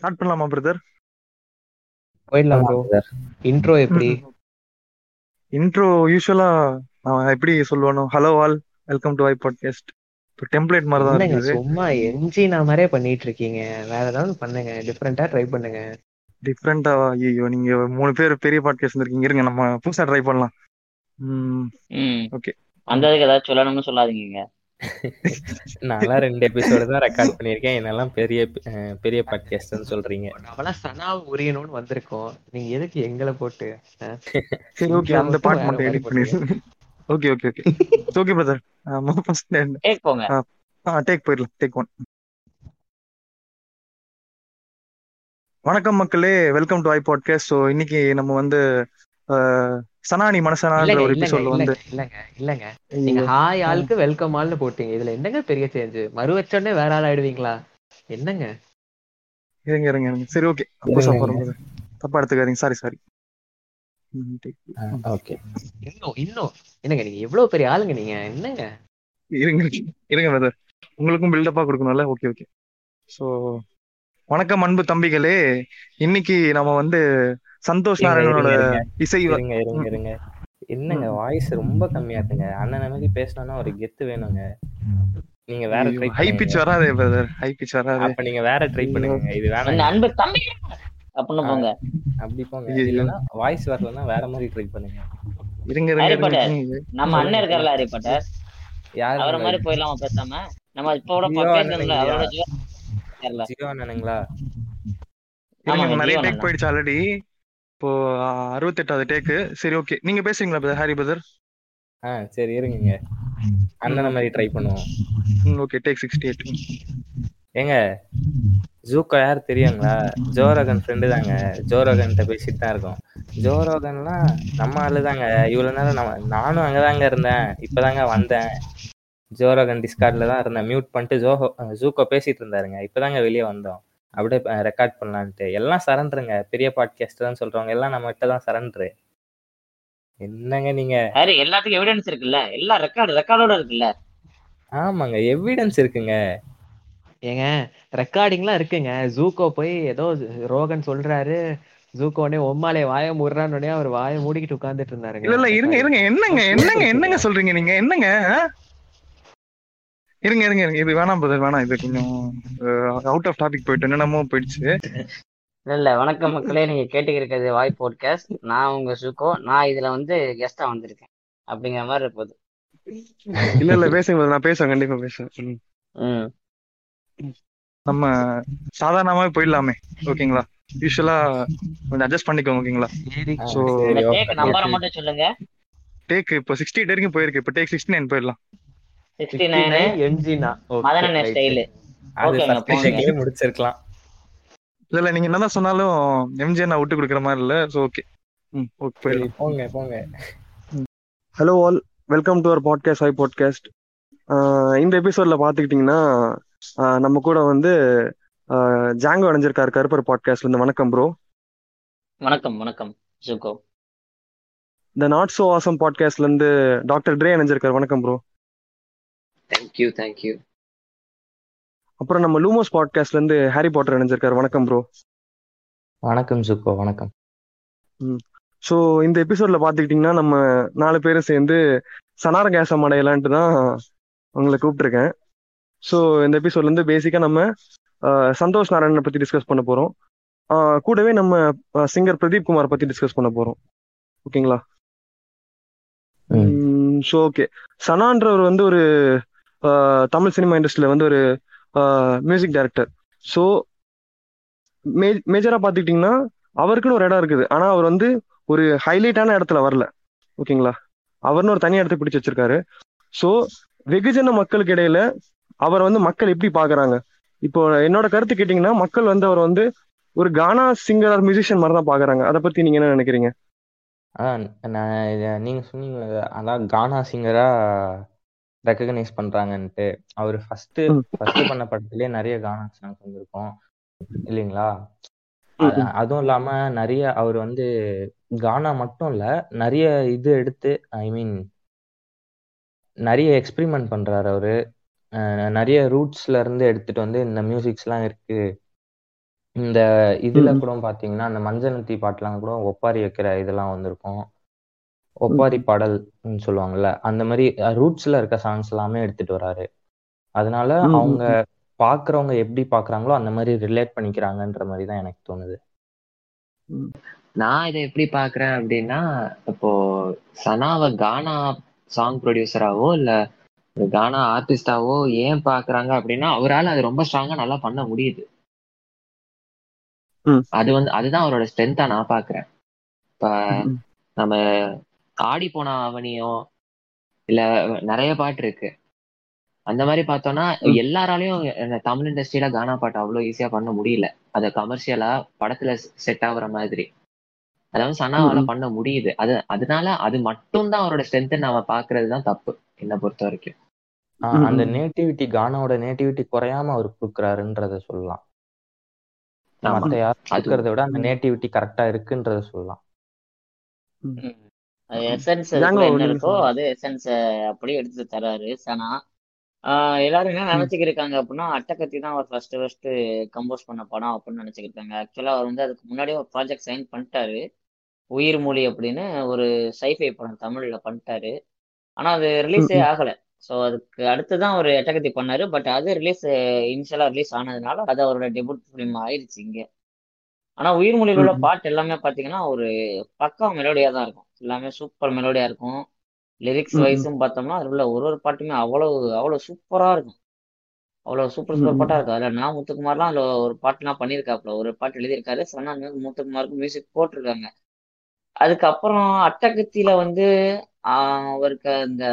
Start பண்ணலாமா brother போயிடலாம் bro intro எப்படி? இன்ட்ரோ யூஸ்வலா நான் எப்படி சொல்லுவானோ. Hello all welcome to I podcast இப்போ டெம்ப்ளேட் மாதிரி தான் இருக்குது. சும்மா எம்ஜி நான் மாதிரியே பண்ணிட்டு இருக்கீங்க வேற ஏதாவது பண்ணுங்க டிஃப்ரெண்டா ட்ரை பண்ணுங்க. டிஃப்ரெண்டா ஐயோ நீங்க மூணு பேர் பெரிய பாட்காஸ்ட் இருக்கீங்க இருங்க நம்ம புதுசா ட்ரை பண்ணலாம். ம் ம். ஓகே அந்த ஏதாச்சும் சொல்லணும்னு சொல்லாதீங்க. நான்லாம் ரெண்டு எபிசோடு தான் ரெக்கார்ட் பண்ணியிருக்கேன். என்னெல்லாம் பெரிய பெரிய பாட்காஸ்ட்னு சொல்றீங்க. நம்மளாம் சனாவை உரியணும்னு வந்திருக்கோம். நீங்க எதுக்கு எங்களை போட்டு? சரி ஓகே அந்த வேற மட்டும் எடிட் பண்ணிடுங்க. Okay okay okay okay brother ஆமா ஃபர்ஸ்ட் டேக் போங்க ஆ டேக் போயிடலாம். டேக் ஒன் வணக்கம் மக்களே. Welcome to I podcast so இன்னைக்கு நம்ம வந்து சனானி மனசனான்ற இல்லங்க ஒரு இல்லங்க எபிசோட்ல வந்து இல்லங்க இல்லங்க நீங்க ஹாய் ஆளுக்கு வெல்கம் ஆள்னு போட்டீங்க. இதுல என்னங்க பெரிய சேஞ்ச் மறு வச்சோடனே வேற ஆள் ஆயிடுவீங்களா? என்னங்க? இருங்க இருங்க இருங்க. சரி ஓகே புதுசா போறோம் தப்பா எடுத்துக்காதீங்க. சாரி சாரி ஓகே இன்னும் இன்னும் என்னங்க நீங்க எவ்வளவு பெரிய ஆளுங்க நீங்க? என்னங்க? இருங்க இருங்க பிரதர் உங்களுக்கும் பில்டப்பா கொடுக்கணும்ல? ஓகே ஓகே ஸோ வணக்கம் அன்பு தம்பிகளே. இன்னைக்கு நம்ம வந்து சந்தோஷ் நாராயணனோட இசை இருங்க இருங்க இருங்க. என்னங்க வாய்ஸ் ரொம்ப கம்மியா இருக்குங்க அண்ணன் மாதிரி பேசணும்னா ஒரு கெத்து வேணுங்க. நீங்க வேற ட்ரை ஹை பிச் வராதே பிரதர் ஹை பிச் வராதே. அப்ப நீங்க வேற ட்ரை பண்ணுங்க. இது வேணாம் அன்பு தம்பி அப்படின்னு போங்க. அப்படி போங்க. ஐயோ. இல்லைன்னா வாய்ஸ் வரலன்னா வேற மாதிரி ட்ரை பண்ணுங்க. இருங்க இருங்க. நம்ம அண்ணன் இருக்கார்ல ஹாரி பாட்டர்? யாரு அவரை மாதிரி போயிடலாமா பேசாம? நம்ம இப்போ கூட பேசணும்ல அண்ணனுங்களா? அவரோட ஜியோ. ஜியோ அண்ணனுங்களா? நிறைய டேக். போயிடுச்சு ஆல்ரெடி இப்போ அறுபத்தெட்டாவது டேக்கு சரி ஓகே நீங்க பேசுறீங்களா பிரதர் ஹாரி பிரதர் ஆ சரி இருங்க அண்ணனை மாதிரி ட்ரை பண்ணுவோம். ஓகே டேக் சிக்ஸ்டி எயிட் ஏங்க ஜூக்கோ யார் தெரியுங்களா? ஜோரோகன் ஃப்ரெண்டு தாங்க. ஜோரோகன்கிட்ட பேசிட்டு தான் இருக்கோம். ஜோரோகன்லாம் நம்ம ஆளு தாங்க. இவ்வளவு நேரம் நம்ம நானும் அங்கதாங்க இருந்தேன். இப்பதாங்க வந்தேன். ஜோரோகன் டிஸ்கார்ட்ல தான் இருந்தேன். மியூட் பண்ணிட்டு ஜோஹோ ஜூக்கோ பேசிட்டு இருந்தாருங்க. இப்பதாங்க வெளியே வந்தோம். அப்படியே ரெக்கார்ட் பண்ணலான்ட்டு. எல்லாம் சரண்டருங்க பெரிய பாட்காஸ்ட் தான் சொல்றவங்க எல்லாம் நம்ம கிட்ட தான் சரண்டரு என்னங்க நீங்க? ஹாரி எல்லாத்துக்கும் எவிடன்ஸ் இருக்குல்ல? எல்லாம் ரெக்கார்டு ரெக்கார்டோட இருக்குல்ல? ஆமாங்க. எவிடன்ஸ் இருக்குங்க. ஏங்க ரெக்கார்டிங்லாம் இருக்குங்க. ஜூக்கோ போய் ஏதோ ரோகன் சொல்றாரு. ஜூக்கோ உடனே ஒம்மாலே வாய மூடுறான்னு உடனே அவர் வாயை மூடிக்கிட்டு உட்கார்ந்துட்டு இருந்தாருங்க. இல்ல இல்ல இருங்க இருங்க. என்னங்க என்னங்க என்னங்க சொல்றீங்க நீங்க? என்னங்க? இருங்க இருங்க இருங்க. இது வேணாம் பிரதர் வேணாம். இது கொஞ்சம் அவுட் ஆஃப் டாபிக் போயிட்டு என்னென்னமோ போயிடுச்சு. இல்ல இல்ல. வணக்கம் மக்களே. நீங்க கேட்டுக்க இருக்கிறது வாய் போட்காஸ்ட் நான் உங்க சுகோ. நான் இதுல வந்து கெஸ்டா வந்திருக்கேன். அப்படிங்கிற மாதிரி இருப்பது இல்ல இல்ல. பேசுங்க. நான் பேசுவேன். கண்டிப்பா பேசுவேன். ம். ம். நம்ம சாதாரணமாவே போயிடலாமே. ஓகேங்களா? யூஸ்வலா கொஞ்சம் அட்ஜஸ்ட் பண்ணிக்கோங்க ஓகேங்களா? Okay, டேக் நம்பரை. மட்டும் சொல்லுங்க. டேக் இப்போ சிக்ஸ்டி எயிட் வரைக்கும் போயிருக்கு. இப்போ டேக் சிக்ஸ்டி நைன் போயிடலாம். சிக்ஸ்டி நைனு எம்ஜினா மதனண்ண ஸ்டைலு அது ஓகேங்க, first போங்க. check-லயே முடிச்சிருக்கலாம். இல்ல நீங்க என்னதான் சொன்னாலும் எம்ஜிஆர் நான் விட்டு கொடுக்குற மாதிரி இல்ல ஓகே போங்க போங்க. Hello all welcome to our podcast I podcast இந்த எபிசோட்ல பார்த்துக்கிட்டிங்கன்னா ஆஹ் நம்ம கூட வந்து ஜாங்கோ அடைஞ்சிருக்காரு கருப்பர் பாட்காஸ்ட்ல இருந்து. வணக்கம் ப்ரோ வணக்கம் வணக்கம் சுகோ இந்த நாட் சோ ஆசம் பாட்காஸ்ட்ல இருந்து டாக்டர் ட்ரே அணைஞ்சிருக்காரு வணக்கம் ப்ரோ தேங்க்யூ தேங்க்யூ அப்புறம் நம்ம லூமோஸ் பாட்காஸ்ட்ல இருந்து ஹாரி பாட்டர் அணைஞ்சிருக்காரு வணக்கம் ப்ரோ வணக்கம் சுக்கோ வணக்கம். ஸோ இந்த எபிசோட்ல பார்த்துக்கிட்டிங்கன்னா நம்ம நாலு பேரும் சேர்ந்து சனார கேசம் அடையலான்ட்டு தான் உங்களை கூப்பிட்டுருக்கேன். ஸோ இந்த எபிசோட்ல இருந்து பேசிக்காக நம்ம சந்தோஷ் நாராயணனை பற்றி டிஸ்கஸ் பண்ண போகிறோம் கூடவே நம்ம சிங்கர் பிரதீப் குமார் பற்றி டிஸ்கஸ் பண்ண போகிறோம் ஓகேங்களா? ஸோ ஓகே சனான்றவர் வந்து ஒரு தமிழ் சினிமா இண்டஸ்ட்ரியில வந்து ஒரு மியூசிக் டைரக்டர் ஸோ மே மேஜராக பார்த்துக்கிட்டிங்கன்னா அவருக்குன்னு ஒரு இடம் இருக்குது. ஆனால் அவர் வந்து ஒரு ஹைலைட்டான இடத்துல வரல. ஓகேங்களா? அவர்னு ஒரு தனி இடத்தை பிடிச்சு வச்சிருக்காரு. ஸோ வெகுஜன மக்களுக்கு இடையில அவர் வந்து மக்கள் எப்படி பாக்குறாங்க? இப்போ என்னோட கருத்து கேட்டிங்கன்னா மக்கள் வந்து அவர் வந்து ஒரு கானா சிங்கர் ஆர் மியூசிஷியன் மாதிரி தான் பாக்குறாங்க. அதை பத்தி நீங்க என்ன நினைக்கிறீங்க? அதான் நான் நீங்க சொன்னீங்க அதான் கானா சிங்கரா ரெக்கக்னைஸ் பண்றாங்கன்ட்டு. அவர் ஃபர்ஸ்ட். ஃபர்ஸ்ட் பண்ண படத்திலே நிறைய கானா சாங்ஸ் வந்திருக்கும். இல்லைங்களா? அதுவும் இல்லாம நிறைய அவர் வந்து கானா மட்டும் இல்ல நிறைய இது எடுத்து ஐ மீன் நிறைய எக்ஸ்பிரிமெண்ட் பண்றாரு அவரு. நிறைய ரூட்ஸ்ல இருந்து எடுத்துட்டு வந்து இந்த மியூசிக்ஸ்லாம் இருக்கு. இந்த இதுல கூட பாத்தீங்கன்னா அந்த மஞ்சனத்தி பாட்டுலாம் கூட ஒப்பாரி வைக்கிற இதெல்லாம் வந்திருக்கும். ஒப்பாரி பாடல்னு சொல்லுவாங்கல்ல அந்த மாதிரி ரூட்ஸ்ல இருக்க சாங்ஸ் எல்லாமே எடுத்துட்டு வராரு அதனால அவங்க. பாக்குறவங்க எப்படி பாக்குறாங்களோ அந்த மாதிரி ரிலேட் பண்ணிக்கிறாங்கன்ற மாதிரி தான் எனக்கு தோணுது நான் இதை எப்படி பாக்குறேன் அப்படின்னா இப்போ சனாவை கானா சாங் ப்ரொடியூசராவோ இல்ல ஒரு கானா ஆர்டிஸ்டாவோ ஏன் பாக்குறாங்க அப்படின்னா அவரால் அது ரொம்ப ஸ்ட்ராங்கா நல்லா பண்ண முடியுது. அது வந்து அதுதான் அவரோட ஸ்ட்ரென்த்தா நான் பாக்குறேன் இப்ப. நம்ம ஆடி போன அவனியோ இல்ல நிறைய பாட்டு இருக்கு. அந்த மாதிரி பார்த்தோம்னா. எல்லாராலையும் தமிழ் இண்டஸ்ட்ரியில கானா பாட்டு அவ்வளவு ஈஸியா பண்ண முடியல. அதை கமர்ஷியலா படத்துல செட் ஆகுற மாதிரி. அதாவது சனாவால. பண்ண முடியுது. அது அதனால அது மட்டும் தான் அவரோட ஸ்ட்ரென்த் நாம பாக்குறது தான் தப்பு என்னை பொறுத்த வரைக்கும். அந்த. நேட்டிவிட்டி கானாவோட நேட்டிவிட்டி குறையாம அவர் கொடுக்குறாருன்றத சொல்லலாம். மத்த யாரும் விட அந்த. நேட்டிவிட்டி கரெக்டா இருக்குன்றத சொல்லலாம். எசன்ஸ் என்ன இருக்கோ அதே எசன்ஸ அப்படியே எடுத்து தராரு சனா. எல்லாரும் என்ன இருக்காங்க அப்படின்னா அட்டகத்தி தான் அவர் ஃபர்ஸ்ட் ஃபர்ஸ்ட் கம்போஸ் பண்ண படம் அப்படின்னு நினைச்சுக்கிட்டு இருக்காங்க. ஆக்சுவலா அவர் வந்து அதுக்கு முன்னாடியே ஒரு ப்ராஜெக்ட் சைன் பண்ணிட்டாரு. உயிர் மொழி அப்படின்னு ஒரு சைஃபை படம் தமிழ்ல பண்ணிட்டாரு. ஆனா அது ரிலீஸே. ஆகல. ஸோ அதுக்கு அடுத்துதான் ஒரு எட்டகத்தி பண்ணாரு. பட் அது ரிலீஸ் இனிஷியலா ரிலீஸ் ஆனதுனால அது அவரோட டெபுட் ஃபிலிம் ஆயிடுச்சு இங்க. ஆனா உயிர் மொழியில் உள்ள. பாட்டு எல்லாமே பாத்தீங்கன்னா ஒரு பக்கா மெலோடியா தான் இருக்கும். எல்லாமே சூப்பர் மெலோடியா இருக்கும். லிரிக்ஸ். வைஸும் பார்த்தோம்னா அதுல உள்ள ஒரு ஒரு பாட்டுமே அவ்வளவு அவ்வளவு சூப்பரா இருக்கும். அவ்வளவு சூப்பர் சூப்பர் பாட்டா. இருக்கும். அதுல நான் முத்துக்குமார்லாம் அதுல ஒரு பாட்டுலாம் பண்ணியிருக்காப்புல. ஒரு பாட்டு எழுதியிருக்காரு. சன்னா முத்துக்குமாருக்கு மியூசிக் போட்டிருக்காங்க. அதுக்கப்புறம் அட்டகத்தியில வந்து அவருக்கு அந்த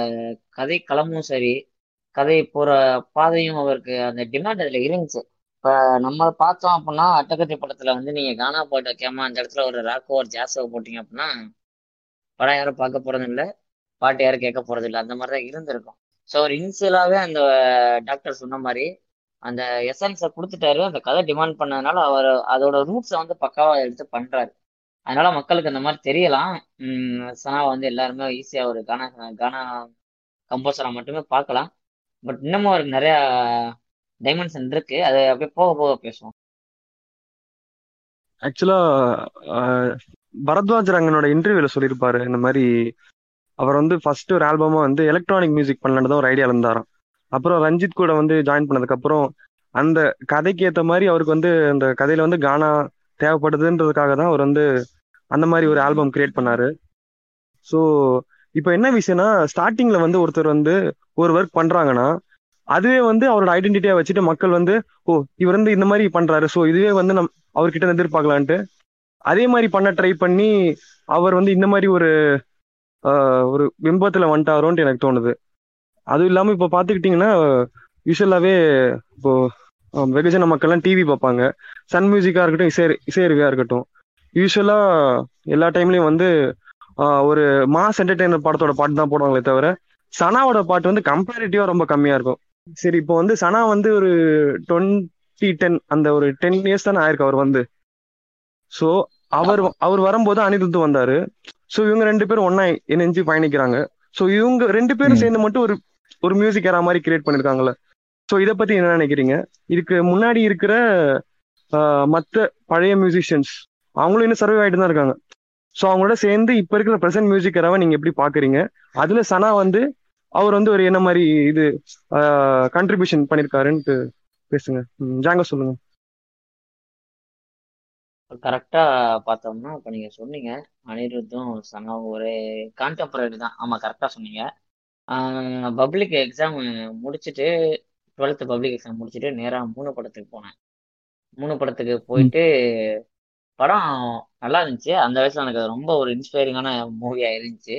கதை களமும் சரி கதை போற பாதையும் அவருக்கு அந்த டிமாண்ட் அதுல இருந்துச்சு. இப்போ நம்ம பார்த்தோம் அப்படின்னா அட்டகத்தி படத்துல வந்து நீங்க கானா பாட்டு வைக்காம அந்த இடத்துல ஒரு ராக்கோ ஒரு ஜாஸோ போட்டீங்க அப்படின்னா படம் யாரும் பார்க்க போறது இல்லை. பாட்டு யாரும் கேட்க போறது இல்லை. அந்த மாதிரி தான் இருந்திருக்கும். ஸோ ஒரு இனிஷியலாவே அந்த டாக்டர் சொன்ன மாதிரி அந்த எசன்ஸை கொடுத்துட்டாரு. அந்த கதை டிமாண்ட் பண்ணதுனால அவர் அதோட ரூட்ஸை வந்து பக்காவா எடுத்து பண்றாரு. அதனால மக்களுக்கு அந்த மாதிரி தெரியலாம். சனாவை வந்து எல்லாருமே ஈஸியா ஒரு கானா கானா கம்போசரா மட்டுமே பார்க்கலாம். பட் இன்னமும் அவருக்கு நிறையா டைமென்ஷன் இருக்கு. அது அப்படியே போக போக பேசுவோம். ஆக்சுவலா பரத்வாஜ் ரங்கனோட இன்டர்வியூல சொல்லியிருப்பாரு. இந்த மாதிரி அவர் வந்து ஃபர்ஸ்ட் ஒரு ஆல்பமா வந்து எலக்ட்ரானிக் மியூசிக் பண்ணலான்னு தான் ஒரு ஐடியா இருந்தாராம். அப்புறம் ரஞ்சித் கூட வந்து ஜாயின் பண்ணதுக்கு அப்புறம் அந்த கதைக்கு ஏத்த மாதிரி அவருக்கு வந்து அந்த கதையில வந்து கானா தேவைப்படுதுன்றதுக்காக தான் அவர் வந்து அந்த மாதிரி ஒரு ஆல்பம் கிரியேட் பண்ணாரு. ஸோ இப்போ என்ன விஷயம்னா ஸ்டார்டிங்ல வந்து ஒருத்தர் வந்து ஒரு ஒர்க் பண்றாங்கன்னா அதுவே வந்து அவரோட ஐடென்டிட்டியா வச்சுட்டு மக்கள் வந்து ஓ இவர் வந்து இந்த மாதிரி பண்றாரு. ஸோ இதுவே வந்து நம் அவர்கிட்ட இருந்து எதிர்பார்க்கலான்ட்டு. அதே மாதிரி பண்ண ட்ரை பண்ணி அவர் வந்து இந்த மாதிரி ஒரு ஒரு பிம்பத்துல வந்துட்டாரோன்ட்டு எனக்கு தோணுது. அதுவும் இல்லாமல் இப்போ பார்த்துக்கிட்டிங்கன்னா யூஸ்வலாகவே இப்போ வெகுஜன மக்கள்லாம் டிவி பார்ப்பாங்க. சன் மியூசிக்காக இருக்கட்டும் இசை இசையருவியாக இருக்கட்டும். யூஸ்வலாக எல்லா டைம்லையும் வந்து ஒரு மாஸ் என்டர்டெய்னர் படத்தோட பாட்டு தான் போடுவாங்களே தவிர சனாவோட பாட்டு வந்து கம்பேரிட்டிவா ரொம்ப கம்மியா இருக்கும். சரி இப்போ வந்து சனா வந்து ஒரு டுவெண்ட்டி டென் அந்த ஒரு டென் இயர்ஸ் தானே ஆயிருக்கு அவர் வந்து. ஸோ அவர் அவர் வரும்போது அனிருத்து வந்தாரு. ஸோ இவங்க ரெண்டு பேரும் ஒன்னா இணைஞ்சு பயணிக்கிறாங்க. ஸோ இவங்க ரெண்டு பேரும். சேர்ந்து மட்டும் ஒரு ஒரு மியூசிக் ஏற மாதிரி கிரியேட் பண்ணிருக்காங்கல்ல. ஸோ இதை பத்தி என்ன நினைக்கிறீங்க? இதுக்கு முன்னாடி இருக்கிற மத்த பழைய மியூசிஷியன்ஸ் அவங்களும் இன்னும் சர்வே ஆயிட்டு தான் இருக்காங்க. ஸோ அவங்களோட சேர்ந்து இப்ப இருக்கிற பிரசன்ட் மியூசிக் ஏராவை நீங்க எப்படி பாக்குறீங்க? அதுல சனா வந்து அவர் வந்து ஒரு என்ன மாதிரி இது கண்ட்ரிபியூஷன் பண்ணிருக்காருன்ட்டு பேசுங்க. ம், ஜாங்க சொல்லுங்க. கரெக்டா பார்த்தோம்னா இப்ப நீங்க சொன்னீங்க அனிருத்தும் சங்கம் ஒரே கான்டெம்பரரி தான். ஆமா கரெக்டா சொன்னீங்க. பப்ளிக் எக்ஸாம் முடிச்சுட்டு டுவெல்த் பப்ளிக் எக்ஸாம் முடிச்சுட்டு நேரா மூணு படத்துக்கு போனேன். மூணு படத்துக்கு போயிட்டு படம் நல்லா இருந்துச்சு. அந்த வயசுல எனக்கு அது ரொம்ப ஒரு இன்ஸ்பைரிங்கான மூவியா இருந்துச்சு.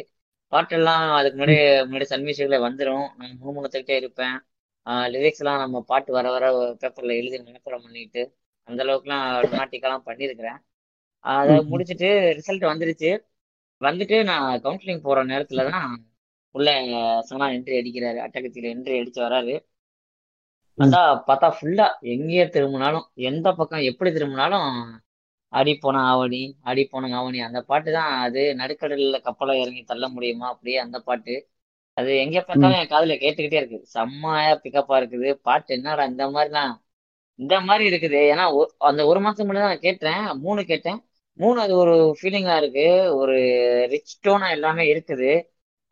பாட்டெல்லாம் அதுக்கு முன்னாடி முன்னாடி சன் மியூசிக்ல வந்துடும் நான் மூணு மூணுத்துக்கிட்டே இருப்பேன் லிரிக்ஸ் எல்லாம் நம்ம பாட்டு வர வர பேப்பர்ல எழுதி மனப்பாடம் பண்ணிட்டு. அந்த அளவுக்குலாம் லுனாட்டிக்கெல்லாம் பண்ணியிருக்கிறேன் அதை. முடிச்சுட்டு ரிசல்ட் வந்துருச்சு. வந்துட்டு நான் கவுன்சிலிங் போற நேரத்துல தான் உள்ள சனா என்ட்ரி அடிக்கிறாரு. அட்டகத்தில என்ட்ரி அடிச்சு வராரு. பார்த்தா பார்த்தா ஃபுல்லா எங்கேயே திரும்பினாலும் எந்த பக்கம் எப்படி திரும்பினாலும் அடி போன ஆவணி அடி போன ஆவணி. அந்த பாட்டு தான் அது நடுக்கடல்ல கப்பலை இறங்கி தள்ள முடியுமா? அப்படியே அந்த பாட்டு. அது எங்க பார்த்தாலும் என் காதுல கேட்டுக்கிட்டே இருக்கு. செம்மையா பிக்கப்பா இருக்குது. பாட்டு என்னடா இந்த மாதிரிலாம்? இந்த மாதிரி இருக்குது. ஏன்னா அந்த ஒரு மாசம் முன்னாடி தான் நான் கேட்டேன். மூணு கேட்டேன். மூணு அது ஒரு ஃபீலிங்கா இருக்கு. ஒரு ரிச் டோனா எல்லாமே இருக்குது.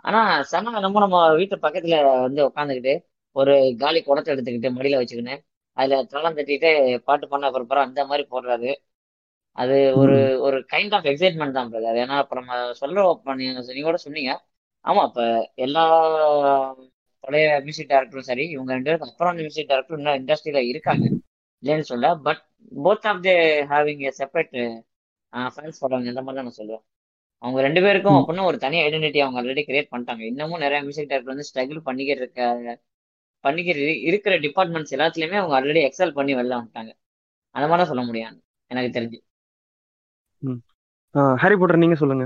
ஆனா சனா நம்ம நம்ம வீட்டு பக்கத்துல வந்து உட்காந்துக்கிட்டு ஒரு காலி குடத்தை எடுத்துக்கிட்டு மடியில வச்சுக்கின்னு அதுல தளம் தட்டிட்டு பாட்டு பண்ண அப்புறம் அந்த மாதிரி போடுறாரு. அது ஒரு. ஒரு கைண்ட் ஆஃப் எக்ஸைட்மெண்ட் தான் பிரதர் ஏன்னா இப்ப நம்ம இப்ப நீங்க கூட சொன்னீங்க. ஆமா இப்ப எல்லா பழைய மியூசிக் டைரக்டரும் சரி இவங்க ரெண்டு பேருக்கு அப்புறம் மியூசிக் டைரக்டர் இன்னும் இண்டஸ்ட்ரியில இருக்காங்க. இல்லைன்னு சொல்ல but both of they having a separate fans போடுறாங்க இந்த மாதிரி தான் நான் சொல்லுவேன். அவங்க ரெண்டு பேருக்கும். அப்படின்னு ஒரு தனி ஐடென்டிட்டி அவங்க ஆல்ரெடி கிரியேட் பண்ணிட்டாங்க. இன்னமும் நிறைய மியூசிக் டைரக்டர் வந்து ஸ்ட்ரகிள் பண்ணிக்கிட்டு இருக்க பண்ணிக்கிட்டு இரு- இருக்கிற டிபார்ட்மெண்ட்ஸ் எல்லாத்துலயுமே அவங்க ஆல்ரெடி எக்ஸல் பண்ணி வெளில வந்துட்டாங்க. அந்த மாதிரி தான் சொல்ல முடியும் எனக்கு தெரிஞ்சு. ஹாரி போட்டர் நீங்க சொல்லுங்க.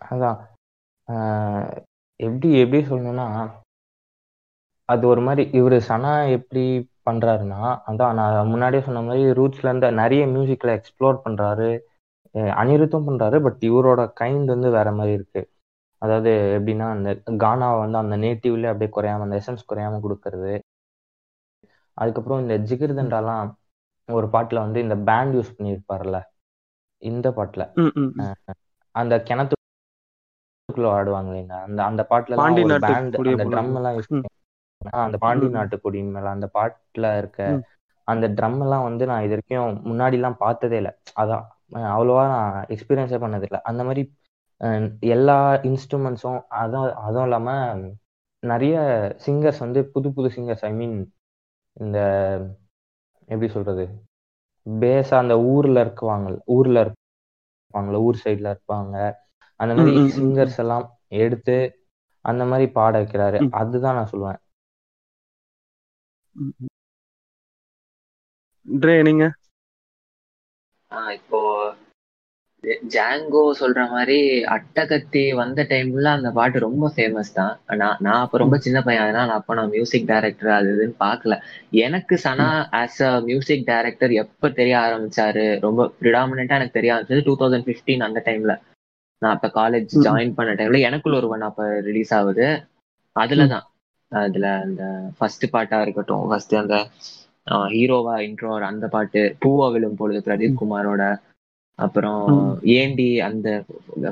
அதான். ஆஹ் எப்படி எப்படி சொல்லணும்னா அது ஒரு மாதிரி இவர் சனா எப்படி பண்றாருன்னா அதான் நான் முன்னாடியே சொன்ன மாதிரி ரூட்ஸ்ல இருந்து நிறைய மியூசிக்ல எக்ஸ்ப்ளோர் பண்றாரு. அனிருத்தம் பண்றாரு பட் இவரோட கைண்ட் வந்து வேற மாதிரி இருக்கு. அதாவது எப்படின்னா அந்த கானாவை வந்து அந்த நேட்டிவ்ல அப்படியே குறையாம அந்த எசன்ஸ் குறையாம கொடுக்கறது. அதுக்கப்புறம் இந்த ஜிகிர்தண்டாலாம் ஒரு பாட்டுல வந்து இந்த பேண்ட் யூஸ் பண்ணியிருப்பார்ல இந்த பாட்டுல. அந்த கிணத்துக்குள்ள ஆடுவாங்க அந்த அந்த பாட்டுல பாண்டி அந்த ட்ரம் எல்லாம் யூஸ் அந்த பாண்டி நாட்டு கொடியின் மேல அந்த பாட்டுல இருக்க அந்த ட்ரம் எல்லாம் வந்து நான் இது வரைக்கும் முன்னாடி எல்லாம் பார்த்ததே இல்லை. அதான் அவ்வளவா நான் எக்ஸ்பீரியன்ஸே பண்ணது இல்லை. அந்த மாதிரி எல்லா இன்ஸ்ட்ருமெண்ட்ஸும் அதுவும் அதுவும் இல்லாம நிறைய சிங்கர்ஸ் வந்து புது புது சிங்கர்ஸ் ஐ மீன் இந்த எப்படி சொல்றது? பேஸா அந்த ஊர்ல இருக்குவாங்க ஊர்ல இருப்பாங்கல்ல ஊர் சைடுல இருப்பாங்க. அந்த மாதிரி சிங்கர்ஸ் எல்லாம் எடுத்து அந்த மாதிரி பாட வைக்கிறாரு. அதுதான் நான் சொல்லுவேன். ட்ரே நீங்க? ஆஹ் இப்போ ஜாங்கோ சொல்ற மாதிரி அட்டகத்தி வந்த டைம்ல அந்த பாட்டு ரொம்ப ஃபேமஸ் தான். நான் நான் அப்ப ரொம்ப சின்ன பையன் அதனால அப்ப நான் மியூசிக் டைரக்டர் அது இதுன்னு பார்க்கல. எனக்கு Sana as a music director எப்ப தெரிய ஆரம்பிச்சாரு? ரொம்ப ப்ரிடாமினா எனக்கு தெரிய ஆரம்பிச்சது டூ தௌசண்ட் பிப்டீன் அந்த டைம்ல நான் அப்ப காலேஜ் ஜாயின் பண்ண டைம்ல எனக்குள்ள ஒருவன் அப்ப ரிலீஸ் ஆகுது. அதுலதான் அதுல அந்த ஃபர்ஸ்ட் பாட்டா இருக்கட்டும் ஃபர்ஸ்ட் அந்த ஹீரோவா இன்ட்ரோ அந்த பாட்டு பூவா விழும் பொழுது பிரதீப் குமாரோட அப்புறம் ஏண்டி அந்த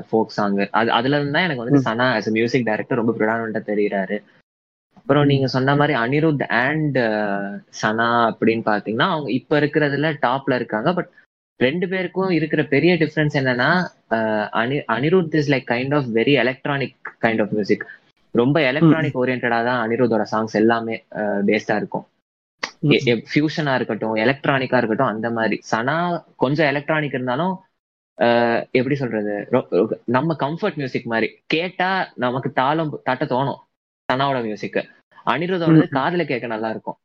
ஃபோக் சாங் அது அதுல இருந்து தான் எனக்கு வந்து சனா ஆஸ் மியூசிக் டைரக்டர் ரொம்ப ப்ரிடானண்டா தெரியுறாரு. அப்புறம் நீங்க சொன்ன மாதிரி அனிருத் அண்ட் சனா அப்படின்னு பாத்தீங்கன்னா அவங்க இப்ப இருக்கிறதுல டாப்ல இருக்காங்க. பட் ரெண்டு பேருக்கும் இருக்கிற பெரிய டிஃபரன்ஸ் என்னன்னா Ani Anirudh is like kind of very electronic kind of music ரொம்ப எலக்ட்ரானிக் ஓரியன்டா தான் அனிருத்தோட சாங்ஸ் எல்லாமே பேஸ்டா இருக்கும். ஃபியூஷனா இருக்கட்டும் எலக்ட்ரானிக்கா இருக்கட்டும் அந்த மாதிரி. சனா கொஞ்சம் எலக்ட்ரானிக் இருந்தாலும் எப்படி சொல்றது? நம்ம கம்ஃபர்ட் மியூசிக் மாதிரி. கேட்டா நமக்கு தாளம் தட்ட தோணும் சனாவோட மியூசிக் ம், காதுல கேட்க நல்லா இருக்கும்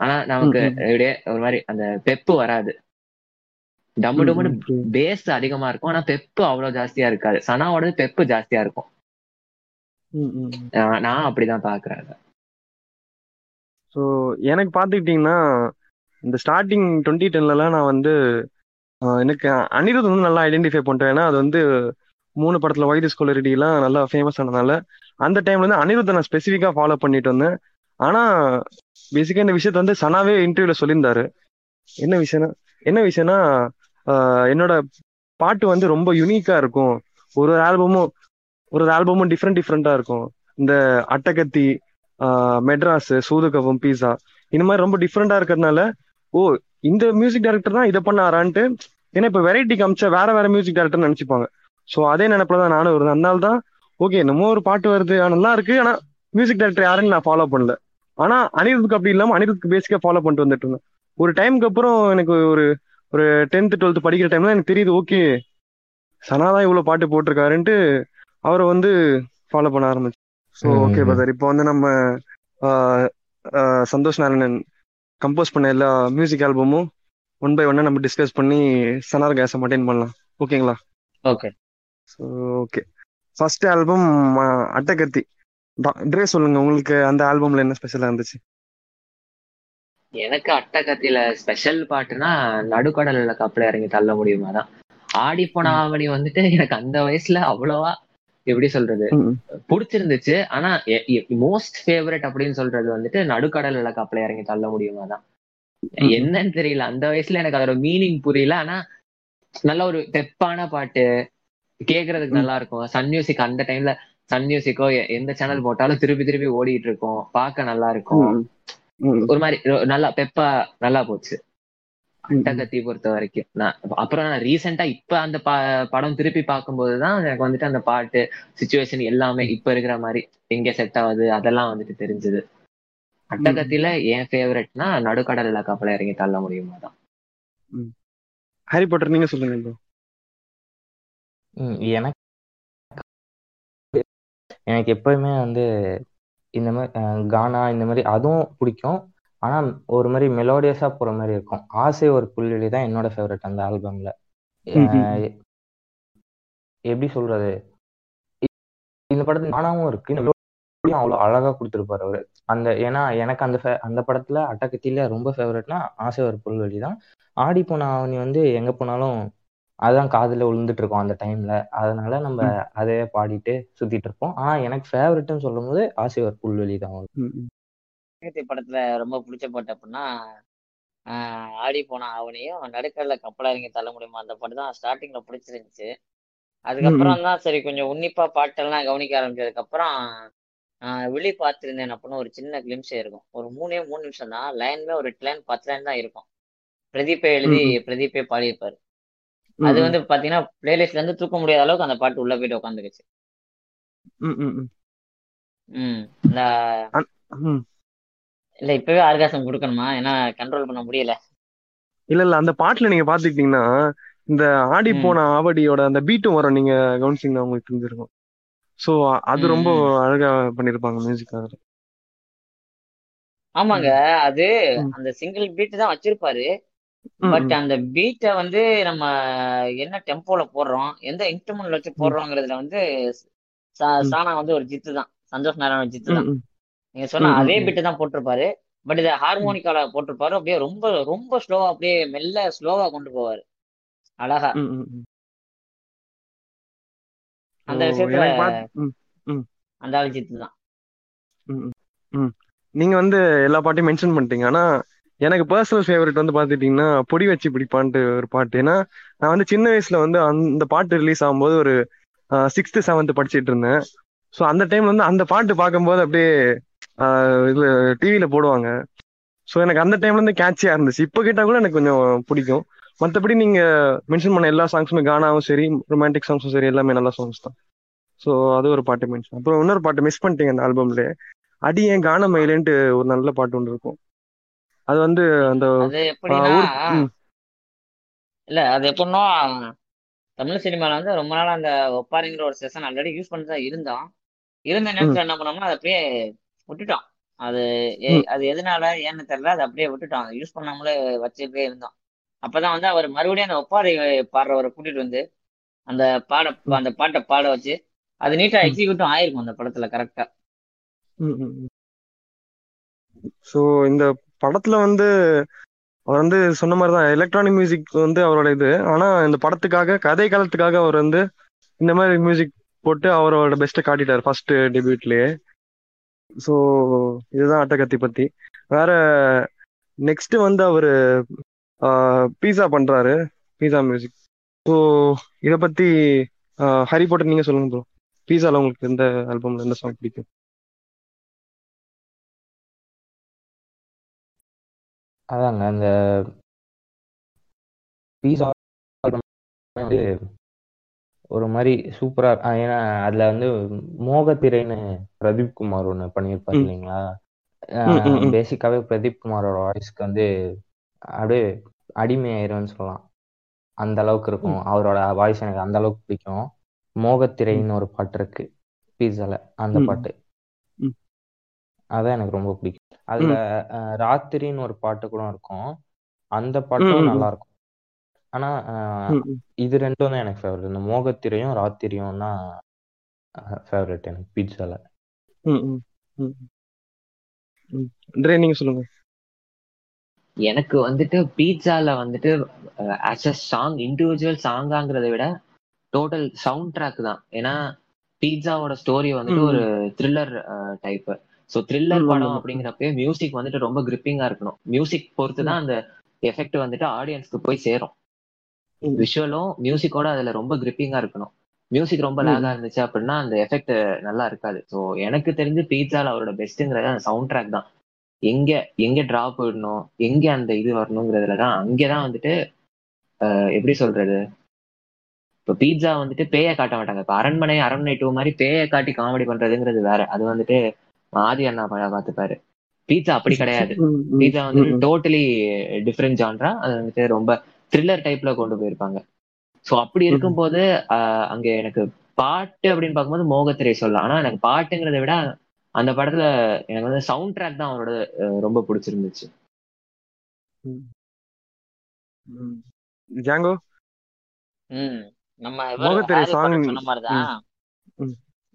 ஆனா நமக்கு இப்படியே ஒரு மாதிரி அந்த பெப்பு வராது. டம்மு டம்முன்னு. பேஸ் அதிகமா இருக்கும். ஆனா பெப்பு அவ்வளவு ஜாஸ்தியா இருக்காது. சனாவோடது பெப்பு ஜாஸ்தியா இருக்கும். நான் அப்படிதான் பாக்குறேன். ஸோ எனக்கு பார்த்துக்கிட்டிங்கன்னா இந்த ஸ்டார்டிங் டுவெண்ட்டி டென்லலாம் நான் வந்து எனக்கு அனிருத் வந்து நல்லா ஐடென்டிஃபை பண்ணிட்டேன். ஏன்னா அது வந்து மூணு படத்துல வைத்தி ஸ்கூலரிட்டிலாம் நல்லா ஃபேமஸ் ஆனதுனால அந்த டைம்ல வந்து அனிருத்தை நான் ஸ்பெசிஃபிக்காக ஃபாலோ பண்ணிட்டு வந்தேன். ஆனால் பேசிக்காக இந்த விஷயத்த வந்து சனாவே இன்டர்வியூவில் சொல்லியிருந்தாரு. என்ன விஷயம்னா என்ன விஷயம்னா என்னோட பாட்டு வந்து ரொம்ப யூனிக்காக இருக்கும். ஒரு ஒரு ஆல்பமும் ஒரு ஒரு ஆல்பமும் டிஃப்ரெண்ட் டிஃப்ரெண்ட்டாக இருக்கும். இந்த அட்டகத்தி மெட்ராஸ் சூதுகவம் பீஸா. இந்த மாதிரி ரொம்ப டிஃப்ரெண்டா இருக்கிறதுனால ஓ இந்த மியூசிக் டைரக்டர் தான் இதை பண்ணாரான்ட்டு ஏன்னா இப்போ வெரைட்டி காமிச்சா வேற வேற மியூசிக் டைரக்டர் நினைச்சுப்பாங்க. ஸோ அதே நினைப்புல தான் நானும் வருது அதனால தான் ஓகே நம்ம ஒரு பாட்டு வருது. நல்லா இருக்கு. ஆனா மியூசிக் டைரக்டர் யாருன்னு நான் ஃபாலோ பண்ணல. ஆனா அனிருத்துக்கு அப்படி இல்லாம அனிருத்துக்கு பேசிக்கா ஃபாலோ பண்ணிட்டு வந்துட்டு இருந்தேன். ஒரு டைமுக்கு அப்புறம் எனக்கு ஒரு ஒரு டென்த் டுவெல்த் படிக்கிற டைம்ல எனக்கு தெரியுது ஓகே சனாதான் இவ்வளவு பாட்டு போட்டிருக்காருன்ட்டு அவரை வந்து ஃபாலோ பண்ண ஆரம்பிச்சு ஸோ ஓகே. பிரதர் இப்போ வந்து நம்ம சந்தோஷ் நாராயணன் கம்போஸ் பண்ண எல்லா மியூசிக் ஆல்பமும் ஒன் பை ஒன்னா நம்ம டிஸ்கஸ் பண்ணி சனார் கேஸை மட்டைன் பண்ணலாம். ஓகேங்களா okay so okay first album Attakathi. Tray சொல்லுங்க. உங்களுக்கு அந்த ஆல்பம்ல என்ன ஸ்பெஷலா இருந்துச்சு? எனக்கு அட்டகத்தில ஸ்பெஷல் பாட்டுனா நடுக்கடல்ல கப்பல இறங்கி தள்ள முடியுமா தான் ஆடி போன ஆவணி வந்துட்டு எனக்கு அந்த வயசுல அவ்வளவா எப்படி சொல்றது. பிடிச்சிருந்துச்சு. ஆனா மோஸ்ட் ஃபேவரட் அப்படின்னு சொல்றது வந்துட்டு நடுக்கடல் கப்பல இறங்கி தள்ள முடியுமா தான். என்னன்னு தெரியல. அந்த வயசுல எனக்கு அதோட மீனிங் புரியல. ஆனா நல்ல ஒரு பெப்பான பாட்டு. கேக்குறதுக்கு. நல்லா இருக்கும் சன் மியூசிக் அந்த டைம்ல சன் மியூசிக்கோ எந்த சேனல் போட்டாலும் திருப்பி திருப்பி ஓடிட்டு இருக்கும். பார்க்க நல்லா இருக்கும். ஒரு மாதிரி நல்லா பெப்பா நல்லா போச்சு. அட்டகத்தி பொறுத்த வரைக்கும். நான் அப்புறம் நான் ரீசெண்டா இப்ப அந்த ப- படம் திருப்பி பார்க்கும்போதுதான் எனக்கு வந்துட்டு அந்த பாட்டு சுச்சுவேஷன் எல்லாமே இப்ப இருக்கிற மாதிரி எங்க செட் ஆகுது அதெல்லாம் வந்துட்டு தெரிஞ்சது. அட்டகத்தில என் ஃபேவரட்னா நடுக்கடல்ல கப்பலை இறங்கி தள்ள முடியுமா தான் ஹாரி பாட்டர் நீங்க சொல்லுங்க எனக்கு எனக்கு எப்பயுமே வந்து இந்த மாதிரி கானா இந்த மாதிரி அதுவும் பிடிக்கும். ஆனா ஒரு மாதிரி மெலோடியஸா போற மாதிரி இருக்கும். ஆசை ஒரு புல்வெளி தான் என்னோட ஃபேவரட் அந்த ஆல்பம்ல எப்படி சொல்றது? இந்த படத்துல கானாவும் இருக்கு. அவ்வளவு அழகா கொடுத்திருப்பாரு அவரு. அந்த ஏன்னா எனக்கு அந்த அந்த படத்துல அட்டகத்தில ரொம்ப ஃபேவரட்னா ஆசை ஒரு புல்வெளி தான். ஆடி போன ஆவணி வந்து எங்க போனாலும் அதுதான் காதுல விழுந்துட்டு இருக்கோம் அந்த டைம்ல அதனால நம்ம. அதே பாடிட்டு சுத்திட்டு இருப்போம். ஆனா எனக்கு ஃபேவரட்னு சொல்லும் போது ஆசை ஒரு புல்வெளி தான். அட்டகத்தி படத்துல ரொம்ப பிடிச்ச பாட்டு அப்படின்னா ஆடி போன ஆவணியும் நடுக்கடல கப்பலா இறங்கி தள்ள முடியுமா? அந்த பாட்டு தான் ஸ்டார்டிங்ல பிடிச்சிருந்துச்சு. அதுக்கப்புறம் தான் சரி கொஞ்சம் உன்னிப்பா பாட்டெல்லாம் கவனிக்க ஆரம்பிச்சதுக்கு அப்புறம் விழி பார்த்திருந்தேன் அப்படின்னு ஒரு சின்ன கிளிம்ஸே இருக்கும். ஒரு மூணே மூணு நிமிஷம் தான். லைன்மே ஒரு எட்டு லைன் பத்து லைன் தான் இருக்கும். பிரதீப்பே எழுதி பிரதீப்பே பாடியிருப்பாரு. அது. வந்து பாத்தீங்கன்னா பிளேலிஸ்ட்ல இருந்து தூக்க முடியாத அளவுக்கு அந்த பாட்டு உள்ள போயிட்டு உட்காந்துக்குச்சு ம், ம், ம். ம் இந்த. இல்ல இப்பவே ஆர்காசம் கொடுக்கணுமா? ஏன்னா கண்ட்ரோல் பண்ண முடியல. இல்ல இல்ல அந்த பாட்டுல நீங்க பாத்துக்கிட்டீங்கன்னா இந்த ஆடி போன ஆவடியோட அந்த பீட்டும் வரும். நீங்க கவனிச்சீங்கன்னா உங்களுக்கு தெரிஞ்சிருக்கும். சோ அது ரொம்ப அழகா பண்ணிருப்பாங்க மியூசிக் அதுல ஆமாங்க. அது அந்த சிங்கிள் பீட் தான் வச்சிருப்பாரு. பட் அந்த பீட்டை வந்து நம்ம என்ன டெம்போல போடுறோம்? எந்த இன்ஸ்ட்ருமெண்ட்ல வச்சு போடுறோங்கிறதுல வந்து சானா வந்து ஒரு ஜித்து தான். சந்தோஷ் நாராயண ஜித்து தான். நீங்க சொன்ன அதே பீட்டு தான் போட்டிருப்பாரு. பட் இதை ஹார்மோனிக்கால போட்டிருப்பாரு. அப்படியே ரொம்ப ரொம்ப ஸ்லோவா அப்படியே மெல்ல ஸ்லோவா கொண்டு போவாரு. அழகா. அந்த விஷயத்துல அந்த ஜித்து தான். நீங்க வந்து எல்லா பாட்டையும் மென்ஷன் பண்ணிட்டீங்க. ஆனா எனக்கு பர்சனல் ஃபேவரட் வந்து பாத்துட்டீங்கன்னா பொடி வச்சு பிடிப்பான்ட்டு ஒரு பாட்டு. ஏன்னா நான் வந்து சின்ன வயசுல வந்து அந்த பாட்டு ரிலீஸ் ஆகும்போது ஒரு சிக்ஸ்த் செவன்த் படிச்சிட்டு இருந்தேன். ஸோ அந்த டைம்ல வந்து அந்த பாட்டு பார்க்கும்போது அப்படியே இதுல டிவியில போடுவாங்க. ஸோ எனக்கு அந்த டைம்ல இருந்து கேட்சியா இருந்துச்சு. இப்போ கேட்டா கூட எனக்கு கொஞ்சம் பிடிக்கும். மற்றபடி நீங்க மென்ஷன் பண்ண எல்லா சாங்ஸுமே கானாவும் சரி ரொமான்டிக் சாங்ஸும் சரி எல்லாமே நல்ல சாங்ஸ் தான். ஸோ அது ஒரு பாட்டு மென்ஷன் அப்புறம் இன்னொரு பாட்டு மிஸ் பண்ணிட்டீங்க அந்த ஆல்பம்ல அடி ஏன் கான மயிலேன்ட்டு ஒரு நல்ல பாட்டு ஒன்று இருக்கும். அது வந்து அந்த இல்ல அது எப்படின்னா தமிழ் சினிமால வந்து ரொம்ப நாள் அந்த ஒப்பாரிங்கிற ஒரு செஷன் ஆல்ரெடி யூஸ் பண்ணி தான் இருந்தோம் இருந்த நேரத்துல என்ன பண்ணோம்னா அதை அப்படியே விட்டுட்டோம். அது அது எதனால ஏன்னு தெரியல அதை அப்படியே விட்டுட்டோம். யூஸ் பண்ணாமலே வச்சுட்டே இருந்தோம். அப்பதான் வந்து அவர் மறுபடியும் அந்த ஒப்பாரி பாடுறவரை கூட்டிட்டு வந்து அந்த பாட அந்த பாட்டை பாட வச்சு அது நீட்டா எக்ஸிக்யூட்டும் ஆயிருக்கும் அந்த படத்துல கரெக்டா. ஸோ இந்த படத்துல வந்து அவர் வந்து சொன்ன மாதிரி தான் எலக்ட்ரானிக் மியூசிக் வந்து அவரோட இது. ஆனா இந்த படத்துக்காக கதை காலத்துக்காக அவர் வந்து இந்த மாதிரி மியூசிக் போட்டு அவரோட பெஸ்ட்டை காட்டிட்டார் ஃபர்ஸ்ட் டெபியூட்லயே ஸோ இதுதான் அட்டகத்தி பத்தி. வேற நெக்ஸ்ட் வந்து அவரு பீஸா பண்றாரு பீஸா மியூசிக் ஸோ இதை பத்தி ஹரி போட்டர் நீங்க சொல்லுங்க ப்ரோ பீஸால உங்களுக்கு எந்த ஆல்பம்ல எந்த சாங் பிடிக்கும்? அதாங்க அந்த பீஸா வந்து ஒரு மாதிரி சூப்பரா ஏன்னா அதுல வந்து மோகத்திரைன்னு பிரதீப் குமார் ஒண்ணு பண்ணியிருப்பாரு இல்லைங்களா? பேசிக்காவே பிரதீப் குமாரோட வாய்ஸ்க்கு வந்து அப்படியே அடிமை ஆயிரும்னு சொல்லலாம். அந்த அளவுக்கு இருக்கும். அவரோட வாய்ஸ் எனக்கு அந்த அளவுக்கு பிடிக்கும். மோகத்திரைன்னு ஒரு பாட்டு இருக்கு. பீஸால அந்த பாட்டு. அதான் எனக்கு ரொம்ப பிடிக்கும். அதுல ராத்திரின்னு ஒரு பாட்டு கூட இருக்கும். அந்த பாட்டும் நல்லா இருக்கும். ஆனா இது ரெண்டும் தான் எனக்கு ஃபேவரட் இந்த மோகத்திரையும் ராத்திரியும் தான் ஃபேவரட் எனக்கு பீட்சால ட்ரே நீங்க சொல்லுங்க. எனக்கு வந்துட்டு பீட்சால வந்துட்டு ஆஸ் அ சாங் இண்டிவிஜுவல் சாங்காங்கிறத விட டோட்டல் சவுண்ட் ட்ராக் தான். ஏன்னா பீட்சாவோட ஸ்டோரி வந்துட்டு ஒரு த்ரில்லர் டைப் ஸோ த்ரில்லர் படம் அப்படிங்கிறப்ப மியூசிக் வந்துட்டு ரொம்ப கிரிப்பிங்கா இருக்கணும். மியூசிக் பொறுத்து தான் அந்த எஃபெக்ட் வந்துட்டு ஆடியன்ஸ்க்கு போய் சேரும். விஷுவலும் மியூசிக்கோட அதுல ரொம்ப கிரிப்பிங்கா இருக்கணும். மியூசிக் ரொம்ப லேகா. இருந்துச்சு அப்படின்னா அந்த எஃபெக்ட் நல்லா இருக்காது. ஸோ எனக்கு தெரிஞ்சு பீட்சால அவரோட பெஸ்ட்ங்கிறது அந்த சவுண்ட் ட்ராக் தான். எங்க எங்க டிராப் விடணும் எங்க அந்த இது வரணுங்கிறதுல தான். அங்கேதான் வந்துட்டு எப்படி சொல்றது? இப்போ பீட்சா வந்துட்டு பேயை காட்ட மாட்டாங்க. இப்போ அரண்மனை அரண்மனை டூ மாதிரி பேயை காட்டி காமெடி பண்றதுங்கிறது வேற. அது வந்துட்டு ஆதி அண்ணா படம் பார்த்துப்பாரு. பீட்சா அப்படி கிடையாது. பீட்சா வந்துட்டு. டோட்டலி டிஃப்ரெண்ட் ஜான்ரா அது வந்துட்டு ரொம்ப த்ரில்லர் டைப்ல கொண்டு போயிருப்பாங்க. ஸோ அப்படி இருக்கும்போது அங்க எனக்கு பாட்டு அப்படின்னு பார்க்கும்போது மோகத்திரை சொல்லலாம். ஆனா எனக்கு பாட்டுங்கிறத விட அந்த படத்துல எனக்கு வந்து சவுண்ட் ட்ராக் தான் அவரோட ரொம்ப பிடிச்சிருந்துச்சு. ஜாங்கோ? ம். நம்ம மோகத்திரை சாங் சொன்ன மாதிரிதான்.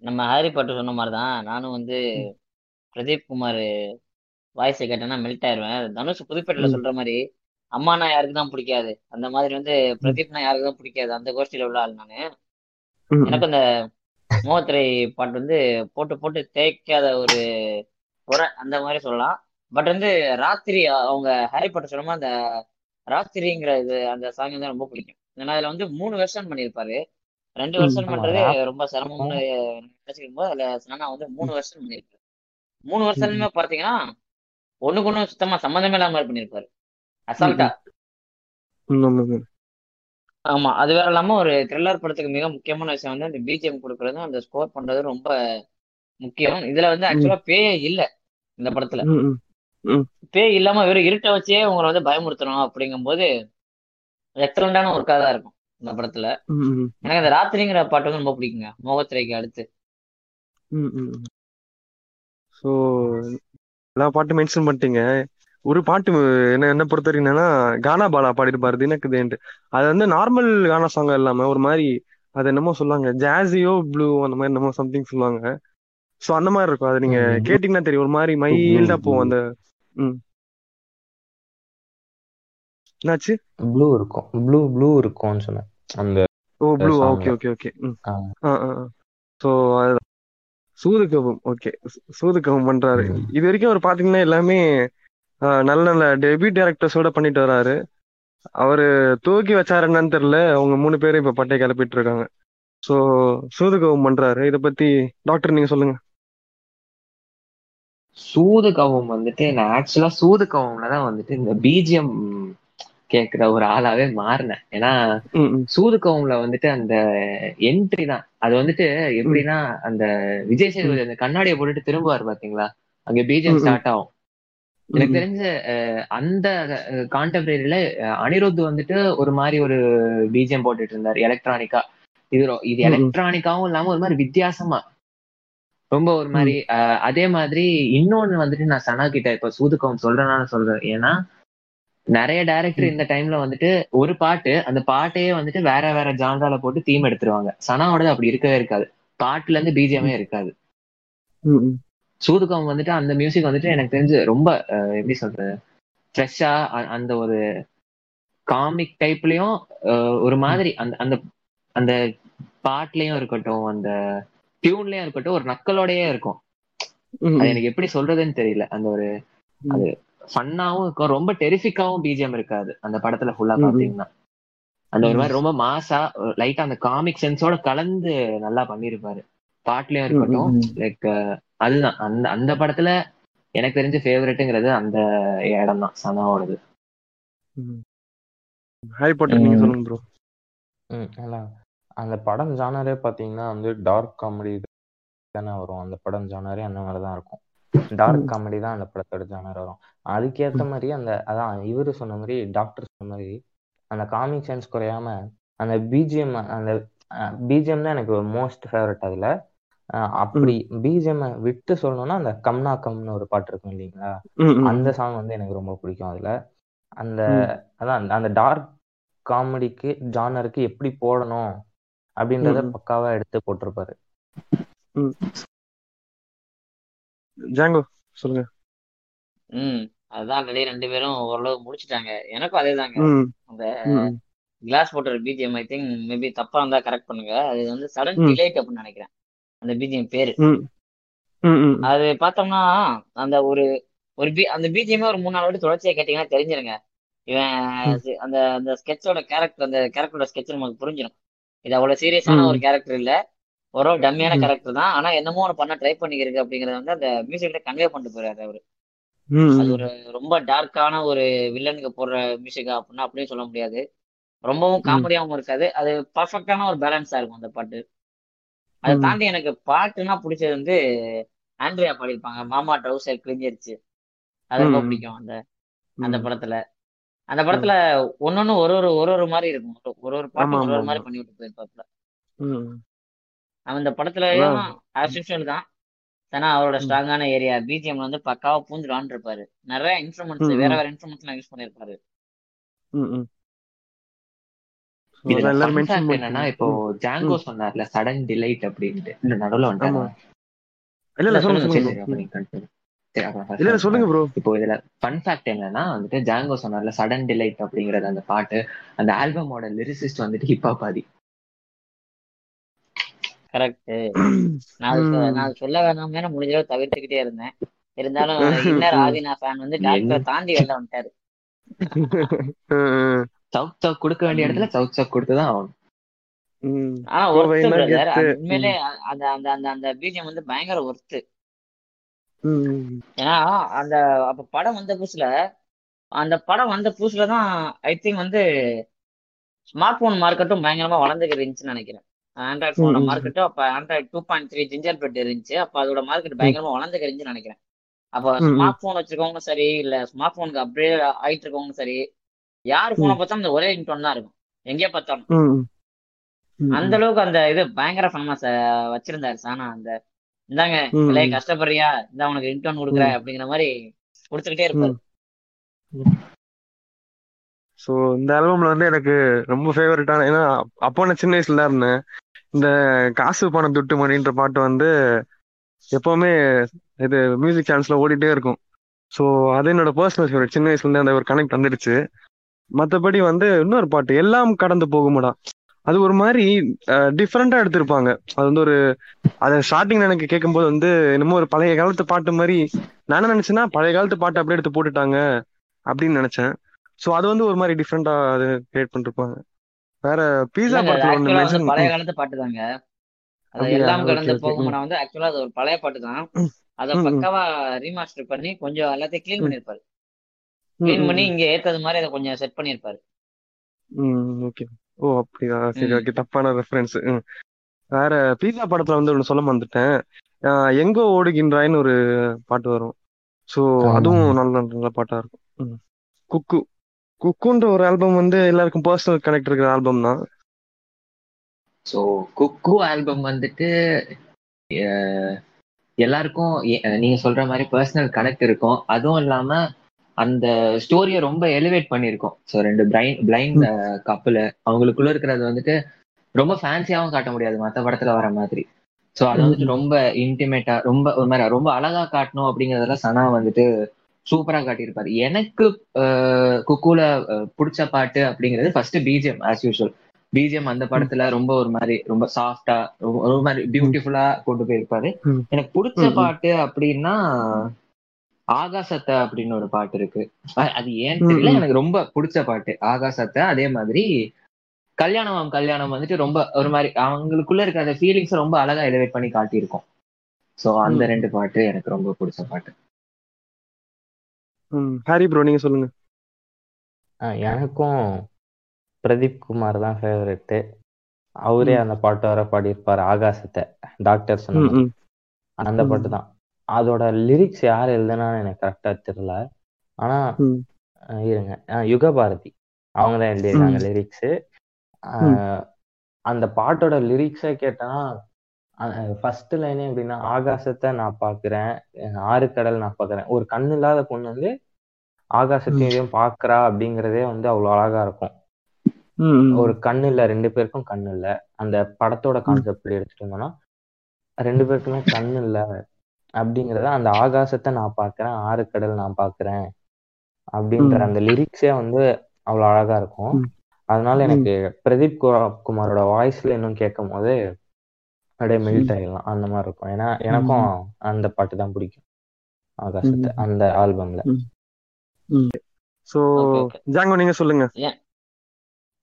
நம்ம ஹாரி பாட்டர் சொன்ன மாதிரிதான். நானும் வந்து. பிரதீப் குமார் வாய்ஸை கேட்டேன்னா மெல்ட் ஆயிருவேன். தனுஷ் புதுப்பேட்டையில. சொல்ற மாதிரி அம்மானா யாருக்கு தான் பிடிக்காது. அந்த மாதிரி வந்து பிரதீப்னா யாருக்கு தான் பிடிக்காது. அந்த கோஷ்டியில உள்ள ஆள் நானு. எனக்கு அந்த மோகத்திரை பாட்டு வந்து போட்டு போட்டு தேய்க்காத ஒரு குறை அந்த மாதிரி சொல்லலாம். பட் வந்து ராத்திரி அவங்க ஹாரி பாட்டர் சொன்ன மாதிரி அந்த ராத்திரிங்கிற இது அந்த சாங் தான் ரொம்ப பிடிக்கும். ஏன்னா அதுல வந்து மூணு வெர்ஷன் பண்ணியிருப்பாரு. ரெண்டு ம். வெர்ஷன் ஆமா. பண்றது ரொம்ப சிரமம்னு நினைச்சிருக்கும் போது அதுல சனா வந்து மூணு வெர்ஷன் பண்ணியிருப்பாரு. மூணு வெர்ஷனுமே பார்த்தீங்கன்னா ஒண்ணுக்கு ஒண்ணு சுத்தமா சம்மந்தமே இல்லாம மாதிரி பண்ணியிருப்பாரு. அசால்ட்டா ஆமா, அது வேற இல்லாம ஒரு த்ரில்லர் படத்துக்கு மிக முக்கியமான விஷயம் வந்து அந்த பிஜிஎம் கொடுக்கறதும் அந்த ஸ்கோர் பண்றது ரொம்ப முக்கியம். இதுல வந்து ஆக்சுவலா பேயே இல்ல இந்த படத்துல. பேய் இல்லாம வெறும் இருட்டை வச்சே உங்களை வந்து பயமுறுத்தணும் அப்படிங்கும்போது எக்ஸலண்டான ஒர்க்கா தான் இருக்கும் இந்த படத்துல. எனக்கு அந்த ராத்திரிங்கிற பாட்டு வந்து ரொம்ப பிடிக்குங்க. மோகத்திரைக்கு அடுத்து. ஸோ எல்லா பாட்டும் மென்ஷன் பண்ணிட்டீங்க. ஒரு பாட்டு என்ன என்ன பொறுத்த வரைக்கும் என்னன்னா கானா பாலா பாடிருப்பாரு தினக்குதேன்ட்டு அது வந்து நார்மல் கானா சாங் இல்லாம ஒரு மாதிரி அது என்னமோ சொல்லுவாங்க ஜாஸியோ ப்ளூ அந்த மாதிரி என்னமோ சம்திங் சொல்லுவாங்க. ஸோ அந்த மாதிரி இருக்கும். அது நீங்க கேட்டீங்கன்னா தெரியும். ஒரு மாதிரி மைல்டா. போகும் அந்த ம். என்னாச்சு? ப்ளூ இருக்கும். ப்ளூ ப்ளூ இருக்கும்னு சொன்னேன். அந்த ஓ blue okay. Okay okay so சூதுகவும் okay சூதுகவும் பண்றாரு. இது வரைக்கும் அவர் பாத்தீங்கன்னா எல்லாமே நல்ல நல்ல டெபியூ டேரக்டர்ஸோட பண்ணிட்டு வராரு. அவரு தூக்கி வச்சாரு என்னன்னு தெரியல. அவங்க மூணு பேரும் இப்ப பட்டை கிளப்பிட்டு இருக்காங்க. ஸோ சூதுகவும் பண்றாரு. இத பத்தி டாக்டர் நீங்க சொல்லுங்க. சூது கவம் வந்துட்டு நான் ஆக்சுவலா சூது கவம்ல தான் வந்துட்டு இந்த பிஜிஎம் கேட்கிற ஒரு ஆளாவே மாறினேன். ஏன்னா ம் ம். சூது கவம்ல வந்துட்டு அந்த என்ட்ரி தான். அது வந்துட்டு எப்படின்னா அந்த விஜய் சேதுபதி அந்த கண்ணாடியை போட்டுட்டு திரும்புவார் பாத்தீங்களா? அங்க பிஜிஎம். ஸ்டார்ட் ஆகும். எனக்கு தெரிஞ்ச அந்த கான்டெம்பரரியில அனிருத் வந்துட்டு ஒரு மாதிரி ஒரு பிஜிஎம் போட்டுட்டு இருந்தார் எலக்ட்ரானிக்கா இது இது. எலக்ட்ரானிக்காவும் இல்லாம ஒரு மாதிரி வித்தியாசமா. ரொம்ப ஒரு மாதிரி அதே மாதிரி இன்னொன்னு வந்துட்டு நான் சனா கிட்ட இப்ப சூதுக்கம் சொல்றேனால சொல்றேன். ஏன்னா நிறைய டைரக்டர் இந்த டைம்ல வந்துட்டு ஒரு பாட்டு அந்த பாட்டையே வந்துட்டு வேற வேற ஜான்ரால போட்டு தீம் எடுத்துருவாங்க. சனாவோடது அப்படி இருக்கவே இருக்காது. பாட்டுல இருந்து பிஜிஎமே இருக்காது. சூதுகம் வந்துட்டு அந்த மியூசிக் வந்துட்டு எனக்கு தெரிஞ்சு ரொம்ப எப்படி சொல்றது ஃப்ரெஷ்ஷா அந்த ஒரு காமிக் டைப்லயும் ஒரு மாதிரி அந்த அந்த அந்த பாட்டுலயும் இருக்கட்டும் அந்த டியூன்லயும் இருக்கட்டும் ஒரு நக்கலோடயே இருக்கும் அது. எனக்கு எப்படி சொல்றதுன்னு தெரியல அந்த ஒரு. அது ஃபன்னாவும் இருக்கும் ரொம்ப டெரிஃபிக்காவும் பிஜிஎம் இருக்காது அந்த படத்துல ஃபுல்லா. பாத்தீங்கன்னா அந்த ஒரு. மாதிரி ரொம்ப மாசா லைட்டா அந்த காமிக் சென்ஸோட கலந்து நல்லா பண்ணிருப்பாரு பாட்டுலயும் ம், ம், இருக்கட்டும். லைக் அதுதான். அந்த அந்த படத்துல எனக்கு தெரிஞ்ச ஃபேவரட்டுங்கிறது அந்த இடம் தான் சனாவோடது. ஹாரி பாட்டர் நீங்க ம். சொல்லுங்க ப்ரோ ம் அந்த படம் ஜானரே பார்த்தீங்கன்னா வந்து டார்க் காமெடி தானே வரும். அந்த படம் ஜானரே அந்த மாதிரி தான் இருக்கும் டார்க். காமெடி தான் அந்த படத்தோட ஜானர் வரும். அதுக்கேற்ற மாதிரி அந்த அதான் இவர் சொன்ன மாதிரி டாக்டர் சொன்ன மாதிரி அந்த காமிக் சென்ஸ் குறையாம அந்த பிஜிஎம் அந்த பிஜிஎம் தான் எனக்கு மோஸ்ட் ஃபேவரட் அதுல. அப்படி பிஜிஎம் விட்டு சொல்லணும்னா அந்த கம்னா கம்னு ஒரு பாட்டு இருக்கும் இல்லைங்களா. அந்த சாங் வந்து எனக்கு ரொம்ப பிடிக்கும் அதுல அந்த. அதான் அந்த- டார்க் காமெடிக்கு ஜானருக்கு எப்படி போடணும் அப்படின்றத. பக்காவா எடுத்து போட்டிருப்பாரு. ஜாங்கோ சொல்லுங்க ம் அதுதான் ஆல்ரெடி ரெண்டு பேரும் ஓரளவு முடிச்சிட்டாங்க எனக்கும் அதேதாங்க ம் அந்த. கிளாஸ் போட்டர் பிஜிஎம் ஐ திங்க் மேபி தப்பா இருந்தா கரெக்ட் பண்ணுங்க அது வந்து சடன். டிலேட் அப்படின்னு நினைக்கிறேன் அந்த பிஜிஎம் பேரு. அது பார்த்தோம்னா அந்த ஒரு ஒரு பி அந்த பிஜிஎமே ஒரு மூணு நாலு வாட்டி தொடர்ச்சியா கேட்டீங்கன்னா தெரிஞ்சிருங்க. இவன் அந்த அந்த ஸ்கெட்சோட கேரக்டர் அந்த கேரக்டரோட ஸ்கெட்ச் நமக்கு புரிஞ்சிடும் இது அவ்வளவு சீரியஸான. ஒரு கேரக்டர் இல்ல. ஒரு டம்மியான. கேரக்டர் தான். ஆனா என்னமோ ஒன்று பண்ண ட்ரை பண்ணிக்கிறது அப்படிங்கறத வந்து அந்த மியூசிக்ல கன்வே பண்ணிட்டு போறாரு அவரு. அது ஒரு ரொம்ப டார்க்கான ஒரு வில்லனுக்கு போடுற மியூசிக்கா அப்படின்னா அப்படின்னு சொல்ல முடியாது. ரொம்பவும் காமெடியாவும் இருக்காது. அது பர்ஃபெக்டான ஒரு பேலன்ஸா இருக்கும் அந்த பாட்டு. அதை தாண்டி எனக்கு பாட்டுன்னா பிடிச்சது வந்து ஆண்ட்ரியா பாடியிருப்பாங்க. மாமா ட்ரௌசர் கிழிஞ்சிருச்சு. அது ரொம்ப பிடிக்கும் அந்த அந்த படத்துல. அந்த. படத்துல ஒன்னொன்னு ஒரு ஒரு ஒரு ஒரு மாதிரி இருக்கும். ஒரு ஒரு ஆமா பாட்டும் ஒரு ஒரு மாதிரி பண்ணி விட்டு போயிருப்பாப்ல. ம். அந்த படத்துலயும் அதான். ஆஸ் தான். ஏன்னா அவரோட ஸ்ட்ராங்கான ஏரியா பிஜிஎம் வந்து பக்காவா பூந்துடான்னு இருப்பாரு நிறைய இன்ஸ்ட்ருமெண்ட்ஸ் வேற வேற இன்ஸ்ட்ருமெண்ட்ஸ் எல்லாம் யூஸ் பண்ணிருப்பாரு என்னன்னா இப்போ ஜாங்கோ சொன்னார்ல சடன் டிலைட் அப்படின்ட்டு. நடுவுல வந்துட்டாரா? இல்ல இல்ல சொல்லுங்க இல்ல சொல்லுங்க ப்ரோ இப்போ இதுல ஃபன் ஃபேக்ட் என்னன்னா வந்துட்டு ஜாங்கோ சொன்னார்ல சடன் டிலைட் அப்படிங்கறது அந்த பாட்டு. அந்த ஆல்பமோட லிரிசிஸ்ட் வந்துட்டு ஹிப்ஹாப் ஆதி. கரெக்ட் நான் நான் சொல்ல வேணாமே முடிஞ்ச அளவு தவிர்த்துக்கிட்டே இருந்தேன். இருந்தாலும் இன்னர் ஆதினா ஃபேன் வந்து டாக்டரை தாண்டி வெளில வந்துட்டாரு. சவுக் சவுக் கொடுக்க வேண்டிய இடத்துல சவுக் சவுக் கொடுத்துதான் ஆகணும். ஆனா உண்மையிலே அந்த அந்த அந்த அந்த பிஜிஎம் வந்து பயங்கர ஒர்த்து ஏன்னா அந்த அப்ப படம் வந்த புதுசுல அந்த படம் வந்த புதுசுல தான் ஐ திங்க் வந்து ஸ்மார்ட் போன் மார்க்கெட்டும் பயங்கரமா வளர்ந்துக்கு இருந்துச்சுன்னு நினைக்கிறேன். ஆண்ட்ராய்ட் போனோட மார்க்கெட்டும் அப்ப Android two point three gingerbread இருந்துச்சு. அப்ப அதோட மார்க்கெட் பயங்கரமா வளர்ந்துக்கு இருந்துச்சுன்னு நினைக்கிறேன். அப்ப ஸ்மார்ட் போன் வச்சிருக்கவங்க சரி இல்ல ஸ்மார்ட் போனுக்கு அப்கிரேட் ஆயிட்டு இருக்கவங்க சரி யார் போனை ம். பார்த்தாலும் இந்த ஒரே ரிங்டோன் தான் இருக்கும். எங்கே பார்த்தாலும். அந்த அளவுக்கு அந்த இது பயங்கர ஃபேமஸ் வச்சிருந்தாரு சானா அந்த. இந்தாங்க ம் கஷ்டப்படுறியா? இந்த உனக்கு ரிங்டோன் கொடுக்குறேன் அப்படிங்கிற மாதிரி கொடுத்துக்கிட்டே இருப்பாரு. ஸோ இந்த ஆல்பம்ல வந்து எனக்கு ரொம்ப ஃபேவரட்டான ஏன்னா அப்போ நான் சின்ன வயசுல தான் இருந்தேன். இந்த காசு பணம் துட்டு மணின்ற பாட்டு வந்து எப்பவுமே இது மியூசிக் சேனல்ஸ்ல ஓடிட்டே இருக்கும். ஸோ அது என்னோட பர்சனல் ஃபேவரட் சின்ன வயசுல இருந்து அந்த ஒரு கனெக்ட் வந்துடுச்சு. மற்றபடி வந்து இன்னொரு பாட்டு எல்லாம் கடந்து போகுமடா. அது ஒரு மாதிரி டிஃப்ரெண்டா எடுத்திருப்பாங்க. அது வந்து ஒரு அதை ஸ்டார்டிங் எனக்கு கேட்கும்போது வந்து என்னமோ ஒரு பழைய காலத்து பாட்டு மாதிரி நான் நினைச்சேன்னா பழைய காலத்து பாட்டு அப்படியே எடுத்து போட்டுட்டாங்க அப்படின்னு நினைச்சேன். ஸோ அது வந்து ஒரு மாதிரி டிஃப்ரெண்டா அது கிரியேட் பண்ணிருப்பாங்க. வேற பீஸா மென்ஷன் பழைய காலத்து பாட்டு தாங்க அது எல்லாம் கடந்து ஓகே ம் போகும்னா வந்து ஆக்சுவலா அது ஒரு பழைய பாட்டு தான் அதை பக்காவா ரீமாஸ்டர் பண்ணி கொஞ்சம் எல்லாத்தையும் க்ளீன் பண்ணிருப்பாரு க்ளீன் பண்ணி இங்க ஏத்தது மாதிரி அதை கொஞ்சம் செட் பண்ணிருப்பாரு ம் ஓகே. ஓ அப்படியா? சரி ஓகே. தப்பான ரெஃபரன்ஸ் வேற பீஸா படத்துல வந்து ஒன்று சொல்ல வந்துட்டேன் எங்கோ ஓடுகின்றாய்ன்னு ஒரு பாட்டு வரும். ஸோ அதுவும் நல்ல நல்ல பாட்டா இருக்கும். ம். குக்கு. குக்குன்ற ஒரு ஆல்பம் வந்து எல்லாருக்கும் பர்சனல் கனெக்ட் இருக்கிற ஆல்பம் தான். ஸோ குக்கு ஆல்பம் வந்துட்டு எல்லாருக்கும் நீங்க சொல்ற மாதிரி பர்சனல் கனெக்ட் இருக்கும். அதுவும் இல்லாம அந்த ஸ்டோரியை ரொம்ப எலிவேட் பண்ணியிருக்கோம். ஸோ ரெண்டு பிளைண்ட் பிளைண்ட். கப்பல் அவங்களுக்குள்ள இருக்கிறது வந்துட்டு ரொம்ப ஃபேன்சியாவும் காட்ட முடியாது மற்ற படத்துல வர மாதிரி. ஸோ அதை வந்துட்டு. ரொம்ப இன்டிமேட்டா ரொம்ப ஒரு மாதிரி ரொம்ப அழகா காட்டணும் அப்படிங்கறதுல சனா வந்துட்டு சூப்பரா காட்டியிருப்பாரு. எனக்கு குக்குல பிடிச்ச பாட்டு அப்படிங்கிறது first BGM as usual BGM அந்த படத்துல ரொம்ப ஒரு மாதிரி ரொம்ப சாஃப்டா ஒரு மாதிரி பியூட்டிஃபுல்லா கொண்டு போயிருப்பாரு. எனக்கு பிடிச்ச. பாட்டு அப்படின்னா ஆகாசத்தை அப்படின்னு ஒரு பாட்டு இருக்கு. அது ஏன் தெரியல. எனக்கு ரொம்ப பிடிச்ச பாட்டு. ஆகாசத்தை அதே மாதிரி கல்யாணம் கல்யாணம் வந்துட்டு ரொம்ப ஒரு மாதிரி அவங்களுக்குள்ள இருக்க அந்த ஃபீலிங்ஸ் ரொம்ப அழகா எலிவேட் பண்ணி காட்டியிருக்கோம். சோ அந்த ரெண்டு பாட்டு எனக்கு ரொம்ப பிடிச்ச பாட்டு. ஹாரி ப்ரோ நீங்க சொல்லுங்க. எனக்கும் பிரதீப் குமார் தான் ஃபேவரெட்டு அவரே அந்த பாட்டு வர பாடியிருப்பார் ஆகாசத்தை. டாக்டர் சொன்ன அந்த பாட்டு தான். அதோட லிரிக்ஸ் யார் எழுதுனான்னு எனக்கு கரெக்டாக தெரியல. ஆனா இருங்க. யுகபாரதி. அவங்க தான் எழுதியிருக்காங்க லிரிக்ஸு அந்த பாட்டோட லிரிக்ஸை கேட்டனா ஃபர்ஸ்ட் லைனே எப்படின்னா ஆகாசத்தை நான் பார்க்கிறேன். ஆறு கடல் நான் பார்க்கிறேன். ஒரு கண்ணு இல்லாத பொண்ணு வந்து ஆகாசத்தையும் பார்க்கறா அப்படிங்கிறதே வந்து அவ்வளோ அழகா இருக்கும். ஒரு கண்ணு இல்ல ரெண்டு பேருக்கும் கண்ணு இல்ல. அந்த படத்தோட கான்செப்ட் எடுத்துட்டு வந்தோம்னா ரெண்டு பேருக்குமே கண்ணு இல்ல. அப்படிங்கறத அந்த ஆகாசத்தை நான் பார்க்கிறேன் ஆறு கடல் நான் பார்க்கிறேன் அப்படின்ற அந்த லிரிக்ஸே வந்து அவ்வளோ அழகா இருக்கும். அதனால எனக்கு பிரதீப் குமாரோட வாய்ஸ்ல இன்னும் கேட்கும் போது அப்படியே மெல்ட் ஆயிடலாம். அந்த மாதிரி இருக்கும். ஏன்னா எனக்கும் அந்த பாட்டு தான் பிடிக்கும். ஆகாசத்தை. அந்த ஆல்பம்ல ஓகே ஜாங்கோ நீங்க சொல்லுங்க.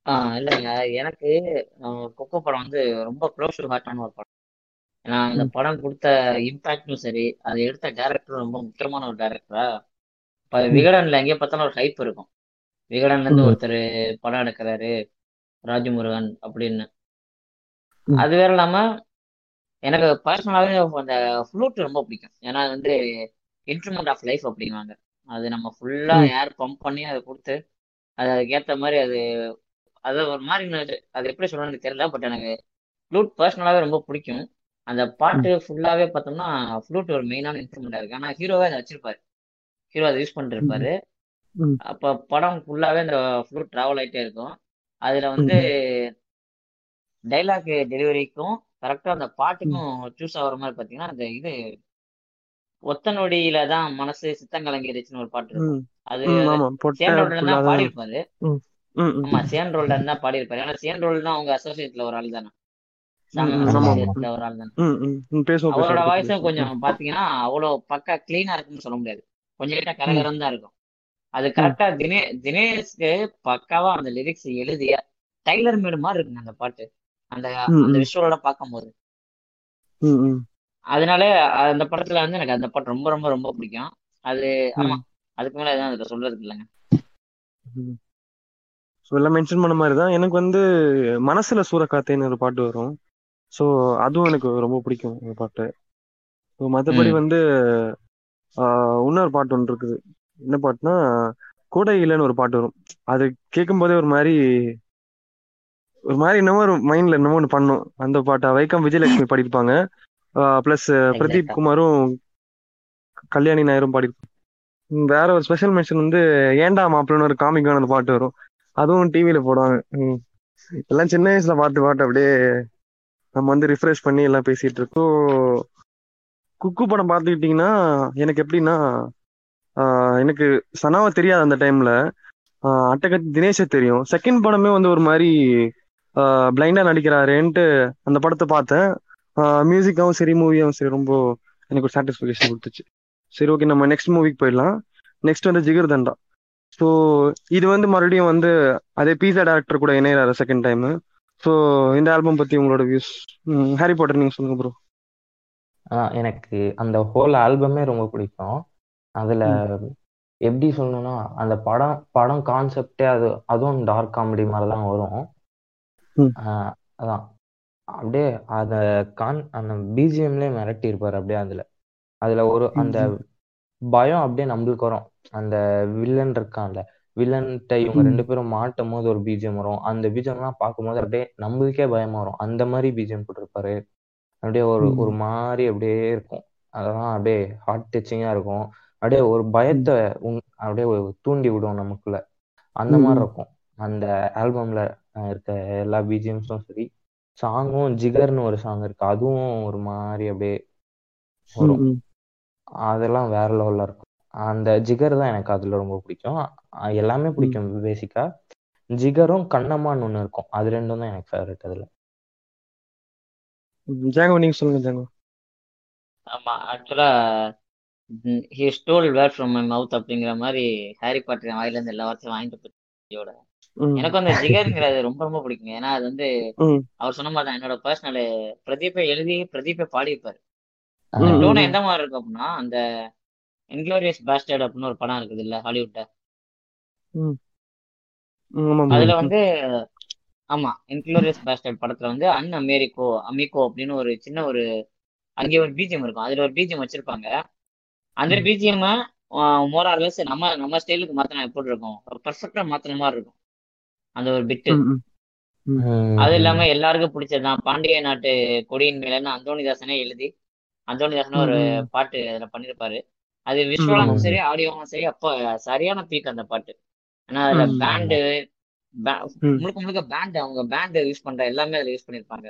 ஆ இல்லைங்க. எனக்கு கொக்கோ படம் வந்து ரொம்ப க்ளோஸ் டு ஹார்ட்டான ஒரு படம். ஏன்னா அந்த ம். படம் கொடுத்த இம்பாக்டும் சரி அதை எடுத்த டேரக்டரும் ரொம்ப முக்கியமான ஒரு டேரக்டரா இப்போ. விகடன்ல எங்கே பார்த்தாலும் ஒரு ஹைப் இருக்கும் விகடன்ல இருந்து. ஒருத்தர் படம் எடுக்கிறாரு ராஜமுருகன் அப்படின்னு. அது வேற இல்லாம எனக்கு பர்சனலாவே அந்த ஃப்ளூட் ரொம்ப பிடிக்கும் ஏன்னா அது வந்து இன்ஸ்ட்ருமெண்ட் ஆஃப் லைஃப் அப்படிங்குவாங்க அது நம்ம ஃபுல்லா. ஏர் பம்ப் பண்ணி அதை கொடுத்து அது அதுக்கேற்ற மாதிரி அது அது ஒரு மாதிரி அது எப்படி சொல்லணும்னு தெரியல பட் எனக்கு ஃப்ளூட் பர்சனலாவே ரொம்ப பிடிக்கும் அந்த பாட்டு ஃபுல்லாவே பார்த்தோம்னா ஃப்ளூட் ஒரு மெயினான இன்ஸ்ட்ருமெண்டா இருக்கு. ஆனா ஹீரோவே அதை வச்சிருப்பாரு. ஹீரோ அதை யூஸ் ம். அப்ப படம் ஃபுல்லாவே அந்த ஃப்ளூட் டிராவல் ஆயிட்டே இருக்கும். அதுல வந்து டைலாக் டெலிவரிக்கும் கரெக்டா அந்த பாட்டுக்கும் சூஸ் ஆகுற மாதிரி பாத்தீங்கன்னா அந்த இது ஒத்த நொடியில தான் மனசு சித்தங்கலங்கிருச்சுன்னு ஒரு பாட்டு இருக்கும். அது சேன் ஃபுல்லா தான் பாடியிருப்பாரு. ஆமா சேன் ரோல்ல தான் பாடியிருப்பாரு. ஏன்னா சேன் ரோல் தான் அவங்க அசோசியேட்ல ஒரு ஆள் தானே. ஒரு ஆள் தானே. அவரோட வாய்ஸும். கொஞ்சம் பாத்தீங்கன்னா அவ்வளவு பக்கா கிளீனா இருக்குன்னு சொல்ல முடியாது. கொஞ்சம் கிட்ட கரகரம் தான் இருக்கும். அது கரெக்டா தினே தினேஷ்க்கு பக்காவா அந்த லிரிக்ஸ் எழுதிய டைலர் மேடு மாதிரி இருக்குங்க அந்த பாட்டு. அந்த. அந்த. விஷுவலோட பார்க்கும்போது. அதனால அந்த படத்துல வந்து எனக்கு அந்த பாட்டு ரொம்ப ரொம்ப ரொம்ப பிடிக்கும். அது ஆமா. அதுக்கு மேல எதுவும் அதுல சொல்றதுக்கு இல்லைங்க. மென்ஷன் பண்ண மாதிரி தான். எனக்கு வந்து மனசுல சூறக்காத்தேன்னு ஒரு பாட்டு வரும். ஸோ அதுவும் எனக்கு ரொம்ப பிடிக்கும் அந்த பாட்டு. ஸோ மற்றபடி வந்து இன்னொரு பாட்டு ஒன்று இருக்குது. என்ன பாட்டுனா கோடை இல்லைன்னு ஒரு பாட்டு வரும். அது கேட்கும் போதே ஒரு மாதிரி ஒரு மாதிரி என்னமோ ஒரு மைண்ட்ல என்னமோ ஒன்று பண்ணும். அந்த பாட்டை வைக்கம் விஜயலட்சுமி பாடியிருப்பாங்க. ப்ளஸ் பிரதீப் குமாரும் கல்யாணி நாயரும் பாடியிருப்பாங்க. வேற ஒரு ஸ்பெஷல் மென்ஷன் வந்து ஏண்டா மாப்பிள்ளன்னு ஒரு காமிக்கான அந்த பாட்டு வரும். அதுவும் டிவியில போடுவாங்க. எல்லாம் சின்ன வயசுல பார்த்து பாட்டு அப்படியே நம்ம வந்து ரிஃப்ரெஷ் பண்ணி எல்லாம் பேசிட்டு இருக்கோம். குக்கு படம் பார்த்துக்கிட்டிங்கன்னா எனக்கு எப்படின்னா எனக்கு சனாவை தெரியாது அந்த டைம்ல அட்டகத்தி தினேஷை தெரியும். செகண்ட் படமே வந்து ஒரு மாதிரி பிளைண்டா நடிக்கிறாரேன்ட்டு அந்த படத்தை பார்த்தேன். மியூசிக்காவும் சரி மூவியாவும் சரி ரொம்ப எனக்கு ஒரு சாட்டிஸ்ஃபேக்ஷன் கொடுத்துச்சு. சரி ஓகே நம்ம நெக்ஸ்ட் மூவிக்கு போயிடலாம். நெக்ஸ்ட் வந்து ஜிகர் தண்டா ஸோ இது வந்து மறுபடியும் வந்து அதே பீஸா டேரக்டர் கூட இணையிறாரு செகண்ட் டைம் ஸோ இந்த ஆல்பம் பத்தி உங்களோட வியூஸ் ஹாரி பாட்டர் நீங்க சொல்லுங்க ப்ரோ எனக்கு அந்த ஹோல் ஆல்பமே ரொம்ப பிடிக்கும். அதுல எப்படி சொல்லணும்னா அந்த படம் படம் கான்செப்டே அது அதுவும் டார்க் காமெடி மாதிரி தான் வரும் அதான். அப்படியே அத கான் அந்த பிஜிஎம்லேயே மிரட்டி இருப்பாரு அப்படியே அதுல. அதுல ஒரு அந்த பயம் அப்படியே நம்மளுக்கு வரும். அந்த வில்லன் இருக்கான்ல. வில்லன்கிட்ட இவங்க. ரெண்டு பேரும் மாட்டும் போது ஒரு பிஜிஎம் வரும். அந்த பிஜிஎம்லாம் பார்க்கும்போது அப்படியே நம்மளுக்கே பயமா வரும். அந்த மாதிரி பிஜிஎம் போட்டிருப்பாரு. அப்படியே ஒரு. ஒரு மாதிரி அப்படியே இருக்கும். அதெல்லாம் அப்படியே ஹார்ட் டச்சிங்கா இருக்கும். அப்படியே ஒரு பயத்தை அப்படியே தூண்டி விடும் நமக்குள்ள. அந்த மாதிரி. இருக்கும். அந்த ஆல்பம்ல இருக்க எல்லா பிஜிஎம்ஸும் சரி சாங்கும் ஜிகர்னு ஒரு சாங் இருக்கு. அதுவும் ஒரு மாதிரி அப்படியே வரும். அதெல்லாம் வேற லெவல்ல இருக்கும். அந்த ஜிகர் தான் எனக்கு அதுல ரொம்ப பிடிக்கும். எல்லாமே பிடிக்கும் பேசிக்கா ஜிகரும் கண்ணம்மான்னு ஒண்ணு இருக்கும் அது ரெண்டும் தான் எனக்கு ஃபேவரட் அதுல ம். ஜாங்கோ நீங்க சொல்லுங்க ஜாங்கோ ஆமா ஆக்சுவலா he stole where from my mouth அப்படிங்கிற மாதிரி ஹாரி பாட்டர் வாயில இருந்து எல்லா வார்த்தையும் வாங்கிட்டு ம். எனக்கு அந்த ஜிகருங்கிறது ரொம்ப ரொம்ப பிடிக்கும் ஏன்னா அது வந்து. அவர் சொன்ன மாதிரி தான் என்னோட பர்சனல் பிரதீப்பை எழுதி பிரதீப்பை பாடியிருப்பாரு அந்த டோன். எந்த மாதிரி இருக்கும் அப்படின்னா அந்த இன்க்ளோரியஸ் பாஸ்டர்ட் அப்படின்னு ஒரு படம் இருக்குது இல்ல ஹாலிவுட்ல. அதுல வந்து ஆமா இன்க்ளோரியஸ் பாஸ்டர்ட் படத்துல வந்து அன் அமெரிக்கோ அமிகோ அப்படின்னு ஒரு சின்ன ஒரு அங்கே ஒரு பிஜிஎம் இருக்கும். அதுல ஒரு பிஜிஎம் வச்சிருப்பாங்க. அந்த. பிஜிஎம் மோரார்லெஸ் நம்ம நம்ம ஸ்டைலுக்கு மாத்தினா எப்படி இருக்கும் பர்ஃபெக்டா மாத்தின மாதிரி இருக்கும். அந்த ஒரு பிட்டு. அது இல்லாம எல்லாருக்கும் பிடிச்சதுதான். பாண்டிய நாட்டு கொடியின் மேலன்னு அந்தோணிதாசனே எழுதி அந்தோணிதாசனே ஒரு. பாட்டு அதுல பண்ணிருப்பாரு. அது விஷுவலாவும். சரி ஆடியோவும் சரி அப்ப சரியான பீக் அந்த பாட்டு. ஏன்னா அதுல. பேண்டு. முழுக்க முழுக்க பேண்ட் அவங்க பேண்ட் யூஸ் பண்ற எல்லாமே அதுல யூஸ் பண்ணிருப்பாங்க.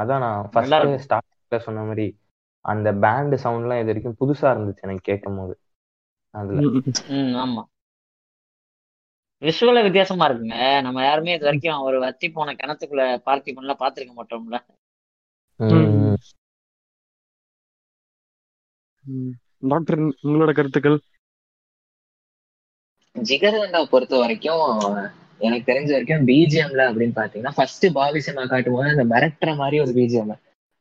அதான் நான் ஃபர்ஸ்ட் ஸ்டார்டிங்ல சொன்ன மாதிரி அந்த பேண்ட் சவுண்ட்லாம் இது வரைக்கும் புதுசா இருந்துச்சு எனக்கு கேட்கும் போது அதுல ஆமா. விஷுவல வித்தியாசமா இருக்குங்க. நம்ம யாருமே இது வரைக்கும் ஒரு வத்தி போன கிணத்துக்குள்ள பார்த்திபன்லாம் பாத்திருக்க மாட்டோம்ல. டாக்டர் உங்களோட கருத்துக்கள்? ஜிகர்தண்டா பொறுத்த வரைக்கும் எனக்கு தெரிஞ்ச வரைக்கும் பிஜிஎம்ல அப்படின்னு பாத்தீங்கன்னா ஃபர்ஸ்ட் பாவி சினிமா காட்டும் போது அந்த மிரட்டுற மாதிரி ஒரு பிஜிஎம்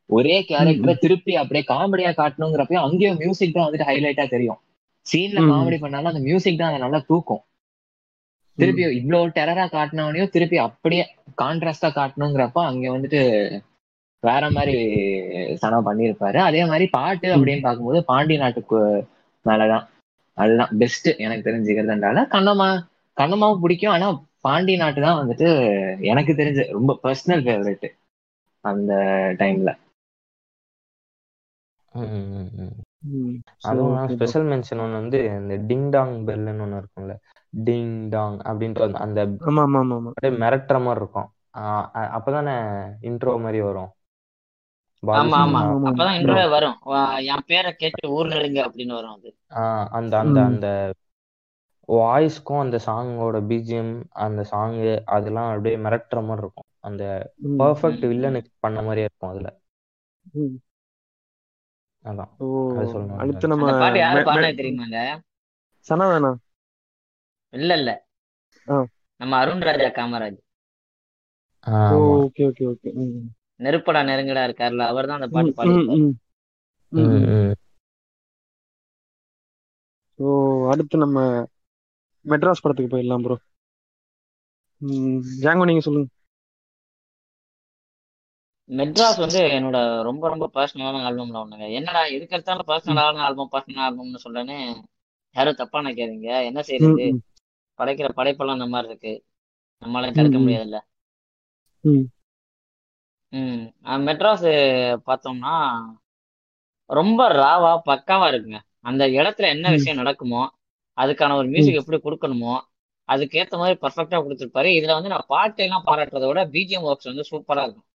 ஒரே கேரக்டரை திருப்பி அப்படியே காமெடியா காட்டணுங்கிறப்ப அங்கேயும் மியூசிக் தான் வந்துட்டு ஹைலைட்டா தெரியும். சீன்ல. காமெடி பண்ணாலும் அந்த மியூசிக் தான் அதை நல்லா தூக்கும். திருப்பி இவ்வளவு டெரரா காட்டினவனையும் திருப்பி அப்படியே கான்ட்ராஸ்டா காட்டணுங்கிறப்ப அங்க வந்துட்டு வேற மாதிரி சனா பண்ணியிருப்பாரு. அதே மாதிரி பாட்டு அப்படின்னு பார்க்கும்போது பாண்டி நாட்டுக்கு மேலதான். அதுதான் பெஸ்ட் எனக்கு தெரிஞ்சுக்கிறதுனால கண்ணம்மா கண்ணம்மாவும் பிடிக்கும். ஆனா பாண்டி நாட்டு தான் வந்துட்டு எனக்கு தெரிஞ்ச ரொம்ப பர்சனல் ஃபேவரட் அந்த டைம்ல. அதுவும். ஸ்பெஷல் மென்ஷன் ஒன்று வந்து இந்த டிங் டாங் பெல்லுன்னு ஒன்று இருக்கும்ல. டிங் டாங் அப்படின்ட்டு அந்த- மிரட்டுற மாதிரி இருக்கும். அப்பதானே இன்ட்ரோ மாதிரி வரும். ஆமா ஆமா. அப்பதான் இன்ட்ரோ வரும். என் பேரை கேட்டு ஊர்ல இருங்க அப்படின்னு வரும் அது. ஆஹ் அந்த அந்த. அந்த வாய்ஸ்க்கும் அந்த சாங்கோட பிஜிஎம் அந்த சாங்கு அதெல்லாம் அப்படியே மிரட்டுற மாதிரி இருக்கும். அந்த. பர்ஃபெக்ட். வில்லனுக்கு பண்ண மாதிரியே இருக்கும் அதுல. அதான். அடுத்து நம்ம பாட்டு யாரு மெ- தெரியுமாங்க? சனாதானா இல்ல இல்ல. ஆ. நம்ம Arun Raja Kamaraj. Okay okay okay. நெருப்படா நெருங்கடா இருக்காருல்ல அவர் தான் அந்த பாட்டு பாடியிருப்பாரு. ஸோ அடுத்து நம்ம மெட்ராஸ் படத்துக்கு போயிடலாம் ப்ரோ ஜாங்கோ நீங்க சொல்லுங்க. மெட்ராஸ் வந்து என்னோட ரொம்ப ரொம்ப பர்சனலான ஆல்பம்ல ஒண்ணுங்க. என்னடா எதுக்கு எடுத்தாலும் பர்சனலான ஆல்பம் பர்சனல் ஆல்பம்னு சொல்றேன்னு யாரும் தப்பா நினைக்காதீங்க. என்ன செய்யறது படைக்கிற படைப்பெல்லாம் அந்த மாதிரி இருக்கு. நம்மளால தடுக்க. முடியாதுல்ல. ம். மெட்ராஸ் பார்த்தோம்னா ரொம்ப ராவா பக்காவா இருக்குங்க அந்த இடத்துல என்ன. விஷயம் நடக்குமோ அதுக்கான ஒரு. மியூசிக் எப்படி கொடுக்கணுமோ அதுக்கேத்த மாதிரி பர்ஃபெக்டா கொடுத்துருப்பாரு இதுல வந்து நான் பாட்டு எல்லாம் பாராட்டுறத விட பிஜிஎம் ஒர்க்ஸ் வந்து சூப்பரா இருக்கும்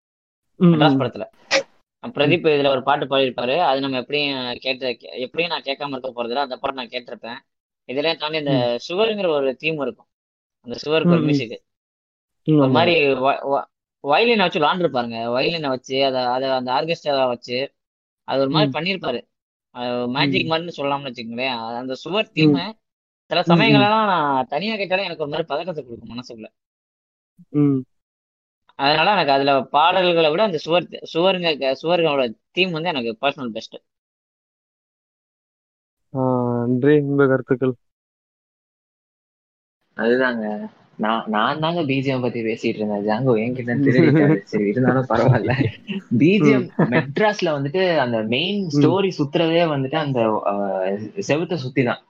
மெட்ராஸ். படத்துல பிரதீப் இதுல ஒரு பாட்டு பாடியிருப்பாரு அது நம்ம எப்படியும் கேட்டு எப்படியும் நான் கேட்காம இருக்க போறதில்ல அந்த பாட்டு நான் கேட்டிருப்பேன் இதெல்லாம் தாண்டி இந்த. சுவருங்கிற ஒரு தீம் இருக்கும் அந்த சுவருக்கு ம், ஒரு. மியூசிக் ஒரு. மாதிரி வயலினை வச்சு விளாண்டுருப்பாருங்க வயலினை வச்சு அதை அதை அந்த ஆர்கெஸ்ட்ரா வச்சு அது ஒரு மாதிரி. பண்ணியிருப்பாரு. மேஜிக் மாதிரின்னு சொல்லலாம்னு வச்சுக்கோங்களேன் அந்த சுவர். தீம் சில ம், ம். சமயங்களெல்லாம் நான் தனியா கேட்டாலே எனக்கு ஒரு மாதிரி பதக்கத்தை கொடுக்கும் மனசுக்குள்ள ம். அதனால எனக்கு அதுல பாடல்களை விட அந்த சுவர் சுவருங்க சுவர்களோட தீம் வந்து எனக்கு பர்சனல் பெஸ்ட் ஆ, அன்றே உங்க கருத்துக்கள் அதுதாங்க நான் நான் தாங்க பிஜிஎம் பத்தி பேசிட்டு இருந்தேன் ஜாங்கோ என்கிட்ட சரி இருந்தாலும் பரவாயில்ல பிஜிஎம் மெட்ராஸ்ல வந்துட்டு அந்த மெயின் ஸ்டோரி சுத்துறதே வந்துட்டு அந்த செவுத்த சுத்தி தான்.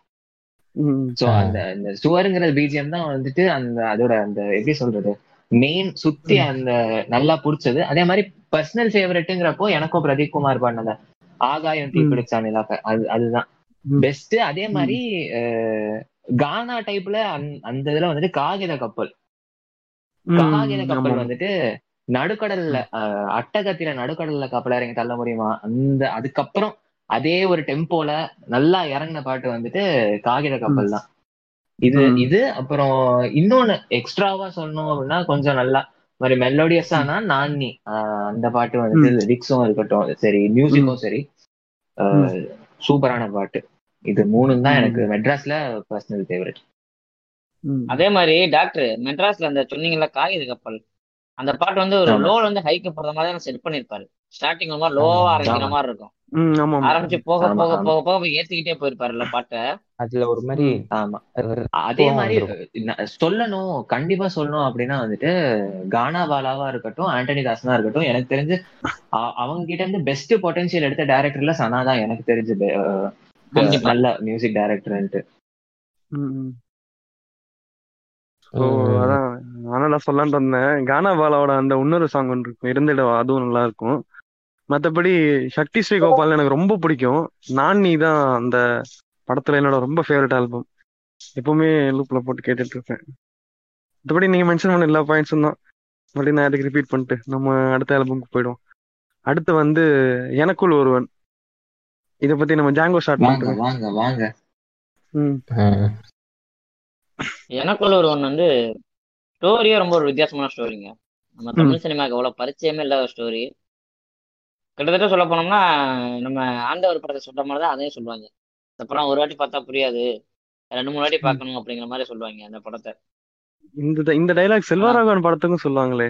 சோ. அந்த அந்த சுவருங்கிற பிஜிஎம் தான் வந்துட்டு அந்த அதோட அந்த எப்படி சொல்றது மெயின் சுத்தி. அந்த நல்லா புடிச்சது அதே மாதிரி பர்சனல் ஃபேவரட்டுங்கிறப்போ எனக்கும் பிரதீப் குமார் பாடினத ஆகாயம் தீ ம். பிடிச்சா நிலாக்க அது அதுதான். பெஸ்ட் அதே மாதிரி கானா டைப்ல அந்த இதுல வந்துட்டு காகித கப்பல். காகித கப்பல். வந்துட்டு நடுக்கடல்ல அட்டகத்தில நடுக்கடல்ல கப்பல் இறங்கி தள்ள முடியுமா அந்த அதுக்கப்புறம் அதே ஒரு டெம்போல நல்லா இறங்கின பாட்டு வந்துட்டு காகித. கப்பல் தான் இது. இது அப்புறம் இன்னொன்னு எக்ஸ்ட்ராவா சொல்லணும் அப்படின்னா கொஞ்சம் நல்லா மாதிரி மெலோடியஸானா நானி ஆஹ் அந்த பாட்டு வந்துட்டு. லிரிக்ஸும் இருக்கட்டும் சரி. மியூசிக்கும் சரி சூப்பரான பாட்டு இது மூணும் தான். எனக்கு மெட்ராஸ்ல பர்சனல் ஃபேவரட். அதே மாதிரி டாக்டர் மெட்ராஸ்ல அந்த சொன்னீங்கல்ல காகித கப்பல். அந்த பாட்டு வந்து ஒரு லோல வந்து ஹைக்கு போடுற மாதிரி தான் செட் பண்ணிருப்பாரு ஸ்டார்டிங் ஒரு மாதிரி லோவா ஆரம்பிக்கிற மாதிரி இருக்கும். ஆரம்பிச்சு போக போக போக போக ஏத்திக்கிட்டே போயிருப்பாருல்ல பாட்டை. அதுல ஒரு மாதிரி. ஆமா. அதே மாதிரி சொல்லணும் கண்டிப்பா சொல்லணும் அப்படின்னா வந்துட்டு கானா பாலாவா இருக்கட்டும் ஆண்டனி தாசனா இருக்கட்டும் எனக்கு தெரிஞ்சு அவங்க கிட்ட இருந்து பெஸ்ட் பொட்டன்ஷியல் எடுத்த டைரக்டர்ல சனா தான் எனக்கு தெரிஞ்சு நல்ல மியூசிக் டைரக்டர்ன்ட்டு. ஸோ அதான் நானும் நான் சொல்லலான்ட்டு வந்தேன். கானா பாலாவோட அந்த இன்னொரு சாங் ஒன்று இருக்கும். இருந்திடவா அதுவும் நல்லா இருக்கும் மற்றபடி சக்தி ஸ்ரீ கோபால் எனக்கு ரொம்ப பிடிக்கும். நான் நீ தான் அந்த படத்துல என்னோட ரொம்ப ஃபேவரட் ஆல்பம் எப்பவுமே லூப்ல போட்டு கேட்டுட்டு இருப்பேன் மற்றபடி நீங்க மென்ஷன் பண்ண எல்லா பாயிண்ட்ஸும் தான். மறுபடியும் நான் அதுக்கு ரிப்பீட் பண்ணிட்டு நம்ம அடுத்த ஆல்பம்க்கு போயிடுவோம். அடுத்து வந்து எனக்குள் ஒருவன். இதை பத்தி நம்ம ஜாங்கோ ஸ்டார்ட் வாங்க வாங்க வாங்க. எனக்குள்ள ஒரு ஒன்று வந்து ஸ்டோரியே ரொம்ப ஒரு வித்தியாசமான ஸ்டோரிங்க நம்ம தமிழ் சினிமாவுக்கு அவ்வளோ பரிச்சயமே இல்லாத ஸ்டோரி கிட்டத்தட்ட சொல்ல போனோம்னா நம்ம ஆண்டவர் படத்தை சொல்ற மாதிரி தான் அதையும் சொல்லுவாங்க. இந்த படம் ஒரு வாட்டி பார்த்தா புரியாது. ரெண்டு மூணு வாட்டி பார்க்கணும் அப்படிங்கிற மாதிரி சொல்லுவாங்க அந்த படத்தை. இந்த இந்த டைலாக் செல்வராகவன் படத்துக்கும் சொல்லுவாங்களே.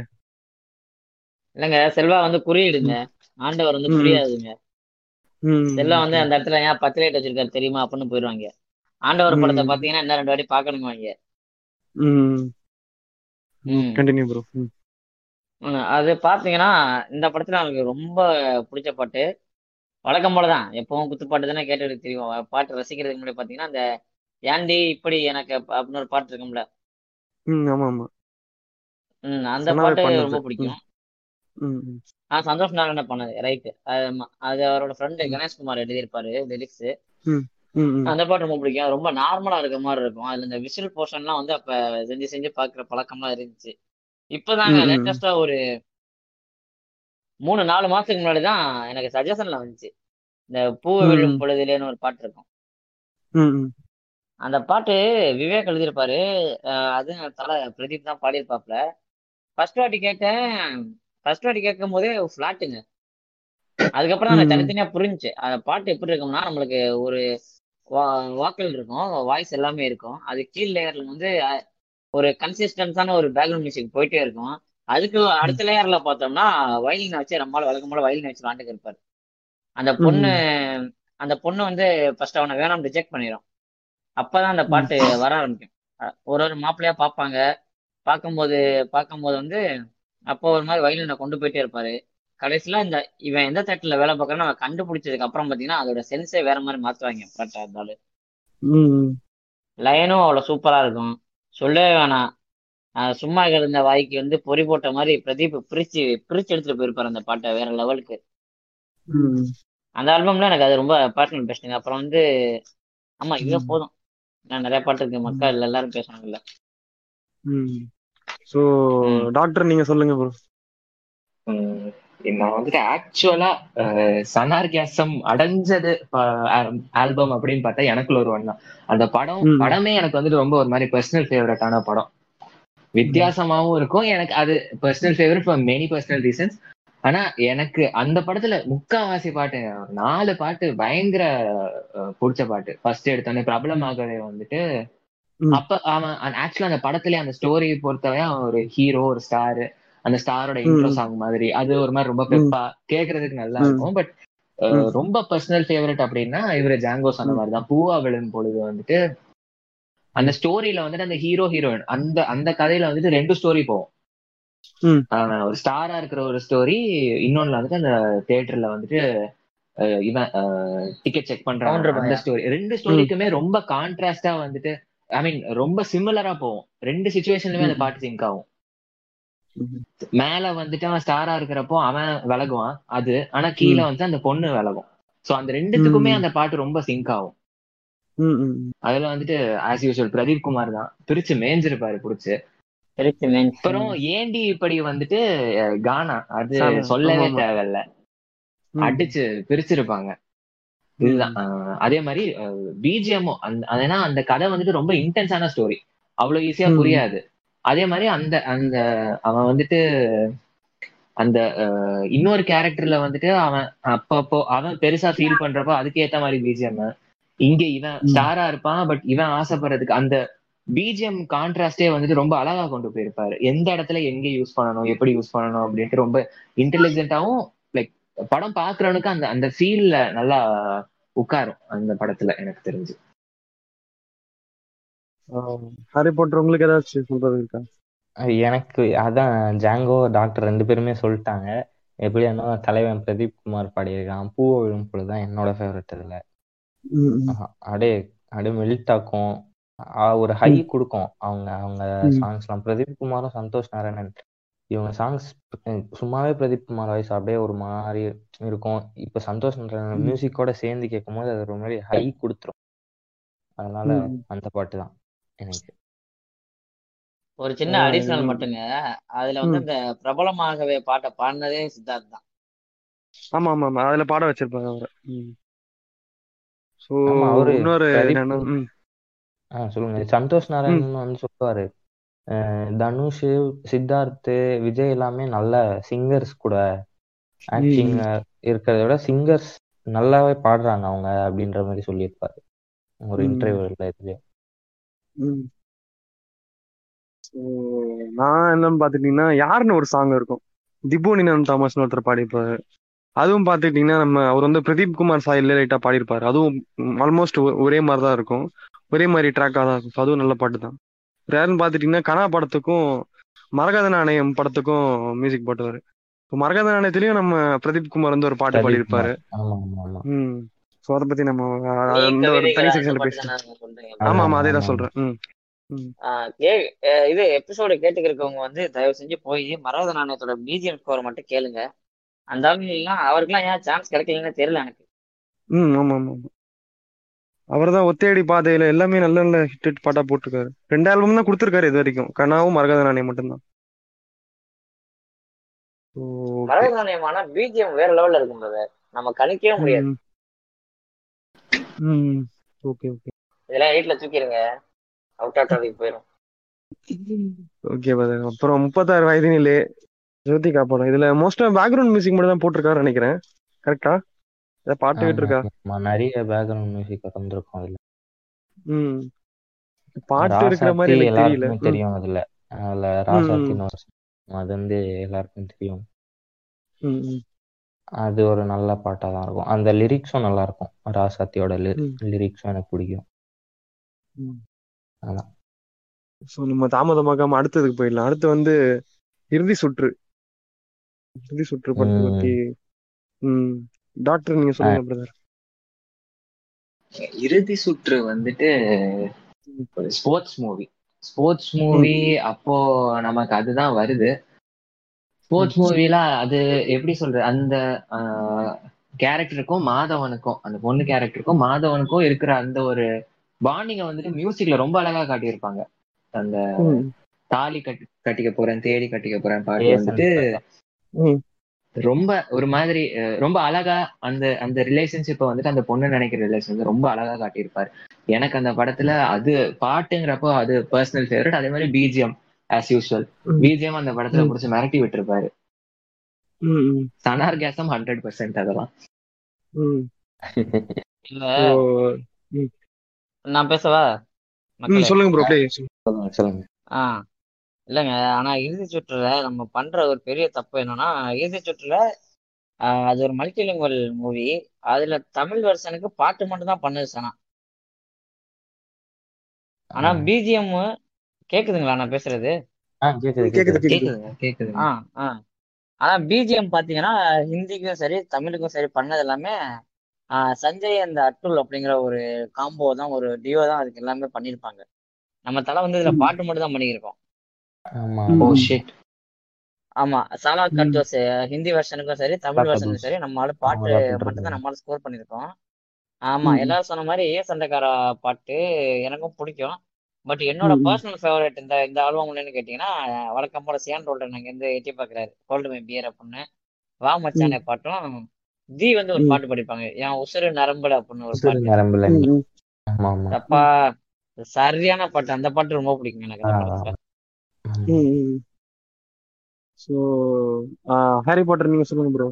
இல்லைங்க செல்வா வந்து குறியீடுங்க. ஆண்டவர் வந்து. புரியாதுங்க. ம், செல்வா வந்து அந்த இடத்துல ஏன் பத்து லைட் வச்சிருக்காரு தெரியுமா? அப்படின்னு போயிடுவாங்க ஆண்டவர் படத்தை. பாத்தீங்கன்னா இன்னும் ரெண்டு வாட்டி பார்க்கணுங்க வாங்க அது பாத்தீங்கன்னா இந்த படத்துல எனக்கு ரொம்ப பிடிச்ச பாட்டு. வழக்கம் போலதான் எப்பவும் குத்துப்பாட்டு தானே கேட்டு தெரியும். பாட்டு ரசிக்கிறதுக்கு முன்னாடி பாத்தீங்கன்னா அந்த ஏன்டி இப்படி எனக்கு அப்ப- அப்படின்னு ஒரு பாட்டு இருக்கும்ல. அந்த பாட்டு. ரொம்ப பிடிக்கும். ஆ சந்தோஷ் நாராயணன் பண்ணது ரைட்டு. அது அவரோட ஃப்ரெண்டு கணேஷ்குமார் எழுதியிருப்பாரு லிரிக்ஸ் அந்த பாட்டு ரொம்ப பிடிக்கும். ரொம்ப நார்மலா இருக்க மாதிரி இருக்கும். அதுல இந்த விசில் போர்ஷன்லாம் வந்து அப்ப செஞ்சு செஞ்சு பாக்குற பழக்கம்லாம் இருந்துச்சு. இப்பதாங்க. லேட்டஸ்டா ஒரு மூணு நாலு மாசத்துக்கு முன்னாடி தான் எனக்கு சஜஷன்ல வந்துச்சு. இந்த பூ ம். விழும் பொழுதிலேன்னு ஒரு பாட்டு இருக்கும். அந்த பாட்டு விவேக் எழுதியிருப்பாரு. அது தலை பிரதீப் தான் பாடியிருப்பாப்ல ஃபர்ஸ்ட் வாட்டி கேட்டேன். ஃபர்ஸ்ட் வாட்டி கேட்கும் போதே ஃபிளாட்டுங்க அதுக்கப்புறம் தான் தனித்தனியா புரிஞ்சுச்சு அந்த பாட்டு எப்படி இருக்கும்னா நம்மளுக்கு ஒரு வாக்கல் இருக்கும் வாய்ஸ் எல்லாமே இருக்கும். அது கீழ் லேயர்ல வந்து ஒரு கன்சிஸ்டன்ஸான ஒரு பேக்ரவுண்ட் மியூசிக் போயிட்டே இருக்கும். அதுக்கு அடுத்த லேயர்ல பார்த்தோம்னா வயலின் வச்சு ரொம்ப வழக்கம் போல வயலின் வச்சு விளாண்டுக்கு இருப்பாரு. அந்த பொண்ணு அந்த பொண்ணு வந்து ஃபர்ஸ்ட் அவனை வேணாம் ரிஜெக்ட் பண்ணிடும் அப்பதான் அந்த பாட்டு வர ஆரம்பிக்கும். ஒரு ஒரு மாப்பிள்ளையா பார்ப்பாங்க. பார்க்கும்போது பார்க்கும்போது வந்து அப்போ ஒரு மாதிரி வயலினை கொண்டு போயிட்டே இருப்பாரு. கடைசியில இந்த இவன் எந்த தேட்டர்ல வேலை பார்க்கறன்னு அவன் கண்டுபிடிச்சதுக்கு அப்புறம் பாத்தீங்கன்னா அதோட சென்ஸே வேற மாதிரி மாத்துவாங்க. பாட்டா இருந்தாலும். ம் லைனும் அவ்வளவு சூப்பரா இருக்கும். சொல்லவே வேணாம். சும்மா இருந்த வாய்க்கு வந்து பொறி போட்ட மாதிரி பிரதீப் பிரிச்சு பிரிச்சு எடுத்துட்டு போயிருப்பாரு அந்த பாட்டை வேற லெவலுக்கு அந்த ஆல்பம்ல எனக்கு அது ரொம்ப பர்சனல் பெஸ்ட்டுங்க அப்புறம் வந்து ஆமா இதுவே போதும். நான் நிறைய பாட்டு இருக்கு. மக்கள் எல்லாரும் பேசுவாங்கல்ல ம் ஸோ ம். டாக்டர் நீங்க சொல்லுங்க ப்ரோ நான் வந்துட்டு ஆக்சுவலா சனார்கியாசம் அடைஞ்சது ஆல்பம் அப்படின்னு பார்த்தா எனக்குள்ள ஒரு ஒன் அந்த படம். படமே எனக்கு வந்துட்டு ரொம்ப ஒரு மாதிரி பர்சனல் ஃபேவரட்டான படம் வித்தியாசமாவும் இருக்கும் எனக்கு அது personal favourite for many personal reasons ஆனா எனக்கு அந்த படத்துல முக்காவாசி பாட்டு நாலு பாட்டு பயங்கர பிடிச்ச பாட்டு ஃபர்ஸ்ட் எடுத்தோடனே பிரபலமாகவே வந்துட்டு. அப்ப அவன் ஆக்சுவலா அந்த படத்துல அந்த ஸ்டோரி பொறுத்தவரை அவன் ஒரு ஹீரோ ஒரு ஸ்டார் அந்த ஸ்டாரோட இன்ட்ரோ. சாங் மாதிரி. அது ஒரு மாதிரி ரொம்ப பெப்பா. கேக்குறதுக்கு நல்லா. இருக்கும். பட். ரொம்ப பர்சனல் ஃபேவரட் அப்படின்னா இவரு ஜாங்கோ சொன்ன ம். மாதிரி தான் பூவா விழும் பொழுது வந்துட்டு அந்த ஸ்டோரியில வந்துட்டு அந்த ஹீரோ ஹீரோயின் அந்த அந்த கதையில வந்துட்டு ரெண்டு ஸ்டோரி போகும். ஒரு ஸ்டாரா இருக்கிற ஒரு ஸ்டோரி இன்னொன்னுல வந்துட்டு அந்த தியேட்டர்ல வந்துட்டு இவன் டிக்கெட் செக் பண்றான்? அந்த ஸ்டோரி ரெண்டு ஸ்டோரிக்குமே ரொம்ப கான்ட்ராஸ்டா வந்துட்டு ஐ மீன் ரொம்ப சிமிலரா போகும் ரெண்டு சுச்சுவேஷன்லயுமே அந்த. பாட்டு சிங்க் ஆகும். மேல வந்துட்டு அவன் ஸ்டாரா இருக்கிறப்போ அவன் விலகுவான் அது ஆனா கீழே. வந்து அந்த பொண்ணு விலகும் சோ அந்த ரெண்டுத்துக்குமே. அந்த பாட்டு ரொம்ப சிங்க் ஆகும் அதுல வந்துட்டு ஆஸ் யூஸ்வல் பிரதீப் குமார் தான் பிரிச்சு மேய்ஞ்சிருப்பாரு புடிச்சு அப்புறம் ஏண்டி இப்படி வந்துட்டு கானா அது சொல்லவே. தேவையில்ல. அடிச்சு பிரிச்சிருப்பாங்க இதுதான். அதே மாதிரி பிஜிஎம்மும் அந்த ஏன்னா அந்த கதை வந்துட்டு ரொம்ப இன்டென்ஸான ஸ்டோரி அவ்வளவு ஈஸியா. புரியாது. அதே மாதிரி அந்த அந்த அவன் வந்துட்டு அந்த இன்னொரு கேரக்டர்ல வந்துட்டு அவன் அப்பப்போ அவன் பெருசா ஃபீல் பண்றப்போ அதுக்கு ஏத்த மாதிரி பிஜிஎம் இங்க இவன். ஸ்டாரா இருப்பான் பட் இவன் ஆசைப்படுறதுக்கு அந்த பிஜிஎம் கான்ட்ராஸ்டே வந்துட்டு ரொம்ப அழகா கொண்டு போயிருப்பாரு. எந்த இடத்துல எங்க யூஸ் பண்ணணும் எப்படி யூஸ் பண்ணணும் அப்படின்ட்டு ரொம்ப இன்டெலிஜென்ட்டாவும் படம் பாக்குறவனுக்கு அந்த அந்த ஃபீல்ல நல்லா உட்காரும் அந்த படத்துல எனக்கு தெரிஞ்சு. ஹாரி பாட்டர் உங்களுக்கு ஏதாச்சும் சொல்றது இருக்கா? எனக்கு அதான் ஜாங்கோ டாக்டர் ரெண்டு பேருமே சொல்லிட்டாங்க. எப்படியா இருந்தாலும் தலைவன் பிரதீப் குமார் பாடியிருக்கான். பூ விழும் பொழுது தான் என்னோட ஃபேவரட் இதுல அப்படியே அப்படியே மெல்ட் ஆக்கும் ஆ, ஒரு ஹை கொடுக்கும். அவங்க அவங்க ம். சாங்ஸ்லாம் பிரதீப் குமாரும் சந்தோஷ் நாராயணன். இவங்க சாங்ஸ் சும்மாவே பிரதீப் குமார் வாய்ஸ் அப்படியே ஒரு மாதிரி இருக்கும். இப்ப சந்தோஷ். மியூசிக்கோட சேர்ந்து கேட்கும்போது அது ஒரு மாதிரி ஹை கொடுத்துரும். அதனால. அந்த பாட்டு தான் எனக்கு. ஒரு சின்ன அடிஷனல். மட்டுங்க. அதுல வந்து. இந்த பிரபலமாகவே பாட்டை பாடினதே சித்தார்த் தான். ஆமா ஆமா ஆமா அதுல பாட வச்சிருப்பாங்க அவரை. அவரு இன்னொரு சொல்லுங்க. சந்தோஷ் நாராயணன் வந்து சொல்லுவாரு. தனுஷ் சித்தார்த் விஜய் எல்லாமே நல்ல சிங்கர்ஸ் கூட. ஆக்டிங். இருக்கிறத விட சிங்கர்ஸ் நல்லாவே பாடுறாங்க அவங்க அப்படின்ற மாதிரி சொல்லியிருப்பாரு. ஒரு. இன்டர்வியூல இதுலயே. நான் என்னன்னு பாத்துட்டீங்கன்னா யாருன்னு ஒரு சாங் இருக்கும். திபோனினன் தாமஸ்னு ஒருத்தர் பாடியிருப்பாரு. அதுவும் பாத்துக்கிட்டீங்கன்னா நம்ம அவர் வந்து பிரதீப் குமார் சாயில லைட்டா பாடியிருப்பாரு. அதுவும் ஆல்மோஸ்ட் ஒரே மாதிரி தான் இருக்கும். ஒரே மாதிரி ட்ராக்காக தான் இருக்கும். அதுவும் நல்ல பாட்டு தான். யாருன்னு பாத்துட்டீங்கன்னா கனா படத்துக்கும் மரகத நாணயம் படத்துக்கும் மியூசிக் போட்டவர். இப்போ மரகத நாணயத்திலயும் நம்ம பிரதீப் குமார் வந்து ஒரு பாட்டு பாடியிருப்பாரு. ம். ஸோ அதை பத்தி நம்ம அந்த ஒரு தனி செக்ஷன்ல சொல்றீங்க? ஆமா ஆமா அதே தான். சொல்றேன். ம். இது எபிசோடு கேட்டுக்கிறவங்க வந்து தயவு செஞ்சு போய் மரகத நாணயத்தோட பிஜிஎம் ஸ்கோர் மட்டும் கேளுங்க. அந்த ஆளுங்கெல்லாம் அவருக்கெல்லாம் ஏன் சான்ஸ் கிடைக்கலன்னு தெரியல எனக்கு. ம் ஆமா ஆமா ஆமா அவர் தான் ஒத்தேடி பாதையில எல்லாமே நல்ல நல்ல ஹிட் பாட்டா போட்டிருக்காரு. ரெண்டு ஆல்பம் தான் கொடுத்துருக்காரு இது வரைக்கும். கனாவும் நாணயம் மட்டும்தான். ஓகே மரகத நாணயம் ஆனா பிஜிஎம் வேற லெவல்ல இருக்கும். நம்ம கணிக்கவே முடியாது. ஓகே ஓகே இதெல்லாம் வீட்டுல தூக்கிடுங்க அவுட் ஆஃப் டாபிக் போயிடும் ஓகே பதர் அப்புறம் முப்பத்தாறு வயதினிலே ஜோதிகா படம் இதுல மோஸ்டா பேக்ரவுண்ட் மியூசிக் மட்டும் தான் போட்டிருக்காரு நினைக்கிறேன். கரெக்டா ஏதாவது பாட்டு கிட்டு இருக்கா ஆமா, நிறைய பேக்ரவுண்ட் மியூசிக் வந்திருக்கும் அதுல. ம். பாட்டு இருக்கிற மாதிரி எல்லாருக்குமே தெரியும் அதுல. அதுல song. அது வந்து எல்லாருக்கும் தெரியும். அது ஒரு நல்ல பாட்டா தான் இருக்கும். அந்த லிரிக்ஸும் நல்லா இருக்கும். ராசாத்தியோட லிரிக்ஸும் எனக்கு பிடிக்கும். அதான் ஸோ நம்ம தாமதமாக்காம அடுத்ததுக்கு போயிடலாம். அடுத்து வந்து இறுதி சுற்று. இறுதி சுற்று படத்தை. பத்தி ம். டாக்டர் நீங்க சொல்லுங்க பிரதர் இறுதி சுற்று வந்துட்டு ஸ்போர்ட்ஸ் மூவி ஸ்போர்ட்ஸ் மூவி அப்போ நமக்கு அதுதான் வருது. ஸ்போர்ட்ஸ் மூவில அது எப்படி சொல்றது? அந்த கேரக்டருக்கும் மாதவனுக்கும் அந்த பொண்ணு கேரக்டருக்கும் மாதவனுக்கும் இருக்கிற அந்த ஒரு பாண்டிங்க வந்துட்டு மியூசிக்ல ரொம்ப அழகா காட்டியிருப்பாங்க. அந்த தாலி கட்டி கட்டிக்க போறேன் தேடி கட்டிக்க போறேன் பாட்டு வந்துட்டு ரொம்ப ஒரு மாதிரி ரொம்ப அழகா அந்த அந்த ரிலேஷன்ஷிப்பை வந்துட்டு அந்த பொண்ணு நினைக்கிற ரிலேஷன் ரொம்ப அழகா காட்டியிருப்பாரு. எனக்கு அந்த படத்துல அது பாட்டுங்கிறப்போ அது பர்சனல் ஃபேவரட் அதே மாதிரி பிஜிஎம் ஆஸ் யூஸ்வல் பிஜிஎம் அந்த படத்துல ம். புடிச்சு மிரட்டி விட்டுருப்பாரு. ம், ம், சனார் கேசம் ஹண்ட்ரட் பர்சன்ட் அதெல்லாம் நான் பேசவா? சொல்லுங்க ப்ரோ சொல்லுங்க. சொல்லுங்க சொல்லுங்க ஆ. இல்லைங்க ஆனா இறுதி சுற்றுல நம்ம பண்ற ஒரு பெரிய தப்பு என்னன்னா இறுதி சுற்றுல ஆஹ், அது ஒரு மல்டிலிங்குவல் மூவி. அதுல தமிழ் வெர்ஷனுக்கு பாட்டு மட்டும் தான் பண்ணுது சனா. ஆனா. பிஜிஎம் கேக்குதுங்களா நான் பேசுறது? கேக்குது கேக்குது. கேக்குது கேக்குது. கேக்குதுங்க கேக்குதுங்க. ஆ ஆ. ஆனா பிஜிஎம் பாத்தீங்கன்னா ஹிந்திக்கும் சரி தமிழுக்கும் சரி பண்ணது எல்லாமே ஆஹ், சஞ்சய் அந்த அட்டுல் அப்படிங்கிற ஒரு காம்போ தான் ஒரு டியோ தான் அதுக்கு எல்லாமே பண்ணியிருப்பாங்க நம்ம தலை வந்து இதுல பாட்டு மட்டும் தான் பண்ணியிருக்கோம் ஆமா. ஷிட் ஆமா சாலா. கட்டோஸ் ஹிந்தி வெர்ஷனுக்கும் சரி தமிழ் வெர்ஷனுக்கும் சரி. நம்மளால பாட்டு மட்டும் தான் நம்மளால ஸ்கோர் பண்ணியிருக்கோம். ஆமா எல்லாரும் சொன்ன மாதிரி ஏ சண்டைக்காரா பாட்டு எனக்கும் பிடிக்கும். பட் என்னோட. பர்சனல் ஃபேவரட் இந்த இந்த ஆல்பம்லன்னு கேட்டீங்கன்னா வழக்கம் போல சியான் ரோல்டன் அங்க இருந்து எட்டி பாக்குறாரு கோல்டு மை பியர் அப்படின்னு. வா மச்சானே பாட்டும். ஜி வந்து ஒரு. பாட்டு படிப்பாங்க என் உசுறு நரம்புல அப்படின்னு ஒரு பாட்டு. நரம்புல. தப்பா சரியான பாட்டு. அந்த பாட்டு ரொம்ப பிடிக்கும் எனக்கு ஸோ ஹாரி பாட்டர் நீங்க சொல்லுங்க ப்ரோ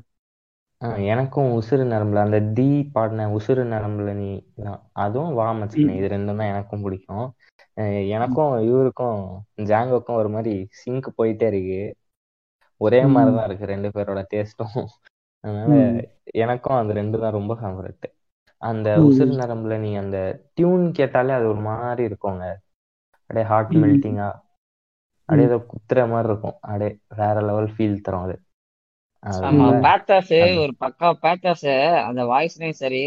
எனக்கும் உசுறு நரம்புல அந்த தி பாடின உசுறு நரம்புல நீ அதுவும் வா மச்சானே இது ரெண்டும் தான் எனக்கும் பிடிக்கும். எனக்கும் இவருக்கும் ஜாங்கோக்கும் ஒரு மாதிரி சிங்க் போயிட்டே இருக்கு. ஒரே மாதிரி தான் இருக்கு ரெண்டு பேரோட டேஸ்ட்டும் அதனால எனக்கும் அது ரெண்டு தான் ரொம்ப ஃபேவரட் அந்த. உசுறு நரம்புல நீ அந்த டியூன் கேட்டாலே அது ஒரு மாதிரி இருக்குங்க. அப்படியே ஹார்ட் ம். மெல்ட்டிங்கா அப்படியே ஏதோ குத்துற மாதிரி இருக்கும். அப்படியே வேற லெவல் ஃபீல் தரும் அது. ஆமா பேத்தாஸ் அது ஒரு பக்கா பேத்தாஸ் அந்த வாய்ஸ்லயும் சரி.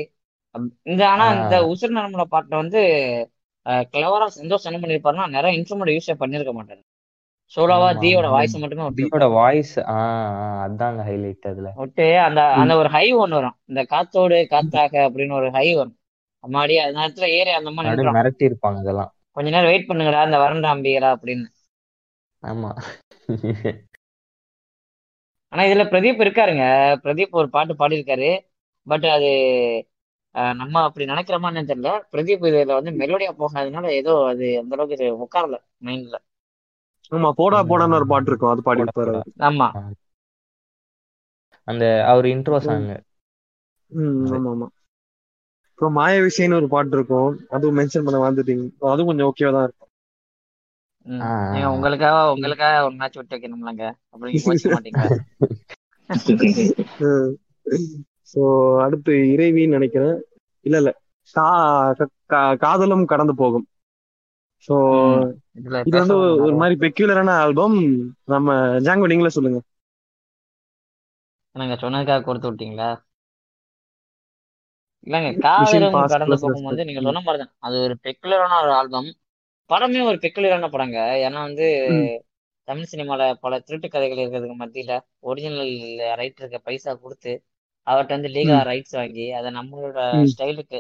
இந்த ஆனா இந்த உசுர் நரம்புல பாட்டுல வந்து கிளவரா சந்தோஷ் என்ன பண்ணிருப்பாருன்னா நிறைய இன்ஸ்ட்ருமெண்ட் யூஸே பண்ணிருக்க மாட்டாரு. சோலோவா தீயோட வாய்ஸ் மட்டுமே தீயோட வாய்ஸ் அதாங்க ஹைலைட் அதுல. விட்டு அந்த. அந்த ஒரு ஹை ஒன்று வரும். இந்த காத்தோடு காத்தாக அப்படின்னு ஒரு ஹை வரும். அம்மாடி அந்த நேரத்துல ஏறி அந்த மாதிரி மிரட்டி இருப்பாங்க இதெல்லாம் கொஞ்ச நேரம் வெயிட் பண்ணுங்கடா அந்த வறண்ட அம்பிகரா அப்படின்னு. ஆமா. ஆனா இதுல பிரதீப் இருக்காருங்க. பிரதீப் ஒரு பாட்டு பாடியிருக்காரு. பட் அது நம்ம அப்படி நினைக்கிறோமா என்னன்னு தெரியல. பிரதீப் இதுல வந்து மெலோடியா போகாதனால ஏதோ அது அந்த அளவுக்கு உட்காரல மைண்ட்ல. ஆமா போடா போடான்னு ஒரு பாட்டு இருக்கும். அது பாடி ஆமா. அந்த அவர் இன்ட்ரோ சாங். ஆமா ஆமா. அப்புறம் மாய விஷயம்னு ஒரு பாட்டு இருக்கும். அதுவும் மென்ஷன் பண்ண வந்துட்டீங்க அதுவும் கொஞ்சம் ஓகேவா தான் இருக்கும். உங்களுக்காக உங்களுக்காக ஒரு மேட்ச் விட்டு வைக்கணும்லங்க மாட்டீங்களா ஸோ அடுத்து இறைவின்னு நினைக்கிறேன். இல்ல இல்ல. காதலும் கடந்து போகும். இதுல இது வந்து ஒரு மாதிரி பெக்யூலரான ஆல்பம் நம்ம ஜாங்கோ நீங்களே சொல்லுங்க. நாங்க சொன்னதுக்காக கொடுத்து விட்டீங்களா? இல்லங்க காதலும் கடந்து போகும் வந்து நீங்க சொன்ன மாதிரிதான். அது ஒரு பெக்குலரான ஒரு ஆல்பம் படமே ஒரு பெக்குலரான படங்க. ஏன்னா வந்து தமிழ் சினிமால பல திருட்டு கதைகள் இருக்கிறதுக்கு மத்தியில ஒரிஜினல் ரைட்டருக்கு பைசா கொடுத்து அவர்கிட்ட வந்து லீகா ரைட்ஸ் வாங்கி அதை நம்மளோட. ஸ்டைலுக்கு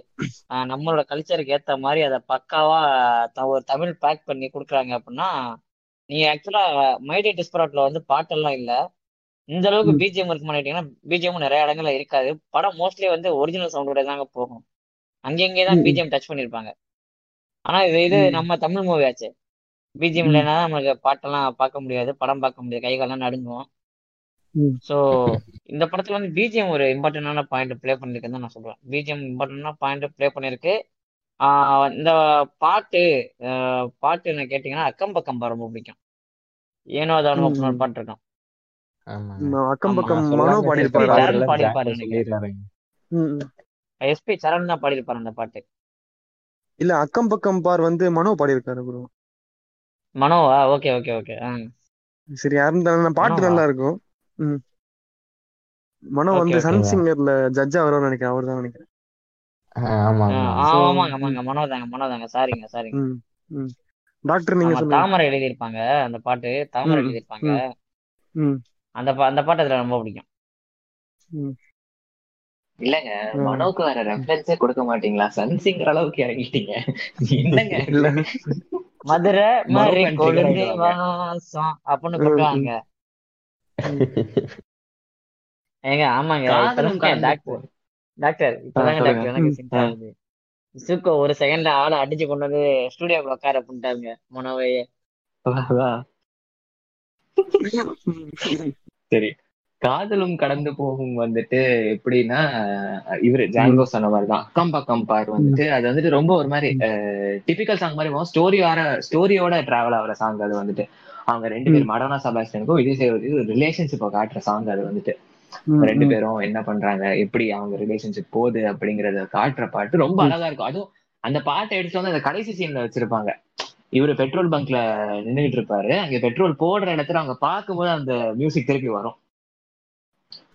நம்மளோட கல்ச்சருக்கு ஏத்த மாதிரி அதை பக்காவா ஒரு தமிழ் பேக் பண்ணி கொடுக்குறாங்க அப்படின்னா நீங்க ஆக்சுவலா மைடே டிஸ்பராட்ல வந்து பாட்டெல்லாம் இல்ல. இந்த அளவுக்கு. பிஜிஎம் இருக்குமா கேட்டீங்கன்னா பிஜிஎம் நிறைய இடங்கள்ல இருக்காது. படம் மோஸ்ட்லி வந்து ஒரிஜினல் சவுண்டோட தாங்க போகும். அங்கங்கே தான். பிஜிஎம் டச் பண்ணிருப்பாங்க. ஆனா இது இது. நம்ம தமிழ் மூவி ஆச்சு பிஜிஎம். இல்லைன்னா நமக்கு பாட்டெல்லாம் பார்க்க முடியாது படம் பார்க்க முடியாது கை காலெல்லாம் நடுங்கும் ம். ஸோ இந்த படத்துல வந்து பிஜிஎம் ஒரு இம்பார்ட்டன்டான பாயிண்ட் ப்ளே பண்ணிருக்குன்னு தான் நான் சொல்றேன் பிஜிஎம் இம்பார்ட்டன்டான பாயிண்ட் ப்ளே பண்ணிருக்கு இந்த பாட்டு பாட்டு என்ன கேட்டீங்கன்னா அக்கம் பக்கம் ரொம்ப பிடிக்கும் ஏனோ தானோ அப்படின்னு. பாட்டு இருக்கும் அக்கம். பக்கம் பாடியிருப்பாரு. எஸ்பி சரண் தான் பாடியிருப்பாரு அந்த பாட்டு இல்ல அக்கம் பக்கம் பார் வந்து மனோ பாடியிருக்காரு bro Manoah? Okay okay okay. சரி யாருந்தாலும் பாட்டு? நல்லா இருக்கும் ம். மனோ வந்து சன். சிங்கர்ல ஜட்ஜா வருவான்னு நினைக்கிறேன். அவர் தான் நினைக்கிறேன். ஆமாங்க. ஆமாங்க மனோ தாங்க மனோ தாங்க. சாரிங்க சாரிங்க. டாக்டர் நீங்க தாமரை எழுதியிருப்பாங்க அந்த பாட்டு. தாமரை எழுதியிருப்பாங்க. ம், அந்த பா- அந்த பாட்டு அதுல ரொம்ப பிடிக்கும். ம். இல்லங்க. மனோக்கு வேற ரெஃபரன்ஸே கொடுக்க மாட்டீங்களா? சன்சிங்கிற அளவுக்கு இறங்கிட்டீங்க. என்னங்க? மதுரை மாதிரி கொழுந்து. வாசம். அப்படின்னு கொண்டுவாங்க ஏங்க ஆமாங்க. டாக்டர் டாக்டர் இப்பதாங்க. டாக்டர் எனக்கு சுக்கோ ஒரு செகண்ட்ல ஆளை அடிச்சு கொண்டு வந்து ஸ்டூடியோக்குள்ள உட்கார பண்ணிட்டாங்க மனோவையே. சரி. காதலும் கடந்து போகும் வந்துட்டு எப்படின்னா இவரு ஜாங்கோ சொன்ன மாதிரிதான். அக்கம் பக்கம் பார் வந்துட்டு அது வந்துட்டு ரொம்ப ஒரு மாதிரி டிபிக்கல் சாங் மாதிரி ஸ்டோரியோட ஸ்டோரியோட டிராவல் ஆகிற சாங் அது வந்துட்டு. அவங்க ரெண்டு பேரும் மடோனா சபாஸ்டனுக்கும் விஜய் சேதுபதி ரிலேஷன்ஷிப்பை காட்டுற சாங் அது வந்துட்டு. ரெண்டு பேரும் என்ன பண்றாங்க எப்படி அவங்க ரிலேஷன்ஷிப் போகுது அப்படிங்கறத காட்டுற பாட்டு ரொம்ப. அழகா இருக்கும். அதுவும் அந்த பாட்டை எடுத்து வந்து அந்த கடைசி சீன்ல வச்சிருப்பாங்க. இவரு பெட்ரோல் பங்க்ல நின்னுட்டு இருப்பாரு. அங்க பெட்ரோல் போடுற இடத்துல அவங்க பார்க்கும்போது அந்த மியூசிக் திருப்பி வரும் அ- அது வந்துட்டு ம். அஹ்,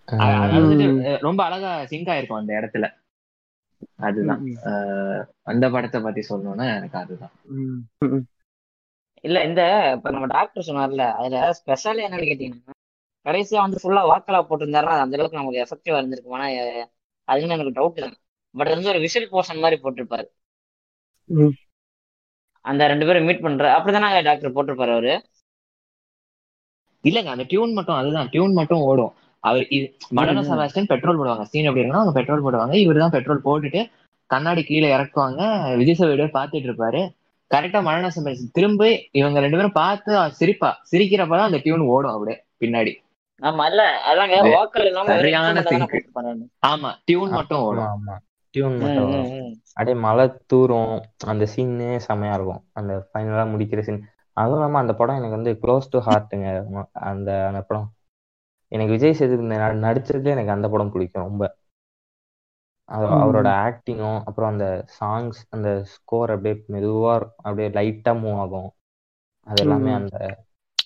ரொம்ப அழகா சிங்க் ஆயிருக்கும் அந்த இடத்துல. அதுதான். அந்த படத்தை பத்தி சொல்லணும்னா எனக்கு அதுதான். இல்ல இந்த இப்ப நம்ம டாக்டர் சொன்னார்ல அதுல ஸ்பெஷல் என்னன்னு கேட்டீங்கன்னா கடைசியா வந்து ஃபுல்லா வாக்கலா போட்டிருந்தாருன்னா அது அந்த அளவுக்கு நமக்கு எஃபெக்டிவா இருந்திருக்குமானா அதுன்னு எனக்கு டவுட் தான். பட் வந்து ஒரு விஷுவல் போர்ஷன் மாதிரி போட்டிருப்பாரு. அந்த ரெண்டு பேரும் மீட் பண்ற அப்படிதானே டாக்டர் போட்டிருப்பாரு அவரு? இல்லங்க அந்த டியூன் மட்டும் அதுதான். டியூன் மட்டும் ஓடும். அவர் இது மடன. செபாஸ்டியன் பெட்ரோல் போடுவாங்க. சீன் எப்படி இருக்குன்னா அவங்க பெட்ரோல் போடுவாங்க. இவர் தான் பெட்ரோல் போட்டுட்டு கண்ணாடி கீழே இறக்குவாங்க. விஜய் சேவியோட பாத்துட்டு இருப்பாரு. கரெக்டா மரண செபாஸ்டியன் திரும்ப இவங்க ரெண்டு பேரும் பார்த்து சிரிப்பா. சிரிக்கிறப்பதான் அந்த டியூன் ஓடும் அப்படியே பின்னாடி. ஆமா இல்ல. அதாங்க வாக்கல் இல்லாம சரியான டியூன் மட்டும் ஓடும். ஆமா. டியூன் மட்டும். அப்படியே மழை தூரும். அந்த சீனே செமையா இருக்கும். அந்த ஃபைனலா முடிக்கிற சீன் அதுவும் இல்லாம அந்த படம் எனக்கு வந்து க்ளோஸ் டு ஹார்ட்டுங்க அந்த அந்த படம். எனக்கு விஜய் சேதுபதி நடிச்சதுல எனக்கு அந்த படம் பிடிக்கும் ரொம்ப. அவரோட ஆக்டிங்கும் அப்புறம் அந்த சாங்ஸ் அந்த ஸ்கோர் அப்படியே மெதுவா அப்படியே லைட்டா மூவ் ஆகும் அது எல்லாமே. அந்த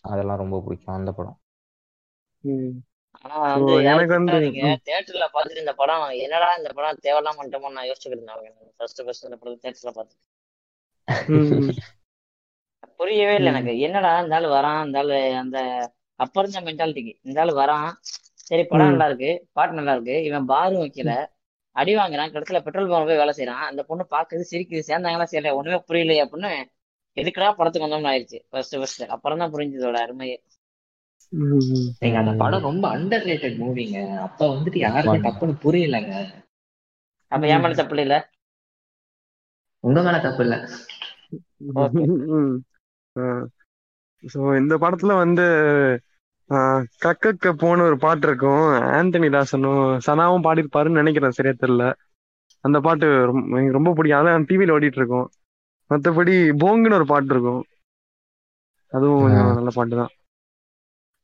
அதெல்லாம் ரொம்ப பிடிக்கும் அந்த படம் தியேட்டர்ல பார்த்துட்டு இந்த படம் என்னடா இந்த படம் தேவையில்லாம பண்ணிட்டோமோ நான் யோசிச்சுக்கிட்டு இருந்தேன் ஃபர்ஸ்ட் ஃபர்ஸ்ட் இந்த படம் தியேட்டர்ல ம். புரியவே இல்லை. எனக்கு என்னடா இந்த ஆளு வரான் இந்த ஆளு அந்த அப்ப இருந்த மென்டாலிட்டிக்கு இந்த ஆளு வரான். சரி படம். நல்லா இருக்கு பாட்டு நல்லா இருக்கு இவன் பாரும் வைக்கல. அடி வாங்குறான். கடைசியில பெட்ரோல் பங்க் போய் வேலை செய்யறான் அந்த பொண்ணு பாக்குது சிரிக்குது. சேர்ந்தாங்களா சரி ஒண்ணுமே புரியலையே அப்படின்னு எதுக்குடா படத்துக்கு வந்தோம்னு ஆயிடுச்சு ஃபர்ஸ்ட் ஃபர்ஸ்ட் அப்புறம் தான் புரிஞ்சதோட அருமையே. நீங்க அந்த படம் ரொம்ப அண்டர் ரேட்டட் மூவிங்க அப்ப வந்துட்டு யாருமே ஆமா. டப்புன்னு புரியலங்க. அப்ப ஏன் மேல தப்பு இல்ல? உங்க மேல தப்பு இல்ல. ஸோ இந்த படத்துல வந்து கக்கக்க போன ஒரு பாட்டு இருக்கும். ஆந்தனி தாசனும் சனாவும் பாடியிருப்பாருன்னு நினைக்கிறேன் சரியா தெரியல. அந்த பாட்டு ரொம்ப எனக்கு ரொம்ப பிடிக்கும். அதான் டிவியில ஓடிட்டு இருக்கும் மத்தபடி போங்குன்னு ஒரு பாட்டு இருக்கும். அதுவும் கொஞ்சம் நல்ல பாட்டு தான்.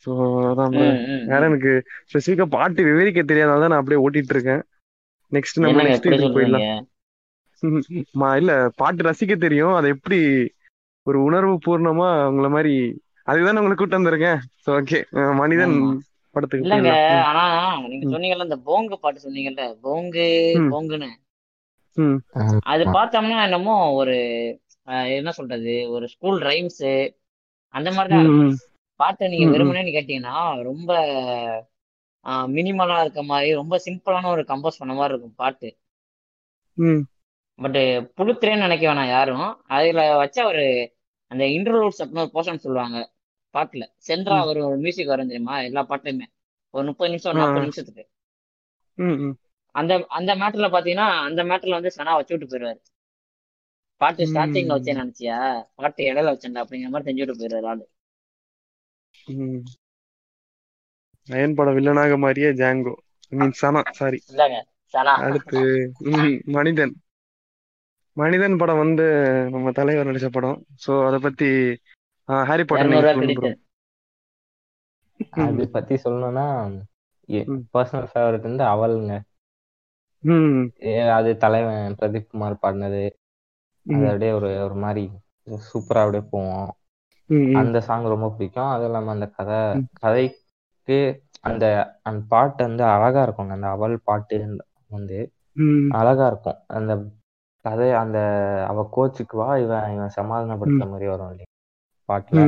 ஸோ அதான் வேற. எனக்கு ஸ்பெசிஃபிக்கா பாட்டு விவரிக்க தெரியாதனால தான் நான் அப்படியே ஓட்டிட்டு இருக்கேன் நெக்ஸ்ட் நம்ம நெக்ஸ்ட் இதுக்கு போயிடலாம். இல்ல பாட்டு ரசிக்க தெரியும். அதை எப்படி ஒரு உணர்வு பூர்ணமா உங்கள மாதிரி அதுதான் உங்களை கூட்டு வந்திருக்கேன். ஸோ ஓகே மனிதன். படத்துக்கு இல்லங்க ஆனா நீங்க. சொன்னீங்கல்ல இந்த போங்கு பாட்டு சொன்னீங்கல்ல போங்கு. போங்குன்னு. அது பார்த்தோம்னா என்னமோ ஒரு என்ன சொல்றது ஒரு ஸ்கூல் ரைம்ஸ் அந்த மாதிரி தான் பாட்டை நீங்க ம் ம். வெறுமனே கேட்டீங்கன்னா ரொம்ப மினிமலா இருக்க மாதிரி ரொம்ப சிம்பிளான ஒரு கம்போஸ் பண்ண மாதிரி இருக்கும் பாட்டு. பட் புழுத்துறேன்னு நினைக்க வேணாம் யாரும். அதுல வச்ச ஒரு அந்த இன்டர்லூட்ஸ் அப்படின்னு ஒரு போர்ஷன் சொல்லுவாங்க. பாட்டுல. சென்ட்ரா ஒரு மியூசிக் வரும் தெரியுமா? எல்லா பாட்டுலயுமே. ஒரு முப்பது நிமிஷம் நாற்பது நிமிஷத்துக்கு. அந்த அந்த மேட்டர்ல பாத்தீங்கன்னா அந்த மேட்டர்ல வந்து சனா வச்சு விட்டு போயிடுவாரு பாட்டு ஸ்டார்டிங்ல வச்சேன் ம் நினைச்சியா? பாட்டு இடையில வச்சேன்டா அப்படிங்கிற மாதிரி செஞ்சு விட்டு போயிடுவாரு ஆளு. அயன் படம் வில்லனாக மாறிய ஜாங்கோ. மீன் சனா சாரி அடுத்து மனிதன். மனிதன் படம் வந்து நம்ம தலைவர் நடிச்ச படம். சோ அத பத்தி ஹாரி பாட்டர் அது பத்தி சொல்லணும்னா பர்சனல் ஃபேவரட் வந்து அவளுங்க. அது தலைவன் பிரதீப் குமார் பாடினது. அது அப்படியே ஒரு ஒரு மாதிரி சூப்பரா அப்படியே போவோம். அந்த சாங் ரொம்ப பிடிக்கும். அதுவும் இல்லாம அந்த கதை கதைக்கு அந்த அந்த பாட்டு வந்து அழகா இருக்குங்க. அந்த அவள் பாட்டு வந்து அழகா இருக்கும். அந்த கதை அந்த அவ கோச்சுக்குவா இவன் இவன் சமாதானப்படுத்துற ம். மாதிரி வரும் இல்லையா? பாட்டுல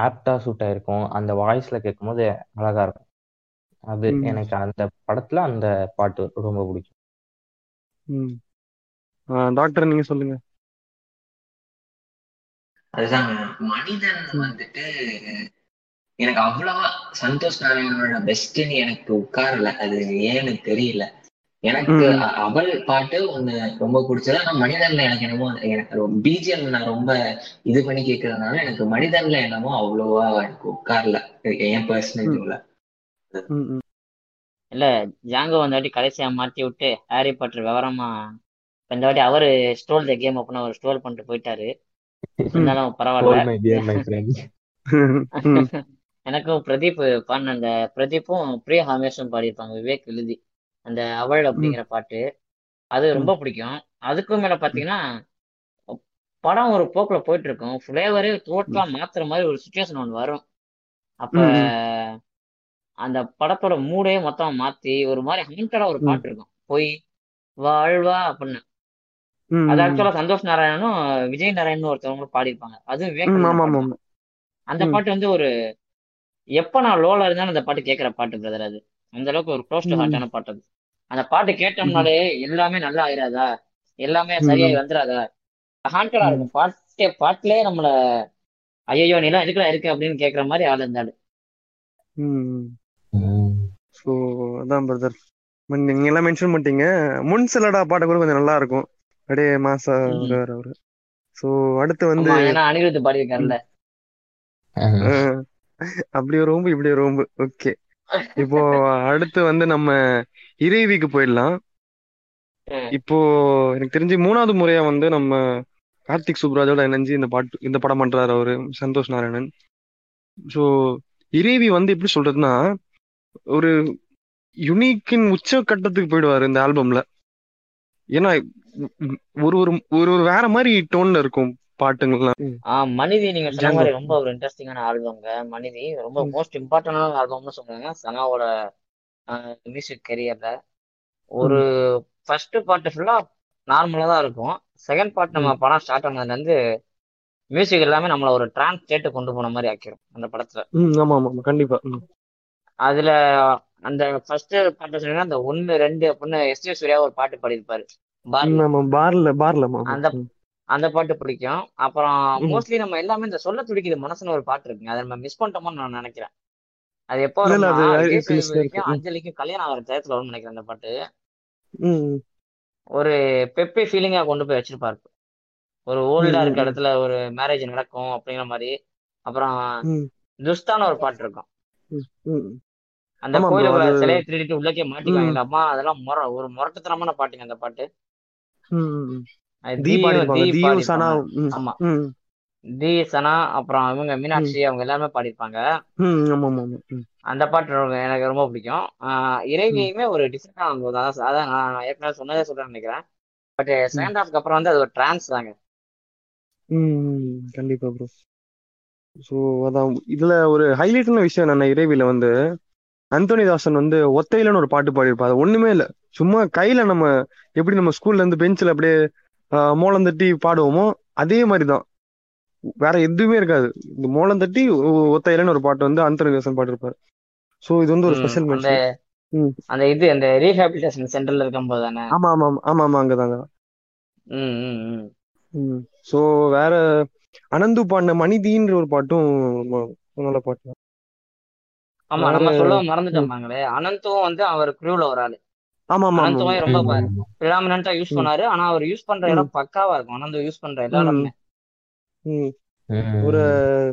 ஆப்டா சூட் ஆயிருக்கும். அந்த வாய்ஸ்ல கேட்கும்போது அழகா இருக்கும். அது எனக்கு அந்த படத்துல அந்த பாட்டு ரொம்ப பிடிக்கும். டாக்டர் நீங்க சொல்லுங்க. அதுதாங்க மனிதன் வந்துட்டு எனக்கு அவ்வளவா சந்தோஷ் நாராயணனோட பெஸ்ட்னு எனக்கு உட்காரல. அது ஏன்னு தெரியல. எனக்கு அவள் பாட்டு ஒண்ணு ரொம்ப பிடிச்சது. ஆனா மனிதன்ல எனக்கு என்னமோ எனக்கு பிஜிஎம் நான் ரொம்ப இது பண்ணி கேட்கறதுனால எனக்கு மனிதன்ல என்னமோ அவ்வளவா எனக்கு உட்காரல. என் பர்சனல் இதுல இல்ல ஜாங்கோ வந்த வாட்டி கடைசியா மாத்தி விட்டு ஹாரி பாட்டர் விவரமா இப்ப இந்த வாட்டி அவரு ஸ்டோல் த கேம் அப்படின்னு அவர் ஸ்டோல் பண்ணிட்டு போயிட்டாரு. இருந்தாலும் பரவாயில்ல. எனக்கும் பிரதீப் பாடின அந்த பிரதீப்பும் பிரியா ஹாமேஷும் பாடியிருப்பாங்க. விவேக் எழுதி அந்த அவள் அப்படிங்கிற பாட்டு. அது ரொம்ப பிடிக்கும். அதுக்கும் மேல பாத்தீங்கன்னா படம் ஒரு போக்குல போயிட்டு இருக்கும் ஃபிளேவரே டோட்டலா மாத்துற மாதிரி ஒரு சுச்சுவேஷன் ஒன்று வரும். அப்ப அந்த படத்தோட மூடே மொத்தமா மாத்தி ஒரு மாதிரி ஹண்டடா ஒரு பாட்டு இருக்கும். போய் வாழ்வா அப்படின்னு. அது ஆக்சுவலா சந்தோஷ் நாராயணனும் விஜய் நாராயணன் ஒருத்தவங்களும் பாடியிருப்பாங்க. அதுவும் விவேக் அந்த பாட்டு வந்து ஒரு எப்ப நான் லோல இருந்தாலும் அந்த பாட்டு கேட்கிற பாட்டு பிரதர் அது. அந்த அளவுக்கு ஒரு க்ளோஸ் டு ஹார்ட்டான பாட்டு அது. அந்த பாட்டு கேட்டோம்னாலே எல்லாமே நல்லா ஆயிராதா? எல்லாமே ம் சரியாகி வந்துடாதா ஹாண்டடா இருக்கும். பாட்டே பாட்டிலே நம்மள ஐயோ நீலாம் எதுக்குடா இருக்கு அப்படின்னு கேட்கற மாதிரி ஆள் இருந்தாரு ம் ம். ஸோ அதான் பிரதர் நீங்க எல்லாம் மென்ஷன் பண்ணிட்டீங்க. முன் சிலடா பாட்டு கூட கொஞ்சம் நல்லா இருக்கும். அப்படியே மாசா. வருவார் அவரு ஸோ அடுத்து வந்து அனிருத் பாடியிருக்காருல்ல. அப்படி ஒரு ரோம்பு இப்படி ஒரு ரோம்பு ஓகே. இப்போ அடுத்து வந்து நம்ம இறைவிக்கு போயிடலாம். இப்போ எனக்கு தெரிஞ்சு மூணாவது முறையா வந்து நம்ம கார்த்திக் சுப்ராஜோட இணைஞ்சு இந்த பாட்டு இந்த படம் பண்றாரு அவரு சந்தோஷ் நாராயணன். ஸோ இறைவி வந்து எப்படி சொல்றதுன்னா ஒரு யுனிக்கின் உச்ச கட்டத்துக்கு போயிடுவாரு இந்த ஆல்பம்ல ஏன்னா ஒரு ஒரு ஒரு ஒரு வேற மாதிரி டோன்ல இருக்கும். பாட்டுங்கள்லாம். ஆ மனிதி நீங்க சொன்ன மாதிரி ரொம்ப ஒரு இன்ட்ரெஸ்டிங்கான ஆல்பம்ங்க மனிதி ரொம்ப மோஸ்ட் இம்பார்ட்டன்டான ஆல்பம்னு சொல்றாங்க. சனாவோட மியூசிக் கெரியர்ல ஒரு ஃபர்ஸ்ட் பாட்டு ஃபுல்லா நார்மலா தான் இருக்கும். செகண்ட் பார்ட் நம்ம படம் ஸ்டார்ட் ஆனதுல இருந்து மியூசிக் எல்லாமே நம்மள ஒரு ட்ரான்ஸ் ஸ்டேட்டு கொண்டு போன மாதிரி ஆக்கிரும் அந்த படத்துல. ஆமா ஆமா ஆமா, கண்டிப்பா. அதுல அந்த ஃபர்ஸ்ட் பாட்டு சொன்னீங்கன்னா அந்த ஒன்னு ரெண்டு அப்படின்னு எஸ் ஜே சூர்யா ஒரு பாட்டு பாடியிருப்பாரு. பார்ல பார்ல அந்த அந்த பாட்டு பிடிக்கும். அப்புறம். மோஸ்ட்லி நம்ம எல்லாமே இந்த சொல்ல துடிக்குது மனசுன்னு ஒரு பாட்டு இருக்குங்க. அதை நம்ம மிஸ் பண்ணிட்டோமோன்னு நான் நினைக்கிறேன். அது எப்போ அஞ்சலிக்கும் கல்யாணம் ஆகிற டயத்துல வரும்னு நினைக்கிறேன் அந்த பாட்டு. ஒரு பெப்பி ஃபீலிங்கா கொண்டு போய் வச்சிருப்பாரு. ஒரு ஓல்டா இருக்க இடத்துல ஒரு மேரேஜ் நடக்கும் அப்படிங்கிற மாதிரி. அப்புறம் துஸ்தான ஒரு பாட்டு இருக்கும். அந்த அது- சிலையை திருடிட்டு உள்ளக்கே மாட்டிக்குவாங்க. ம். இந்த அம்மா அதெல்லாம் முற ஒரு முரட்டுத்தனமான பாட்டுங்க அந்த பாட்டு. தீ சனா ஆமா. தி அப்புறம் இவங்க மீனாட்சி அவங்க எல்லாருமே பாடியிருப்பாங்க. அந்த பாட்டு எனக்கு ரொம்ப பிடிக்கும். இறைவியுமே ஒரு டிஃப்ரெண்டான அனுபவம் தான் அதான் நான் ஏற்கனவே சொன்னதே சொல்றேன்னு நினைக்கிறேன். பட் செகண்ட் ஹாஃப்க்கு அப்புறம் வந்து அது ஒரு ட்ரான்ஸ் தாங்க. கண்டிப்பா ப்ரோ ஸோ அதான் இதுல ஒரு ஹைலைட்டான விஷயம் என்னன்னா இறைவில வந்து அந்தோனி தாசன் வந்து ஒத்தையிலன்னு ஒரு பாட்டு பாடியிருப்பாரு. ஒண்ணுமே இல்ல. சும்மா கையில நம்ம எப்படி நம்ம ஸ்கூல்ல இருந்து பெஞ்சில் அப்படியே மோளம் தட்டி பாடுவோமோ அதே மாதிரிதான். வேற எதுவுமே இருக்காது. இந்த மோளம் தட்டி ஒத்தையிலன்னு ஒரு பாட்டு வந்து அந்தோனி தாசன் பாடிருப்பாரு. ஸோ இது வந்து ஒரு ஸ்பெஷல் மென்ஷன். அந்த இது அந்த ரீஹாபிலிட்டேஷன் சென்டர்ல இருக்கும்போது தானே? ஆமா ஆமா ஆமா ஆமா அங்கதாங்க ஸோ வேற அனந்து பாடின மணிதின்ற ஒரு பாட்டும் நல்ல பாட்டு. தான். ஆமா நம்ம சொல்ல மறந்துட்டோம் பாங்களே. அனந்தும் வந்து அவர் குரூல ஒரு ஆளு. ஆமா ஆமா ஆமா அனந்தும் ரொம்ப. பிரிடாமினா யூஸ். பண்ணாரு. ஆனா அவர் யூஸ் பண்ற. இடம் பக்காவா இருக்கும். அனந்து யூஸ் பண்ற எல்லா. ஒரு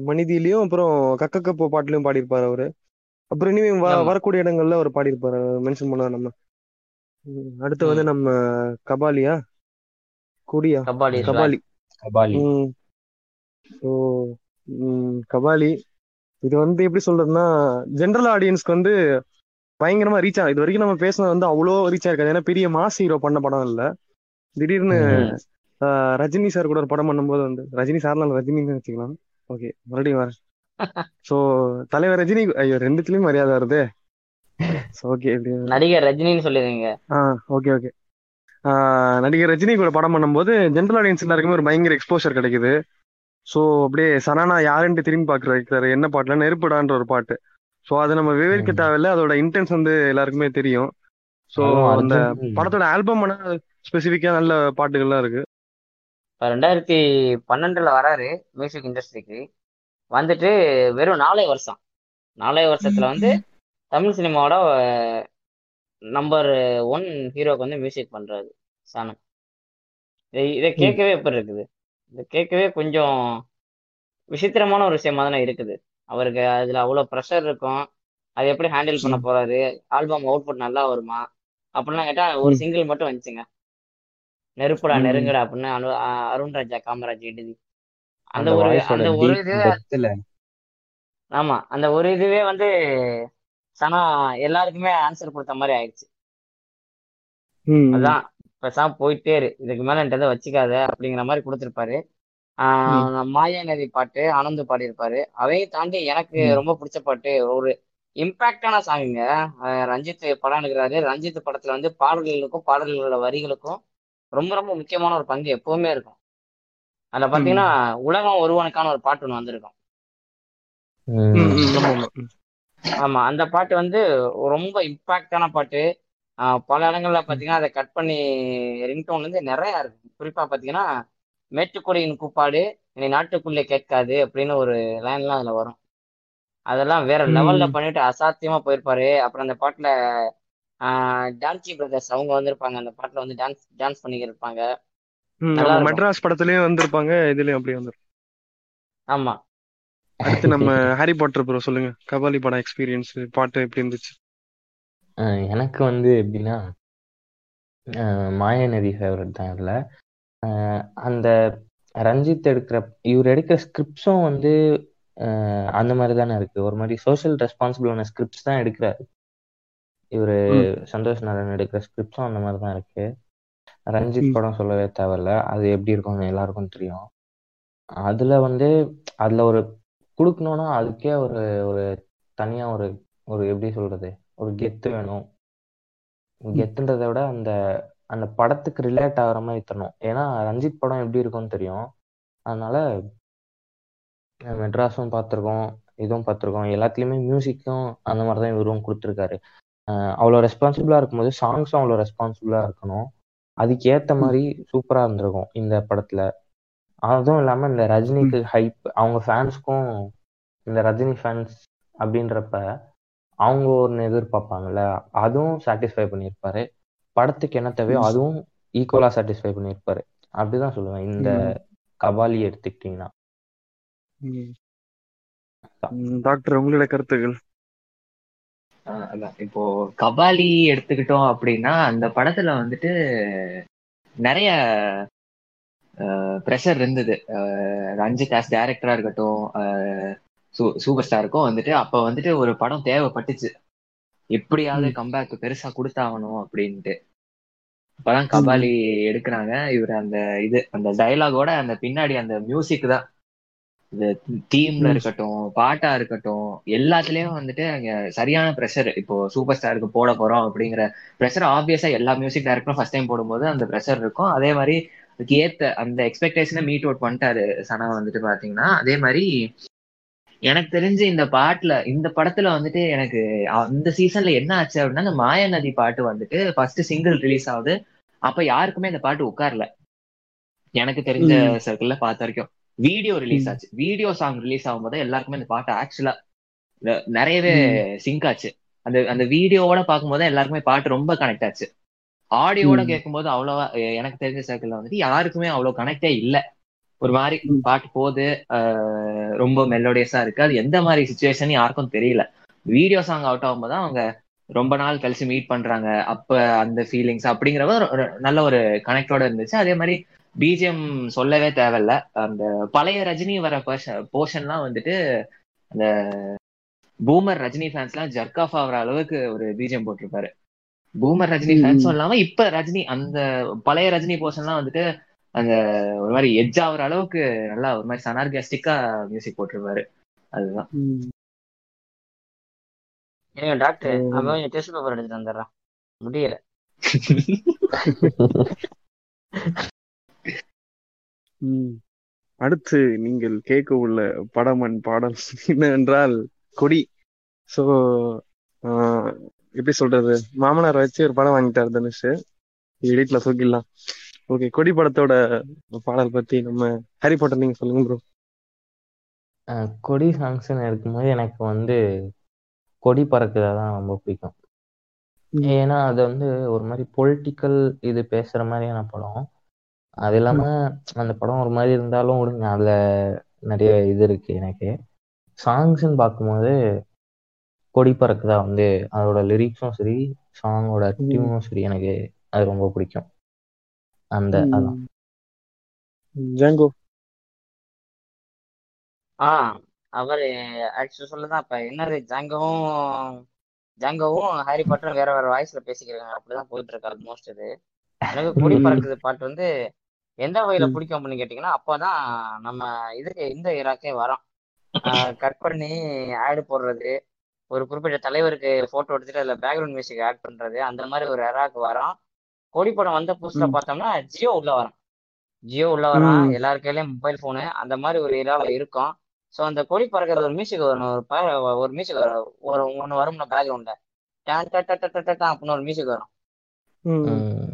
மனிதிலையும் அப்புறம் கக்க கப்போ பாட்டுலயும் பாடியிருப்பாரு அவரு. அப்புறம் இனிமே வரக்கூடிய இடங்கள்ல அவர் பாடியிருப்பாரு. மென்ஷன் பண்ணா நம்ம. அடுத்து வந்து நம்ம கபாலியா? கொடியா? கபாலி கபாலி. கபாலி. ம். ஸோ கபாலி. இது வந்து எப்படி சொல்றதுன்னா ஜென்ரல் ஆடியன்ஸ்க்கு வந்து பயங்கரமா ரீச் ஆகும் இது வரைக்கும் நம்ம பேசுனது வந்து அவ்வளோ ரீச் ஆயிருக்காது ஏன்னா பெரிய மாஸ் ஹீரோ பண்ண படம் இல்ல. திடீர்னு ரஜினி சார் கூட ஒரு படம் பண்ணும்போது வந்து ரஜினி இல்ல, ரஜினின்னு வச்சுக்கலாம். ஓகே மறுபடியும் வரேன் ஸோ தலைவர் ரஜினி ஐயோ ரெண்டுத்துலயும் மரியாதை வருது. ஓகே நடிகர் ரஜினின்னு சொல்லிடுங்க ஆ ஓகே ஓகே நடிகர் ரஜினி கூட படம் பண்ணும்போது ஜென்ரல் ஆடியன்ஸ் எல்லாருக்குமே ஒரு பயங்கர எக்ஸ்போஷர் கிடைக்குது. ஸோ அப்படியே சனானா யாருன்ட்டு திரும்பி பார்க்குற வைக்கிறாரு என்ன பாட்டுல? நெருப்புடான்ற ஒரு பாட்டு. ஸோ அதை நம்ம விவரிக்க ம். தேவையில்ல. அதோட இன்டென்ஸ் வந்து எல்லாருக்குமே தெரியும். ஸோ அந்த படத்தோட ஆல்பம் ஆனால் ஸ்பெசிஃபிக்கா நல்ல பாட்டுகள்லாம் இருக்கு. இப்ப ரெண்டாயிரத்தி பன்னெண்டுல வராரு மியூசிக் இண்டஸ்ட்ரிக்கு வந்துட்டு வெறும் நாலே வருஷம். நாலே வருஷத்துல வந்து தமிழ் சினிமாவோட நம்பர் ஒன் ஹீரோக்கு வந்து மியூசிக் பண்றாரு சனம் இதை கேட்கவே எப்படி இருக்குது? இதை கேட்கவே கொஞ்சம் விசித்திரமான ஒரு விஷயமா தானே இருக்குது. அவருக்கு அதுல அவ்வளவு ப்ரெஷர் இருக்கும். அதை எப்படி ஹேண்டில் பண்ண போறாரு? ஆல்பம் அவுட்புட் நல்லா வருமா? அப்படிலாம் கேட்டா ஒரு சிங்கிள் மட்டும் வந்துச்சுங்க. நெருப்புடா நெருங்குடா அப்படின்னு அனு அ- அருண் ராஜா காமராஜ் எழுதி. அந்த ஒரு அந்த ஒரு இது ஆமா அந்த ஒரு இதுவே வந்து சனா எல்லாருக்குமே ஆன்சர் கொடுத்த மாதிரி ஆயிடுச்சு. அதான் பேசாம போயிட்டே இரு. இதுக்கு மேல என்கிட்ட வச்சுக்காத அப்படிங்கிற மாதிரி கொடுத்துருப்பாரு. மாயா நதி பாட்டு ஆனந்த் பாடியிருப்பாரு. அதையும் தாண்டி எனக்கு ரொம்ப பிடிச்ச பாட்டு ஒரு இம்பாக்டான சாங்குங்க ரஞ்சித் படம் எடுக்கிறாரு. ரஞ்சித் படத்துல வந்து பாடல்களுக்கும் பாடல்களோட வரிகளுக்கும் ரொம்ப ரொம்ப முக்கியமான ஒரு பங்கு எப்பவுமே இருக்கும். அதுல பாத்தீங்கன்னா உலகம் ஒருவனுக்கான ஒரு பாட்டு ஒன்று வந்திருக்கும். ஆமா அந்த பாட்டு வந்து ரொம்ப இம்பாக்டான பாட்டு. பல இடங்கள்ல பாத்தீங்கன்னா அதை கட் பண்ணி ரிங்டோன் வந்து நிறைய இருக்கு. குறிப்பா பாத்தீங்கன்னா மேட்டுக்குடியின் கூப்பாடு இனி நாட்டுக்குள்ளே கேட்காது அப்படின்னு ஒரு லைன்லாம் அதுல வரும். அதெல்லாம் வேற லெவல்ல பண்ணிட்டு அசாத்தியமா போயிருப்பாரு. அப்புறம் அந்த பாட்டுல ஆஹ் டான்சி பிரதர்ஸ் அவங்க வந்திருப்பாங்க. அந்த பாட்டுல வந்து டான்ஸ் டான்ஸ் இருக்கும். மெட்ராஸ் படத்துலயும் வந்திருப்பாங்க. இதுலயும் அப்படியே வந்து ஆமா. அடுத்து நம்ம ஹாரி பாட்டர் ப்ரோ சொல்லுங்க. கபாலி படம் எக்ஸ்பீரியன்ஸ் பாட்டு எப்படி இருந்துச்சு? எனக்கு வந்து எப்படின்னா அஹ் மாயாநதி ஃபேவரட் தான் இதில் அந்த ரஞ்சித் எடுக்கிற இவர் எடுக்கிற ஸ்கிரிப்ட்ஸும் வந்து அந்த மாதிரி தானே இருக்கு. ஒரு மாதிரி சோஷியல் ரெஸ்பான்சிபிளான ஸ்கிரிப்ட்ஸ் தான் எடுக்கிறாரு. இவர் சந்தோஷ் நாராயண் எடுக்கிற ஸ்கிரிப்ட்ஸும் அந்த மாதிரி தான் இருக்கு. ரஞ்சித் படம் சொல்லவே தேவையில்ல. அது எப்படி இருக்கும்னு எல்லாருக்கும் தெரியும். அதுல வந்து அதுல ஒரு கொடுக்கணும்னா அதுக்கே ஒரு ஒரு தனியா ஒரு ஒரு எப்படி சொல்றது? ஒரு கெத்து வேணும். கெத்துன்றதை விட அந்த அந்த படத்துக்கு ரிலேட் ஆகிற மாதிரி தரணும் ஏன்னா ரஞ்சித் படம் எப்படி இருக்கும்னு தெரியும். அதனால மெட்ராஸும் பார்த்துருக்கோம் இதுவும் பார்த்துருக்கோம். எல்லாத்துலேயுமே மியூசிக்கும் அந்த மாதிரி தான் இவரும் கொடுத்துருக்காரு. அவ்வளோ ரெஸ்பான்சிபிளாக இருக்கும்போது சாங்ஸும் அவ்வளோ ரெஸ்பான்சிபிளாக இருக்கணும். அதுக்கேற்ற மாதிரி சூப்பராக இருந்திருக்கும் இந்த படத்தில். அதுவும் இல்லாமல் இந்த ரஜினிக்கு ஹைப் அவங்க ஃபேன்ஸ்க்கும் இந்த ரஜினி ஃபேன்ஸ் அப்படின்றப்ப அவங்க ஒன்று எதிர்பார்ப்பாங்கல்ல அதுவும் சாட்டிஸ்ஃபை பண்ணியிருப்பாரு. படத்துக்கு என்ன தேவையோ அதுவும் ஈக்குவலாக சாட்டிஸ்ஃபை பண்ணியிருப்பாரு. அப்படிதான் சொல்லுவேன். இந்த கபாலி எடுத்துக்கிட்டிங்கன்னா. டாக்டர் உங்களோட கருத்துக்கள்? ஆஹ் அதான். இப்போ கபாலி எடுத்துக்கிட்டோம் அப்படின்னா அந்த படத்துல வந்துட்டு நிறைய ப்ரெஷர் இருந்தது. ரஞ்சித் ஆஸ் டைரக்டரா இருக்கட்டும் சூப்பர் ஸ்டாருக்கும் வந்துட்டு அப்ப வந்துட்டு ஒரு படம் தேவைப்பட்டுச்சு. எப்படியாவது கம்பேக் பெருசா கொடுத்தாகணும் அப்படின்ட்டு. இப்பதான் கபாலி எடுக்கிறாங்க. இவர் அந்த இது அந்த டயலாகோட அந்த பின்னாடி அந்த மியூசிக் தான். இந்த தீம்ல. இருக்கட்டும் பாட்டா இருக்கட்டும் எல்லாத்துலயும் வந்துட்டு அங்க சரியான ப்ரெஷர் இப்போ சூப்பர் ஸ்டாருக்கு போட போறோம் அப்படிங்கிற ப்ரெஷர் ஆப்வியஸா எல்லா மியூசிக் டைரக்டரும் ஃபர்ஸ்ட் டைம் போடும்போது அந்த ப்ரெஷர் இருக்கும். அதே மாதிரி அதுக்கு ஏத்த அந்த எக்ஸ்பெக்டேஷனை மீட் அவுட் பண்ணிட்டாரு சனா வந்துட்டு பாத்தீங்கன்னா. அதே மாதிரி எனக்கு தெரிஞ்சு இந்த பாட்டுல இந்த படத்துல வந்துட்டு எனக்கு அந்த சீசன்ல என்ன ஆச்சு அப்படின்னா இந்த மாயா நதி பாட்டு வந்துட்டு ஃபர்ஸ்ட் சிங்கிள் ரிலீஸ் ஆகுது. அப்ப யாருக்குமே இந்த பாட்டு உட்காரல. எனக்கு தெரிஞ்ச. சர்க்கிள்ல பார்த்த வரைக்கும். வீடியோ ரிலீஸ் ஆச்சு. வீடியோ சாங் ரிலீஸ் ஆகும்போது எல்லாருக்குமே இந்த பாட்டு ஆக்சுவலா நிறையவே சிங்க் ஆச்சு. அந்த அந்த வீடியோவோட பார்க்கும்போது எல்லாருக்குமே பாட்டு ரொம்ப கனெக்ட் ஆச்சு. ஆடியோட. கேட்கும்போது அவ்வளவா எனக்கு தெரிஞ்ச சர்க்கிள்ல வந்துட்டு யாருக்குமே அவ்வளவு கனெக்டே இல்ல. ஒரு மாதிரி. பாட்டு போகுது. ரொம்ப மெலோடியஸா இருக்கு. அது எந்த மாதிரி சுச்சுவேஷன் யாருக்கும் தெரியல. வீடியோ சாங் அவுட் ஆகும்போது தான் அவங்க ரொம்ப நாள் கழிச்சு மீட் பண்றாங்க. அப்ப அந்த ஃபீலிங்ஸ் அப்படிங்கிற ஒரு ஒரு நல்ல ஒரு கனெக்டோட இருந்துச்சு. அதே மாதிரி பிஜிஎம் சொல்லவே தேவையில்ல. அந்த பழைய ரஜினி வர போர்ஷன்லாம் வந்துட்டு அந்த பூமர் ரஜினி ஃபேன்ஸ்லாம் ஜர்க் ஆஃப் ஆகுற அளவுக்கு ஒரு பிஜிஎம் போட்டிருப்பாரு. பூமர் ரஜினி. ஃபேன்ஸும் இல்லாம இப்ப ரஜினி அந்த பழைய ரஜினி போர்ஷன்லாம் வந்துட்டு அந்த ஒரு மாதிரி எட்ஜ் ஆகுற அளவுக்கு நல்லா ஒரு மாதிரி சனார்காஸ்டிக்கா மியூசிக் போட்டிருப்பாரு. அதுதான். டாக்டர். அவன் டெஸ்ட் பேப்பர் எடுத்துட்டு வந்துடுறான் முடியல. அடுத்து நீங்கள் கேட்க உள்ள படம் அண்ட் பாடல் என்னவென்றால் கொடி. ஸோ எப்படி சொல்றது? மாமனார் வச்சு ஒரு படம் வாங்கிட்டார் தனுஷ். எடிட்ல தூக்கிடலாம். ஓகே கொடி படத்தோட பாடல் பத்தி நம்ம ஹாரி பாட்டர் நீங்க சொல்லுங்க ப்ரோ கொடி சாங்ஸ்ன்னு இருக்கும்போது எனக்கு வந்து கொடி பறக்குதா தான் ரொம்ப பிடிக்கும். ஏன்னா அது வந்து ஒரு மாதிரி பொலிட்டிக்கல் இது பேசுற மாதிரியான படம். அது இல்லாம அந்த படம் ஒரு மாதிரி இருந்தாலும் விடுங்க அதுல நிறைய இது இருக்கு எனக்கு. சாங்ஸ்ன்னு பார்க்கும்போது கொடி பறக்குதா வந்து அதோட லிரிக்ஸும் சரி சாங்கோட. டியூனும் சரி எனக்கு அது ரொம்ப பிடிக்கும். அந்த அதான். ஜாங்கோ. ஆ அவர் ஆக்சுவலி சொல்லதான் இப்ப என்னது ஜாங்கவும் ஜாங்கோவும் ஹாரி பாட்டரும் வேற வேற வாய்ஸ்ல பேசிக்கிறாங்க. அப்படிதான் போயிட்டு இருக்கு ஆல்மோஸ்ட் இது. எனக்கு கொடி. பறக்குது பாட்டு வந்து எந்த வகையில. பிடிக்கும் அப்படின்னு கேட்டீங்கன்னா அப்பதான் நம்ம இதுக்கு இந்த இராக்கே வரோம். கட் பண்ணி ஆடு போடுறது ஒரு குறிப்பிட்ட தலைவருக்கு போட்டோ எடுத்துட்டு அதுல பேக்ரவுண்ட் மியூசிக் ஆட் பண்றது அந்த மாதிரி ஒரு எராக்கு வரோம். கொடி படம் வந்த புதுசுல. பார்த்தோம்னா ஜியோ உள்ள வரான் ஜியோ உள்ள வரான். எல்லார் கையிலயும் மொபைல் போனு அந்த மாதிரி ஒரு இரால இருக்கும். ஸோ அந்த கொடி பறக்கிற ஒரு மியூசிக் வரும் ஒரு ஒரு மியூசிக் வரும். ஒரு ஒன்று வரும்ல பேக்ரவுண்ட்ல டான் டா டா டா டா டா டா அப்படின்னு ஒரு மியூசிக் வரும்.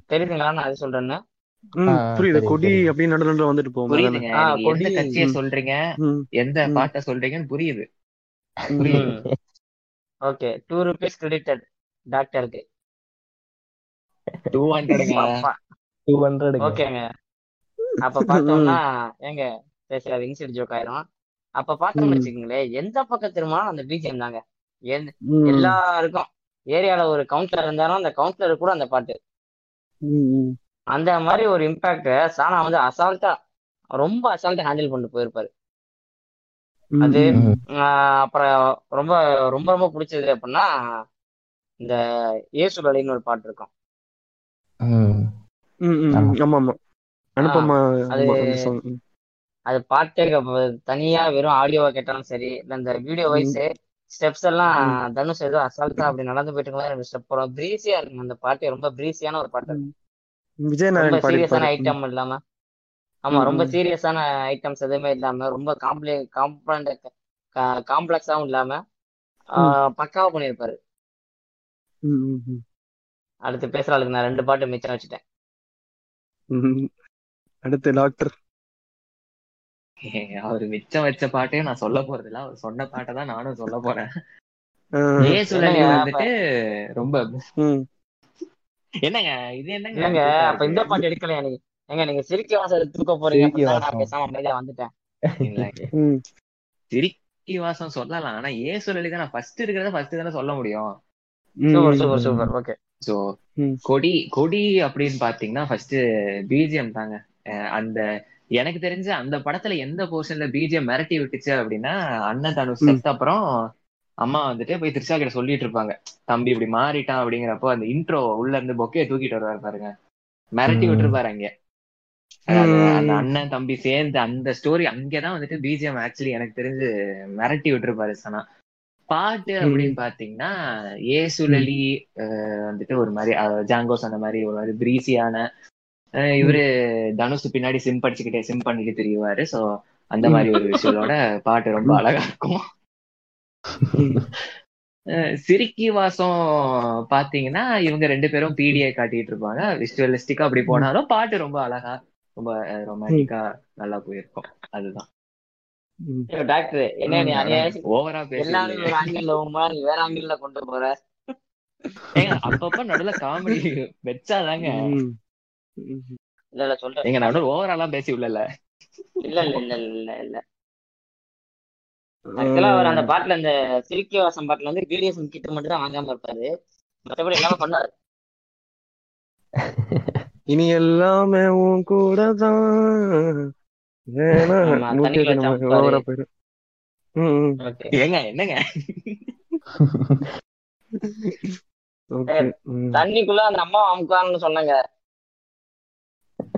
தெரியுதுங்களா நான் அது சொல்றேன்னு. புரியுது. கொடி. அப்படின்னு நடு நடுல வந்துட்டு போகும்? புரியுதுங்க. எந்த கொடி- கட்சியை. சொல்றீங்க. எந்த. பாட்டை சொல்றீங்கன்னு புரியுது. புரியுது ஓகே. டூ ருபீஸ் கிரெடிட்டட் டாக்டருக்கு டூ ஹண்ட்ரடுங்க டூ ஹண்ட்ரட் ஓகேங்க அப்ப பார்த்தோம்னா ஏங்க அது இன்சைட் ஜோக் ஆயிரும் அப்ப பார்த்தோம்னு ம். வச்சுக்கோங்களேன் எந்த பக்கம் திரும்பினாலும் அந்த பிஜிஎம் தாங்க. எல்லாருக்கும் ஏரியால ஒரு கவுன்சிலர் இருந்தாலும் அந்த கவுன்சிலர் கூட அந்த பாட்டு. அந்த மாதிரி ஒரு இம்பாக்ட சானா வந்து அசால்ட்டா ரொம்ப அசால்ட்டா ஹேண்டில் பண்ணிட்டு போயிருப்பாரு. அது அப்புறம் ரொம்ப ரொம்ப ரொம்ப பிடிச்சது அப்படின்னா இந்த இயேசு அலின்னு ஒரு பாட்டு இருக்கும். ஆமா. ஆமா அது- பாட்டே தனியா வெறும் ஆடியோவா கேட்டாலும் சரி இல்ல இந்த வீடியோ வைஸ் ஸ்டெப்ஸ் எல்லாம் தனுஷ் ஏதோ அசால்ட்டா அப்படி நடந்து போயிட்டு இருக்கும்போது ஸ்டெப் பிரீசியா இருக்குங்க அந்த பாட்டு ரொம்ப பிரீசியான ஒரு பாட்டு. விஜய் ரொம்ப சீரியஸான ஐட்டம் இல்லாம. ஆமா ரொம்ப. சீரியஸான ஐட்டம்ஸ் எதுவுமே இல்லாம ரொம்ப காம்ப்ளி காம்ப்ளண்ட் காம்ப்ளெக்ஸாவும் இல்லாம பக்காவா ம். அடுத்து பேசுற ஆளுக்கு நான் ரெண்டு பாட்டு மிச்சம் வச்சுட்டேன். ம். அடுத்து டாக்டர் அவர் மிச்சம் வச்ச பாட்டையும் நான் சொல்ல போறது இல்ல. அவர் சொன்ன பாட்டை தான் நானும் சொல்ல போறேன். ஏசுலி வந்துட்டு ரொம்ப ம். என்னங்க? இது என்னங்க? அப்ப இந்த? பாட்டு எடுக்கலையா நீங்க? ஏங்க நீங்க சிரிக்க வாசல் தூக்க போறீங்க. நான் வாசம். பேசாம அமைதியா வந்துட்டேன். சிரிக்கி வாசம் சொல்லலாம். ஆனா ஏ சொல்லி தான் ஃபர்ஸ்ட் இருக்கிறத ஃபர்ஸ்ட் தானே சொல்ல முடியும். Super super super. Okay. So. Kodi Kodi அப்படின்னு பாத்தீங்கன்னா ஃபர்ஸ்ட் பிஜிஎம் தாங்க அந்த எனக்கு தெரிஞ்ச அந்த படத்துல எந்த போர்ஷன்ல பிஜிஎம் மிரட்டி விட்டுச்சு அப்படின்னா அண்ணன் தனு செத்த அப்புறம் அம்மா வந்துட்டு போய் திரிஷா கிட்ட சொல்லிட்டு இருப்பாங்க தம்பி இப்படி மாறிட்டான் அப்படிங்கிறப்போ அந்த இன்ட்ரோ உள்ள இருந்து பொக்கைய தூக்கிட்டு வருவாரு பாருங்க மிரட்டி. விட்டுருப்பாரு அங்க. அந்த அண்ணன் தம்பி சேர்ந்து அந்த ஸ்டோரி அங்கதான் வந்துட்டு பிஜிஎம் ஆக்சுவலி எனக்கு தெரிஞ்சு மிரட்டி விட்டுருப்பாரு சனா பாட்டு அப்படின்னு பாத்தீங்கன்னா ஏ சுழலி வந்துட்டு ஒரு மாதிரி ஜாங்கோஸ் அந்த மாதிரி ஒரு மாதிரி பிரீசியான இவரு தனுஷ் பின்னாடி சிம் படிச்சுக்கிட்டே சிம் பண்ணிட்டு தெரியுவாரு. சோ அந்த மாதிரி ஒரு விஷயத்தோட பாட்டு ரொம்ப அழகா இருக்கும். சிரிக்கி வாசம் பாத்தீங்கன்னா இவங்க ரெண்டு பேரும் பிடிஐ காட்டிட்டு இருப்பாங்க. விஷுவலிஸ்டிக்கா அப்படி போனாலும் பாட்டு ரொம்ப அழகா ரொம்ப ரொமான்டிக்கா நல்லா போயிருக்கும். அதுதான். டாக்டர் என்ன நீ அநியாயம் ஓவரா எல்லாரும் பேசி ஒரு ஆங்கிள் உமா நீ வேற ஆங்கிள் கொண்டு போற? ஏங்க அப்பப்ப நடுவுல காமெடி வச்சாதாங்க. இல்ல இல்ல சொல்றேன். நீங்க நடுவில் ஓவராலா பேசி உள்ளல இல்ல இல்ல இல்ல இல்ல இல்ல. இல்ல ஆக்சுவலா அவர் அந்த பாட்டுல அந்த சிரிக்கி வாசம் பாட்டுல வந்து பிடிஎஸ் கிட்ட மட்டும் தான் வாங்காம இருப்பாரு. மற்றபடி எல்லாமே பண்ணாரு. இனி எல்லாமே உன் கூட தான் ஏங்க என்னங்க. தண்ணிக்குள்ள அந்த அம்மா அமுக்கான்னு சொன்னாங்க.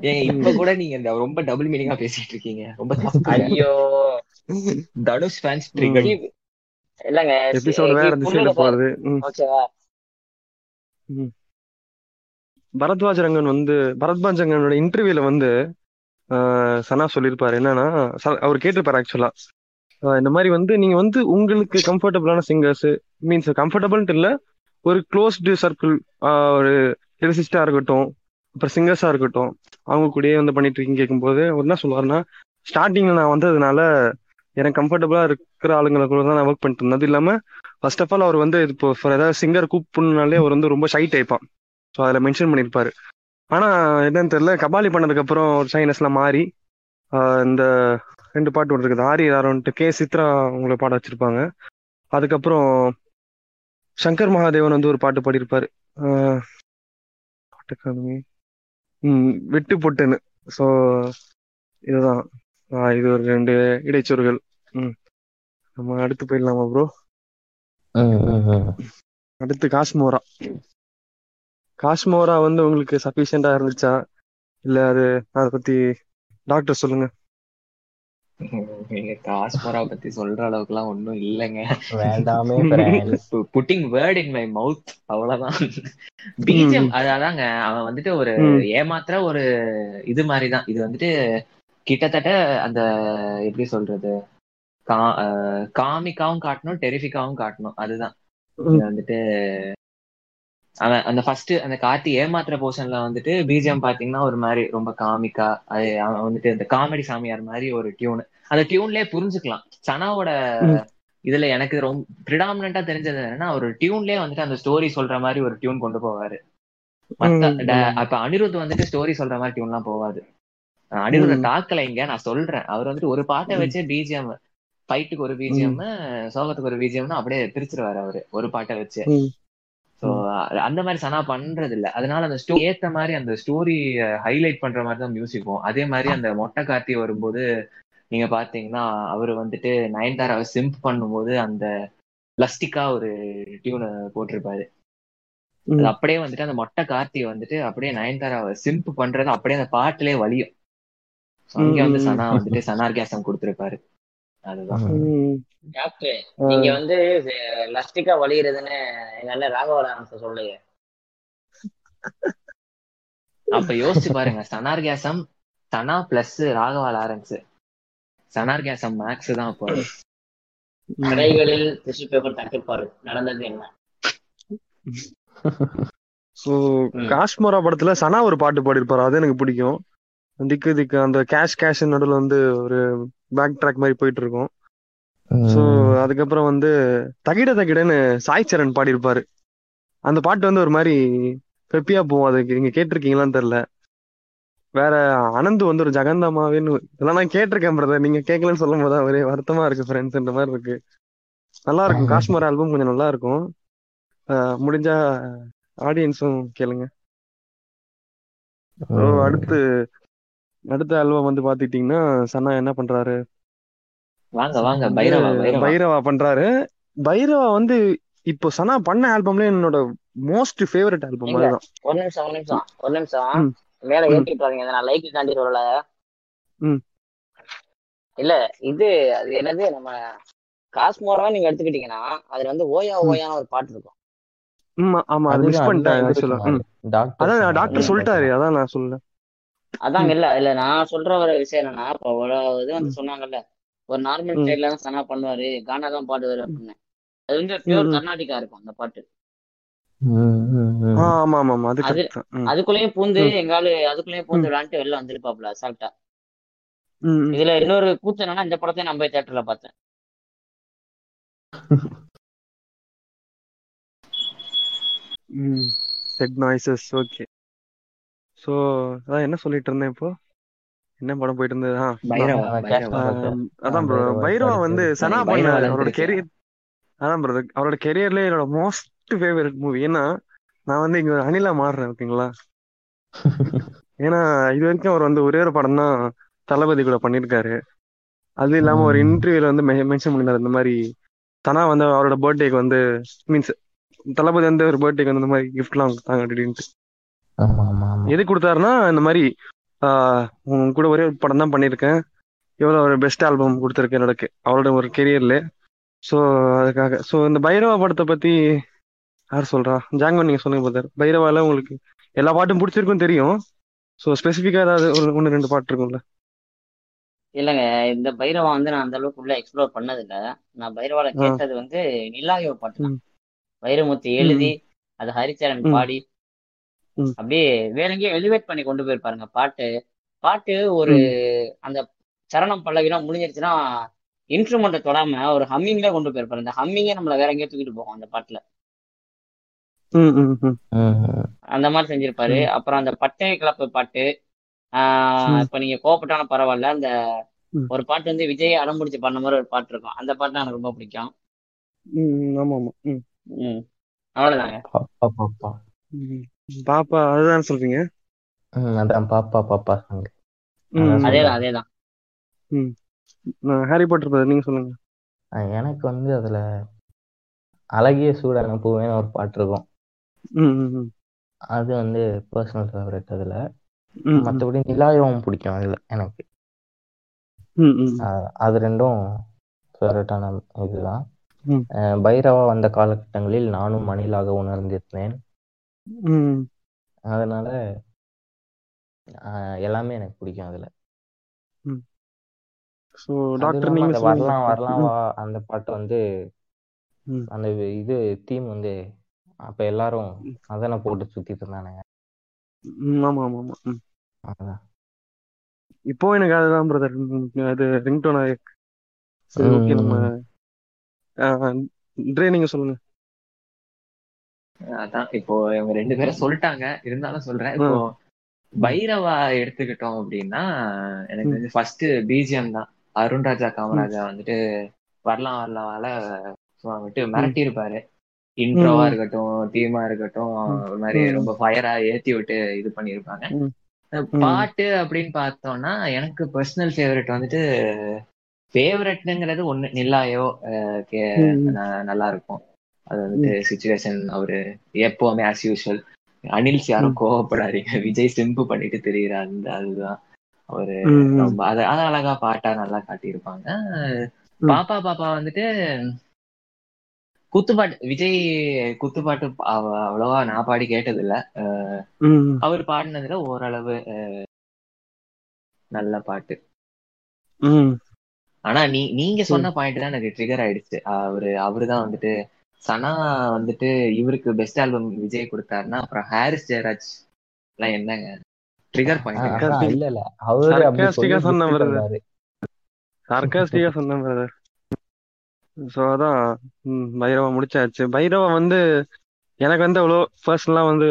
ஏங்க இப்ப கூட நீங்க இந்த ரொம்ப டபுள் மீனிங்கா பேசிட்டு இருக்கீங்க. ரொம்ப. ஐயோ. தனுஷ் ஃபேன்ஸ் ட்ரிகர் இல்லங்க எபிசோடு வேற போறது. ஓகேவா? பரத்வாஜ் ரங்கன் வந்து பரத்வாஜ் ரங்கனோட இன்டர்வியூல வந்து சனா சொல்லியிருப்பாரு. என்னன்னா ச- அவர் கேட்டிருப்பாரு ஆக்சுவலா இந்த மாதிரி வந்து நீங்க வந்து உங்களுக்கு கம்ஃபர்டபுளான சிங்கர்ஸ் மீன்ஸ் கம்ஃபர்டபுள்ன்ட்டு இல்ல ஒரு க்ளோஸ்டு சர்க்கிள் ஒரு லிரிசிஸ்டா இருக்கட்டும் அப்புறம் சிங்கர்ஸா இருக்கட்டும் அவங்க கூடயே வந்து பண்ணிட்டு இருக்கீங்க கேட்கும்போது அவர் என்ன சொல்லுவாருன்னா ஸ்டார்டிங்ல நான் வந்ததுனால எனக்கு கம்ஃபர்டபுளா இருக்கிற ஆளுங்களை கூட தான் நான் ஒர்க் பண்ணிட்டு இருந்தேன். அது இல்லாம ஃபர்ஸ்ட் ஆஃப் ஆல் அவர் வந்து இப்போ ஃபார் ஏதாவது சிங்கர் கூப்பிடணுனாலே அவர் வந்து ரொம்ப ஷை டைப்பான் ஸோ அதில் மென்ஷன் பண்ணியிருப்பாரு ஆனா என்னன்னு தெரியல. கபாலி பண்ணதுக்கு அப்புறம் ஒரு ஷைனஸ்லாம் மாறி இந்த ரெண்டு பாட்டு ஒன்று இருக்குது. ஆரி யாரோன்ட்டு கே. சித்ரா உங்களை பாட வச்சிருப்பாங்க. அதுக்கப்புறம் சங்கர் மகாதேவன் வந்து ஒரு பாட்டு பாடியிருப்பாரு. ம் வெட்டு பொட்டுன்னு. ஸோ இதுதான். இது ஒரு ரெண்டு இடைச்சொருகள். ம். நம்ம அடுத்து போயிடலாமா ப்ரோ. அடுத்து காஷ்மோரா. காஷ்மோரா வந்து உங்களுக்கு சஃபிஷியண்டா இருந்துச்சா? இல்ல அது அதை பத்தி டாக்டர் சொல்லுங்க. காஸ்மரா பத்தி சொல்ற அளவுக்கு எல்லாம் ஒண்ணும் இல்லைங்க. வேண்டாமே. Putting word in my mouth அவ்வளவுதான். பிஜிஎம் அதாங்க அவன் வந்துட்டு ஒரு ம். ஏமாத்துற ஒரு இது மாதிரிதான். இது வந்துட்டு கிட்டத்தட்ட அந்த எப்படி சொல்றது? கா காமிக்காவும் காட்டணும் டெரிஃபிக்காவும் காட்டணும். அதுதான். வந்துட்டு அவன் அந்த ஃபர்ஸ்ட் அந்த கார்த்தி ஏமாத்துற போர்ஷன்ல வந்துட்டு பிஜிஎம் பாத்தீங்கன்னா ஒரு மாதிரி ரொம்ப காமிக்கா அது அவன் வந்துட்டு இந்த காமெடி சாமியார் மாதிரி ஒரு டியூன் அந்த டியூன்லயே புரிஞ்சுக்கலாம் சனாவோட. இதுல எனக்கு ரொம்ப ப்ரிடாமினா தெரிஞ்சது என்னன்னா ஒரு டியூன்லயே வந்துட்டு அந்த ஸ்டோரி சொல்ற மாதிரி ஒரு டியூன் கொண்டு போவாரு மத்த. அப்ப அனிருத் வந்துட்டு ஸ்டோரி சொல்ற மாதிரி டியூன்லாம் போவாது அனிருத்த ம். தாக்கல இங்க நான் சொல்றேன் அவர் வந்துட்டு ஒரு பாட்டை. வச்சு பிஜிஎம் ஃபைட்டுக்கு ஒரு பிஜிஎம் சோகத்துக்கு ஒரு பிஜிஎம்னு அப்படியே பிரிச்சிருவாரு அவரு ஒரு பாட்டை வச்சு சோ அந்த மாதிரி சனா பண்றது இல்ல அதனால அந்த ஸ்டோரி ஏத்த மாதிரி அந்த ஸ்டோரி ஹைலைட் பண்ற மாதிரி தான் மியூசிக்கும் அதே மாதிரி அந்த மொட்டை கார்த்தி வரும்போது நீங்க பாத்தீங்கன்னா அவர் வந்துட்டு நயன்தாராவை சிம்ப் பண்ணும்போது அந்த லஸ்டிக்கா ஒரு டியூனை போட்டிருப்பாரு. அது அப்படியே வந்துட்டு அந்த மொட்டை கார்த்தி வந்துட்டு அப்படியே நயன்தாராவை சிம்ப் பண்றது அப்படியே அந்த பாட்டுலயே வலியும். அங்க வந்து. சனா வந்துட்டு சனார்காசம் கொடுத்திருப்பாரு. அதுதான். டாக்டர் நீங்க வந்து லஸ்டிக்கா வலியுறதுன்னு எங்க அண்ணன் ராகவராமன் சொல்லுங்க. அப்ப யோசிச்சு பாருங்க சனார்காசம் சனா பிளஸ் ராகவா லாரன்ஸ். சனார்காசம் மேக்ஸ் தான் அப்போ. கடைகளில் டிஷ்யூ பேப்பர் தட்டுப்பாடு நடந்தது என்ன? ஸோ ம். காஷ்மோரா படத்துல சனா ஒரு பாட்டு பாடியிருப்பாரு. அது எனக்கு பிடிக்கும். திக்கு திக்கு அந்த கேஷ் கேஷ் நடுவில் வந்து ஒரு பேக் ட்ராக் மாதிரி போயிட்டு இருக்கும் ஸோ அதுக்கப்புறம் வந்து தகிட தகிடன்னு சாய் சரண் பாடியிருப்பாரு. அந்த பாட்டு வந்து ஒரு மாதிரி பெப்பியா போகும். அதுக்கு நீங்க கேட்டிருக்கீங்களான்னு தெரியல. வேற அனந்து வந்து ஒரு ஜெகந்தமாவின்னு இதெல்லாம் நான் கேட்டிருக்கேன் பிரதர் நீங்க கேட்கலன்னு சொல்லும் போது ஒரே வருத்தமா இருக்கு ஃப்ரெண்ட்ஸ்ன்ற மாதிரி இருக்கு. நல்லா இருக்கும் காஷ்மீர் ஆல்பம் கொஞ்சம் நல்லா இருக்கும் முடிஞ்சா ஆடியன்ஸும் கேளுங்க. அடுத்து அடுத்த ஆல்பம் வந்து பாத்துக்கிட்டீங்கன்னா சன்னா என்ன பண்றாரு? வாங்க வாங்க பைரவா பைரவா. பண்றாரு. பைரவா வந்து இப்போ சனா பண்ண ஆல்பம்ல என்னோட மோஸ்ட் ஃபேவரட் ஆல்பம்? அதுதான். ஒரு நிமிஷம் ஒரு நிமிஷம் ஒரு நிமிஷம். மேல. ஏற்றிட்டு நான் லைக்கு காண்டி சொல்லல. இல்ல இது அது என்னது நம்ம காஸ்மோரா நீங்க எடுத்துக்கிட்டீங்கன்னா அதுல வந்து ஓயா ம். ஓயான்னு ஒரு பாட்டு இருக்கும். ஆமா ஆமா அது மிஸ் பண்ணிட்டேன் அதான் நான் டாக்டர் சொல்லிட்டாரு அதான் நான் சொல்ல அதாங்க. இல்ல இல்ல நான் சொல்ற ஒரு விஷயம் என்னன்னா இப்போ ஒரு இது வந்து. சொன்னாங்கல்ல ஒரு நார்மல் ம். ஸ்டைல்ல தான் சனா பண்ணுவாரு கானா தான் பாடுவாரு அப்படின்னு அது வந்து பியூர். கர்நாடிகா இருக்கும் அந்த பாட்டு. அதுக்குள்ளேயும் பூந்து. எங்காலு அதுக்குள்ளேயும் பூந்து விளாண்டு வெளில வந்திருப்பாப்ல அசால்ட்டா. இதுல இன்னொரு கூத்து என்னன்னா இந்த படத்தை நான் போய் தியேட்டர்ல பார்த்தேன் ஹெட் நாய்ஸஸ் ஓகே ஸோ அதான் என்ன சொல்லிட்டு இருந்தேன் இப்போ? என்ன படம் போயிட்டு இருந்தது? அதான் ப்ரோ பைரவா. வந்து சனா பண்ண அவரோட. கெரியர் அதான் ப்ரோ அவரோட கெரியர்ல என்னோட மோஸ்ட் ஃபேவரட் மூவி ஏன்னா நான் வந்து இங்க ஒரு அனிலா மாறுறேன் ஓகேங்களா? ஏன்னா இது வரைக்கும் அவர் வந்து ஒரே ஒரு படம் தான் தளபதி கூட பண்ணியிருக்காரு. அது இல்லாம ஒரு. இன்டர்வியூல வந்து மென்ஷன் பண்ணிருந்தாரு இந்த மாதிரி தனா வந்து அவரோட பர்த்டேக்கு வந்து மீன்ஸ் தளபதி வந்து ஒரு பர்த்டேக்கு வந்து இந்த மாதிரி கிஃப்ட்லாம் கொடுத்தாங்க அப்படின்ட்டு ஆமா ஆமா. எது கொடுத்தாருன்னா இந்த மாதிரி ஆஹ் உன் கூட ஒரே ஒரு படம் தான் பண்ணியிருக்கேன். எவ்வளோ ஒரு பெஸ்ட் ஆல்பம் கொடுத்துருக்கேன் என்னோட அவரோட ஒரு கெரியர்ல ஸோ அதுக்காக. ஸோ இந்த பைரவா படத்தை பத்தி யார் சொல்றா? ஜாங்கோ நீங்க சொல்லுங்க பிரதர் பைரவால உங்களுக்கு எல்லா பாட்டும் பிடிச்சிருக்கும் தெரியும். ஸோ ஸ்பெசிஃபிக்கா ஏதாவது ஒரு ஒன்று ரெண்டு பாட்டு இருக்கும்ல? இல்லைங்க இந்த பைரவா வந்து நான் அந்த அளவுக்கு உள்ள எக்ஸ்ப்ளோர் பண்ணது இல்ல நான் பைரவால. கேட்டது வந்து நிலாயோ பாட்டு தான். வைரமுத்து எழுதி அது ஹரிச்சரன். பாடி. அப்படியே வேற எங்கேயும் எலிவேட் பண்ணி கொண்டு போயிருப்பாருங்க. பாட்டு. பாட்டு ஒரு அந்த சரணம் பல்லவிலாம் முடிஞ்சிருச்சுன்னா இன்ஸ்ட்ருமெண்ட்டை தொடாம ஒரு ஹம்மிங்ல கொண்டு போயிருப்பாரு. அந்த ஹம்மிங்கே நம்மள வேற எங்கேயும் தூக்கிட்டு போகும் அந்த பாட்டுல. ம் ம் ம். ம். அந்த மாதிரி செஞ்சிருப்பாரு. அப்புறம் அந்த பட்டை கிளப்பு பாட்டு. ஆஹ். இப்ப நீங்க கோவப்பட்டான பரவாயில்ல. அந்த. ஒரு பாட்டு வந்து விஜய் அடம்பிடிச்சு பண்ண மாதிரி ஒரு பாட்டு இருக்கும். அந்த பாட்டு எனக்கு ரொம்ப பிடிக்கும். ம் ம், ஆமா ஆமா. அவ்வளவுதாங்க. பாப்பா அதுதான் சொல்றீங்க? அதான் பாப்பா பாப்பா சாங் அதேதான் அதேதான். ஹாரி பாட்டர் நீங்க சொல்லுங்க. எனக்கு வந்து அதுல அழகிய சூடான பூவேன்னு ஒரு பாட்டு இருக்கும். அது வந்து பர்சனல் ஃபேவரட் அதுல. மற்றபடி நிலாயவும் பிடிக்கும் அதுல எனக்கு. அது ரெண்டும் ஃபேவரட்டான இதுதான். பைரவா வந்த காலகட்டங்களில் நானும் மணிலாக உணர்ந்திருந்தேன். அதனால எல்லாமே எனக்கு பிடிக்கும் அதுல. டாக்டர் நீங்க வரலாம் வரலாம் வா அந்த பாட்டு வந்து. அந்த இது தீம் வந்து அப்ப எல்லாரும் அதனை போட்டு சுத்திட்டு இருந்தானுங்க. ஆமா ஆமா ஆமா. அதான். இப்போ எனக்கு அதுதான் பிரதர் அது ரிங்டோன் சரி ஓகே நம்ம ட்ரே நீங்க சொல்லுங்க. அதான் இப்போ இவங்க ரெண்டு பேரும் சொல்லிட்டாங்க. இருந்தாலும் சொல்றேன். இப்போ பைரவா எடுத்துக்கிட்டோம் அப்படின்னா எனக்கு வந்து ஃபர்ஸ்ட் பிஜிஎம் தான். அருண்ராஜா காமராஜா வந்துட்டு வரலாம் வரலாம் வாழ வந்துட்டு மிரட்டி இருப்பாரு. இன்ட்ரோவா. இருக்கட்டும் தீமா இருக்கட்டும். ஒரு மாதிரி. ரொம்ப ஃபயரா ஏத்தி விட்டு இது பண்ணிருப்பாங்க. பாட்டு அப்படின்னு பார்த்தோம்னா எனக்கு பர்சனல் ஃபேவரட் வந்துட்டு ஃபேவரட்ங்கிறது ஒண்ணு நில்லாயோ நல்லா இருக்கும். அது வந்துட்டு சுச்சுவேஷன் அவரு எப்பவுமே ஆஸ் யூஷுவல் அனில்ஸ் யாரும் கோவப்படாதீங்க. விஜய் சிம்பு பண்ணிட்டு தெரியுற அந்த அதுதான். அவரு. ரொம்ப அது அது அழகா பாட்டா நல்லா காட்டியிருப்பாங்க. பாப்பா பாப்பா வந்துட்டு குத்துப்பாட்டு விஜய் குத்துப்பாட்டு அவ- அவ்வளவா நான் பாடி கேட்டது இல்ல. அவர் பாடினதுல ஓரளவு நல்ல பாட்டு. ஆனா நீ நீங்க சொன்ன பாயிண்ட் தான் எனக்கு ட்ரிகர் ஆயிடுச்சு. அவரு அவருதான் வந்துட்டு சனா வந்துட்டு இவருக்கு பெஸ்ட் ஆல்பம் விஜய் கொடுத்தாருன்னா அப்புறம் ஹாரிஸ் ஜெயராஜ் எல்லாம் என்னங்க? ட்ரிகர் பாயிண்ட் இல்ல இல்ல. அவரு சொன்ன. சர்க்காஸ்டிக்கா சொன்னேன் பிரதர் ஸோ அதான். ம், பைரவா முடிச்சாச்சு. பைரவா வந்து எனக்கு வந்து அவ்வளோ பர்சனலா வந்து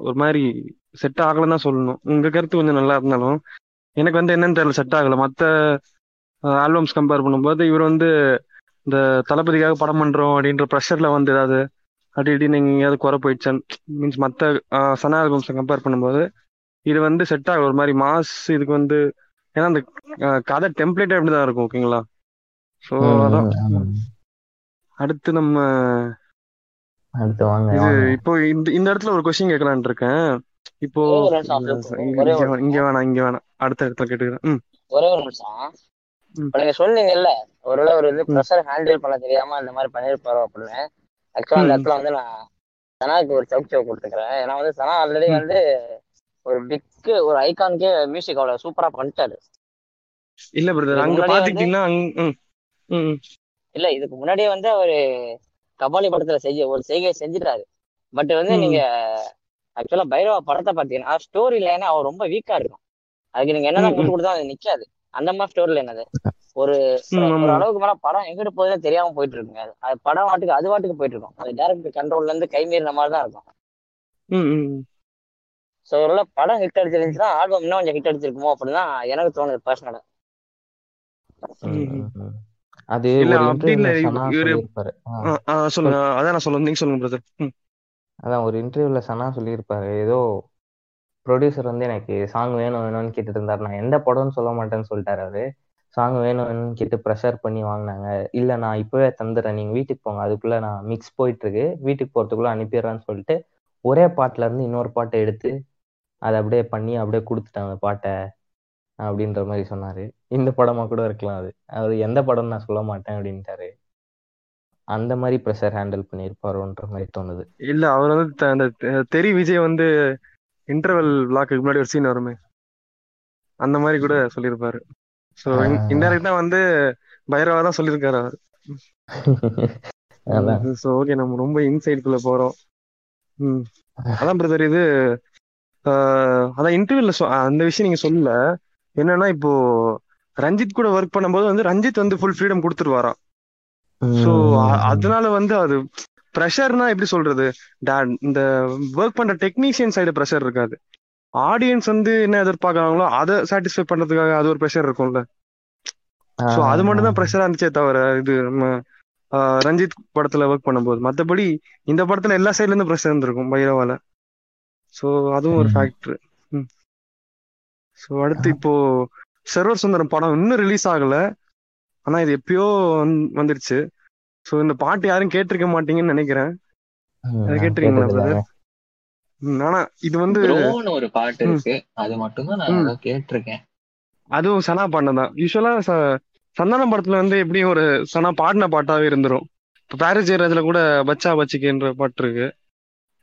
ஒரு மாதிரி செட் ஆகலன்னு தான் சொல்லணும். உங்க கருத்து கொஞ்சம் நல்லா இருந்தாலும் எனக்கு வந்து என்னன்னு தெரியல செட் ஆகல. மற்ற ஆல்பம்ஸ் கம்பேர் பண்ணும்போது இவர் வந்து இந்த தளபதிக்காக படம் பண்றோம் அப்படின்ற ப்ரெஷர்ல வந்து ஏதாவது அப்படி இப்படி நீங்க எங்கேயாவது குறை போயிடுச்சான்னு மீன்ஸ் மற்ற சனா ஆல்பம்ஸை கம்பேர் பண்ணும்போது இது வந்து செட் ஆகும் ஒரு மாதிரி மாஸ் இதுக்கு வந்து ஏன்னா அந்த கதை டெம்ப்ளேட்டே அப்படி தான் இருக்கும் ஓகேங்களா ஸோ ம், அதான். அடுத்து நம்ம அடுத்து வாங்க இது இப்போ இந்த இந்த இடத்துல ஒரு கொஸ்டின் கேட்கலான்னு இருக்கேன். இப்போ இங்க வேணாம் இங்க வேணாம் அடுத்த இடத்துல கேட்டுக்கிறேன். ம். ஒரே ஒரு நிமிஷம் நீங்க சொன்னீங்கல்ல ஒருவேளை ஒரு இது. ப்ரெஷர் ஹேண்டில் பண்ண தெரியாம இந்த மாதிரி பண்ணிருப்பாரோ அப்படின்னு ஆக்சுவலா அந்த. இடத்துல வந்து நான் சனாக்கு ஒரு சவுக் சவுக் கொடுத்துக்கிறேன் ஏன்னா வந்து சனா ஆல்ரெடி. வந்து ஒரு பிக் ஒரு ஐகானுக்கே மியூசிக் அவ்வளவு சூப்பரா பண்ணிட்டாரு இல்ல பிரதர் அங்க பாத்துக்கிட்டீங்கன்னா. இல்ல இதுக்கு முன்னாடியே வந்து அவரு கபாலி படத்துல செய்ய ஒரு செய்கை செஞ்சுட்டாரு பட் வந்து. நீங்க ஆக்சுவலா பைரவா படத்தை பாத்தீங்கன்னா ஸ்டோரி லைனா அவர் ரொம்ப வீக்கா இருக்கும் அதுக்கு நீங்க என்னதான் ம். கொடுத்தா அது நிக்காது அந்த மாதிரி ஸ்டோரி லைன் அது ஒரு அளவுக்கு மேல படம் எங்கிட்டு போகுதுன்னு தெரியாம போயிட்டு இருக்குங்க அது படம் வாட்டுக்கு அது வாட்டுக்கு போயிட்டு இருக்கும் அது டேரக்டர் கண்ட்ரோல்ல இருந்து கை மீறின மாதிரி தான் இருக்கும். ம் ம் ம். ஸோ ஒருவேளை படம் ஹிட் அடிச்சிருந்துச்சுன்னா ஆல்பம் இன்னும் கொஞ்சம் ஹிட் அடிச்சிருக்குமோ அப்படின்னு எனக்கு தோணுது பர்சனலா. அது இல்ல அப்படி இல்ல இவரு சொல்லுங்க. சொல் அதான் நான் சொல்லுங்க நீங்க சொல்லுங்க பிரதர் அதான் ஒரு இன்டர்வியூல சனா சொல்லியிருப்பாரு. ஏதோ ப்ரொடியூசர் வந்து எனக்கு சாங் வேணும் வேணும்னு கேட்டுட்டு இருந்தார் நான் எந்த படம்னு சொல்ல மாட்டேன்னு சொல்லிட்டாரு அவரு. சாங் வேணும் வேணும்னு கேட்டு ப்ரெஷர் பண்ணி வாங்கினாங்க. இல்லை நான் இப்பவே தந்துடுறேன். நீங்கள் வீட்டுக்கு போங்க. அதுக்குள்ளே நான் மிக்ஸ் போயிட்டுருக்கு. வீட்டுக்கு போகிறதுக்குள்ளே அனுப்பிடுறேன்னு சொல்லிட்டு ஒரே பாட்டிலேருந்து இன்னொரு பாட்டை எடுத்து அதை அப்படியே பண்ணி அப்படியே கொடுத்துட்டாங்க பாட்டை அப்படின்ற மாதிரி சொன்னார். இந்த படமாக கூட இருக்கலாம் அது. அவர் எந்த படம்னு நான் சொல்ல மாட்டேன் அப்படின்ட்டாரு. அந்த மாதிரி ப்ரெஷர் ஹேண்டில் பண்ணியிருப்பாரோன்ற மாதிரி தோணுது. இல்ல அவர் வந்து அந்த தெ- தெரி விஜய் வந்து இன்டர்வெல் பிளாக்கு முன்னாடி ஒரு சீன் வருமே. அந்த மாதிரி கூட சொல்லியிருப்பாரு. ஸோ இன்டெரக்டா வந்து பைரவா தான் சொல்லியிருக்காரு அவர். ஸோ ஓகே நம்ம ரொம்ப இன்சைட்குள்ள போறோம். ம். அதான் பிரதர் இது அதான் இன்டர்வியூல அந்த விஷயம் நீங்க சொல்லல. என்னன்னா இப்போ ரஞ்சித் கூட ஒர்க் பண்ணும்போது வந்து ரஞ்சித் வந்து ஃபுல் ஃப்ரீடம் கொடுத்துருவாராம். ஸோ. அதனால வந்து அது ப்ரெஷர்னா எப்படி சொல்றது? இந்த ஒர்க் பண்ற டெக்னீஷியன் சைடு ப்ரெஷர் இருக்காது. ஆடியன்ஸ் வந்து என்ன எதிர்பார்க்கறாங்களோ அதை சாட்டிஸ்ஃபை பண்றதுக்காக அது ஒரு ப்ரெஷர் இருக்கும்ல. ஸோ அது மட்டும் தான் ப்ரெஷரா இருந்துச்சே தவிர இது நம்ம ரஞ்சித் படத்துல ஒர்க் பண்ணும்போது. மத்தபடி இந்த படத்துல எல்லா சைடுல இருந்து ப்ரெஷர் இருந்திருக்கும் பைரவால. ஸோ அதுவும் ஒரு. ஃபேக்டர் ஸோ அடுத்து இப்போ சர்வர் சுந்தரம் படம் இன்னும் ரிலீஸ் ஆகல. ஆனா இது எப்பயோ வந்து- வந்துருச்சு. ஸோ இந்த பாட்டு யாரும் கேட்டிருக்க மாட்டீங்கன்னு நினைக்கிறேன். கேட்டிருக்கீங்களா ஆனா இது வந்து ஒரு பாட்டு. இருக்கு. அது மட்டும்தான் நான் கேட்டிருக்கேன். அதுவும் சனா பாடினது தான் யூஸ்வலா சந்தானம் படத்துல வந்து எப்படியும் ஒரு சனா பாடின பாட்டாவே இருந்துரும். இப்போ பாரிஸ் ஜெயராஜ்ல கூட பச்சா பச்சிக்கன்ற பாட்டு இருக்கு.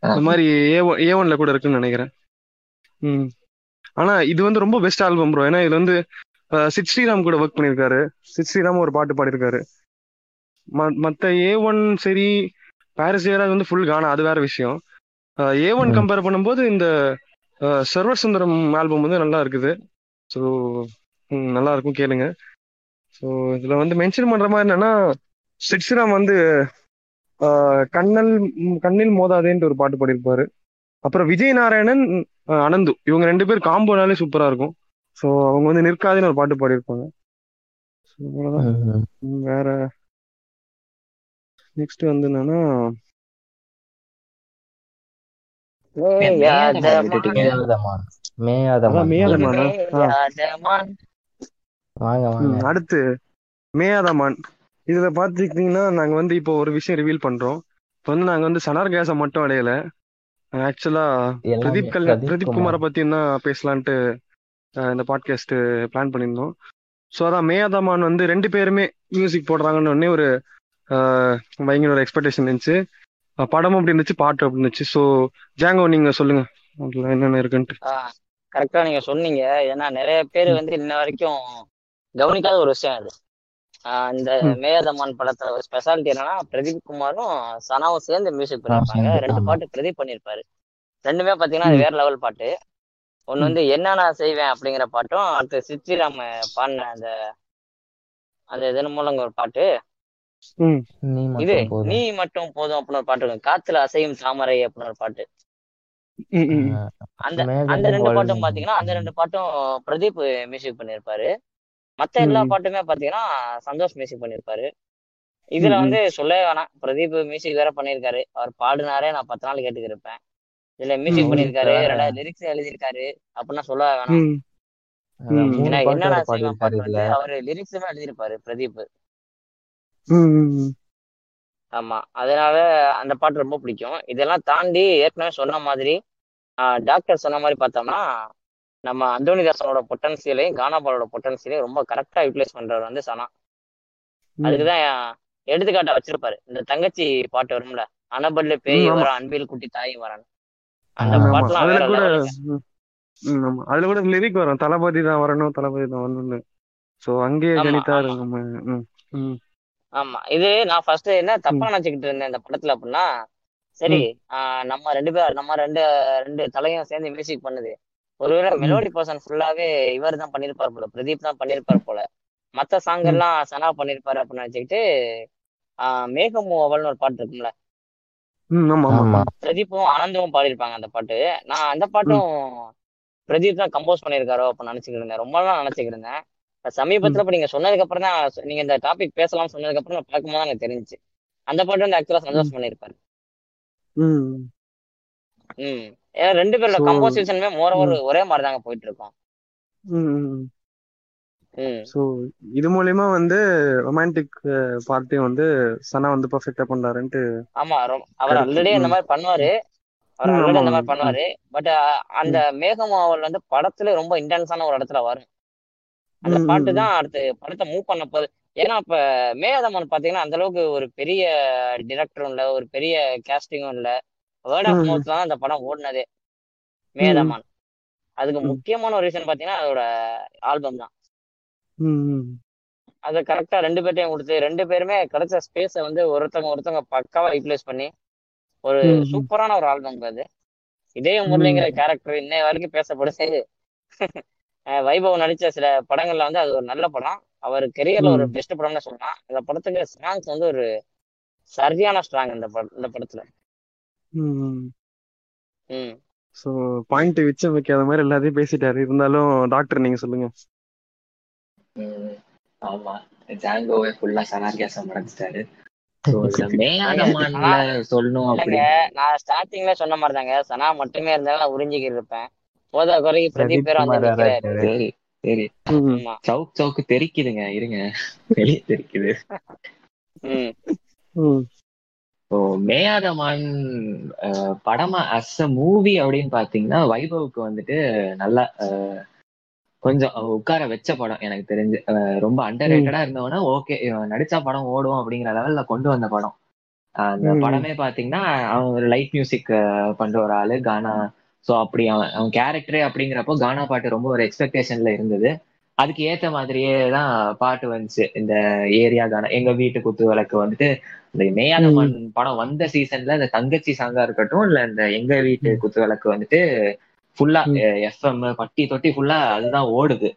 இந்த மாதிரி ஏ ஏ ஒன்ல கூட இருக்குன்னு நினைக்கிறேன். ம். ஆனா இது வந்து ரொம்ப பெஸ்ட் ஆல்பம் ப்ரோ ஏன்னா இதுல வந்து சித் ஸ்ரீராம் கூட ஒர்க் பண்ணியிருக்காரு சித் ஸ்ரீராம் ஒரு பாட்டு பாடியிருக்காரு. மத்த ஏ ஒன் சரி பாரிஸ் ஜெயராஜ் வந்து ஃபுல் கானா அது வேற விஷயம். ஏ ஒன். கம்பேர் பண்ணும்போது இந்த அஹ், சர்வர் சுந்தரம் ஆல்பம் வந்து நல்லா இருக்குது. ஸோ நல்லா இருக்கும் கேளுங்க. ஸோ இதுல வந்து மென்ஷன் பண்ற மாதிரி என்னன்னா சித் ஸ்ரீராம் வந்து கண்ணல் கண்ணில் மோதாதேன்ட்டு ஒரு பாட்டு பாடியிருப்பாரு. அப்புறம் விஜய் நாராயணன் அனந்து. இவங்க ரெண்டு பேர் காம்போனாலே சூப்பரா இருக்கும். ஸோ அவங்க வந்து நிற்காதுன்னு ஒரு பாட்டு பாடியிருப்பாங்க. வேற வாங்க வாங்க. ம், அடுத்து மேயாதமான் இதுல பாத்துக்கிட்டீங்கன்னா நாங்க வந்து இப்போ ஒரு விஷயம் ரிவீல் பண்றோம். இப்போ வந்து நாங்க வந்து சனார் கேஸை மட்டும் அடையல. ஆக்சுவலா பிரதீப் கல்யா பிரதீப் குமார். பத்தியும் தான் பேசலான்ட்டு இந்த பாட்காஸ்ட் பிளான் பண்ணியிருந்தோம். ஸோ அதான் மேயாதமான் வந்து ரெண்டு பேருமே மியூசிக் போடுறாங்கன்னு உடனே ஒரு பயங்கர ஒரு எக்ஸ்பெக்டேஷன் இருந்துச்சு. படமும் அப்படி இருந்துச்சு பாட்டு அப்படி இருந்துச்சு. ஸோ ஜாங்கோ நீங்க சொல்லுங்க. அதுல என்னென்ன இருக்குன்ட்டு. கரெக்டா நீங்க சொன்னீங்க. ஏன்னா நிறைய பேர் வந்து இன்ன வரைக்கும் கவனிக்காத ஒரு விஷயம் அது. இந்த. மேயதமான் படத்துல ஒரு ஸ்பெஷாலிட்டி என்னன்னா பிரதீப் குமாரும் சனாவும் சேர்ந்து மியூசிக் பண்ணிருப்பாங்க. ரெண்டு. பாட்டு பிரதீப் பண்ணிருப்பாரு. ரெண்டுமே பாத்தீங்கன்னா அது. வேற லெவல் பாட்டு. ஒன்னு. வந்து என்ன நான் செய்வேன் அப்படிங்கிற பாட்டும் அடுத்து சித்திராம பாடின அந்த அந்த இதன் மூலங்க ஒரு பாட்டு. இது நீ மட்டும் போதும் அப்படின்னு ஒரு பாட்டு காத்துல அசையும் தாமரை அப்படின்னு ஒரு பாட்டு. அந்த அந்த ரெண்டு பாட்டும் பாத்தீங்கன்னா அந்த ரெண்டு பாட்டும் பிரதீப் மியூசிக் பண்ணியிருப்பாரு மத்த எல்லா பாட்டுமே பாத்தீங்கன்னா சந்தோஷ் மியூசிக் பண்ணியிருப்பாரு ம், இதுல. வந்து சொல்லவே வேணாம். பிரதீப் மியூசிக் வேற பண்ணியிருக்காரு அவர் பாடினாரே நான் பத்து நாள் கேட்டுக்கிட்டு இருப்பேன் இதுல மியூசிக் ரெண்டாவது லிரிக்ஸ் எழுதியிருக்காரு. அப்படின்னா சொல்லவே வேணாம். வந்து அவரு லிரிக்ஸுமே எழுதியிருப்பாரு பிரதீப். ஆமா அதனால அந்த பாட்டு ரொம்ப பிடிக்கும். இதெல்லாம் தாண்டி ஏற்கனவே சொன்ன மாதிரி டாக்டர் சொன்ன மாதிரி பார்த்தோம்னா நம்ம அந்தோனிதாசனோட பொட்டன்சியலையும் கானாபாலோட பொட்டன்சியலையும் ரொம்ப கரெக்டா யூட்டிலைஸ் பண்றவர் வந்து சனா. அதுக்குதான் எடுத்துக்காட்டா வச்சிருப்பாரு. இந்த தங்கச்சி பாட்டு வரும்ல அனபல்ல பேய் வர அன்பில் குட்டி தாயும் வரன். அந்த பாட்டுலாம் அதுல கூட லிரிக் வரும். தளபதி தான் வரணும் தளபதி தான் வரணும்னு. சோ அங்கேயே ஆமா கணித்தாரு ஆமா. இது நான் ஃபர்ஸ்ட் என்ன தப்பா நினைச்சுக்கிட்டு இருந்தேன் இந்த படத்துல அப்படின்னா சரி நம்ம ரெண்டு பேர் நம்ம ரெண்டு ரெண்டு தலையும் சேர்ந்து மியூசிக் பண்ணுது. ஒருவேளை மெலோடி பர்சன் ஃபுல்லாவே இவர் தான் பண்ணியிருப்பார் போல பிரதீப் தான் பண்ணியிருப்பார் போல. மத்த சாங் எல்லாம் சனா பண்ணியிருப்பாரு அப்படின்னு நினைச்சுக்கிட்டு ஆஹ் மேகமு அவள்னு ஒரு பாட்டு இருக்கும்ல. பிரதீப்பும் ஆனந்தும் பாடியிருப்பாங்க அந்த பாட்டு. நான் அந்த பாட்டும் பிரதீப் தான் கம்போஸ் பண்ணியிருக்காரோ அப்படின்னு நினைச்சுக்கிட்டு இருந்தேன். ரொம்ப நாள் நினைச்சுக்கிட்டு இருந்தேன். சமீபத்துல இப்ப நீங்க சொன்னதுக்கு அப்புறம் தான் நீங்க இந்த டாபிக் பேசலாம்னு சொன்னதுக்கு அப்புறம் நான் பார்க்கும்போது எனக்கு தெரிஞ்சுச்சு. அந்த பாட்டு வந்து ஆக்சுவலா ம், சந்தோஷ் பண்ணியிருப்பாரு. ம். ஏன்னா ரெண்டு பேரோட கம்போசிஷனுமே மோரவர் ஒரே மாதிரி தாங்க போயிட்டு இருக்கோம் ஸோ இது மூலியமா வந்து ரொமான்டிக் பார்ட்டியும் வந்து சனா வந்து பர்ஃபெக்டா பண்றாருன்ட்டு ஆமா அவர் ஆல்ரெடி அந்த மாதிரி பண்ணுவாரு. அவர் ஆல்ரெடி அந்த மாதிரி பண்ணுவாரு. பட் அந்த ம். மேகம் அவள் வந்து படத்துல ரொம்ப இன்டென்ஸான ஒரு இடத்துல வரும். அந்த பாட்டு தான் அடுத்து படத்தை மூவ் பண்ண போகுது. ஏன்னா இப்ப மேகதமன் பாத்தீங்கன்னா அந்த அளவுக்கு ஒரு பெரிய டிரெக்டரும் இல்ல ஒரு பெரிய கேஸ்டிங்கும் இல்ல. வேர்ட் ஆஃப் ம் மவுத்ல தான் அந்த படம் ஓடினதே. மேதமான் அதுக்கு முக்கியமான ஒரு ரீசன் பாத்தீங்கன்னா அதோட ஆல்பம் தான். அதை கரெக்டா ரெண்டு பேர்ட்டையும் கொடுத்து ரெண்டு பேருமே கிடைச்ச ஸ்பேஸை வந்து ஒருத்தவங்க ஒருத்தவங்க பக்காவா யூட்டிலைஸ் பண்ணி ஒரு சூப்பரான ஒரு ஆல்பம் அது. இதய ம் முரளிங்கிற கேரக்டர் இன்னைய வரைக்கும் பேசப்படுது. வைபவ் நடிச்ச சில படங்கள்ல வந்து அது ஒரு நல்ல படம். அவர் கெரியர்ல ஒரு பெஸ்ட் படம்னு சொல்லலாம். இந்த படத்துக்கு சாங்ஸ் வந்து ஒரு சரியான ஸ்ட்ராங் இந்த படம் இந்த படத்துல. ம். ம். ஸோ பாயிண்ட் மிச்சம் வைக்காத மாதிரி எல்லாத்தையும் பேசிட்டாரு. இருந்தாலும் டாக்டர் நீங்க சொல்லுங்க. ம், ஆமா. ஜாங்கோவே ஃபுல்லா சனார்கேசம் நடந்துட்டாரு சொல்லணும் நான் ஸ்டார்டிங்ல சொன்ன மாதிரி தாங்க சனா மட்டுமே இருந்தாலும் நான் உறிஞ்சிக்கிட்டு இருப்பேன். போதா குறைக்கு பிரதீப் பேரும் சரி சவுக் சவுக்கு தெரிக்குதுங்க இருங்க. வெளியே தெரிக்குது. ஸோ மேயாதமான் படமா அஸ் அ மூவி அப்படின்னு பாத்தீங்கன்னா வைபவுக்கு வந்துட்டு நல்லா கொஞ்சம் உட்கார வச்ச படம் எனக்கு தெரிஞ்சு. ரொம்ப அண்டர் ரேட்டடா இருந்தவனா ஓகே நடிச்சா படம் ஓடும் அப்படிங்கிற லெவல்ல கொண்டு வந்த படம். அந்த படமே பாத்தீங்கன்னா அவன் ஒரு லைட் மியூசிக் பண்ற ஒரு ஆளு கானா ஸோ அப்படி அவன் அவன் கேரக்டரே அப்படிங்கிறப்போ கானா பாட்டு ரொம்ப ஒரு எக்ஸ்பெக்டேஷன்ல இருந்தது. அதுக்கு ஏத்த மாதிரியே தான் பாட்டு வந்துச்சு. இந்த ஏரியா கானா எங்க வீட்டு குத்து விளக்கு வந்துட்டு இந்த மேயாதமான் ம். படம் வந்த சீசன்ல இந்த தங்கச்சி சாங்கா இருக்கட்டும் இல்ல இந்த எங்க வீட்டு குத்து விளக்கு வந்துட்டு ஃபுல்லா எஃப்எம் பட்டி தொட்டி ஃபுல்லா அதுதான் ஓடுது.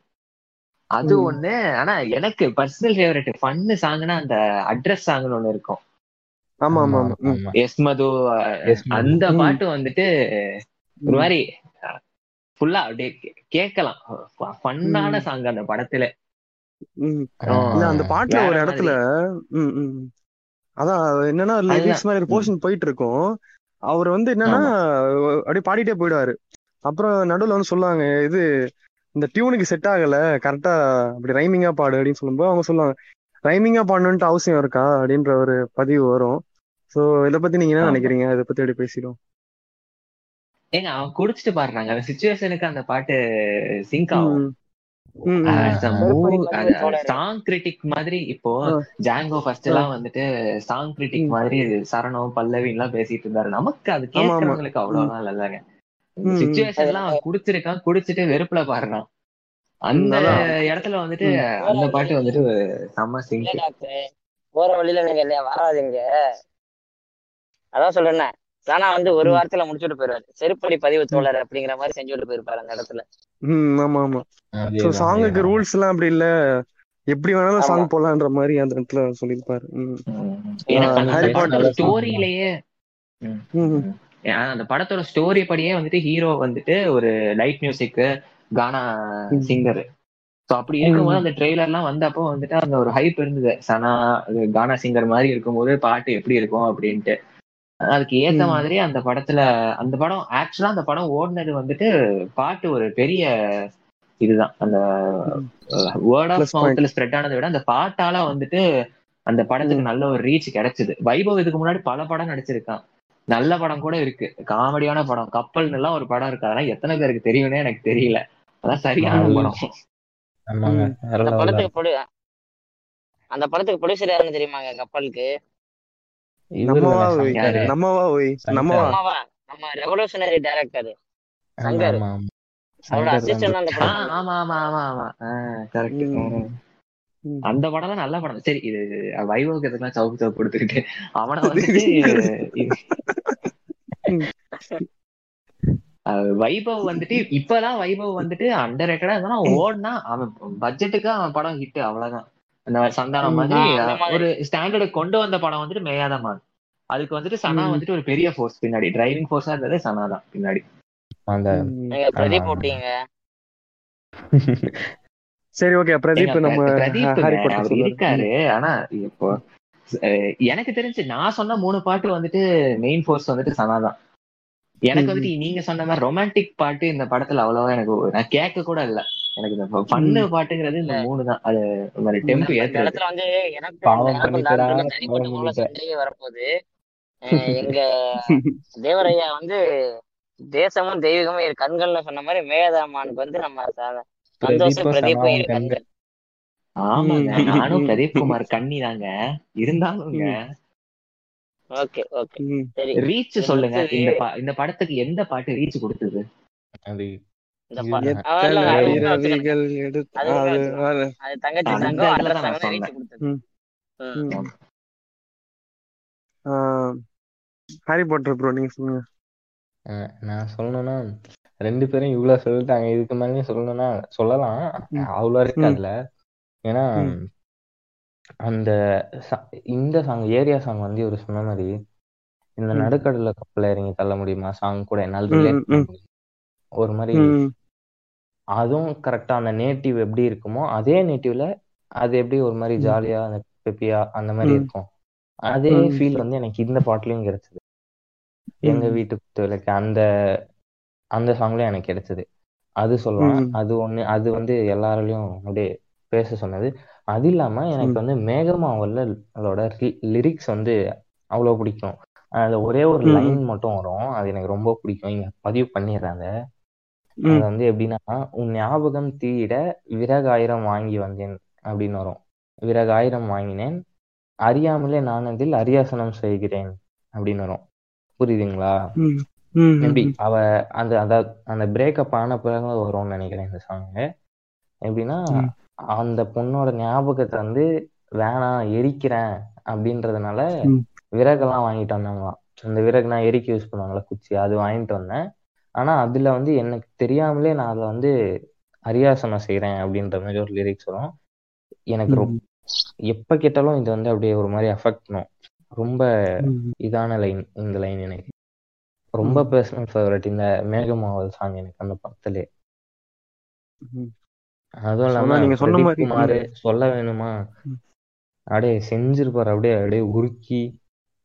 அது ஒண்ணு ஆனா எனக்கு பர்சனல் ஃபேவரட் ஃபன்னு சாங்னா அந்த அட்ரஸ் சாங்னு ஒண்ணு இருக்கும். ஆமா ஆமா எஸ் மது அந்த பாட்டு வந்துட்டு ஒரு மாதிரி ஃபுல்லா அப்படியே கேட்கலாம். ஃபன்னான சாங் அந்த படத்துல. அந்த பாட்டுல ஒரு இடத்துல. அதான் அது என்னன்னா லிரிக்ஸ் மாதிரி ஒரு போர்ஷன் போயிட்டு இருக்கும் அவர் வந்து என்னன்னா அப்படியே பாடிட்டே போயிடுவாரு. அப்புறம் நடுவுல வந்து சொல்லுவாங்க இது இந்த டியூனுக்கு செட் ஆகல கரெக்டா அப்படி ரைமிங்கா பாடு அப்படின்னு சொல்லும்போது அவங்க சொல்லுவாங்க ரைமிங்கா பாடணுன்ட்டு அவசியம் இருக்கா? அப்படின்ற ஒரு பதிவு வரும். சோ இத பத்தி நீங்க என்ன நினைக்கிறீங்க? இதை பத்தி அப்படி பேசிடும் ஏங்க அவன் குடிச்சிட்டு பாடுறாங்க அந்த சுச்சுவேஷனுக்கு அந்த பாட்டு சிங்க் ஆகும். சாங் கிரிட்டிக் மாதிரி இப்போ ஜாங்கோ ஃபர்ஸ்ட் எல்லாம் வந்துட்டு சாங் கிரிட்டிக். மாதிரி சரணம் பல்லவி எல்லாம் பேசிட்டு இருந்தாரு. நமக்கு அது கேட்கறவங்களுக்கு அவ்வளவுதான் இல்லைங்க சுச்சுவேஷன்லாம் அவன் குடிச்சிருக்கான் குடிச்சிட்டு வெறுப்புல பாடுறான். அந்த இடத்துல வந்துட்டு அந்த பாட்டு வந்துட்டு செம்ம சிங்க் போற வழியில நீங்க இல்லையா வராதீங்க. அதான் சொல்றேன் சானா வந்து ஒரு வாரத்துல முடிச்சுட்டு போயிருவாரு. செருப்படி பதிவு தோழர் அப்படிங்கிற மாதிரி செஞ்சுட்டு போயிருப்பாரு அந்த இடத்துல. ம் ஆமா ஆமா. அதேதான் சாங்குக்கு ரூல்ஸ் எல்லாம் அப்படி இல்ல. எப்படி வேணாலும் சாங் போடலான்ற மாதிரி அந்த இடத்துல சொல்லியிருப்பாரு. ஸ்டோரியிலேயே அந்த படத்தோட ஸ்டோரி படியே வந்துட்டு ஹீரோ வந்துட்டு ஒரு லைட் மியூசிக் கானா. சிங்கர் ஸோ அப்படி இருக்கும்போது அந்த ட்ரெய்லர்லாம் வந்தப்போ வந்துட்டு அந்த ஒரு ஹைப் இருந்தது. சனா கானா சிங்கர் மாதிரி இருக்கும்போது பாட்டு எப்படி இருக்கும் அப்படின்ட்டு. அதுக்கு ஏத்த. மாதிரி அந்த படத்துல அந்த படம் ஆக்சுவலா அந்த படம் ஓடுனது வந்துட்டு பாட்டு ஒரு பெரிய இதுதான். அந்த வேர்ட் ஆஃப். மவுத்ல ஸ்ப்ரெட் ஆனதை விட அந்த பாட்டால வந்துட்டு அந்த படத்துக்கு நல்ல ஒரு ரீச் கிடைச்சது. வைபவ் இதுக்கு முன்னாடி பல படம் நடிச்சிருக்கான். நல்ல படம் கூட இருக்கு. காமெடியான படம். கப்பல் எல்லாம் ஒரு படம் இருக்கு. அதெல்லாம் எத்தனை பேருக்கு தெரியும்னே எனக்கு தெரியல. அதான் சரியான படம். அந்த படத்துக்கு அந்த படத்துக்கு ப்ரொடியூசர் யாருன்னு தெரியுமாங்க கப்பலுக்கு? நம்மவா. நம்மவா. நம்மவா. டைரக்டர் சங்கர். அவரோட அசிஸ்டன்ட். அந்த படம். ஆமா ஆமா ஆமா ஆமா கரெக்ட் ம். ம். அந்த படம் தான் நல்ல படம். சரி இது வைபவுக்கு எதுக்கெல்லாம் சவுக்கு சவுக்கு கொடுத்துருக்கு அவனை வைபவ் வந்துட்டு இப்பதான் வைபவ் வந்துட்டு அண்டர் ரேட்டடா இருந்தாலும் ஓடுனா அவன் பட்ஜெட்டுக்கு அவன் படம் ஹிட் அவ்வளவுதான். அந்த சந்தானம். மாதிரி. ஒரு ஸ்டாண்டர்டு கொண்டு வந்த படம் வந்துட்டு மேயாதமான் அதுக்கு வந்துட்டு சனா. வந்துட்டு ஒரு பெரிய ஃபோர்ஸ் பின்னாடி டிரைவிங் ஃபோர்ஸா இருந்தது சனா தான் பின்னாடி அந்த பிரதீப். போட்டீங்க சரி ஓகே பிரதீப் நம்ம பிரதீப் இருக்காரு ஆனா இப்போ எனக்கு தெரிஞ்சு நான் சொன்ன மூணு பாட்டு வந்துட்டு மெயின் ஃபோர்ஸ் வந்துட்டு சனா தான் எனக்கு. வந்துட்டு நீங்க சொன்ன மாதிரி ரொமான்டிக் பாட்டு இந்த படத்துல அவ்வளவா எனக்கு நான் கேட்க கூட இல்ல எனக்கு இந்த பண்ணு பாட்டுங்கிறது இந்த மூணு தான். அது மாதிரி டெம்பு ஏத்துறது. வந்து எனக்கு பாவம். சண்டையே வரப்போகுது. எங்க தேவரையா வந்து தேசமும் தெய்வீகமும் இரு கண்கள்ல சொன்ன மாதிரி மேகதாமானுக்கு வந்து நம்ம ச- சந்தோஷ் பிரதீப்பும் பிரதீப்பும் இரு கண்கள். ஆமாங்க. நானும் பிரதீப் குமார் கண்ணி தாங்க. இருந்தாலுங்க ஓகே ஓகே. ரீச் சொல்லுங்க. இந்த பா- இந்த படத்துக்கு எந்த பாட்டு ரீச் கொடுத்தது? நான் ஹாரி பாட்டர் ப்ரோ நீங்க சொல்லுங்க. சொல்லணும்னா ரெண்டு பேரும் இவ்வளவு சொல்லிட்டாங்க இதுக்கு மேலேயும் சொல்லணும்னா சொல்லலாம். அவ்வளோ இருக்கு. அதுல. ஏன்னா. அந்த ச- இந்த சாங் ஏரியா சாங் வந்து இவர் சொன்ன மாதிரி இந்த. நடுக்கடல கப்பல இறங்கி தள்ள முடியுமா? சாங் கூட என்னால் ஒரு மாதிரி. அதுவும் கரெக்டா அந்த நேட்டிவ் எப்படி இருக்குமோ அதே நேட்டிவ்ல அது எப்படி ஒரு மாதிரி. ஜாலியா அந்த பெப்பியா அந்த மாதிரி. இருக்கும் அதே. ஃபீல் வந்து எனக்கு இந்த பாட்டுலயும் கிடைச்சது எங்க. வீட்டு குத்து விளக்கு அந்த அந்த சாங்லயும் எனக்கு கிடைச்சது அது சொல்லலாம். அது ஒண்ணு அது வந்து எல்லாராலையும் அப்படியே பேச சொன்னது அது இல்லாம எனக்கு. வந்து மேகமாவல்லோட லிரிக்ஸ் வந்து அவ்வளவு பிடிக்கும் அதுல ஒரே ஒரு. லைன் மட்டும் வரும் அது எனக்கு ரொம்ப பிடிக்கும் இங்க பதிவு பண்ணிடுறாங்க அது. வந்து எப்படின்னா உன் ஞாபகம் தீயிட விறகாயிரம் வாங்கி வந்தேன் அப்படின்னு வரும் விறகாயிரம் வாங்கினேன் அறியாமலே நான் அதில் அரியாசனம் செய்கிறேன் அப்படின்னு வரும் புரியுதுங்களா. எப்படி. அவ அந்த அந்த அந்த பிரேக்கப் ஆன பிறகு வரும்னு நினைக்கிறேன் இந்த சாங் எப்படின்னா. அந்த பொண்ணோட ஞாபகத்தை வந்து வேணாம் எரிக்கிறேன் அப்படின்றதுனால. விறகெல்லாம் வாங்கிட்டு வந்தாங்களாம் அந்த விறகு நான் எரிக்க யூஸ் பண்ணுவாங்களா குச்சி அது வாங்கிட்டு வந்தேன் ஆனா அதுல வந்து எனக்கு தெரியாமலே நான் அதுல வந்து அரியாசனம் செய்றேன் அப்படின்ற மாதிரி ஒரு லிரிக்ஸ் வரும் எனக்கு ரொம்ப. எப்ப கேட்டாலும் இது வந்து அப்படியே ஒரு மாதிரி அஃபெக்ட் பண்ணும் ரொம்ப. இதான லைன் இந்த லைன் எனக்கு ரொம்ப. பர்சனல் ஃபேவரட் இந்த மேகமாவல் சாங் எனக்கு அந்த படத்திலே ம். அதுவும் இல்லாம நீங்க சொன்ன மாதிரி குமார் சொல்ல வேணுமா. அப்படியே செஞ்சிருப்பாரு அப்படியே அப்படியே உருக்கி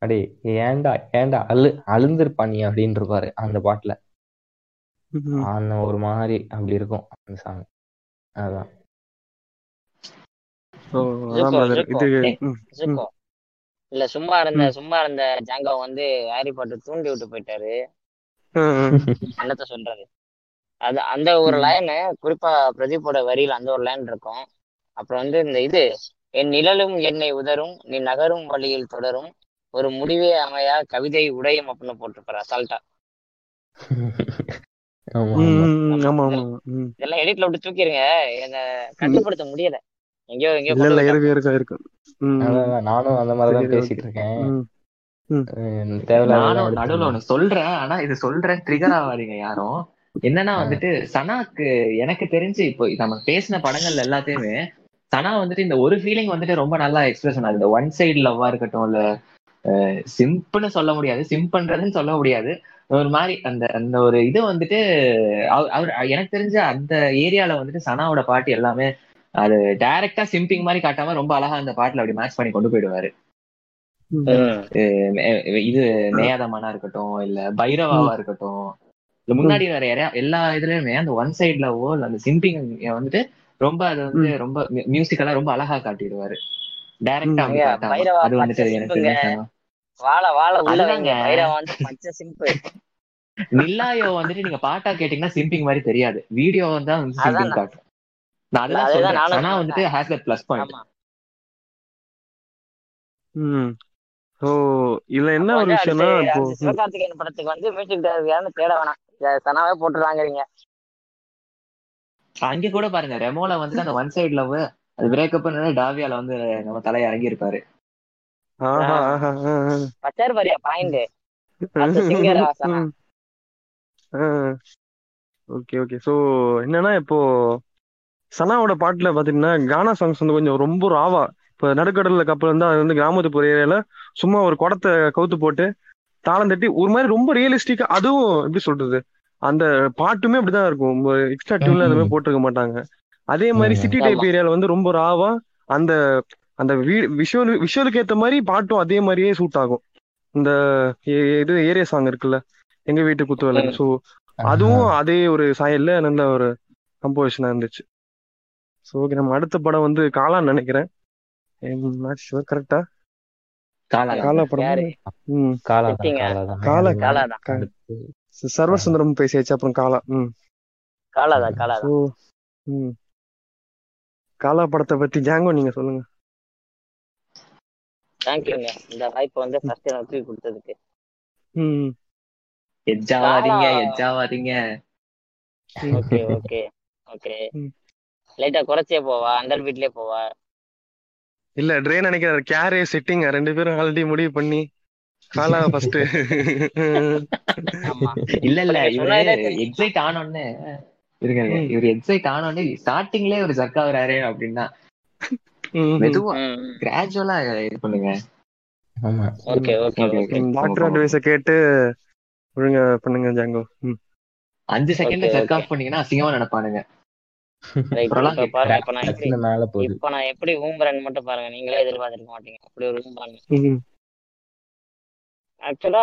அப்படியே ஏன்டா ஏன்டா அழு அழுந்திருப்பா நீ அப்படின்னு இருப்பாரு அந்த பாட்டுல. அந்த ஒரு மாதிரி அப்படி இருக்கும் அந்த சாங் அதான். இல்ல சும்மா இருந்த. சும்மா இருந்த ஜாங்கோ வந்து ஹாரி பாட்டர் தூண்டி விட்டு போயிட்டாரு. என்னத்த சொல்றது? அது அந்த ஒரு. லைனு குறிப்பா பிரதீப்போட வரியில அந்த ஒரு லைன் இருக்கும். அப்புறம் வந்து இந்த இது என் நிழலும் என்னை உதரும் நீ நகரும் வழியில் தொடரும் ஒரு முடிவே அமையா கவிதை உடையும் அப்படின்னு போட்டிருப்பாரு அசால்ட்டா. இதெல்லாம் எடிட்ல விட்டு தூக்கிருங்க. என்ன கட்டுப்படுத்த முடியல. எங்கேயோ இல்ல நானும் அந்த மாதிரி தான் பேசிட்டு. இருக்கேன். நானும் நடுவுல ஒண்ணு சொல்றேன். ஆனா இது சொல்றேன். ட்ரிகர் ஆகாதீங்க யாரும். என்னன்னா வந்துட்டு சனாக்கு எனக்கு தெரிஞ்சு இப்போ நம்ம பேசின படங்கள்ல எல்லாத்தையுமே சனா வந்துட்டு இந்த ஒரு ஃபீலிங் வந்துட்டு ரொம்ப நல்லா எக்ஸ்பிரஸ் பண்ணாது இந்த ஒன் சைடு லவ்வா இருக்கட்டும் இல்ல சிம்புன்னு சொல்ல முடியாது. சிம்பன்றதுன்னு சொல்ல முடியாது. ஒரு மாதிரி அந்த அந்த ஒரு இது வந்துட்டு அவ- அவர் எனக்கு தெரிஞ்ச அந்த ஏரியால வந்துட்டு சனாவோட பாட்டு எல்லாமே அது டைரக்டா சிம்பிங் மாதிரி காட்டாம ரொம்ப அழகா அந்த பாட்டுல அப்படி மேட்ச் பண்ணி கொண்டு போயிடுவாரு. இது மேயாதமானா இருக்கட்டும் இல்ல பைரவாவா இருக்கட்டும் இல்ல முன்னாடி வேற யாரையா எல்லா இதுலயுமே அந்த ஒன் சைட்ல ஓல் அந்த சிம்பிங் வந்துட்டு ரொம்ப அது வந்து ரொம்ப மியூசிக்கலா ரொம்ப அழகா காட்டிடுவாரு. டைரக்டா அது வந்துட்டு எனக்கு. வாழ வாழ உள்ள. வைங்க. வந்து பச்சை சிம்பு. நில்லாயோ வந்துட்டு நீங்க பாட்டா கேட்டீங்கன்னா சிம்பிங் மாதிரி தெரியாது. வீடியோ தான் வந்து சிம்பிங் காட்டும். நான் அதுதான் சொல்றேன். சனா வந்துட்டு has that plus point hmm. So இதுல என்ன ஒரு வந்து விஷயம்னா இப்போ சிவகார்த்திகேயன் படத்துக்கு வந்து மியூசிக் டைரக்டர் தேட வேணாம். சனாவே போட்டுறாங்கிறீங்க. அங்க கூட பாருங்க. ரெமோல வந்துட்டு அந்த ஒன் சைடு லவ் அது பிரேக்கப் டாவியால வந்து நம்ம தலைய இறங்கி இருப்பாரு ஆஹா ஆஹா. ஆஹா, ஆஹா. பச்சாரு பாரியா பாயிண்ட். அந்த singer ஆ. சனா. Okay okay. ஸோ என்னன்னா இப்போ சனாவோட பாட்டுல பாத்தீங்கன்னா கானா சாங்ஸ் வந்து கொஞ்சம் ரொம்ப ராவா இப்போ நடுக்கடல்ல கப்பல் வந்து அது வந்து கிராமத்துப்புற ஏரியால சும்மா ஒரு குடத்தை கவுத்து போட்டு தாளம் தட்டி ஒரு மாதிரி ரொம்ப ரியலிஸ்டிக்கா அதுவும் எப்படி சொல்றது? அந்த பாட்டுமே அப்படிதான் இருக்கும். எக்ஸ்ட்ரா டியூன்ல எதுவுமே போட்டிருக்க மாட்டாங்க. அதே மாதிரி. சிட்டி. டைப் ஏரியால வந்து ரொம்ப ராவா அந்த அந்த விஷுவல் விஷுவலுக்கு ஏத்த மாதிரி பாட்டும் அதே மாதிரியே சூட் ஆகும். இந்த ஏ- இது ஏரியா சாங் இருக்குல்ல எங்க வீட்டு குத்துவலை. ஸோ அதுவும் அதே ஒரு சாயல்ல நல்ல ஒரு கம்போசிஷனா இருந்துச்சு. ஸோ ஓகே நம்ம அடுத்த படம் வந்து காலான்னு நினைக்கிறேன். கரெக்டா காலா காலா படம். காலா காலாதான் கா- அடுத்து சர்வர் சுந்தரம் பேசியாச்சு அப்புறம் காலா ம். காலாதான் ஸோ ம். காலா படத்தை பத்தி ஜாங்கோ நீங்க சொல்லுங்க. தேங்க்யூங்க இந்த வாய்ப்பு வந்து ஃபர்ஸ்ட் எனக்கு தூக்கி கொடுத்ததுக்கு ம் எஜ்ஜாவாதீங்க. எஜ்ஜாவாதீங்க ஓகே ஓகே ஓகே. லைட்டா குறைச்சே போவா அந்த வீட்லயே போவா இல்ல ட்ரே நினைக்கிறாரு கேரே செட்டிங்க ரெண்டு பேரும் ஆல்ரெடி முடிவு பண்ணி காலா ஃபர்ஸ்ட் ஆமா இல்ல இல்ல இவரு. எக்ஸைட் இருங்க. ம். இவரு எக்ஸைட் ஆனோடனே ஸ்டார்டிங்லயே ஒரு ஜர்க் ஆகுறாரு அப்படின்னா மெதுவா. கிராஜுவலா இது பண்ணுங்க. ஆமா. Okay okay. டாக்டர் அட்வைஸ கேட்டு ஒழுங்கா பண்ணுங்க ஜாங்கோ. அஞ்சு செகண்ட்ல okay. ஆஃப் பண்ணீங்கன்னா அசிங்கமா நினைப்பானுங்க. இப்ப பாருங்க இப்ப நான் எப்படி ஊம்புறேன்னு மட்டும் பாருங்க. நீங்களே எதிர்பார்த்திருக்க மாட்டீங்க. அப்படி ஒரு ஊம்புறாங்க ம் ஆக்சுவலா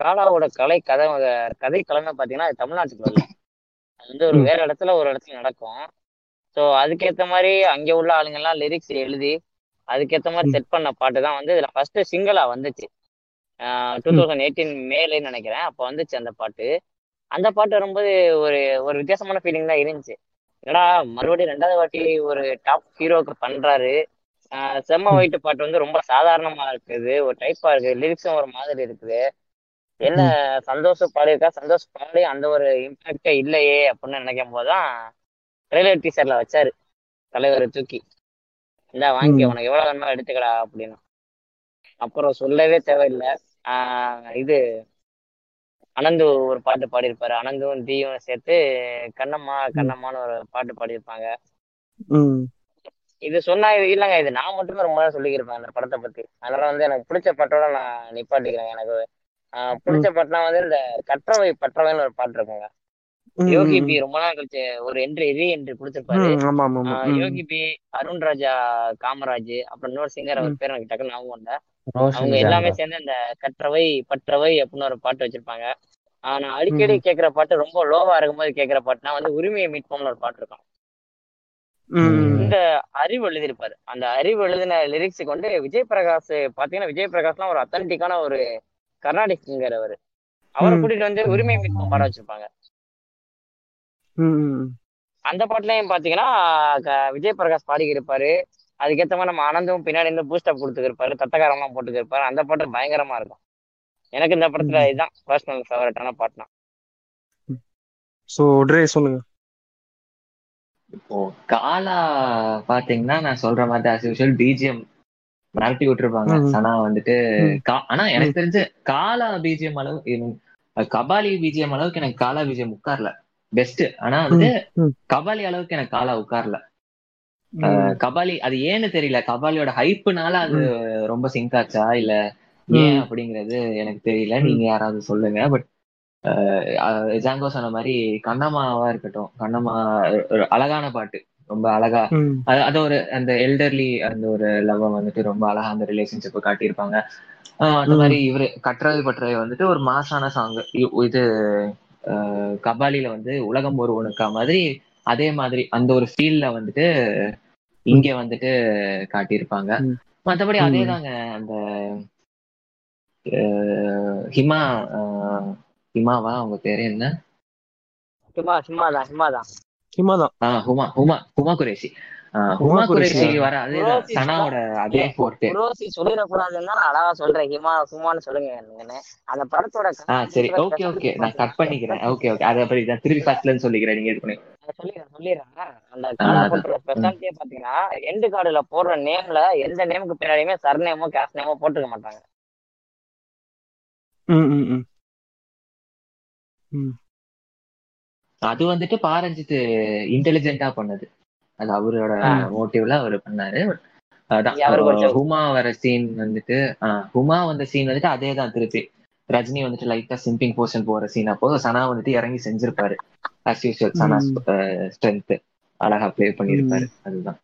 காலாவோட கலை கதை கதை களமே பாத்தீங்கன்னா அது தமிழ்நாட்டுக்குள்ள இல்ல. அது வந்து ஒரு. வேற இடத்துல ஒரு இடத்துல நடக்கும். ஸோ அதுக்கேத்த மாதிரி அங்க உள்ள ஆளுங்க எல்லாம் லிரிக்ஸ் எழுதி அதுக்கேத்த மாதிரி. செட் பண்ண பாட்டு தான் வந்து இதுல ஃபர்ஸ்ட் சிங்கிளா வந்துச்சு. டூ தௌசண்ட் எயிட்டீன் மேலேன்னு நினைக்கிறேன். அப்போ வந்துச்சு அந்த பாட்டு. அந்த பாட்டு வரும்போது ஒரு ஒரு வித்தியாசமான ஃபீலிங் தான் இருந்துச்சு. என்னடா மறுபடியும் ரெண்டாவது வாட்டி ஒரு டாப் ஹீரோக்கு பண்றாரு. செம்ம ம். ஒயிட் பாட்டு வந்து ரொம்ப சாதாரணமா இருக்குது. ஒரு டைப்பா இருக்கு லிரிக்ஸும் ஒரு மாதிரி இருக்குது. என்ன சந்தோஷம் பாடியிருக்கா சந்தோஷம் பாடி அந்த ஒரு இம்பாக்டே இல்லையே அப்படின்னு நினைக்கும் போதுதான் ட்ரெய்லர் டீசர்ல வச்சாரு. தலைவரை தூக்கி. இந்தா வாங்கிக்க ம். உனக்கு எவ்வளவு வேணுமோ எடுத்துக்கடா அப்படின்னு. அப்புறம் சொல்லவே தேவையில்லை. ஆஹ் இது அனந்து ஒரு பாட்டு பாடியிருப்பாரு. அனந்தும் தீயும் சேர்த்து கண்ணம்மா கண்ணம்மான்னு ஒரு பாட்டு பாடியிருப்பாங்க. இது சொன்னா இது இல்லைங்க. இது நான் மட்டுமே ரொம்ப நேரம் சொல்லிக்கிருப்பேன் அந்த படத்தை பத்தி. அதனால வந்து எனக்கு பிடிச்ச பாட்டோட நான் நிப்பாட்டிக்கிறேன் எனக்கு. பிடிச்ச பாட்டுனா வந்து இந்த கற்றவை பற்றவைன்னு ஒரு பாட்டு இருக்குங்க. யோகி பி ரொம்ப நாள் கழிச்சு ஒரு என்ட்ரி ரீ என்ட்ரி கொடுத்திருப்பாரு. யோகி பி அருண் ராஜா காமராஜ் அப்புறம் இன்னொரு சிங்கர் அவர் பேர் எனக்கு டக்குன்னு ஞாபகம் இல்ல அவங்க எல்லாமே சேர்ந்து இந்த கற்றவை பற்றவை அப்படின்னு ஒரு பாட்டு வச்சிருப்பாங்க. ஆஹ் நான் அடிக்கடி கேட்கிற பாட்டு ரொம்ப லோவா இருக்கும்போது கேட்கிற பாட்டுனா வந்து உரிமையை மீட்போம்னு ஒரு பாட்டு இருக்கும். இந்த அறிவு எழுதியிருப்பாரு. அந்த அறிவு எழுதின லிரிக்ஸுக்கு வந்து விஜய் பிரகாஷ் பாத்தீங்கன்னா விஜய் பிரகாஷ்லாம் ஒரு அத்தன்டிக்கான ஒரு கர்நாடிக் சிங்கர் அவரு. அவரை. கூட்டிட்டு வந்து உரிமை மீட்போம் பாட வச்சிருப்பாங்க. அந்த பாட்டுலயும் பாத்தீங்கன்னா விஜய் பிரகாஷ் பாடிக்கி இருப்பாரு அதுக்கேத்த மாதிரி நம்ம ஆனந்தும் பின்னாடி இருந்து பூஸ்டப் கொடுத்துருப்பாரு தட்டக்காரம்லாம் போட்டுக்கிருப்பாரு. அந்த பாட்டு பயங்கரமா இருக்கும். எனக்கு இந்த படத்துல இதுதான் பர்சனல் ஃபேவரட்டான பாட்டுனா. ஸோ ட்ரே சொல்லுங்க. இப்போ காலா பாத்தீங்கன்னா நான் சொல்ற மாதிரி as usual பிஜிஎம் மிரட்டி விட்டுருப்பாங்க. ஆனா வந்துட்டு ஆனா எனக்கு தெரிஞ்சு காலா பிஜிஎம் அளவு கபாலி பிஜிஎம் அளவுக்கு எனக்கு காலா பிஜிஎம் உட்கார்ல. பெஸ்ட் ஆனா வந்து. கபாலி அளவுக்கு எனக்கு காலா உட்கார்ல. கபாலி அது ஏன்னு தெரியல கபாலியோட ஹைப்புனால அது ரொம்ப சிங்க் ஆச்சா இல்ல ஏன். அப்படிங்கிறது எனக்கு தெரியல. நீங்க யாராவது சொல்லுங்க பட் ஜாங்கோ சொன்ன மாதிரி கண்ணம்மாவா இருக்கட்டும் கண்ணம்மா ஒரு அழகான பாட்டு ரொம்ப அழகா. அது ஒரு அந்த எல்டர்லி அந்த ஒரு லவ் வந்துட்டு ரொம்ப அழகா அந்த ரிலேஷன்ஷிப் காட்டியிருப்பாங்க அந்த. மாதிரி இவரு கற்றவை பற்றவை வந்துட்டு ஒரு மாசான சாங் இது ஆஹ் கபாலில வந்து உலகம் ஒருவனுக்கா மாதிரி அதே மாதிரி அந்த ஒரு ஃபீல்ல வந்துட்டு இங்க வந்துட்டு காட்டியிருப்பாங்க. ம். மத்தபடி ம். அதேதாங்க அந்த ஆஹ் ஹிமா ஆஹ் ஹிமாவா? அவங்க பேரு என்ன? சும்மா சும்மா தான் சும்மா தான் ஹிமா ஹுமா ஹுமா ஹுமா குரேஷி. ஹுமா. குரேஷி வர அதேதான் சனாவோட அதே போர்ட்டு. குரோசி சொல்லிடக்கூடாதுன்னு அழகா சொல்றேன். ஹிமா சும்மான்னு சொல்லுங்க அந்த படத்தோட ஆ சரி. Okay okay. நான் கட் பண்ணிக்கிறேன். Okay okay. அதை அப்படி நான் திருப்பி ஃபர்ஸ்ட்ல இருந்து சொல்லிக்கிறேன். நீங்க இது பண்ணி. சொல்லிடுறேன் சொல்லிடுறேன். அந்த ஆ, காலா அதான். போட்டுற ஸ்பெஷாலிட்டியே பாத்தீங்கன்னா எண்டு கார்டுல போடுற நேம்ல எந்த நேமுக்கு பின்னாடியுமே சர் நேமோ கேஷ் நேமோ போட்டுக்க மாட்டாங்க. ம், ம், ம். ம். அது வந்துட்டு பாரஞ்சித் இன்டெலிஜென்ட்டா பண்ணது. அது அவரோட. மோட்டிவ்ல அவர் பண்ணாரு. ஹுமா வர சீன் வந்துட்டு ஹுமா வந்த சீன் வந்துட்டு அதே தான் திருப்பி. ரஜினி வந்துட்டு லைட்டா சிம்பிங் போர்ஷன் போற சீன் அப்போ சனா வந்துட்டு இறங்கி செஞ்சிருப்பாரு. As usual Sana. ஸ்ட்ரென்த் அழகா ப்ளே பண்ணிருப்பாரு அதுதான்.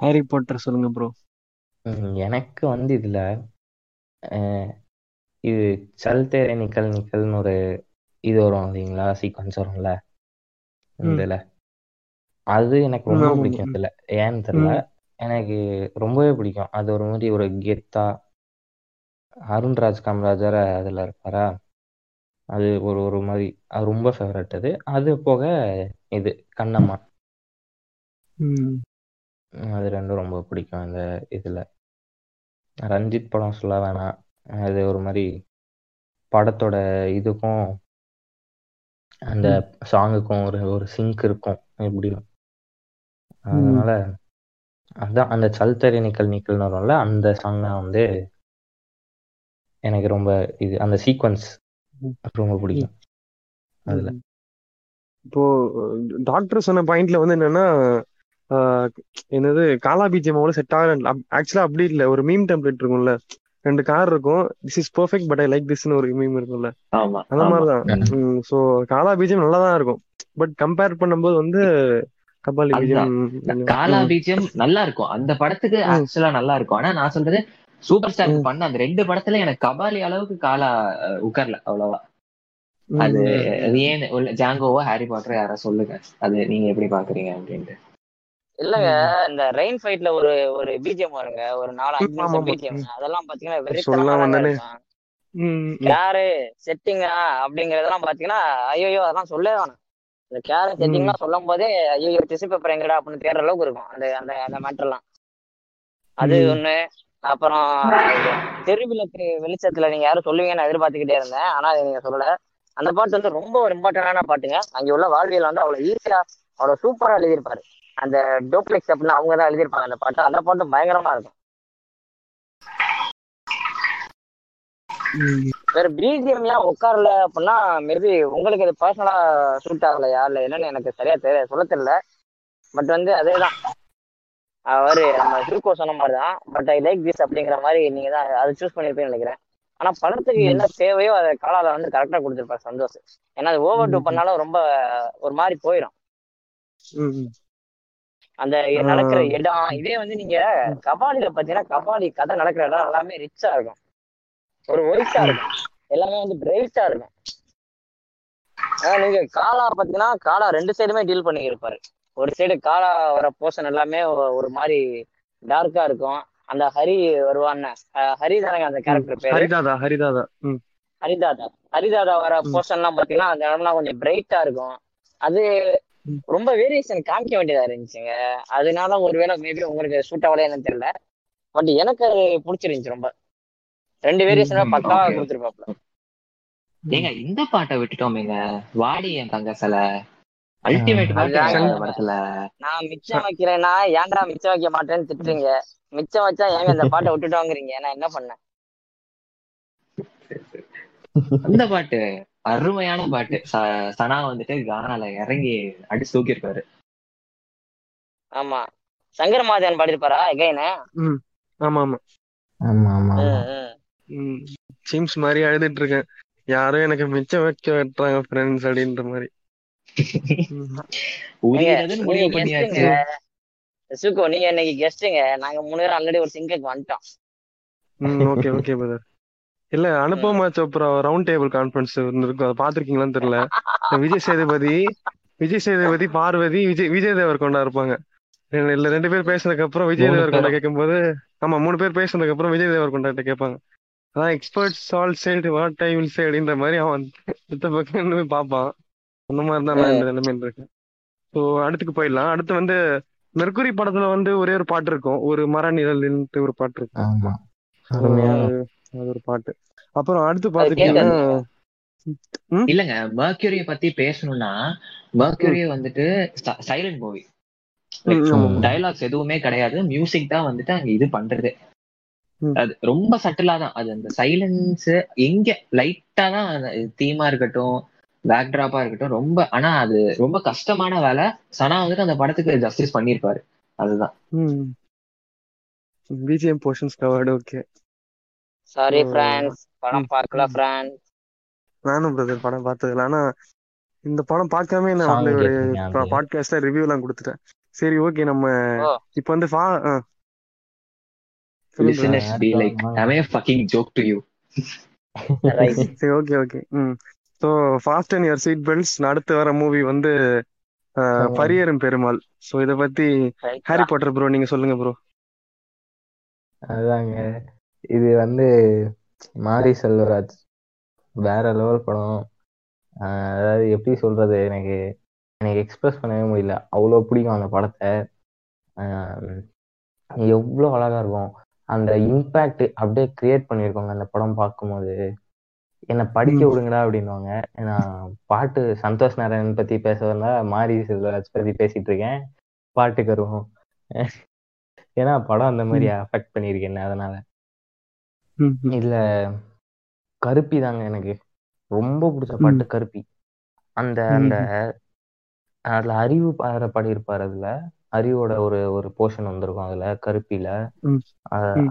ஹாரி பாட்டர் சொல்லுங்க ப்ரோ எனக்கு வந்து இதுல இது சல்தேரே நிக்கல் நிக்கல்னு ஒரு இது வரும் இல்லைங்களா? சீக்வன்ஸ் வரும்ல. இதுல. அது எனக்கு ரொம்ப பிடிக்கும் ம். இதுல ஏன்னு தெரியல. எனக்கு ரொம்பவே பிடிக்கும். அது ஒரு மாதிரி ஒரு கெத்தா அருண்ராஜ் காமராஜர் அதுல இருப்பாரா? அது ஒரு ஒரு மாதிரி அது ரொம்ப ஃபேவரட் அது. அது போக இது கண்ணம்மா. அது ரெண்டும் ரொம்ப பிடிக்கும் அந்த இதுல. ரஞ்சித் படம் சொல்ல வேணாம். அது ஒரு மாதிரி படத்தோட இதுக்கும் அந்த சாங்குக்கும் ஒரு ஒரு சிங்க் இருக்கும். எப்படியும். அதனால அதான் அந்த சல்தரி நிக்கல் நிக்கல்னு வரும்ல அந்த சாங் தான் வந்து எனக்கு ரொம்ப இது அந்த சீக்வன்ஸ் ரொம்ப பிடிக்கும் அதுல. இப்போ டாக்டர் சொன்ன பாயிண்ட்ல வந்து என்னன்னா ஆஹ், என்னது காலா பீஜம் அவ்வளவு செட் ஆகல. ஆக்சுவலா அப்படி இல்ல. ஒரு மீம் டெம்ப்ளேட் இருக்கும்ல. ரெண்டு கார் இருக்கும். This is perfect but I like திஸ்னு ஒரு மீம் இருக்கும்ல. ஆமா அந்த மாதிரிதான். ஸோ காலா பீஜம் நல்லா தான் இருக்கும். பட் கம்பேர் பண்ணும்போது வந்து கபாலி பீஜம் காலா பீஜம் நல்லா இருக்கும் அந்த படத்துக்கு. ஆக்சுவலா நல்லா இருக்கும் ஆனா நான் சொல்றது சூப்பர் ஸ்டார். பண்ண அந்த ரெண்டு படத்துல எனக்கு கபாலி அளவுக்கு காலா உட்கார்ல அவ்வளவா. அது ஏன் ஜாங்கோவோ ஹாரி பாட்டரோ யாரா சொல்லுங்க. அது நீங்க எப்படி பாக்குறீங்க அப்படின்ட்டு. இல்லங்க இந்த ரெயின் ஃபைட்ல ஒரு ஒரு பிஜிஎம் வருங்க. ஒரு நாலு அஞ்சு நிமிஷம். பிஜிஎம் அதெல்லாம் பாத்தீங்கன்னா சொல்ல வெறித்தனமா கேரு செட்டிங்கா அப்படிங்கறதெல்லாம் பாத்தீங்கன்னா ஐயோ அதெல்லாம் சொல்லவே வேணாம். இந்த கேரு செட்டிங்லாம் சொல்லும் போதே ஐயோ டிஷ்யூ பேப்பர் எங்கடா அப்படின்னு தேடுற அளவுக்கு இருக்கும். அந்த அந்த அந்த மேட்டர்லாம். அது. ஒண்ணு. அப்புறம் தெருவிளக்கு வெளிச்சத்துல நீங்க யாரும் சொல்லுவீங்கன்னு எதிர்பார்த்துக்கிட்டே இருந்தேன். ஆனா அது நீங்க சொல்லல. அந்த பாட்டு வந்து ரொம்ப இம்பார்ட்டன்டான பாட்டுங்க. அங்க உள்ள வாழ்வியல் வந்து அவ்வளவு ஈஸியா அவ்வளவு சூப்பரா எழுதியிருப்பாரு. அந்த டோப்ளெக்ஸ் அப்படின்னு அவங்க தான் எழுதியிருப்பாங்க அந்த பாட்டு. அந்த பாட்டு பயங்கரமா இருக்கும். வேற பிஜிஎம் ஏன் உட்காரல அப்படின்னா மேபி உங்களுக்கு அது பர்சனலா சூட் ஆகலையா? இல்ல என்னன்னு எனக்கு சரியா தெரியல சொல்ல தெரியல. பட் வந்து அதேதான். அவரு நம்ம ஹிருக்கோ சொன்ன மாதிரி தான் பட் ஐ லைக் திஸ் அப்படிங்கிற மாதிரி நீங்க தான் அதை சூஸ் பண்ணிருப்பீங்கன்னு நினைக்கிறேன். ஆனா படத்துக்கு என்ன தேவையோ அதை காலால வந்து கரெக்டா கொடுத்துருப்பாரு சந்தோஷ். ஏன்னா அது ஓவர் டூ பண்ணாலும் ரொம்ப ஒரு மாதிரி போயிடும் அந்த நடக்கிற இடம் இதே வந்து நீங்க கபாலில பாத்தீங்கன்னா கபாலி கதை நடக்கிற இடம் எல்லாமே ரிச்சா இருக்கும். ஒரு ஒயிட்டா இருக்கும் எல்லாமே வந்து பிரைட்டா இருக்கும் ஆனா நீங்க காலா பாத்தீங்கன்னா காலா ரெண்டு சைடுமே டீல் பண்ணி இருப்பாரு ஒரு சைடு காலா வர போர்ஷன் எல்லாமே ஒரு மாதிரி டார்க்கா இருக்கும். அந்த ஹரி வருவான்னு ஹரி தானங்க அந்த கேரக்டர் பேரு? ஹரிதாதா ஹரிதாதா. ஹரிதாதா. ஹரிதாதா வர எல்லாம் பாத்தீங்கன்னா அந்த இடம்லாம் கொஞ்சம் பிரைட்டா இருக்கும். அது. ரொம்ப வேரியேஷன் காமிக்க வேண்டியதா இருந்துச்சுங்க. அதனால ஒருவேளை மேபி உங்களுக்கு சூட் ஆகலையா என்னன்னு தெரியல. பட் எனக்கு அது பிடிச்சிருந்துச்சு ரொம்ப. ரெண்டு வேரியேஷனுமே ம், பக்காவா. கொடுத்துருப்பாப்ல. ஏங்க இந்த பாட்டை விட்டுட்டோமேங்க வாடி என் தங்க சில அல்டிமேட் படத்துல. நான் மிச்சம் வைக்கிறேன்னா ஏன்டா மிச்சம் வைக்க மாட்டேன்னு திட்டுறீங்க? மிச்சம் வச்சா ஏங்க இந்த பாட்டை விட்டுட்டோங்கிறீங்க? நான் என்ன பண்ணேன்? அந்த பாட்டு அருமையான பாட்டு. ச- சனா வந்துட்டு கானால இறங்கி அடிச்சு தூக்கியிருப்பாரு. ஆமா. சங்கர் மாதவன் பாடியிருப்பாரா? எகைன? ஆமா ஆமா. ஆமா ஆமா ஜேம்ஸ் மாதிரி அழுதுட்டு இருக்கேன் யாரும் எனக்கு மிச்சம் வைக்க வெட்டுறாங்க ஃப்ரெண்ட்ஸ் அப்படின்ற மாதிரி. சுகோ நீங்க இன்னைக்கு கெஸ்ட்டுங்க நாங்க மூணு பேரும் ஆல்ரெடி ஒரு சிங்கருக்கு வந்துட்டோம். ம் ஓகே ஓகே பிரதர் இல்ல Anupama Chopra round table conference இருக்கும் அதை பாத்திருக்கீங்களான்னு தெரியல. விஜய் சேதுபதி விஜய் சேதுபதி பார்வதி விஜய் விஜய் தேவர்கொண்டா இருப்பாங்க. இல்ல ரெண்டு பேர் பேசுனதுக்கு அப்புறம் விஜய் மூணு தேவர்கொண்டா பேரும். கேட்கும்போது ஆமா மூணு பேர் பேசுனதுக்கு அப்புறம் விஜய் தேவர்கொண்டா கிட்ட கேட்பாங்க. அதான் experts all side what I will say அப்படின்ற மாதிரி அவன் இந்த பக்கம் போய் பார்ப்பான். அந்த மாதிரி தான் நான் இந்த நிலைமையில இருக்கேன். ஸோ அடுத்துக்கு போயிடலாம். அடுத்து வந்து மெர்க்குரி படத்துல வந்து ஒரே ஒரு பாட்டு இருக்கும். ஒரு மர நிழல்ன்ட்டு ஒரு பாட்டு இருக்கும். அது ஒரு பாட்டு. அப்புறம் அடுத்து கேட்காது இல்லங்க. மர்க்யூரிய பத்தி பேசணும்னா மர்க்யூரிய வந்துட்டு சைலண்ட் மூவி. டயலாக்ஸ் எதுவுமே கிடையாது. மியூசிக் தான் வந்துட்டு அங்க இது பண்றது. அது ரொம்ப சட்டிலா தான். அது அந்த சைலன்ஸ் எங்க லைட்டா தான் தீமா இருக்கட்டும் பேக்ட்ராப்பா இருக்கட்டும் ரொம்ப ஆனா அது ரொம்ப கஷ்டமான வேலை. சனா வந்துட்டு அந்த படத்துக்கு ஜஸ்டிஸ் பண்ணிருப்பாரு அதுதான். ம். BGM portions covered okay sorry. Friends படம். பார்க்கல ஃப்ரெண்ட்ஸ் நானும் பிரதர் படம் பார்த்ததில்ல. ஆனா இந்த படம் பார்க்காம நான் வந்து ஒரு. பாட்காஸ்ட்ல ரிவ்யூ எல்லாம் கொடுத்துட்டேன். சரி ஓகே நம்ம இப்போ வந்து brother. Listeners be like I fucking joke to you right சரி okay okay hmm so fasten your seat belts அடுத்து வர மூவி வந்து. பரியரும் பெருமாள். ஸோ இத பத்தி ஹாரி பாட்டர் ப்ரோ நீங்க சொல்லுங்க ப்ரோ அதாங்க. இது வந்து மாரி செல்வராஜ். வேற லெவல் படம். அதாவது எப்படி சொல்றது? எனக்கு எனக்கு எக்ஸ்பிரஸ் பண்ணவே முடியல. அவ்வளோ பிடிக்கும் அந்த படத்தை. ஆஹ் எவ்வளோ அழகா இருக்கும். அந்த இம்பேக்ட் அப்படியே கிரியேட் பண்ணியிருக்கோங்க. அந்த படம் பார்க்கும்போது. என்னை படிக்க. விடுங்கடா அப்படின்னுவாங்க. நான் பாட்டு சந்தோஷ் நாராயணன் பத்தி பேச வந்தா மாரி செல்வராஜ் பத்தி பேசிட்டு இருக்கேன். பாட்டுக்கு வருவோம் ஏன்னா படம் அந்த மாதிரி அஃபெக்ட் பண்ணியிருக்கேன் அதனால. இதுல கருப்பி தாங்க எனக்கு. ரொம்ப பிடிச்ச பாட்டு கருப்பி. அந்த அந்த அதுல அறிவு பாடுற பாடியிருப்பாரு அதுல. அறிவோட ஒரு ஒரு போர்ஷன் வந்திருக்கும் அதுல கருப்பில.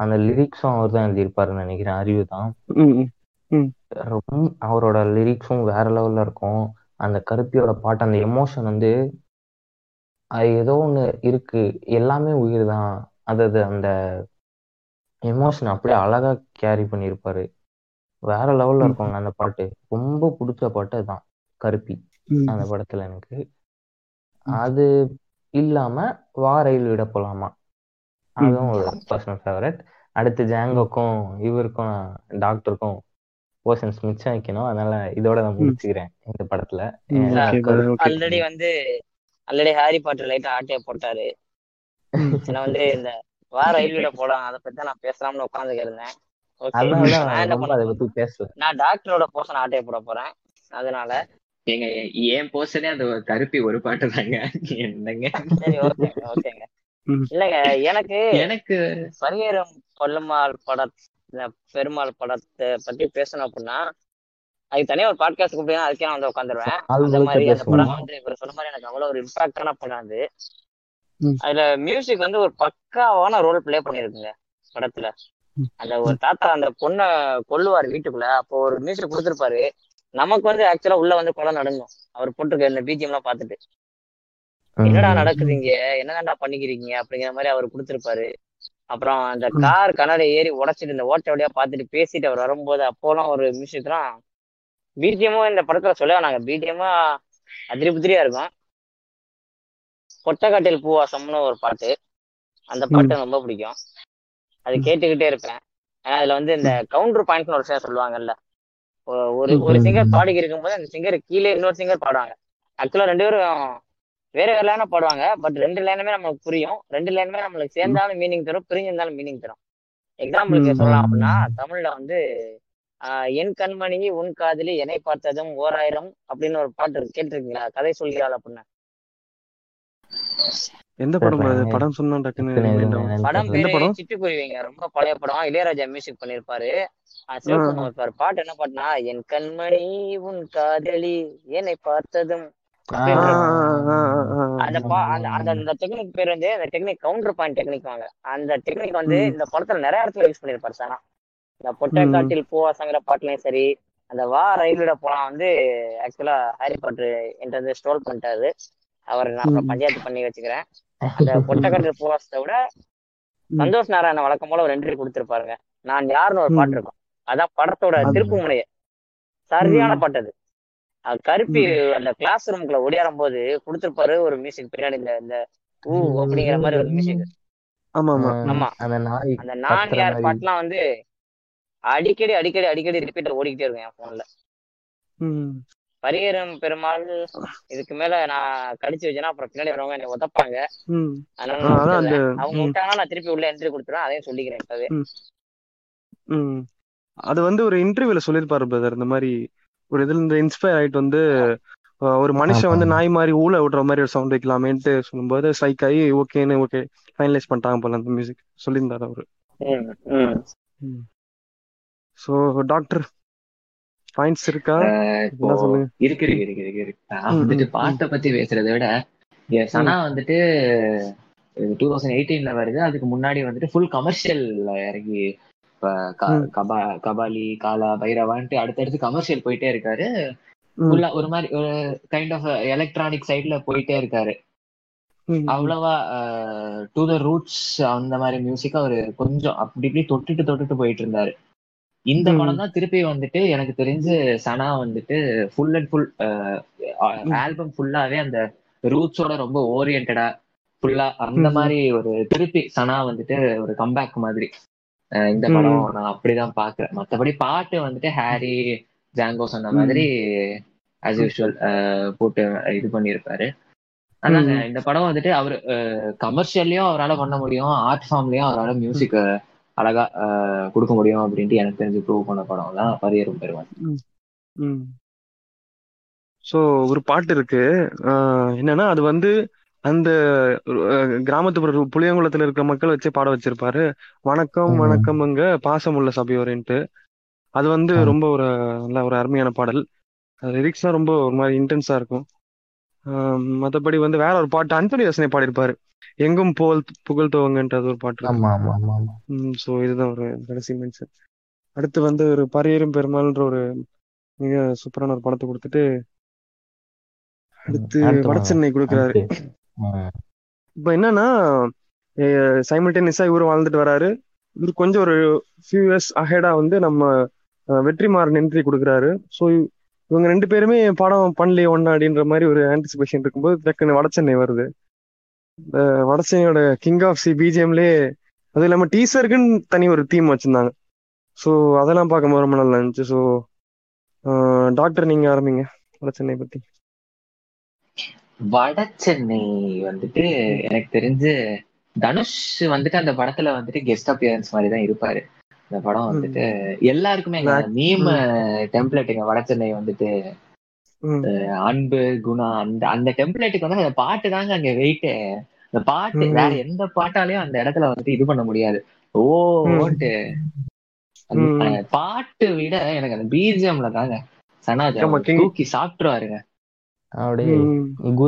அந்த லிரிக்ஸும் அவர் தான் எழுதியிருப்பாருன்னு நினைக்கிறேன் அறிவு தான். ரொம்ப அவரோட லிரிக்ஸும் வேற லெவல்ல இருக்கும். அந்த கருப்பியோட பாட்டு அந்த எமோஷன் வந்து அது ஏதோ ஒண்ணு இருக்கு. எல்லாமே உயிர் தான். அதாவது அந்த எமோஷன் அப்படியே அழகா கேரி பண்ணியிருப்பாரு. வேற லெவல்ல ம். இருக்குங்க அந்த பாட்டு. ரொம்ப பிடிச்ச பாட்டு அதுதான். கருப்பி. அந்த படத்துல எனக்கு. அது இல்லாம வா ரயில் விட போலாமா அதுவும் ஒரு பர்சனல் ஃபேவரட் அடுத்து ஜாங்கோக்கும் இவருக்கும் டாக்டருக்கும் போர்ஷன்ஸ் மிச்சம் வைக்கணும். அதனால இதோட நான் முடிச்சுக்கிறேன் இந்த படத்துல. ஆல்ரெடி வந்து ஆல்ரெடி ஹாரி பாட்டர் லைட்டா ஆட்டைய போட்டாரு. நான் வந்து இந்த வார ரயில்வேல போலாம். அதை பத்தி தான் நான் பேசலாம்னு உட்காந்துக்கு இருந்தேன் நான் டாக்டரோட போர்ஷன் ஆட்டைய போட போறேன். அதனால ஏங்க ஏன் போஸ்டனே அந்த கருப்பி ஒரு பாட்டு தாங்க? என்னங்க? சரி ஓகேங்க. இல்லைங்க எனக்கு எனக்கு பரியேறும் கொல்லுமாள் பட பெருமாள் படத்தை பத்தி பேசணும் அப்படின்னா அதுக்கு தனியா ஒரு பாட்காஸ்ட் கூப்பிட்டு அதுக்கே நான் வந்து உட்காந்துருவேன். அந்த மாதிரி அந்த படம் வந்து இவர் சொன்ன மாதிரி எனக்கு அவ்வளவு ஒரு இம்பாக்டான படம் அது. அதுல மியூசிக் வந்து ஒரு பக்காவான ரோல் ப்ளே பண்ணிருக்குங்க படத்துல. அந்த ஒரு தாத்தா அந்த பொண்ணை கொல்லுவார் வீட்டுக்குள்ள அப்போ ஒரு மியூசிக் கொடுத்துருப்பாரு. நமக்கு வந்து ஆக்சுவலா உள்ள வந்து குளம் நடுங்கும் அவர் போட்டிருக்க இந்த பிஜிஎம் எல்லாம் பார்த்துட்டு. என்னடா நடக்குது இங்க என்னதான்டா பண்ணிக்கிறீங்க? அப்படிங்கிற மாதிரி அவர் கொடுத்துருப்பாரு. அப்புறம் அந்த. கார் கண்ணாடி ஏறி உடைச்சிட்டு இந்த ஓட்ட வழியா பார்த்துட்டு பேசிட்டு அவர் வரும்போது அப்போலாம் ஒரு மியூசிக்லாம் பிஜிஎமும் இந்த படத்துல சொல்ல வேணாங்க பிஜிஎம்மா அதிரி புதிரியா இருக்கும். பொட்டக்காட்டில் பூவாசம்னு ஒரு பாட்டு. அந்த பாட்டு ரொம்ப பிடிக்கும். அது கேட்டுக்கிட்டே இருப்பேன். ஏன்னா அதுல வந்து இந்த கவுண்டர் பாயிண்ட்னு ஒரு விஷயம் சொல்லுவாங்கல்ல. ஒரு ஒரு சிங்கர் பாடிக்கு இருக்கும்போது அந்த சிங்கர் கீழே இன்னொரு சிங்கர் பாடுவாங்க. ஆக்சுவலா ரெண்டு பேரும் வேற வேற லைனா பாடுவாங்க. பட் ரெண்டு லைனுமே நமக்கு புரியும். ரெண்டு லைனுமே நம்மளுக்கு சேர்ந்தாலும் மீனிங் தரும் பிரிஞ்சிருந்தாலும் மீனிங் தரும். எக்ஸாம்பிளுக்கு. சொல்லலாம் அப்படின்னா தமிழ்ல வந்து ஆஹ் என் கண்மணி உன் காதலி என்னை பார்த்ததும் ஓர் ஆயிரம் அப்படின்னு ஒரு பாட்டு இருக்கு. கேட்டிருக்கீங்களா? கதை சொல்கிறாள் அப்படின்னு. எந்த படம். படம் சொன்னா டக்குன்னு படம் பேரு? சிட்டுக்குருவிங்க. ரொம்ப பழைய படம். இளையராஜா மியூசிக் பண்ணிருப்பாரு சிவகுமார் பாட்டு என்ன பாட்டுனா என் கண்மணி உன் காதலி என்னை பார்த்ததும். அந்த அந்த டெக்னிக் பேர் வந்து அந்த டெக்னிக் கவுண்டர் பாயிண்ட் டெக்னிக் வாங்க அந்த டெக்னிக் வந்து. இந்த படத்துல நிறைய இடத்துல யூஸ் பண்ணிருப்பாரு சனா இந்த பொட்டை. காட்டில் பூவாசங்கிற பாட்டுலயும் சரி அந்த வா ரயிலோட போலாம் வந்து ஆக்சுவலா ஹாரி பாட்டர் என்கிட்ட வந்து ஸ்டோல் பண்ணிட்டாரு அவர் நான் அப்புறம். பஞ்சாயத்து பண்ணி வச்சுக்கிறேன் அந்த பொட்டை காட்டில் பூவாசத்தை விட. சந்தோஷ் நாராயண வழக்கம் போல ஒரு என்ட்ரி கொடுத்துருப்பாருங்க நான் யாருன்னு ஒரு. பாட்டு இருக்கும் அதான் படத்தோட திருப்பு முனைய சரியான. பாட்டு அது கருப்பி. அந்த கிளாஸ் ரூம்குள்ள ஒடியாரும் போது கொடுத்துருப்பாரு ஒரு மியூசிக் பின்னாடி இந்த இந்த ஊ அப்படிங்கிற மாதிரி ஒரு மியூசிக் ஆமா ஆமா. அந்த நான் யார். பாட்டுலாம் வந்து அடிக்கடி அடிக்கடி அடிக்கடி ரிப்பீட்டர் ஓடிக்கிட்டே இருக்கும் என் போன்ல ம். பரிகரம் பெருமாள் இதுக்கு மேல நான் கடிச்சு வச்சேன்னா அப்புறம் பின்னாடி வரவங்க என்னை உதப்பாங்க. அதனால அவங்க. விட்டாங்கன்னா நான் திருப்பி உள்ள என்ட்ரி கொடுத்துருவேன் அதையும் சொல்லிக்கிறேன் இப்பவே. அது வந்து ஒரு இன்டர்வியூல சொல்லியிருப்பாரு பிரதர் இந்த மாதிரி ஒரு இதுல இருந்து இன்ஸ்பயர் ஆயிட்டு வந்து ஒரு மனுஷன் வந்து. நாய் மாதிரி ஊழ விடுற மாதிரி ஒரு சவுண்ட் வைக்கலாமேன்ட்டு சொல்லும்போது ஸ்ட்ரைக் ஆகி ஓகேன்னு ஓகே ஃபைனலைஸ் பண்ணிட்டாங்க போல அந்த மியூசிக் சொல்லியிருந்தாரு அவரு. ஸோ டாக்டர் பாயிண்ட்ஸ் இருக்கா? சொல்லுங்க இருக்கு இருக்கு இருக்கு இருக்கு இருக்கு. வந்துட்டு பாட்டை பத்தி பேசுறதை விட இங்க சனா வந்துட்டு டூ தௌசண்ட் எயிட்டீன்ல வருது. அதுக்கு முன்னாடி வந்துட்டு ஃபுல் கமர்ஷியல் இறங்கி இப்ப. கபா கபாலி காலா பைரவான்ட்டு அடுத்தடுத்து கமர்ஷியல் போயிட்டே இருக்காரு ஃபுல்லா ஒரு மாதிரி ஒரு கைண்ட் ஆஃப் எலக்ட்ரானிக் சைட்ல போயிட்டே இருக்காரு அவ்வளவா டு த ரூட்ஸ் அந்த மாதிரி மியூசிக் அவரு கொஞ்சம் அப்படி இப்படி தொட்டுட்டு தொட்டுட்டு போயிட்டு இருந்தாரு இந்த. படம் தான் திருப்பி வந்துட்டு எனக்கு தெரிஞ்சு சனா வந்துட்டு ஃபுல் அண்ட் ஃபுல். ஆல்பம் ஃபுல்லாவே அந்த ரூட்ஸோட ரொம்ப ஓரியன்டா ஃபுல்லா அந்த. மாதிரி ஒரு திருப்பி சனா வந்துட்டு ஒரு கம்பேக் மாதிரி இந்த. படம் நான் அப்படிதான் பாக்குறேன் மத்தபடி பாட்டு வந்துட்டு ஹாரி ஜாங்கோ சொன்ன மாதிரி ஆஸ் யூஷுவல் போட்டு இது பண்ணியிருப்பாரு. அதாங்க. இந்த படம் வந்துட்டு அவர் கமர்ஷியல்லையும் அவரால் பண்ண முடியும் ஆர்ட் ஃபார்ம்லயும் அவரால் மியூசிக் அழகா கொடுக்க முடியும் அப்படின்ட்டு எனக்கு தெரிஞ்சு ப்ரூவ் பண்ண படம் தான் பரியரும் பெருமாள். ஸோ ஒரு பாட்டு இருக்கு. என்னன்னா அது வந்து அந்த அஹ், கிராமத்து புளியங்குளத்துல இருக்கிற மக்கள் வச்சு பாட வச்சிருப்பாரு. வணக்கம். வணக்கம்ங்க பாசமுள்ள சபையோரேன்ட்டு அது வந்து. ரொம்ப ஒரு நல்ல ஒரு அருமையான பாடல். லிரிக்ஸ்லாம் ரொம்ப ஒரு மாதிரி இன்டென்ஸா இருக்கும். மத்தபடி வந்து வேற ஒரு பாட்டு அன்பனி யோசனை பாடியிருப்பாரு. எங்கும் புகழ் புகழ் துவங்கன்றது ஒரு பாட்டு ஸோ இதுதான் ஒரு கடைசி மென்ஷன் அடுத்து வந்து ஒரு பரியரும் பெருமாள்ன்ற ஒரு மிக சூப்பரான ஒரு படத்தை கொடுத்துட்டு அடுத்து. வடச்சென்னை கொடுக்குறாரு. இப்போ என்னன்னா சைமல்டேனியஸா இவரு வாழ்ந்துட்டு வராரு. இவர் கொஞ்சம் ஒரு ஃபியூ இயர்ஸ் அஹெடா வந்து நம்ம அஹ், வெற்றிமாறன் என்ட்ரி கொடுக்குறாரு. ஸோ இவங்க ரெண்டு பேருமே படம் பண்ணலையே ஒன்னா அப்படின்ற மாதிரி ஒரு ஆன்டிசிபேஷன் இருக்கும்போது டக்குன்னு வடச்சென்னை வருது. வடசென்னையோட கிங் ஆஃப் சி பிஜிஎம்லே அது இல்லாமல் டீசருக்குன்னு தனி ஒரு தீம் வச்சிருந்தாங்க. ஸோ அதெல்லாம் பார்க்கும்போது ரொம்ப நல்லா இருந்துச்சு. ஸோ டாக்டர் நீங்கள் ஆரம்பிங்க வடசென்னை பற்றி வட சென்னை வந்துட்டு எனக்கு தெரிஞ்சு தனுஷ் வந்துட்டு அந்த படத்துல வந்துட்டு கெஸ்ட் அப்பியரன்ஸ் மாதிரி தான் இருப்பாரு இந்த படம் வந்துட்டு எல்லாருக்குமே. மீம் டெம்ப்ளேட்டுங்க வட சென்னை வந்துட்டு அன்பு குணா அந்த அந்த டெம்ப்ளேட்டுக்கு வந்து அந்த பாட்டு தாங்க அங்க வெயிட்டு அந்த பாட்டு. வேற எந்த பாட்டாலையும் அந்த இடத்துல வந்துட்டு இது பண்ண முடியாது ஓ. ஓட்டு பாட்டு விட எனக்கு அந்த பிஜிஎம்ல தாங்க சனாஜா ஆமா, King. தூக்கி சாப்பிட்டுருவாருங்க அப்படியே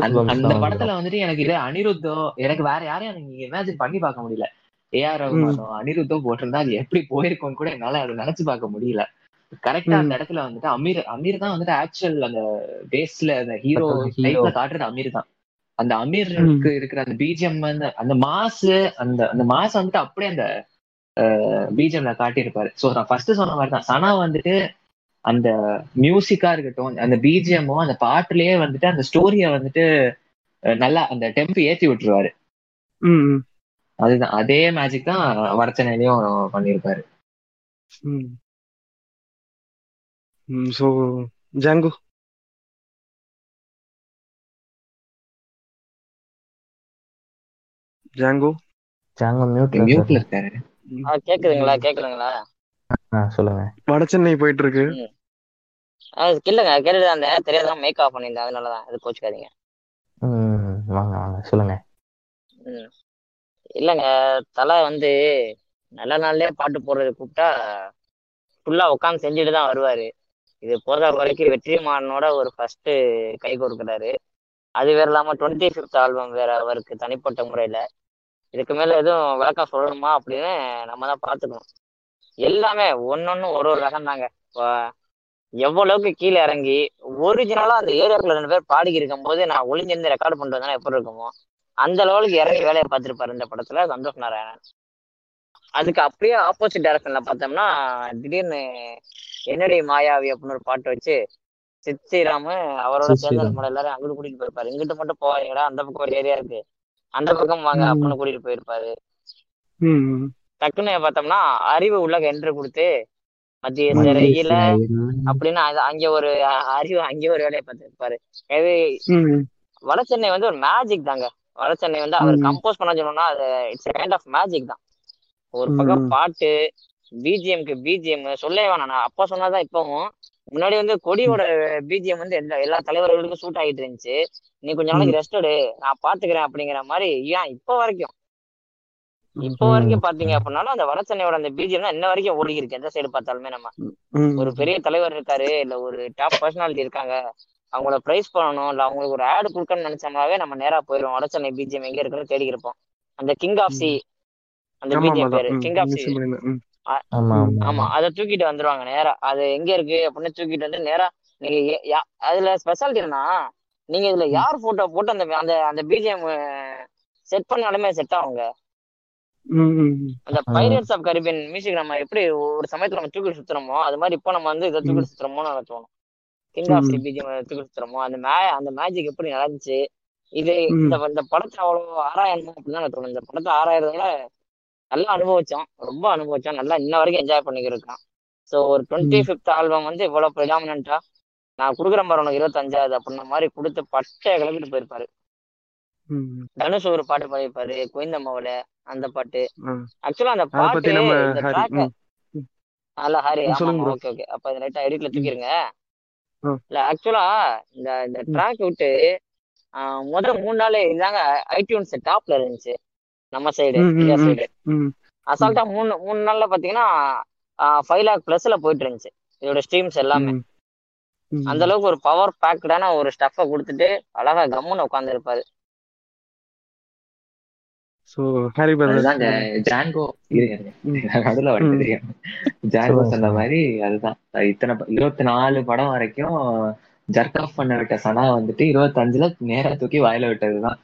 அந்த- படத்துல. வந்துட்டு எனக்கு இது அனிருத்தோ எனக்கு வேற யாரையும் நீங்க இமேஜின் பண்ணி பார்க்க முடியல. ஏஆர் ரகுமானோ அனிருத்தோ போட்டிருந்தா அது எப்படி போயிருக்கும்னு கூட என்னால அதை நினைச்சு பார்க்க முடியல. கரெக்டா அந்த இடத்துல வந்துட்டு அமீர் அமீர் தான் வந்துட்டு ஆக்சுவல் அந்த பேஸ்ல அந்த ஹீரோ Hero. டைப்ல காட்டுறது அமீர் தான். அந்த அமீருக்கு இருக்கிற அந்த பிஜிஎம் அந்த மாசு அந்த அந்த மாசு வந்துட்டு அப்படியே அந்த பிஜிஎம்ல காட்டியிருப்பாரு. சோ நான் ஃபர்ஸ்ட் சொன்ன மாதிரி தான். சனா வந்துட்டு அந்த மியூசிக்கா இருக்கட்டும் அந்த பிஜிஎம்மோ அந்த பாட்டுலயே வந்துட்டு அந்த ஸ்டோரிய வந்துட்டு நல்லா அந்த டெம்ப் ஏத்தி விட்டுருவாரு. அதுதான். அதே மேஜிக் தான் வடச்சென்னையிலயும் பண்ணியிருப்பாரு ம். ம், ஸோ ஜாங்கோ ஜாங்கோ ஜாங்கோ மியூட்ல மியூட்ல இருக்காரு. ஆ, கேக்குதுங்களா? கேக்குதுங்களா சொல்லுங்க. வடசென்னை போயிட்டு இருக்கு அது இல்லைங்க கேட்டுட்டு தான் இருந்தேன். தெரியாதான் மேக் ஆஃப் பண்ணியிருந்தேன். அதனாலதான் அது கோச்சுக்காதீங்க ம் வாங்க வாங்க சொல்லுங்க. ம். இல்லைங்க தலை வந்து நல்ல நாள்லயே பாட்டு போடுறது கூப்பிட்டா ஃபுல்லா உட்காந்து செஞ்சுட்டு தான் வருவாரு. இது போதா குறைக்கு வெற்றிமாறனோட ஒரு ஃபர்ஸ்ட் கை கொடுக்குறாரு. அது வேற இல்லாம டுவெண்ட்டி ஃபிஃப்த் ஆல்பம் வேற அவருக்கு தனிப்பட்ட முறையில. இதுக்கு மேல எதுவும் விளக்கம் சொல்லணுமா அப்படின்னு நம்ம தான் பார்த்துக்கணும். எல்லாமே ஒன்னொன்னு ஒரு ஒரு ரகம் தாங்க இப்போ எவ்வளவுக்கு கீழே இறங்கி ஒரிஜினலா அந்த ஏரியாக்குள்ள ரெண்டு பேர் பாடி இருக்கும் போது நான் ஒளிஞ்சிருந்து ரெக்கார்ட் பண்ணிட்டு வந்தா எப்படி இருக்குமோ அந்த லெவலுக்கு இறங்கி வேலையை பார்த்திருப்பாரு இந்த படத்துல சந்தோஷ் நாராயணன் அதுக்கு அப்படியே ஆப்போசிட் டைரக்ஷன்ல பார்த்தோம்னா திடீர்னு என்னடி மாயாவி அப்படின்னு ஒரு பாட்டு வச்சு சித்திராம அவரோட சேர்ந்து. நம்மள எல்லாரும் அங்கிட்டு கூட்டிட்டு போயிருப்பாரு இங்கிட்டு மட்டும் போவாங்கடா அந்த பக்கம் ஒரு ஏரியா இருக்கு அந்த பக்கம் வாங்க. அப்படின்னு கூட்டிட்டு போயிருப்பாரு. டக்குன்னு பார்த்தோம்னா அறிவு உள்ள என்ட்ரு கொடுத்து மத்திய சிறையில அப்படின்னு அங்க ஒரு அறிவு அங்கே ஒரு வேலையை பார்த்திருப்பாரு. இது ம், வட சென்னை வந்து ஒரு மேஜிக் தாங்க. வட சென்னை வந்து அவர். கம்போஸ் பண்ண சொன்னோம்னா அது இட்ஸ் கைண்ட் ஆஃப் மேஜிக் தான். ஒரு பக்கம். பாட்டு பிஜிஎம்க்கு பிஜிஎம் சொல்லவே வேணாம். நான் அப்பா சொன்னாதான் இப்பவும். முன்னாடி வந்து கொடியோட பிஜிஎம் வந்து எல்லா எல்லா தலைவர்களுக்கும் சூட் ஆகிட்டு இருந்துச்சு. நீ கொஞ்ச நாளைக்கு ரெஸ்ட் எடு. நான் பாத்துக்கிறேன் அப்படிங்கிற மாதிரி ஏன் இப்போ வரைக்கும்? இப்போ. வரைக்கும் பாத்தீங்க அப்படின்னாலும் அந்த வட சென்னையோட அந்த பிஜிஎம் தான் இன்ன வரைக்கும் ஓடி இருக்கு. எந்த சைடு பார்த்தாலுமே நம்ம. ஒரு பெரிய தலைவர் இருக்காரு இல்ல ஒரு டாப் பர்சனாலிட்டி இருக்காங்க. அவங்கள பிரைஸ் பண்ணணும் இல்ல அவங்களுக்கு ஒரு ஆடு கொடுக்கணும்னு நினைச்சோம்னாவே நம்ம நேரா போயிடுவோம். வட சென்னை பிஜிஎம் எங்க இருக்குன்னு தேடி இருப்போம். அந்த கிங் ஆஃப் சி அந்த பிஜிஎம். பேரு. King of sea. ஆமா அதை தூக்கிட்டு வந்துருவாங்க நேரா. அது எங்க இருக்கு அப்படின்னு தூக்கிட்டு வந்து நேரா நீங்க அதுல ஸ்பெஷாலிட்டி என்னன்னா நீங்க இதுல யார் போட்டோ போட்டு அந்த அந்த அந்த பிஜிஎம் செட் பண்ணாலுமே செட் ஆகுங்க. அந்த. பைரட்ஸ் ஆஃப் கரிபியன் மியூசிக் நம்ம எப்படி ஒரு சமயத்துல நம்ம தூக்கிட்டு சுத்துறோமோ அது மாதிரி இப்போ நம்ம வந்து இதை தூக்கிட்டு சுத்துறோமோன்னு எனக்கு தோணும் king of hmm. Sea BGM தூக்கிட்டு சுத்துறோமோ அந்த மே அந்த மேஜிக் எப்படி நடந்துச்சு இது. இந்த இந்த படத்தை அவ்வளவு ஆராயணும் அப்படின்னு எனக்கு தோணும் இந்த படத்தை ஆராயறத நல்லா அனுபவிச்சோம் ரொம்ப அனுபவிச்சோம் நல்லா இன்ன வரைக்கும் என்ஜாய் பண்ணிக்கிட்டு இருக்கான் ஸோ ஒரு டுவெண்ட்டி ஃபிஃப்த் ஆல்பம் வந்து இவ்வளவு ப்ரிடாமினா நான் கொடுக்குறேன் பாரு உனக்கு இருபத்தஞ்சாவது அப்படின்ன மாதிரி கொடுத்து பட்டைய கிளப்பிட்டு போயிருப்பாரு. தனுஷ் ஒரு பாட்டு பாடியிருப்பாரு கோயந்தம்மாவில அந்த பாட்டு. ஆக்சுவலா அந்த அத பாட்டு நம்ம இந்த ட்ராக். அல்ல ஹரி. ஓகே ஓகே அப்ப இதை லைட்டா எடிட்ல. தூக்கிருங்க. இல்ல ஆக்சுவலா இந்த இந்த. ட்ராக் விட்டு ஆஹ் முதல் மூணு நாள் இதாங்க ஐடியூன்ஸ் டாப்ல இருந்துச்சு நம்ம சைடு இந்தியா. சைடு. அசால்ட்டா மூணு மூணு நாள்ல பாத்தீங்கன்னா ஃபைவ் லேக் பிளஸ்ல போயிட்டு இருந்துச்சு இதோட ஸ்ட்ரீம்ஸ் எல்லாமே. அந்த அளவுக்கு ஒரு பவர் பேக்டான ஒரு ஸ்டஃபை கொடுத்துட்டு அழகா கம்முன்னு உட்கார்ந்து So, ஹாரி பிரதர் அதுதாங்க. ஜான்கோ இருங்க ம். வந்து தெரியும் ஜான்கோ சொன்ன. மாதிரி அதுதான். இத்தனை இருபத்தி நாலு படம் வரைக்கும் ஜர்க் ஆஃப் பண்ண விட்ட சனா வந்துட்டு இருபத்தஞ்சுல நேரா தூக்கி வாயில விட்டதுதான்.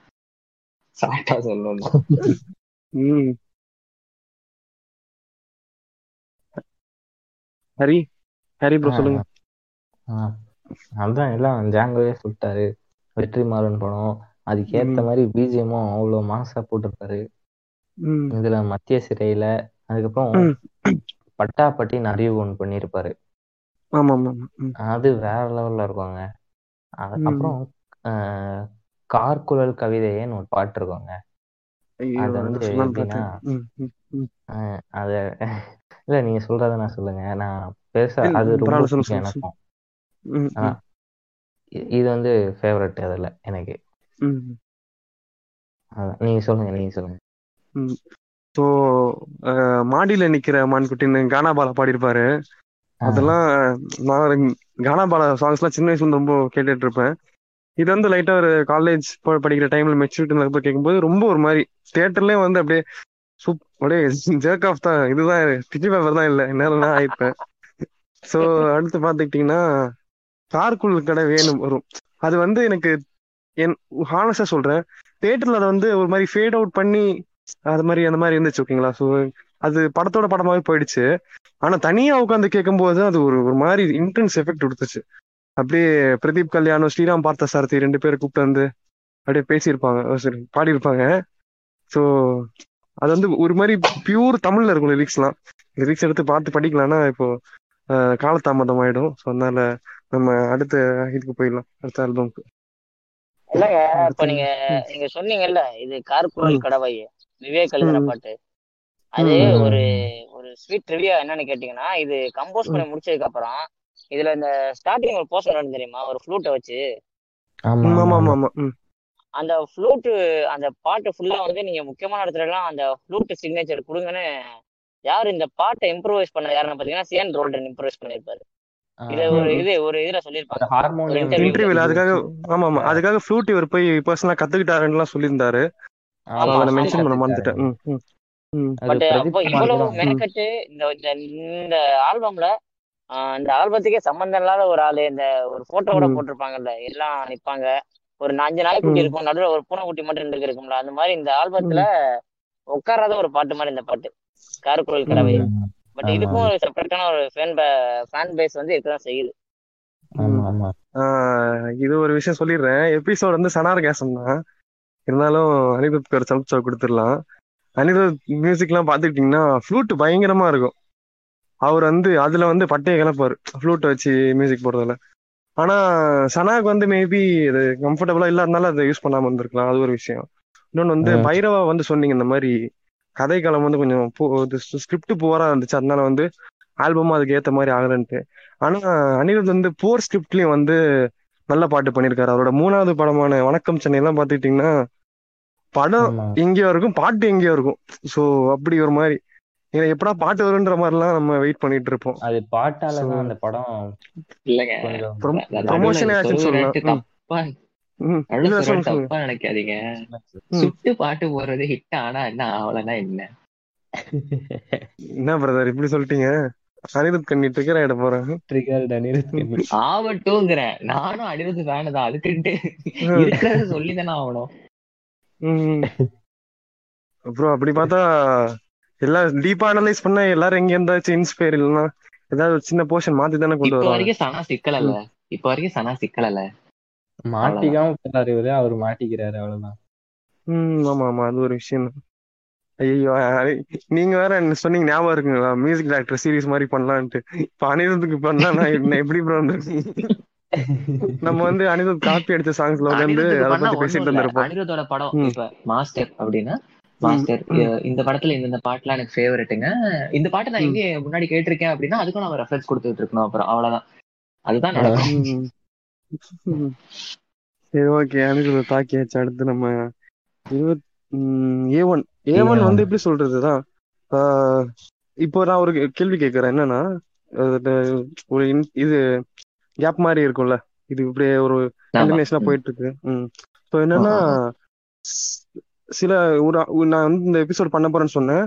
சாட்டா சொல்லணும்னா. ம். ஹரி ஹரி ப்ரோ சொல்லுங்க. ஆ. அதான் எல்லாம் ஜாங்கோவே சொல்லிட்டாரு. வெற்றிமாறன் படம் அதுக்கேத்த ம். மாதிரி பிஜிஎம்மும் அவ்வளோ மாசா போட்டிருப்பாரு. இதுல மத்திய சிறையில அதுக்கப்புறம் ம். பட்டாப்பட்டி நிறைய ஒன்று பண்ணியிருப்பாரு. அது வேற லெவல்ல இருக்குங்க. அப்புறம் கார்குழல் கவிதையேன்னு ஒரு பாட்டு இருக்குங்க அது வந்து எப்படின்னா அத இல்ல நீங்க சொல்றத நான் சொல்லுங்க நான் பெருசா அது ரொம்ப. எனக்கும் இது வந்து ஃபேவரட் அதுல எனக்கு அதான். நீங்க சொல்லுங்க நீங்க சொல்லுங்க. ஸோ மாடியில நிக்கிற மான்குட்டின்னு கானாபாலா பாடியிருப்பாரு. அதெல்லாம் நான் கானாபாலா சாங்ஸ்லாம் சின்ன வயசுல ரொம்ப கேட்டுட்டு இருப்பேன் இது வந்து லைட்டா ஒரு காலேஜ் படிக்கிற டைம்ல மெச்சூரிட்டி கேட்கும்போது ரொம்ப ஒரு மாதிரி தியேட்டர்லயே வந்து அப்படியே சூப் அப்படியே ஜேக் ஆஃப் தான். இதுதான் டிச்சி பேப்பர் தான் இல்லை. நேரம் ஆயிப்பேன். ஸோ அடுத்து பார்த்துக்கிட்டிங்கன்னா கார்குள் கடை வேணும். வரும் அது வந்து எனக்கு என் ஹானஸ்டா சொல்றேன். தேட்டர்ல அதை வந்து ஒரு மாதிரி ஃபேட் அவுட் பண்ணி அது மாதிரி அந்த மாதிரி இருந்துச்சு ஓகேங்களா ஸோ அது படத்தோட படமாவே போயிடுச்சு. ஆனா தனியா உட்காந்து கேட்கும்போது அது ஒரு ஒரு மாதிரி இன்டென்ஸ் எஃபெக்ட் கொடுத்துச்சு. அப்படியே பிரதீப் கல்யாணம் ஸ்ரீராம் பார்த்த சாரதி ரெண்டு பேரும் கூப்பிட்டு வந்து அப்படியே பேசியிருப்பாங்க. ஓ, சரி பாடியிருப்பாங்க. ஸோ அது வந்து ஒரு மாதிரி பியூர் தமிழ்ல இருக்கும் லிரிக்ஸ்லாம் லிரிக்ஸ் எடுத்து பார்த்து படிக்கலாம்னா இப்போ காலதாமதம் ஆயிடும். ஸோ அதனால நம்ம அடுத்த இதுக்கு போயிடலாம். அடுத்த ஆல்பம்க்கு இல்லங்க இப்ப நீங்க நீங்க சொன்னீங்கல்ல இது கார்குழல் ம், கடவை விவேக் எழுதின பாட்டு. அது ஒரு. ஒரு ஸ்வீட் ரிவ்யூ என்னன்னு கேட்டீங்கன்னா இது கம்போஸ். பண்ணி முடிச்சதுக்கு அப்புறம் இதுல இந்த ஸ்டார்டிங் ஒரு போஸ்டர் வந்து தெரியுமா? ஒரு ஃப்ளூட்டை வச்சு. அந்த ஃப்ளூட்டு அந்த பாட்டு ஃபுல்லா வந்து நீங்க முக்கியமான இடத்துல எல்லாம் அந்த ஃப்ளூட் சிக்னேச்சர் கொடுங்கன்னு யார் இந்த பாட்டை இம்ப்ரூவைஸ் பண்ண யாருன்னு பாத்தீங்கன்னா சிஎன் ரோல்டன் இம்ப்ரூவைஸ் பண்ணியிருப்பாரு. அதுக்காக வச்சு ஆமா ஆமா அதுக்காக ஃப்ளூட் இவர் போய் பர்சனலா கத்துக்கிட்டாருன்னுலாம் சொல்லியிருந்தாரு. மென்ஷன் பண்ண மறந்துட்டேன் பட் அப்போ இவ்வளவு மெனக்கட்டு இந்த இந்த ஆல்பம்ல இந்த ஆல்பத்துக்கே சம்பந்தம் இல்லாத ஒரு ஆளு இந்த ஒரு போட்டோ கூட ம். போட்டிருப்பாங்கல்ல எல்லாம் நிப்பாங்க. ஒரு அஞ்சு நாய்க்குட்டி ம். இருக்கும் நடுவில் ஒரு பூனைக்குட்டி மட்டும் ரெண்டு இருக்கும்ல அந்த மாதிரி இந்த ஆல்பத்துல உட்காராத ஒரு பாட்டு மாதிரி இந்த பாட்டு. காருக்குழல் கலவை. பட் இதுக்கும் ஒரு செப்பரேட்டான ஒரு ஃபேன் ஃபேன் பேஸ் வந்து இருக்கதான் செய்யுது. இது ஒரு விஷயம் சொல்லிடுறேன். எபிசோட் வந்து சனார் கேசம் தான். இருந்தாலும் அனிருத்க்கு ஒரு சம்சா கொடுத்துடலாம். அனிருத் மியூசிக்லாம் பார்த்துக்கிட்டிங்கன்னா ஃப்ளூட் பயங்கரமா இருக்கும். அவர் வந்து அதுல வந்து பட்டையை கிளப்பாரு ஃப்ளூட் வச்சு மியூசிக் போடுறதுல. ஆனா சனாக்கு வந்து மேபி இது கம்ஃபர்டபுளா இல்லாதனால அதை யூஸ் பண்ணாம இருந்திருக்கலாம். அது ஒரு விஷயம். இன்னொன்னு வந்து பைரவா வந்து சொன்னீங்க இந்த மாதிரி கதைக்களம் வந்து கொஞ்சம் ஸ்கிரிப்ட் புவரா இருந்துச்சு. அதனால வந்து ஆல்பமும் அதுக்கு ஏத்த மாதிரி ஆகலன்ட்டு. ஆனா அனிருத் வந்து போர் ஸ்கிரிப்ட்லயும் வந்து நல்ல பாட்டு பண்ணியிருக்காரு அவரோட மூணாவது படமான வணக்கம் சென்னை எல்லாம் பாத்துக்கிட்டீங்கன்னா படம் எங்கேயோ இருக்கும் பாட்டு எங்கேயோ இருக்கும். சோ அப்படி ஒரு மாதிரி. ஏன்னா எப்படா பாட்டு வருன்ற மாதிரிலாம் நம்ம வெயிட் பண்ணிட்டு இருப்போம். அது பாட்டால ஸோ தான் அந்த படம் இல்லைங்க. ப்ரொமோஷனே ஆச்சுன்னு சொல்லலாம். தப்பா நினைக்காதீங்க. சுட்டு பாட்டு போடுறது ஹிட் ஆனா என்ன ஆகலன்னா என்ன? என்ன பிரதர் இப்படி சொல்லிட்டீங்க? அனிருத் கண்ணி ட்ரிகர் ஆயிட போறேன். ட்ரிகர்ட் அனிருத் கண்ணி ஆவட்டும்ங்கிறேன் நானும் அனிருத் ஃபேனு தான் அதுக்குன்ட்டு இருக்கிறத சொல்லிதானே ஆகணும். அப்புறம் அப்படி பார்த்தா எல்லாம் டீப்பா அனலைஸ் பண்ணா எல்லாரும் எங்க இருந்தாச்சும் இன்ஸ்பயர் இல்லைன்னா ஏதாவது சின்ன போர்ஷன் மாத்தி தானே கொண்டு இப்ப வருவாங்க? வரைக்கும் சனா சிக்கலல்ல. ம். இப்ப வரைக்கும் சனா அவ்வளவுதான் மாட்டிக்காம போறாரு இவரு. அவர் மாட்டிக்கிறாரு அவ்வளவுதான். ம் ஆமா ஆமா. அது ஒரு விஷயம் ஐயோ நீங்க வேற என்ன சொன்னீங்க? ஞாபகம் இருக்குங்களா? மியூசிக் டைரக்டர் சீரிஸ் மாதிரி பண்ணலான்ட்டு. இப்ப அனிருத்துக்கு பண்ணா நான் என்ன? எப்படி ப்ரோ நம்ம வந்து அனிருத் காப்பி அடிச்ச சாங்ஸ்ல உட்காந்து அனிருத்துக்கு அதை பத்தி பேசிட்டு இருந்திருப்போம் அனிருத்தோட படம் இப்ப மாஸ்டர் அப்படின்னா மாஸ்டர் இந்த படத்துல இந்த பாட்டுலாம் எனக்கு ஃபேவரட்டுங்க இந்த பாட்டு நான் ம். எங்க முன்னாடி கேட்டிருக்கேன் அப்படின்னா அதுக்கும் நம்ம ரெஃபரன்ஸ் கொடுத்துட்டு இருக்கணும் அப்புறம். அவ்வளவுதான். அதுதான் நடக்கும். சரி ஓகே அனிருத் தாக்கியாச்சு அடுத்து நம்ம இருபத் ஏ ஒன் ஏ ஒன் வந்து எப்படி சொல்றதுதான் இப்போ நான் ஒரு கேள்வி கேட்கறேன் என்னன்னா ஒரு இது கேப் மாதிரி இருக்கும்ல. இது இப்படியே ஒரு கண்டினியூஷனா. போயிட்டு இருக்கு ம். ஸோ ஆ, என்னன்னா சில ஒரு ஒரு நான் வந்து இந்த எபிசோட் பண்ண போறேன்னு சொன்னேன்.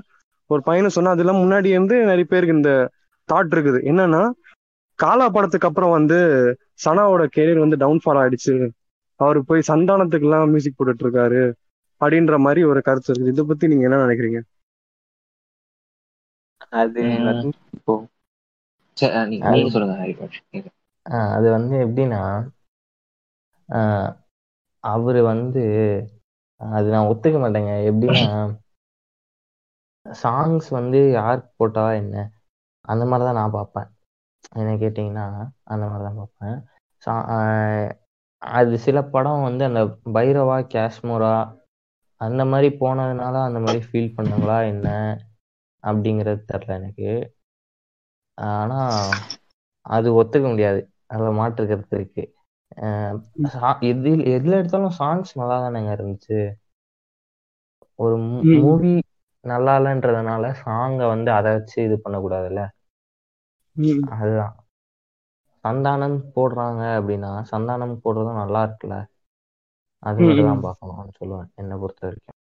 ஒரு பையனை சொன்னா அதெல்லாம் முன்னாடி இருந்து நிறைய பேருக்கு இந்த தாட் இருக்குது. என்னன்னா காலா படத்துக்கு அப்புறம் வந்து சனாவோட கெரியர் வந்து டவுன்ஃபால் ஆயிடுச்சு. அவர் போய் சந்தானத்துக்கு எல்லாம் மியூசிக் போட்டுட்டு இருக்காரு அப்படின்ற மாதிரி ஒரு கருத்து இருக்குது. இதை பத்தி நீங்க என்ன நினைக்கிறீங்க? அது அது வந்து எப்படின்னா ஆஹ் அவரு வந்து அது நான் ஒத்துக்க மாட்டேங்க. எப்படின்னா சாங்ஸ் வந்து யார் போட்டா என்ன? அந்த மாதிரி தான் நான் பார்ப்பேன். என்ன கேட்டிங்கன்னா அந்த மாதிரி தான் பார்ப்பேன். சா- அது சில படம் வந்து அந்த பைரவா காஷ்மோரா அந்த மாதிரி போனதுனால அந்த மாதிரி ஃபீல் பண்ணாங்களா என்ன? அப்படிங்கிறது தெரில எனக்கு. ஆனா அது ஒத்துக்க முடியாது. அதில் மாற்று கருத்து இருக்கு. ஆஹ் சா- எது எதுல எடுத்தாலும் சாங்ஸ் நல்லா தானேங்க இருந்துச்சு. ஒரு. மூவி நல்லா இல்லைன்றதுனால சாங்கை வந்து அதை வச்சு இது பண்ணக்கூடாதுல்ல. அதுதான். சந்தானம் போடுறாங்க அப்படின்னா சந்தானம் போடுறதும் நல்லா இருக்குல்ல? அது மட்டும் பார்க்கணும்னு சொல்லுவேன் என்னை பொறுத்த வரைக்கும்.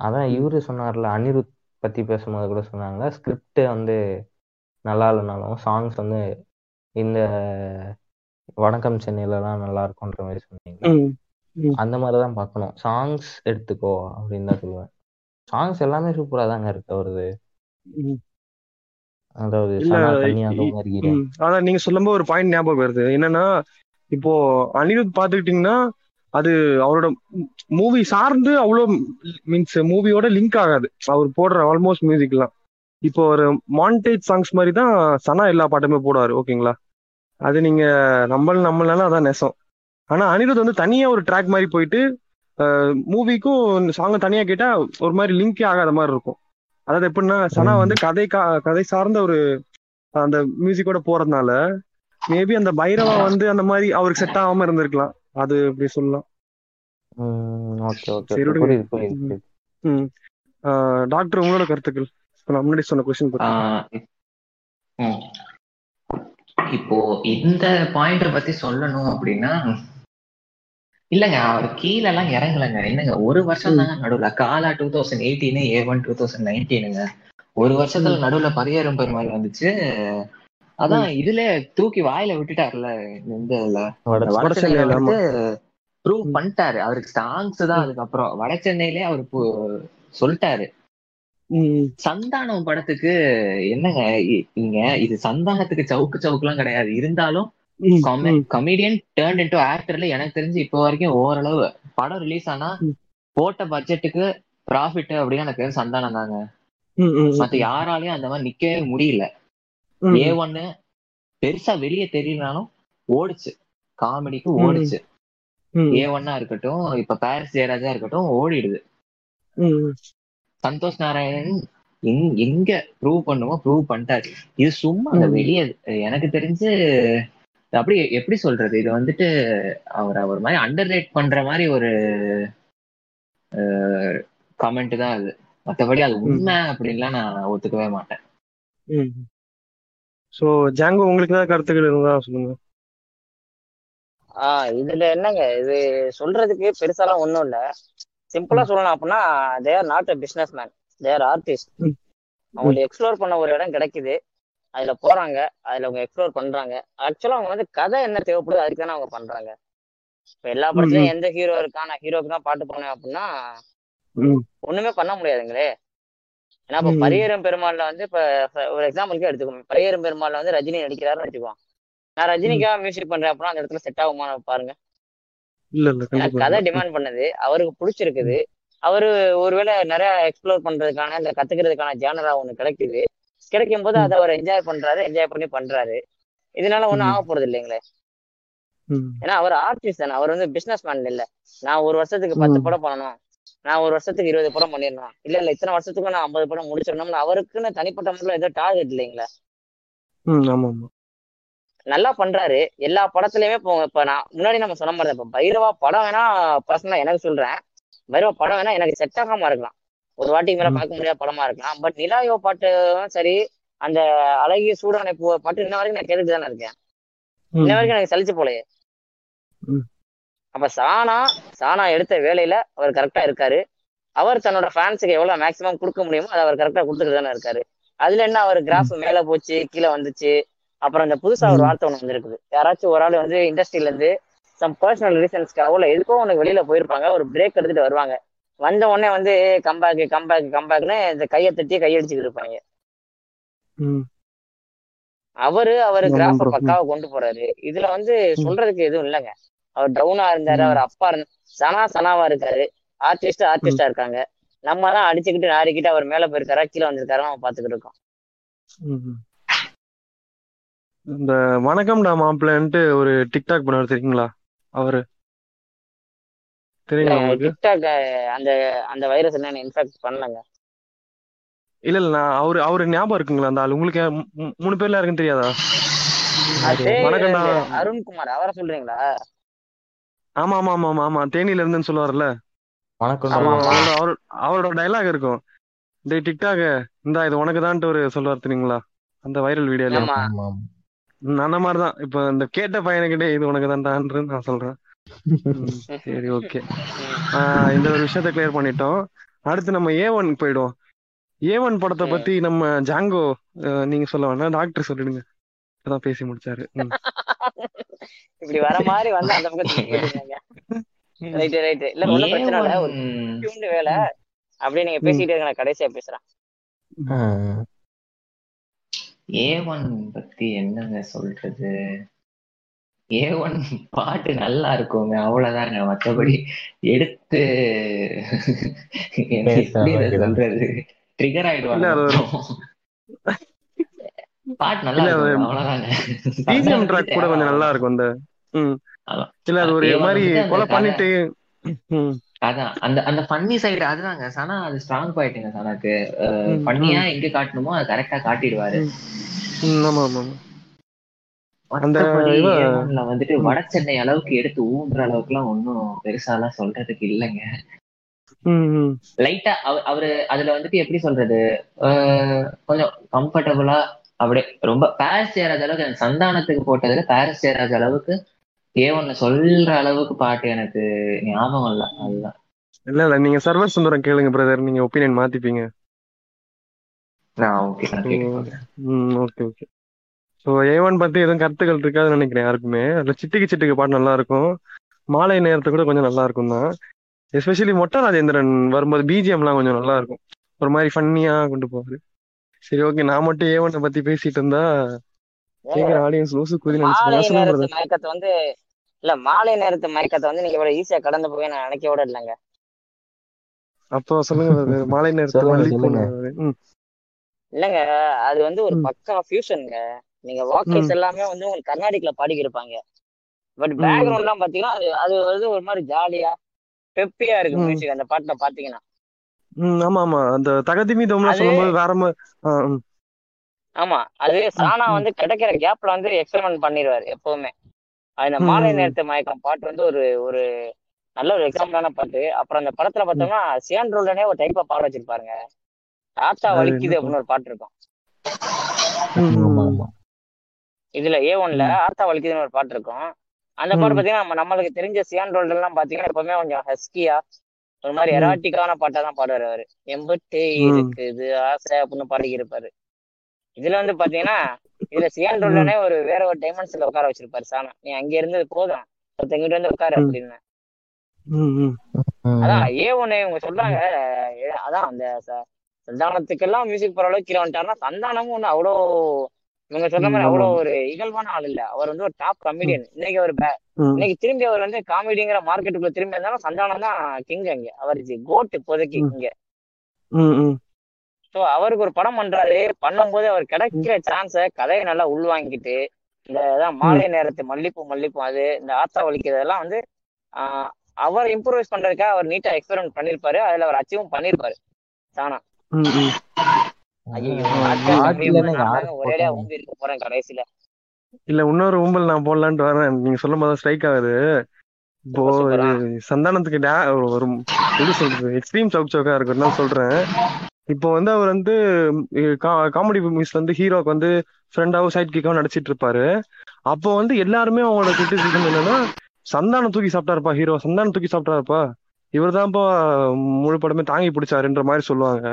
அதான். இவரு சொன்னார்ல அனிருத் பத்தி பேசும்போது கூட சொன்னாங்க ஸ்கிரிப்ட் வந்து நல்லா இல்லைனாலும் சாங்ஸ் வந்து இந்த வணக்கம் சென்னையிலலாம் நல்லா இருக்கும்ன்ற மாதிரி சொன்னீங்க. அந்த மாதிரி தான் பார்க்கணும். சாங்ஸ் எடுத்துக்கோ அப்படின்னு தான் சொல்லுவேன். சாங்ஸ் எல்லாமே சூப்பரா தாங்க இருக்கு அவரது ம். அதாவது இல்ல சனா இ- கன்னியாகுமரி வருகிறேன் ம். அதான் நீங்க சொல்லும்போது ஒரு பாயிண்ட் ஞாபகம் வருது. என்னன்னா இப்போ அனிருத் பாத்துக்கிட்டீங்கன்னா அது அவரோட மூவி சார்ந்து அவ்வளோ மீன்ஸ் மூவியோட லிங்க் ஆகாது. அவர் போடுற ஆல்மோஸ்ட் மியூசிக்லாம் இப்போ ஒரு மாண்டேஜ் சாங்ஸ் மாதிரி தான் சனா எல்லா பாட்டுமே போடுவாரு ஓகேங்களா? அது நீங்க நம்மள நம்மளால அதான் நெசம். ஆனா அனிருத் வந்து தனியா ஒரு ட்ராக் மாதிரி போயிட்டு மூவிக்கும் சாங்கை தனியா கேட்டா ஒரு மாதிரி லிங்கே ஆகாத மாதிரி இருக்கும். அதாவது எப்படின்னா சனா வந்து கதை கா- கதை சார்ந்த ஒரு அந்த மியூசிக்கோட போறதுனால மேபி அந்த பைரவா வந்து அந்த மாதிரி அவருக்கு செட் ஆகாம இருந்திருக்கலாம். அது அப்படி சொல்லலாம். டாக்டர் உங்களோட கருத்துக்கள். இப்ப நான் முன்னாடி சொன்ன கொஸ்டின். இப்போ இந்த பாயிண்ட பத்தி சொல்லணும் அப்படின்னா இல்லங்க அவர் கீழ எல்லாம் இறங்கலங்க. என்னங்க ஒரு வருஷம் தாங்க நடுவுல. Kaala two thousand eighteen A one two thousand நைன்டீனுங்க ஒரு வருஷத்துல நடுவுல பரியரும் பெருமாள் வந்துச்சு. அதான் இதுல தூக்கி வாயில விட்டுட்டாருல இந்த. வந்து ப்ரூவ் பண்ணிட்டாரு. அவருக்கு சாங்ஸ் தான் அதுக்கப்புறம். வட சென்னையிலே அவர் சொல்லிட்டாரு. சந்தானம் படத்துக்கு என்னங்க இங்க இது சந்தானத்துக்கு சவுக்கு சவுக்குலாம் கிடையாது. இருந்தாலும் கமெடியன் டேர்ன் இன்டு ஆக்டர்ல எனக்கு தெரிஞ்சு இப்போ வரைக்கும் ஓரளவு. படம் ரிலீஸ் ஆனா. போட்ட பட்ஜெட்டுக்கு ப்ராஃபிட் அப்படின்னு எனக்கு தெரிஞ்சு சந்தானம் தாங்க. மத்த யாராலையும் அந்த மாதிரி நிக்கவே முடியல. ஏ ஒன்னு பெருசா வெளியே தெரியலனாலும் ஓடுச்சு. காமெடிக்கு. ஓடுச்சு. ஏ ஒன்னா இருக்கட்டும் இப்ப பாரிஸ் ஜெயராஜா இருக்கட்டும் ஓடிடுது. சந்தோஷ் நாராயணன் எங்- எங்க ப்ரூவ் பண்ணுமோ ப்ரூவ் பண்ணிட்டாரு. இது சும்மா அந்த. வெளியே எனக்கு தெரிஞ்சு அப்படி எப்படி சொல்றது? இது வந்துட்டு அவர் அவர் மாதிரி அண்டர் ரேட் பண்ற மாதிரி ஒரு கமெண்ட் தான் அது. மத்தபடி அது உண்மை அப்படின்லாம் நான் ஒத்துக்கவே மாட்டேன். சோ ஜாங்கோ உங்களுக்கு ஏதாவது கருத்துக்கள் இருந்தா சொல்லுங்க. ஆஹ் இதுல என்னங்க? இது சொல்றதுக்கு பெருசாலாம் ஒண்ணும் இல்ல. சிம்பிளா சொல்லணும் அப்படின்னா they're not a business man they're artist hmm. அவங்களுக்கு எக்ஸ்ப்ளோர் பண்ண ஒரு இடம் கிடைக்குது. அதுல போறாங்க அதுல அவங்க எக்ஸ்ப்ளோர் பண்றாங்க. ஆக்சுவலா அவங்க வந்து கதை என்ன தேவைப்படுது அதுக்கு தானே அவங்க பண்றாங்க. இப்ப எல்லா படத்துலயும் எந்த ஹீரோ இருக்கா நான் ஹீரோக்கு தான் பாட்டு பண்ணேன் அப்படின்னா ஒண்ணுமே பண்ண முடியாதுங்களே. ஏன்னா இப்ப. பரியேறும் பெருமாள்ல வந்து இப்ப ஒரு எக்ஸாம்பிளுக்கு எடுத்துக்கோங்க. பரியேறும் பெருமாள்ல வந்து ரஜினி நடிக்கிறாருன்னு வச்சுக்குவோம் நான் ரஜினிக்காக மியூசிக் பண்றேன் அப்படின்னா அந்த இடத்துல செட் ஆகுமா பாருங்க. கதை. டிமாண்ட் பண்ணது. அவருக்கு பிடிச்சிருக்குது. அவரு ஒருவேளை நிறைய எக்ஸ்ப்ளோர் பண்றதுக்கான இல்ல கத்துக்கிறதுக்கான ஜேனரா ஒண்ணு கிடைக்குது. கிடைக்கும் போது அதை அவர் என்ஜாய் பண்றாரு என்ஜாய் பண்ணி பண்றாரு. இதனால ஒண்ணும் ம். ஆக போறது இல்லைங்களே ஏன்னா அவர் ஆர்டிஸ்ட் தானே. அவர் வந்து பிசினஸ் மேன் இல்ல. நான் ஒரு வருஷத்துக்கு பத்து. படம் பண்ணணும். நான் ஒரு வருஷத்துக்கு இருபது படம் பண்ணிடணும். இல்ல இல்ல இத்தனை வருஷத்துக்கு நான் ஐம்பது படம் முடிச்சிடணும்னு அவருக்குன்னு தனிப்பட்ட முறையில் ஏதோ டார்கெட் இல்லைங்களே. நல்லா பண்றாரு. எல்லா படத்துலயுமே இப்போ இப்ப நான் முன்னாடி நம்ம சொன்ன மாதிரி இப்ப பைரவா படம் வேணா பர்சனலா எனக்கு சொல்றேன். பைரவா படம் வேணா எனக்கு செட் ஆகாம இருக்கலாம். ஒரு வாட்டிக்கு மேல. பார்க்க முடியாத படமா இருக்கலாம். பட் நிலாயோ பாட்டு சரி. அந்த அழகிய சூடானை பூ பாட்டு இன்ன வரைக்கும் நான் கேட்டுட்டு தானே இருக்கேன். இன்ன வரைக்கும் எனக்கு சலிச்சு போலையே. அப்ப சானா சானா எடுத்த வேலையில அவர் கரெக்டா இருக்காரு. அவர் தன்னோட ஃபேன்ஸுக்கு எவ்வளவு மேக்ஸிமம் கொடுக்க முடியுமோ அதை அவர் கரெக்டா கொடுத்துட்டு தானே இருக்காரு. அதுல என்ன அவர் கிராஃப் மேல போச்சு கீழே வந்துச்சு. அப்புறம் இந்த புதுசா ஒரு. வார்த்தை ஒண்ணு வந்திருக்குது. யாராச்சும் ஒரு ஆள் வந்து இண்டஸ்ட்ரியில இருந்து சம் பர்சனல் ரீசன்ஸ்க்காக இல்ல எதுக்கோ உனக்கு வெளியில போயிருப்பாங்க. ஒரு பிரேக் எடுத்துட்டு வருவாங்க. வந்த உடனே வந்து கம்பேக் கம்பேக் கம்பேக்னு இந்த கையை தட்டி கையடிச்சுட்டு இருப்பாங்க. அவரு அவர் கிராஃப. பக்காவா கொண்டு போறாரு. இதுல வந்து. சொல்றதுக்கு எதுவும் இல்லைங்க. அவர் டவுனா இருந்தாரு. அவர் அப்பா இருந்த சனா சனாவா இருக்காரு. ஆர்டிஸ்ட் ஆர்டிஸ்டா இருக்காங்க. நம்ம தான் அடிச்சுக்கிட்டு நாரிக்கிட்டு அவர் மேல போயிருக்காரா கீழே வந்திருக்காரா நம்ம பாத்துக்கிட்டு இருக்கோம். இந்த வணக்கம்டா மாப்பிள்ளன்ட்டு ஒரு டிக்டாக் பண்ணுவார் தெரியுங்களா? அவரு. டிக்டாக் அந்த அந்த வைரஸ் என்ன இன்ஃபெக்ட் பண்ணலங்க. இல்ல இல்ல நான் அவரு அவரு ஞாபகம் இருக்குங்களா அந்த ஆள்? உங்களுக்கு மூணு பேர்ல யாருக்குன்னு தெரியாதா? வணக்கம்டா. அருண்குமார் அவரை சொல்றீங்களா? ஆமா ஆமா ஆமா ஆமா ஆமா தேனியில இருந்துன்னு சொல்லுவார்ல வணக்கம் அவரோட டைலாக் இருக்கும். டேய் டிக்டாக் இந்தா இது உனக்கு தான்ட்டு ஒரு சொல்லுவார் தெரியுங்களா? அந்த வைரல் வீடியோல ஆமா. அந்த மாதிரிதான். இப்ப இந்த கேட்ட பையனுக்கிட்டே இது உனக்கு தான்டான்னு நான் சொல்றேன். சரி ஓகே. இந்த ஒரு விஷயத்த கிளியர் பண்ணிட்டோம். அடுத்து நம்ம ஏ ஒன் போயிடுவோம். ஏ ஒன் படத்தை. பத்தி நம்ம ஜாங்கோ நீங்க சொல்ல வேணாம். டாக்டர் சொல்லிடுங்க. இப்பதான் பேசி முடிச்சாரு. இப்படி வர மாதிரி வந்து அந்த பக்கம் ரைட் ரைட் இல்ல ஒண்ணும் பிரச்சனை இல்ல. ஒரு A1 டியூன்டு வேலை. அப்படியே நீங்க பேசிட்டே இருங்க. நான் கடைசியா பேசுறேன். ஏ ஒன் பத்தி என்னங்க சொல்றது? ஏ ஒன் பாட்டு நல்லா இருக்குங்க. அவ்வளவுதாங்க. மத்தபடி எடுத்து சொல்றது? ட்ரிகர் ஆயிடுவாங்க. பாட்டு நல்லா அவ்வளவுதாங்க. பிஜிஎம் ட்ராக் கூட கொஞ்சம் நல்லா இருக்கும் அந்த. இல்ல அது ஒரு A1 மாதிரி கொலை பண்ணிட்டு ம். அதான். அந்த அந்த ஃபன்னி சைடு அதுதாங்க. சனா அது ஸ்ட்ராங் பாயிட்டுங்க சனாக்கு. ம், ஃபன்னியா எங்க காட்டணுமோ அது கரெக்டா காட்டிடுவாரு. ஆமா ஆமா. அந்த வந்துட்டு வட சென்னை அளவுக்கு எடுத்து ஊம்புற அளவுக்கு எல்லாம் ஒன்னும் பெருசாலாம் சொல்றதுக்கு இல்லைங்க. லைட்டா அவரு அதுல வந்துட்டு எப்படி சொல்றது? கொஞ்சம் கம்ஃபர்டபுளா அப்படியே ரொம்ப பாரிஸ் ஜெயராஜ் அளவுக்கு எனக்கு சந்தானத்துக்கு போட்டதுல பாரிஸ் ஜெயராஜ் அளவுக்கு ஏ ஒன்னு சொல்ற அளவுக்கு பாட்டு எனக்கு ஞாபகம் இல்ல அதுதான். இல்ல இல்ல நீங்க சர்வர் சுந்தரம் கேளுங்க பிரதர் நீங்க ஒப்பீனியன் மாத்திப்பீங்க. நான் ஓகே ஓகே ஓகே ஸோ ஏவன் பத்தி எதுவும் கருத்துக்கள் இருக்காதுன்னு நினைக்கிறேன் யாருக்குமே. அதுல சிட்டிக்கு சிட்டுக்கு பாட்டு நல்லா இருக்கும் மாலை நேரத்து கூட கொஞ்சம் நல்லா இருக்கும் தான். எஸ்பெஷலி மொட்டை ராஜேந்திரன் வரும்போது பிஜிஎம்லாம் கொஞ்சம் நல்லா இருக்கும் ஒரு மாதிரி ஃபன்னியா கொண்டு போவாரு. சரி ஓகே நான் மட்டும் ஏவனை பத்தி பேசிட்டு இருந்தா கேக்குற ஆடியன்ஸ் லூசு குதி மயக்கத்தை வந்து இல்ல மாலை நேரத்து மயக்கத்தை வந்து நீங்க இவ்வளவு ஈஸியா கடந்து போய் நான் நினைக்க விட இல்லைங்க. அப்போ சொல்லுங்க மாலை நேரத்து சொல்லுங்க, மல்லிப்பூ சொல்லுங்க. ம். இல்லங்க அது வந்து ஒரு. பக்கா ஃபியூஷனுங்க நீங்க வாக்கர்ஸ் எல்லாமே வந்து உங்களுக்கு கர்நாடிக்ல பாடிக்கி இருப்பாங்க பட். பேக்ரவுண்ட் எல்லாம் பாத்தீங்கன்னா அது அது வந்து ஒரு மாதிரி ஜாலியா பெப்பியா இருக்கு. மியூசிக் அந்த பாட்டுல பாத்தீங்கன்னா. ம் ஆமா ஆமா அந்த தகதிமி தோம்லாம் அது- சொல்லும்போது வேற. ஆமா. அது சானா. வந்து கிடைக்கிற கேப்ல வந்து எக்ஸ்பெரிமெண்ட் பண்ணிடுவாரு எப்பவுமே. ம், மாலை. நேரத்து மயக்கம் பாட்டு வந்து ஒரு ஒரு நல்ல ஒரு எக்ஸாம்பிளான பாட்டு. அப்புறம் அந்த படத்துல பார்த்தோம்னா சியான் ரோல்டனே ஒரு டைப்பா பாட வச்சிருப்பாருங்க. அது வலிக்குது அப்படின்னு ஒரு பாட்டு இருக்கும். இதுல ஏ ஒன்ல. ஆத்தா வலிக்குதுன்னு ஒரு பாட்டு இருக்கும் அந்த பாட்டு. பாத்தீங்கன்னா நம்ம நம்மளுக்கு தெரிஞ்ச சியான் ரோல்டன் எல்லாம் பாத்தீங்கன்னா எப்பவுமே கொஞ்சம் ஹஸ்கியா ஒரு மாதிரி. எராட்டிக்கான பாட்டா தான் பாடுவாரு அவரு எம்பட்டு. இருக்குது ஆசை அப்படின்னு பாடிக்கி இருப்பாரு இதுல வந்து பாத்தீங்கன்னா இதுல சியான். ரோல்டனே ஒரு வேற ஒரு டைமென்ஷன்ல உட்கார வச்சிருப்பாரு சானா நீ அங்க இருந்தது போதும் ஒருத்தங்கிட்ட வந்து உட்காரு. அப்படின்னு. அதான் ஏ ஒன்னு இவங்க சொல்றாங்க அதான் அந்த சந்தானத்துக்கெல்லாம் மியூசிக் போற அளவுக்கு கீழே வந்துட்டாருன்னா சந்தானமும் ஒண்ணு அவ்வளோ இவங்க ம், மாதிரி ஆமா அவ்வளோ ஆமா ஒரு இகழ்வான ஆள் இல்ல அவர் வந்து ஒரு டாப். கமெடியன் இன்னைக்கு அவர். இன்னைக்கு திரும்பி அவர் வந்து காமெடிங்கிற மார்க்கெட்டுக்குள்ள திரும்பி இருந்தாலும் சந்தானம் தான் கிங் அங்க அவர் கோட் இப்போதைக்கு. இங்க. ஸோ அவருக்கு ஒரு படம் பண்றாரு பண்ணும்போது அவர். கிடைக்கிற சான்ஸை கதையை நல்லா உள்வாங்கிட்டு இந்த இதான். மாலை நேரத்து மல்லிப்பூ மல்லிப்பூ அது இந்த ஆத்தா வலிக்கிறதெல்லாம் வந்து ஆஹ் அவர் இம்ப்ரூவைஸ் பண்றதுக்காக அவர் நீட்டா எக்ஸ்பெரிமெண்ட் பண்ணிருப்பாரு அதுல அவர் அச்சீவும் பண்ணிருப்பாரு சானா இல்ல இன்னொரு ஊம்பல் நான் போடலான்ட்டு வரேன். நீங்க சொல்லும் போது ஸ்ட்ரைக் ஆகுது. இப்போ சந்தானத்துக்கு டே ஒரு எப்படி சொல்றது? எக்ஸ்ட்ரீம் சவுக் சவுக்கா இருக்குன்னு சொல்றேன். இப்போ வந்து அவர் வந்து காமெடி மூவிஸ்ல வந்து ஹீரோக்கு வந்து ஃப்ரெண்டாவும் சைட் கிக்காவும் நடிச்சிட்டு இருப்பாரு. அப்போ வந்து எல்லாருமே அவங்களோட கிரிட்டிசிசம் என்னன்னா சந்தானம் தூக்கி சாப்பிட்டாருப்பா ஹீரோ சந்தானம் தூக்கி சாப்பிட்டாருப்பா. இவர் தான்ப்பா முழு படமே தாங்கி பிடிச்சாருன்ற மாதிரி சொல்லுவாங்க.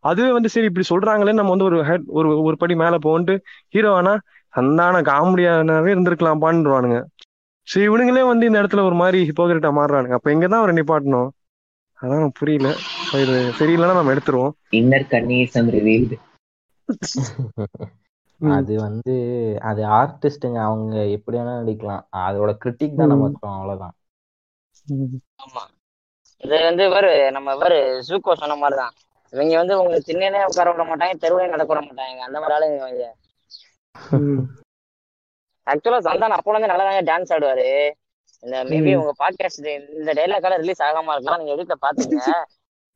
அதுவே வந்து சரி இப்படி சொல்றாங்களேன்னு நம்ம வந்து ஒரு head- ஒரு ஒரு படி மேல போன்ட்டு ஹீரோ ஆனா சந்தான காமெடியானவே இருந்திருக்கலாம்ப்பான்றானுங்க சரி இவனுங்களே வந்து இந்த இடத்துல ஒரு மாதிரி ஹிப்போகிரிட்டா மாறுறானுங்க. அப்ப எங்கதான் அவரை நிப்பாட்டணும். அதான் புரியல. இது சரியில்லைன்னா நம்ம எடுத்துருவோம். இன்னர் கன்னிசம் ரிவீல்டு அது வந்து அது ஆர்டிஸ்ட்டுங்க அவங்க எப்படி வேணா நடிக்கலாம். அதோட கிரிட்டிக் தான் நம்ம இருக்கோம் அவ்வளவுதான். ஆமா. இது வந்து வேறு நம்ம வேறு ஜூக்கோ சொன்ன மாதிரிதான். இவங்க வந்து உங்களுக்கு திண்ணே உட்கார விட மாட்டாங்க தெருவிலே நடக்க விட மாட்டாங்க. அந்த மாதிரி ஆளுங்க இவங்க. ஆக்சுவலா சந்தானம் அப்போ வந்து நல்லா தாங்க டான்ஸ் ஆடுவாரு. இந்த மேபி உங்க பாட்காஸ்ட் இந்த டைலாக்கால ரிலீஸ் ஆகாம இருக்கலாம். நீங்க எடிட்ல பாத்துங்க.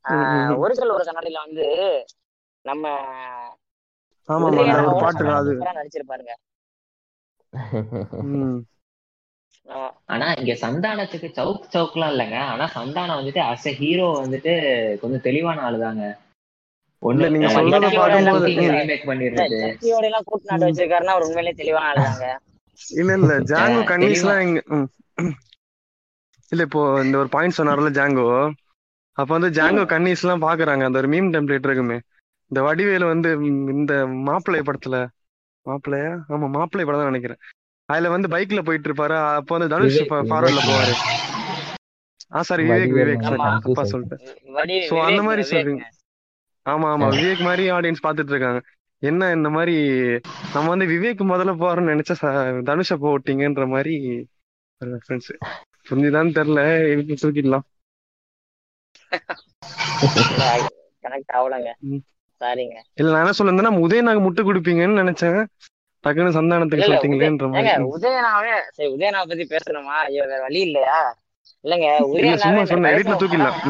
ஒரு கல் ஒரு கண்ணாடியில வந்து நம்ம நடிச்சிருப்பாருங்க. ஆனா இங்க சந்தானத்துக்கு சவுக் சவுக்லாம் இல்லைங்க. ஆனா சந்தானம் வந்துட்டு அஸ் ஹீரோ வந்துட்டு கொஞ்சம் தெளிவான ஆளுதாங்க. ஒண்ணு நீங்க சொல்றத ரீமேக் இல்ல பண்ணிடுறது. ஜக்கியோட எல்லாம் கூட்டு நாட்டு ம். வச்சிருக்காருன்னா அவர் உண்மையிலேயே தெளிவான ஆளுதாங்க இல்ல இல்ல ஜாங்கோ கன்னிஸ்லாம் இங்க ம். இல்ல இப்போ இந்த ஒரு பாயிண்ட் சொன்னார்ல ஜாங்கோ. அப்ப வந்து ஜாங்கோ கன்னிஸ் எல்லாம் பாக்குறாங்க. அந்த ஒரு மீம் டெம்ப்ளேட் இருக்குமே. இந்த வடிவேலு வந்து இந்த மாப்பிள்ளை படத்துல மாப்பிள்ளையா? ஆமா மாப்பிள்ளை படம் தான் நினைக்கிறேன். அதுல வந்து பைக்ல போயிட்டு இருப்பாரு அப்போ வந்து தனுஷ் ஃபார்வர்ட்ல போவாரு. ஆ சாரி விவேக் விவேக். சாரி தப்பா சொல்லிட்டேன். சோ அந்த மாதிரி சொல்றீங்க. ஆமா ஆமா. விவேக் மாதிரி ஆடியன்ஸ் பாத்துட்டு இருக்காங்க என்ன இந்த மாதிரி நம்ம வந்து விவேக் முதல்ல போறோம்னு நினைச்சா தனுஷை போட்டீங்கன்ற மாதிரி ரெஃபரன்ஸ் புரிஞ்சுதான்னு தெரியல. எழுப்பி தூக்கிடலாம். இல்ல நான் என்ன சொல்லிருந்தேன்னா உதயநாக முட்டு கொடுப்பீங்கன்னு நினைச்சேன். டக்குன்னு இல்ல சந்தானத்துக்கு உதய சொல்லிட்டீங்களேன்ற மாதிரி. உதயனாவே சரி உதயனாவை பத்தி பேசணுமா? ஐயோ வேற வழி இல்லையா? இல்லங்க இல்ல சும்மா சொன்னேன் ஒரு படம் தூக்கிடலாம்.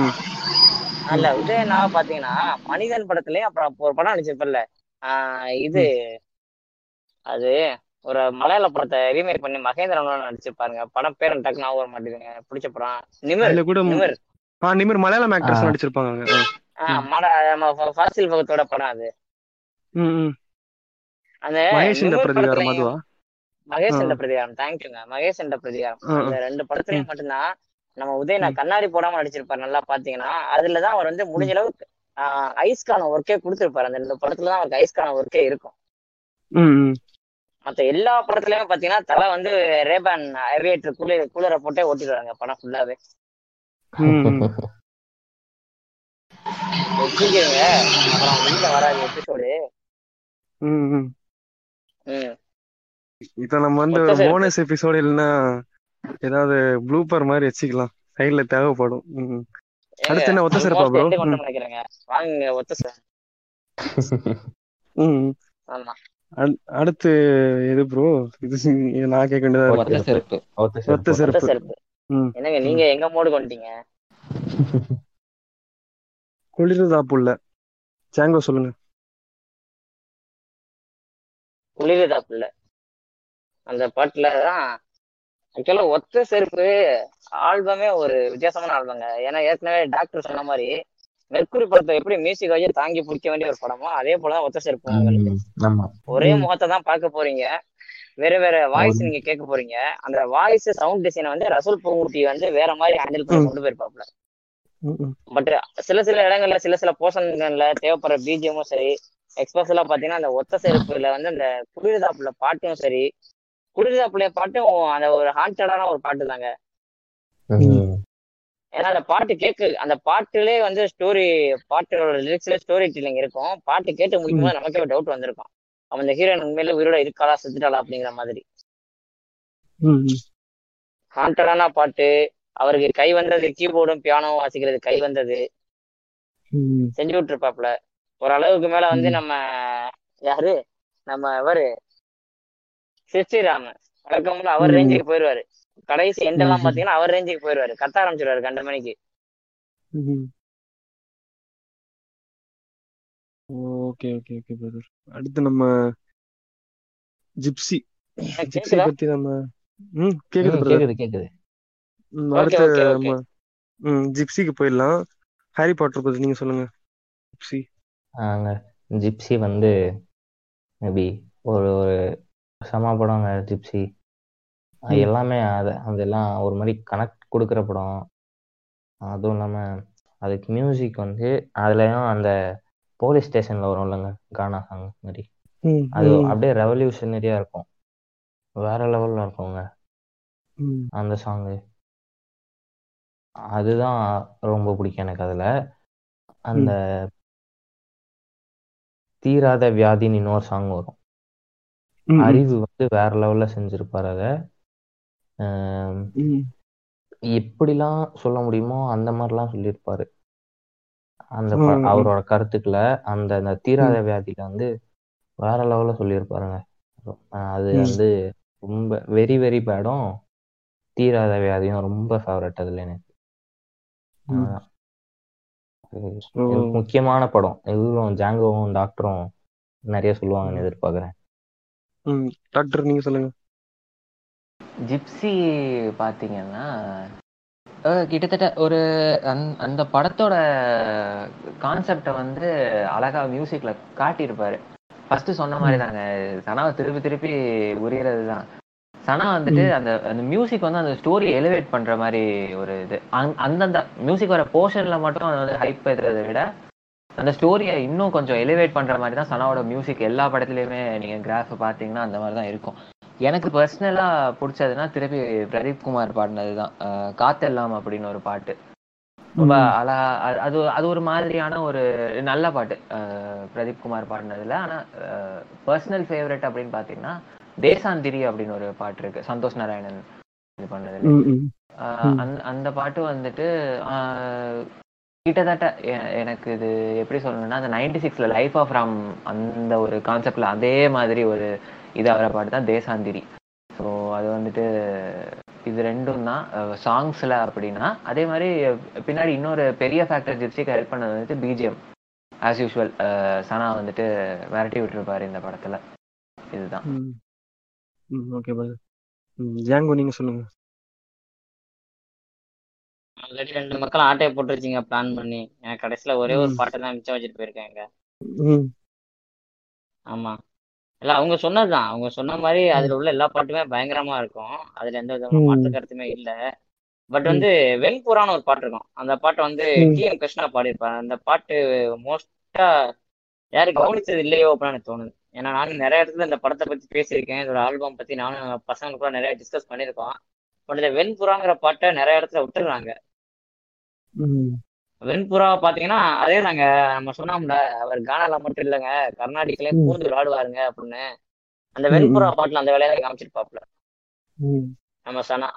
அல்ல உதயனாவை பாத்தீங்கன்னா மனிதன் படத்துலயும் அப்புறம் ஒரு படம் நடிச்சிருப்பல்ல ஆஹ் இது. அது ஒரு மலையாள படத்தை ரீமேக் பண்ணி மகேந்திரன் நடிச்சிருப்பாருங்க. படம் பேர் எனக்கு டக்குனு ஞாபகம் வர மாட்டேங்குதுங்க பிடிச்ச படம். நிமிர் கூட நிமிர். ஆ நிமிர் மலையாளம் ஆக்டர்ஸ் நடிச்சிருப்பாங்க ஃபாசில் பகத்தோட படம் அது. அந்த மகேஷ் நிமிர் பிரதிகாரம் அதுவா? மகேஷ். என்ற பிரதிகாரம். தேங்க்யூங்க மகேஷ் என்ற பிரதிகாரம். அந்த ரெண்டு படத்துலயும். மட்டும்தான் நம்ம உதயனா. கண்ணாடி போடாம நடிச்சிருப்பாரு நல்லா பாத்தீங்கன்னா அதுலதான் அவர் வந்து முடிஞ்ச அளவுக்கு ஐஸ்கான ஒர்க்கே கொடுத்திருப்பாரு அந்த படத்துல தான் அவருக்கு ஐஸ்கான ஒர்க்கே இருக்கும். மத்த எல்லா படத்துலயுமே பாத்தீங்கன்னா தலை வந்து ரேபான் ஏவியேட்டர் கூலர் கூலரை போட்டே ஓட்டிடுவாங்க படம் ஃபுல்லாவே அப்புறம் வெளியில வராது எபிசோடு ம், ம். ம் இப்ப நம்ம வந்து ஒரு. போனஸ் எபிசோடு இல்லைன்னா ஏதாவது ப்ளூப்பர் மாதிரி வச்சுக்கலாம். சைடுல தேவைப்படும். அடுத்து என்ன ஒத்த சிறப்பா ப்ரோ நினைக்கிறேங்க வாங்குங்க ஒத்த ம் ஆமா. அடு- அடுத்து எது ப்ரோ இது நான் கேட்க வேண்டியதா ஒத்த செருப்பு ஒத்த என்னங்க நீங்க எங்க மோடு கொண்டீங்க குளிர்தா புள்ள ஜாங்கோ சொல்லுங்க. குளிருதா புள்ள அந்த பாட்டுல தான் ஆக்சுவலா ஒத்த செருப்பு ஆல்பமே ஒரு வித்தியாசமான ஆல்பங்க. ஏன்னா ஏற்கனவே டாக்டர் சொன்ன மாதிரி மெர்க்குரி படத்தை எப்படி மியூசிக் வச்சு தாங்கி பிடிக்க வேண்டிய ஒரு படமோ அதே போலதான் ஒத்த செருப்பு உங்களுக்கு. ஒரே. முகத்தை தான் பார்க்க போறீங்க. வேற வேற வாய்ஸ் நீங்க கேட்க போறீங்க. அந்த வாய்ஸ் சவுண்ட் டிசைனை வந்து ரசூல் பூங்குட்டி வந்து வேற மாதிரி ஹேண்டில் பண்ணி. கொண்டு போயிருப்பாப்ல. பட் சில சில இடங்கள்ல சில சில போர்ஷன்கள்ல தேவைப்படுற பிஜிஎமும் சரி எக்ஸ்பிரஸ்லாம் பாத்தீங்கன்னா அந்த ஒத்த செருப்புல வந்து அந்த குளிர்தாப்புல பாட்டும் சரி குளிர்தாப்புல பாட்டும் அந்த ஒரு ஹாண்டடான ஒரு பாட்டு தாங்க ஏன்னா அந்த பாட்டு கேக்கு அந்த பாட்டுலே வந்து ஸ்டோரி பாட்டோட லிரிக்ஸ்ல ஸ்டோரி டெல்லிங் இருக்கும். பாட்டு கேட்டு முடிக்கும் போது நமக்கே ஒரு டவுட் வந்திருக்கும். அவன் இந்த ஹீரோயின் உண்மையில உயிரோட இருக்காளா செத்துட்டாளா அப்படிங்கிற மாதிரி. ஹாண்டடான பாட்டு அவருக்கு கை வந்தது கீபோர்டும் பியானோவும் வாசிக்கிறது கை வந்தது. செஞ்சு விட்டுருப்பாப்ல ஓரளவுக்கு மேல வந்து. நம்ம யாரு? நம்ம இவரு சிஸ்டிராமன் வழக்கம்போல அவர். ரேஞ்சுக்கு போயிருவாரு. கடைசி எண்டெல்லாம். பாத்தீங்கன்னா அவர் ரேஞ்சுக்கு போயிருவாரு. கத்த ஆரம்பிச்சிருவாரு கண்ட மணிக்கு. ஓகே ஓகே ஓகே பிரதர் அடுத்து நம்ம ஜிப்சி. ஜிப்சி பத்தி நம்ம ம் கேக்குது கேக்குது கேக்குது. அடுத்து நம்ம ம் ஜிப்சிக்கு போயிடலாம். ஹாரி பாட்டர் பத்தி நீங்க சொல்லுங்க. ஜிப்சி. ஜிப்சி வந்து மேபி ஒரு ஒரு சம படங்க ஜிப்சி. அது. எல்லாமே அது அதெல்லாம் ஒரு மாதிரி கனெக்ட் கொடுக்குற படம். அதுவும் இல்லாமல் அதுக்கு மியூசிக் வந்து அதுலயும் அந்த போலீஸ் ஸ்டேஷனில் வரும் இல்லைங்க கானா சாங் மாதிரி. அது அப்படியே ரெவல்யூஷனரியாக இருக்கும். வேற லெவலில் இருக்குங்க. ம், அந்த சாங்கு அதுதான் ரொம்ப பிடிக்கும் எனக்கு அதில். அந்த தீராத வியாதின்னு இன்னொரு சாங் வரும். அறிவு வந்து வேற லெவல்ல செஞ்சிருப்பாரு அதை. எப்படிலாம் சொல்ல முடியுமோ அந்த மாதிரிலாம் சொல்லியிருப்பாரு அந்த அவரோட கருத்துக்களை அந்த அந்த தீராத வியாதியில வந்து வேற லெவல்ல சொல்லியிருப்பாருங்க அது. வந்து ரொம்ப வெரி வெரி பேடும். தீராத வியாதியும் ரொம்ப ஃபேவரட் அதுல எனக்கு. முக்கியமான படம். இவரும் ஜாங்கோவும் டாக்டரும் நிறைய சொல்லுவாங்கன்னு எதிர்பார்க்குறேன். ம். டாக்டர் நீங்க சொல்லுங்க. ஜிப்சி பார்த்தீங்கன்னா அஹ் கிட்டத்தட்ட ஒரு அந் அந்த படத்தோட கான்செப்டை வந்து அழகா மியூசிக்ல காட்டியிருப்பாரு. ஃபர்ஸ்ட் சொன்ன மாதிரி தாங்க சனாவை திருப்பி திருப்பி உரியறது தான் சனா வந்துட்டு அந்த அந்த மியூசிக் வந்து அந்த ஸ்டோரி எலிவேட் பண்ற மாதிரி ஒரு இது. அந்- அந்தந்த மியூசிக் வர போர்ஷன்ல மட்டும் அது வந்து ஹைப் ஏத்துறதை விட அந்த ஸ்டோரியை இன்னும் கொஞ்சம் எலிவேட் பண்ற மாதிரி தான் சனாவோட மியூசிக் எல்லா படத்துலயுமே நீங்க கிராஃப் பாத்தீங்கன்னா அந்த மாதிரி தான் இருக்கும். எனக்கு பர்சனலா பிடிச்சதுன்னா திருப்பி பிரதீப் குமார் பாடினது தான் காத்தெல்லாம் அப்படின்னு ஒரு பாட்டு. ரொம்ப அழகா அது அது ஒரு மாதிரியான ஒரு நல்ல பாட்டு. பிரதீப் குமார் பாடினதுல. ஆனா பர்சனல் ஃபேவரட் அப்படின்னு பாத்தீங்கன்னா தேசாந்திரி அப்படின்னு ஒரு பாட்டு இருக்கு. சந்தோஷ் நாராயணன் இது பண்ணதுல. அந்த பாட்டு வந்துட்டு கிட்டத்தட்ட எனக்கு இது எப்படி சொல்லணும்னா அந்த நைன்டி சிக்ஸ்ல லைஃப் ஆஃப் ராம் அந்த ஒரு கான்செப்ட்ல அதே மாதிரி ஒரு இது அவரை பாட்டு தான் தேசாந்திரி. ஸோ அது வந்துட்டு இது ரெண்டும் தான் சாங்ஸ்ல அப்படின்னா அதே மாதிரி பின்னாடி இன்னொரு பெரிய ஃபேக்டர் ஜிப்சிக்கு ஹெல்ப் பண்ணது வந்துட்டு பிஜிஎம் ஆஸ் யூஷுவல் சனா வந்துட்டு விரட்டி விட்டுருப்பாரு இந்த படத்துல. இதுதான். ஓகே ஜாங்கோ நீங்க சொல்லுங்க. ஆல்ரெடி ரெண்டு மக்கள் ஆட்டையை போட்டு வச்சிங்க பிளான் பண்ணி. எனக்கு கடைசியில ஒரே ஒரு பாட்டை தான் மிச்சம் வச்சுட்டு போயிருக்காங்க. ஆமா. இல்ல அவங்க சொன்னதுதான். அவங்க சொன்ன மாதிரி அதுல உள்ள எல்லா பாட்டுமே பயங்கரமா இருக்கும். அதுல எந்த விதமான. மாற்று கருத்துமே இல்ல. பட். வந்து வெண்புறான்னு ஒரு பாட்டு இருக்கும். அந்த பாட்டை வந்து. டி எம் கிருஷ்ணா பாடியிருப்பாரு. அந்த பாட்டு மோஸ்டா யாரும் கவனிச்சது இல்லையோ அப்படின்னு தோணுது. ஏன்னா நானும் நிறைய இடத்துல இந்த படத்தை பத்தி பேசியிருக்கேன். இதோட ஆல்பம் பத்தி நானும் பசங்க கூட நிறைய டிஸ்கஸ் பண்ணியிருக்கோம். பட் இந்த வெண்புறாங்கிற பாட்டை நிறைய இடத்துல விட்டுருறாங்க ம். வெண்புறா பாத்தீங்கன்னா அதே நாங்க நம்ம சொன்னோம்ல அவர் கானால மட்டும் இல்லைங்க கர்நாடிக்லயும் ம். பூந்து விளையாடுவாருங்க அப்படின்னு அந்த வெண்புறா. பாட்டுல அந்த வேலையை காமிச்சிருப்பாப்ல. நம்ம சனா.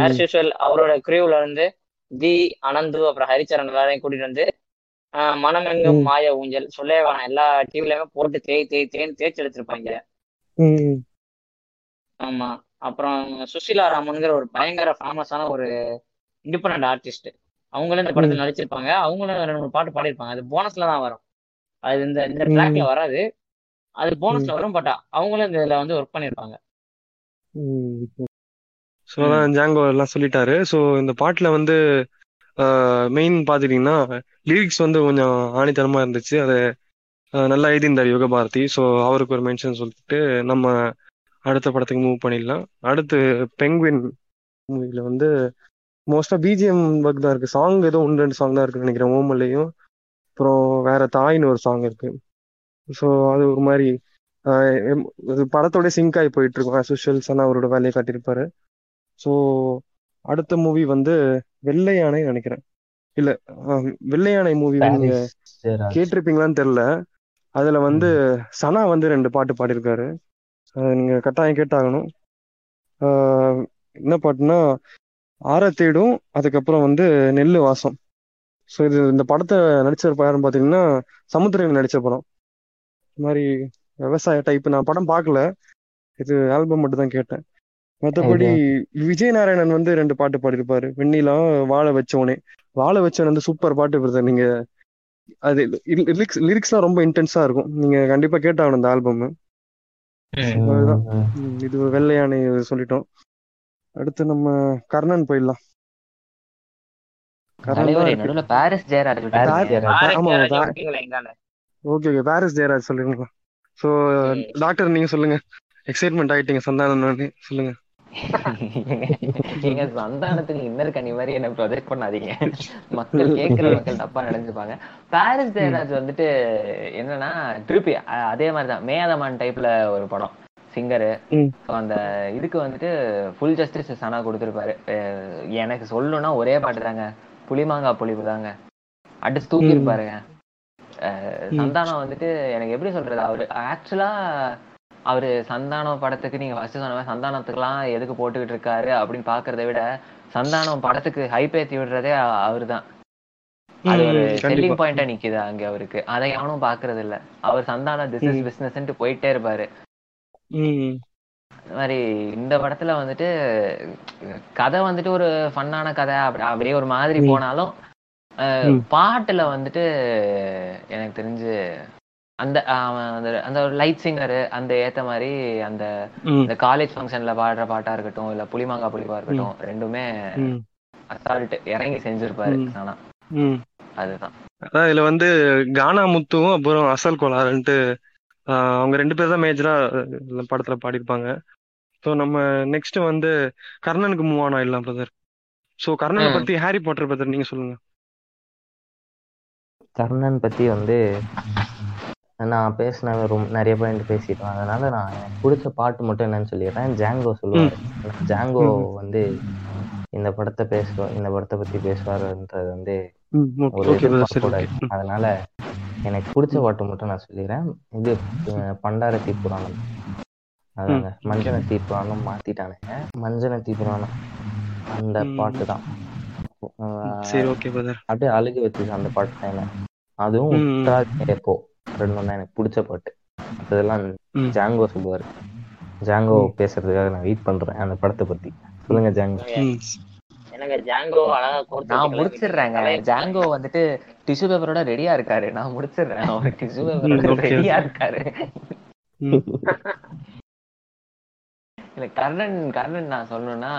ஆஸ் யூஸ்வல் அவரோட கிரீவ்ல இருந்து தி அனந்து அப்புறம் ஹரிச்சரன் எல்லாரையும் கூட்டிட்டு வந்து ஆஹ் மனமெங்கும் ம். மாய ஊஞ்சல் சொல்லவே வேணாம் எல்லா டிவிலயுமே போட்டு தேய் தேய் தேய்ன்னு தேய்ச்சி எடுத்திருப்பாங்க. ஆமா அப்புறம் சுஷிலா ராமன்ங்கிற ஒரு பயங்கர ஃபேமஸான ஒரு இண்டிபெண்ட் ஆர்டிஸ்ட் அவங்களும் இந்த படத்துல நடிச்சிருப்பாங்க. அவங்களும் ரெண்டு மூணு பாட்டு பாடியிருப்பாங்க. அது போனஸ்ல தான் வரும். அது இந்த இந்த ட்ராக்ல வராது. அது போனஸ்ல வரும் பட் அவங்களும் இந்த இதுல வந்து ஒர்க் பண்ணியிருப்பாங்க. ஸோ அதான் ஜாங்கோ எல்லாம் சொல்லிட்டாரு. ஸோ இந்த பாட்டுல வந்து மெயின் பார்த்துட்டீங்கன்னா லிரிக்ஸ் வந்து கொஞ்சம் ஆணித்தனமா இருந்துச்சு. அதை நல்லா எழுதியிருந்தார் யுக பாரதி ஸோ அவருக்கு ஒரு மென்ஷன் சொல்லிட்டு நம்ம அடுத்த படத்துக்கு மூவ் பண்ணிடலாம். அடுத்து பெங்குவின் மூவில வந்து மோஸ்டா பிஜிஎம் ஒர்க் தான் இருக்கு. சாங் ஏதோ ஒன்று ரெண்டு சாங் தான் இருக்குன்னு நினைக்கிறேன் ஓமல்லையும். அப்புறம் வேற தாய்னு ஒரு சாங் இருக்கு. ஸோ அது ஒரு மாதிரி படத்தோட சிங்க் ஆகி போயிட்டு இருக்கும். சனா அவரோட வேலையை காட்டியிருப்பாரு. ஸோ அடுத்த மூவி வந்து வெள்ளை யானை நினைக்கிறேன். இல்ல வெள்ளை யானை மூவி நீங்க. கேட்டிருப்பீங்களான்னு தெரியல. அதுல வந்து சனா வந்து ரெண்டு பாட்டு பாடியிருக்காரு. நீங்க கட்டாயம் கேட்டாகணும். என்ன பாட்டுனா ஆற தேடும் அதுக்கப்புறம் வந்து நெல்லு வாசம். ஸோ இது இந்த படத்தை நடிச்சவர் யாருன்னு பார்த்தீங்கன்னா சமுத்திரன் நடிச்ச படம். இந்த மாதிரி விவசாய டைப் நான் படம் பார்க்கல இது ஆல்பம் மட்டும் தான் கேட்டேன். மற்றபடி விஜய் நாராயணன் வந்து ரெண்டு பாட்டு பாடியிருப்பாரு. வெண்ணிலா வாழ வச்சவனே. வாழ வச்சவன் வந்து சூப்பர் பாட்டு பிரதர். நீங்க அது லிரிக்ஸ் லிரிக்ஸ்லாம் ரொம்ப இன்டென்ஸா இருக்கும். நீங்க கண்டிப்பா கேட்டாகணும் இந்த ஆல்பம் இது வெள்ளையானை சொல்லிட்டோம். அடுத்து நம்ம கர்ணன் போயிடலாம். Paris Jayaraj okay okay Parris Jeyaraj சொல்லிருங்க. ஸோ ம். டாக்டர் நீங்க சொல்லுங்க. எக்ஸைட்மெண்ட் ஆயிட்டீங்க சந்தானம் சொல்லுங்க. நீங்க சந்தானத்துக்கு இன்னர் கனி மாதிரி என்ன ப்ரொஜெக்ட் பண்ணாதீங்க. மக்கள் கேட்கிற மக்கள் தப்பா நினைச்சுப்பாங்க. பாரிஸ் ஜெயராஜ் வந்துட்டு என்னன்னா திருப்பி அதே மாதிரிதான் மேதமான் டைப்ல ஒரு படம். சிங்கரு. அந்த இதுக்கு வந்துட்டு ஃபுல் ஜஸ்டிஸ் சனா கொடுத்துருப்பாரு. எனக்கு சொல்லணும்னா ஒரே பாட்டு தாங்க. புளிமாங்கா புளிப்பு தாங்க. அடிச்சு தூக்கி இருப்பாருங்க அஹ் ம். சந்தானம் வந்துட்டு எனக்கு எப்படி சொல்றது? அவரு ஆக்சுவலா அவரு சந்தானம் படத்துக்கு நீங்க ஃபர்ஸ்ட் சொன்ன சந்தானத்துக்குலாம் எதுக்கு போட்டுக்கிட்டு இருக்காரு அப்படின்னு பாக்குறத விட சந்தானம் படத்துக்கு ஹைப் ஏத்தி விடுறதே அவர்தான். அது ஒரு செல்லிங் பாயிண்டா நிக்குது அங்க அவருக்கு. அதை எவனும் பாக்குறது இல்ல அவர் சந்தானம் திஸ் இஸ். பிசினஸ் போயிட்டே இருப்பாரு. ம் இந்த மாதிரி இந்த படத்துல வந்துட்டு கதை வந்துட்டு ஒரு ஃபன்னான கதை அப்படி- அப்படியே ஒரு மாதிரி. போனாலும். பாட்டுல வந்துட்டு எனக்கு தெரிஞ்சு அந்த அந்த ஒரு லைட் சிங்கரு அந்த ஏத்த மாதிரி அந்த இந்த காலேஜ் ஃபங்க்ஷன்ல பாடுற பாட்டா இருக்கட்டும் இல்ல புளிமாங்கா புளிப்பா இருக்கட்டும் ரெண்டுமே அசால்ட் இறங்கி செஞ்சிருப்பாரு. ஆனா. ம். அதுதான். அதான் இதுல வந்து கானா முத்துவும் அப்புறம் அசல் கோளாறுன்ட்டு ஆஹ் அவங்க ரெண்டு பேர் தான் மேஜரா படத்துல பாடியிருப்பாங்க. ஸோ நம்ம நெக்ஸ்ட் வந்து கர்ணனுக்கு மூவ் ஆன் ஆயிடலாம் பிரதர் ஸோ கர்ணனை. பத்தி ஹாரி பாட்டர் பிரதர் நீங்க சொல்லுங்க. கர்ணன் பத்தி வந்து நான் பேசின ரொம்ப நிறைய பாயிண்ட் பேசிட்டோம் அதனால நான் எனக்கு பிடிச்ச பாட்டு மட்டும் என்னன்னு சொல்லிடுறேன். ஜாங்கோ சொல்லுவாரு. ஜாங்கோ வந்து இந்த படத்தை பேசுவோம் இந்த படத்தை பத்தி பேசுவாருன்றது வந்து அதனால எனக்கு பிடிச்ச பாட்டு மட்டும் நான் சொல்லிடுறேன். இது அஹ், பண்டாரத்தி புராணம். அதாங்க. மஞ்சனத்தி புராணம் மாத்திட்டானுங்க. மஞ்சனத்தி புராணம் அந்த. பாட்டு தான். அப்படியே அழுகு வச்சுச்சு அந்த பாட்டு தான் அதுவும் எப்போ ரெண்டும் தான் எனக்கு பிடிச்ச பாட்டு. அதெல்லாம். ஜாங்கோ சொல்லுவாரு. ஜாங்கோ பேசுறதுக்காக நான் வெயிட் பண்றேன் அந்த படத்தை பத்தி. சொல்லுங்க ஜாங்கோ. ஜாங்கோ அழகா நான். முடிச்சிடுறேங்க. ஜாங்கோ வந்துட்டு டிஷ்யூ பேப்பரோட ரெடியா இருக்காரு. நான் முடிச்சிடுறேன். அவர் டிஷ்யூ பேப்பரோட ரெடியா. இருக்காரு. இல்ல கர்ணன் கர்ணன் நான் சொல்லணும்னா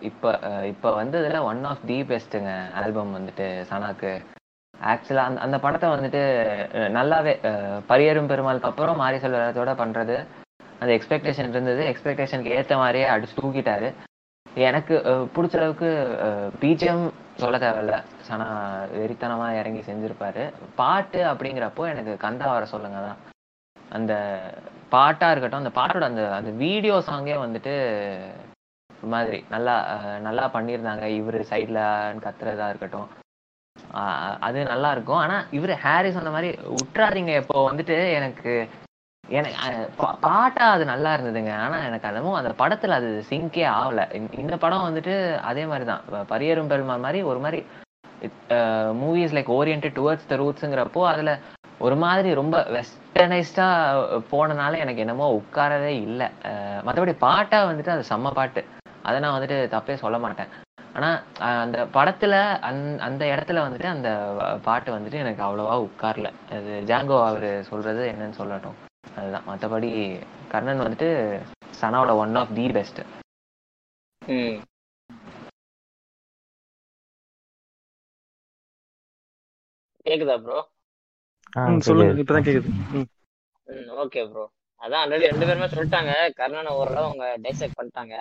இப்ப இப்ப வந்ததுல ஒன் ஆஃப் தி பெஸ்ட்டுங்க ஆல்பம் வந்துட்டு சனாக்கு. ஆக்சுவலா அந்த அந்த படத்தை வந்துட்டு நல்லாவே பரியரும் பெருமாளுக்கு அப்புறம் மாரி செல்வராஜோட பண்றது. அந்த எக்ஸ்பெக்டேஷன் இருந்தது. எக்ஸ்பெக்டேஷனுக்கு ஏத்த மாதிரியே அடிச்சு தூக்கிட்டாரு. எனக்கு பிடிச்ச அளவுக்கு பிஜிஎம் சொல்ல தேவையில்ல. சனா வெறித்தனமா இறங்கி செஞ்சிருப்பாரு. பாட்டு அப்படிங்கிறப்போ எனக்கு கந்தா வர சொல்லுங்க தான் அந்த பாட்டா இருக்கட்டும் அந்த பாட்டோட அந்த அந்த வீடியோ சாங்கே வந்துட்டு மாதிரி நல்லா நல்லா பண்ணியிருந்தாங்க. இவரு சைட்ல கத்துறதா இருக்கட்டும். அது நல்லா இருக்கும். ஆனா இவரு ஹாரிஸ் அந்த மாதிரி உற்றாதீங்க. இப்போ வந்துட்டு எனக்கு எனக்கு பாட்டா அது நல்லா இருந்ததுங்க. ஆனா எனக்கு அதுவும் அந்த படத்துல அது சிங்கே ஆகல. இந்த- படம் வந்துட்டு அதே மாதிரி தான் பரியரும் பெருமாள் மாதிரி ஒரு மாதிரி movies like oriented towards the ரூட்ஸுங்கிறப்போ அதுல ஒரு மாதிரி ரொம்ப வெஸ்டர்னைஸ்டா போனனால எனக்கு என்னமோ உட்காரவே இல்லை. மற்றபடி பாட்டா வந்துட்டு அது செம்ம பாட்டு. அதை நான் வந்துட்டு தப்பே சொல்ல மாட்டேன். ஆனா அந்த படத்துல அந் அந்த இடத்துல வந்துட்டு அந்த பாட்டு வந்துட்டு எனக்கு அவ்வளவா உட்காரல. அது ஜாங்கோ அவர் சொல்றது என்னன்னு சொல்லட்டும். அதுதான். மற்றபடி கர்ணன் வந்துட்டு சனாவோட one of the best hmm. கேக்குதா ப்ரோ சொல்லுங்க கேக்குது. இப்பதான் கேக்குது. ஓகே ப்ரோ அதான் ஆல்ரெடி ரெண்டு பேருமே சொல்லிட்டாங்க. கர்ணனை ஓரளவு அவங்க டைசெக்ட் பண்ணிட்டாங்க.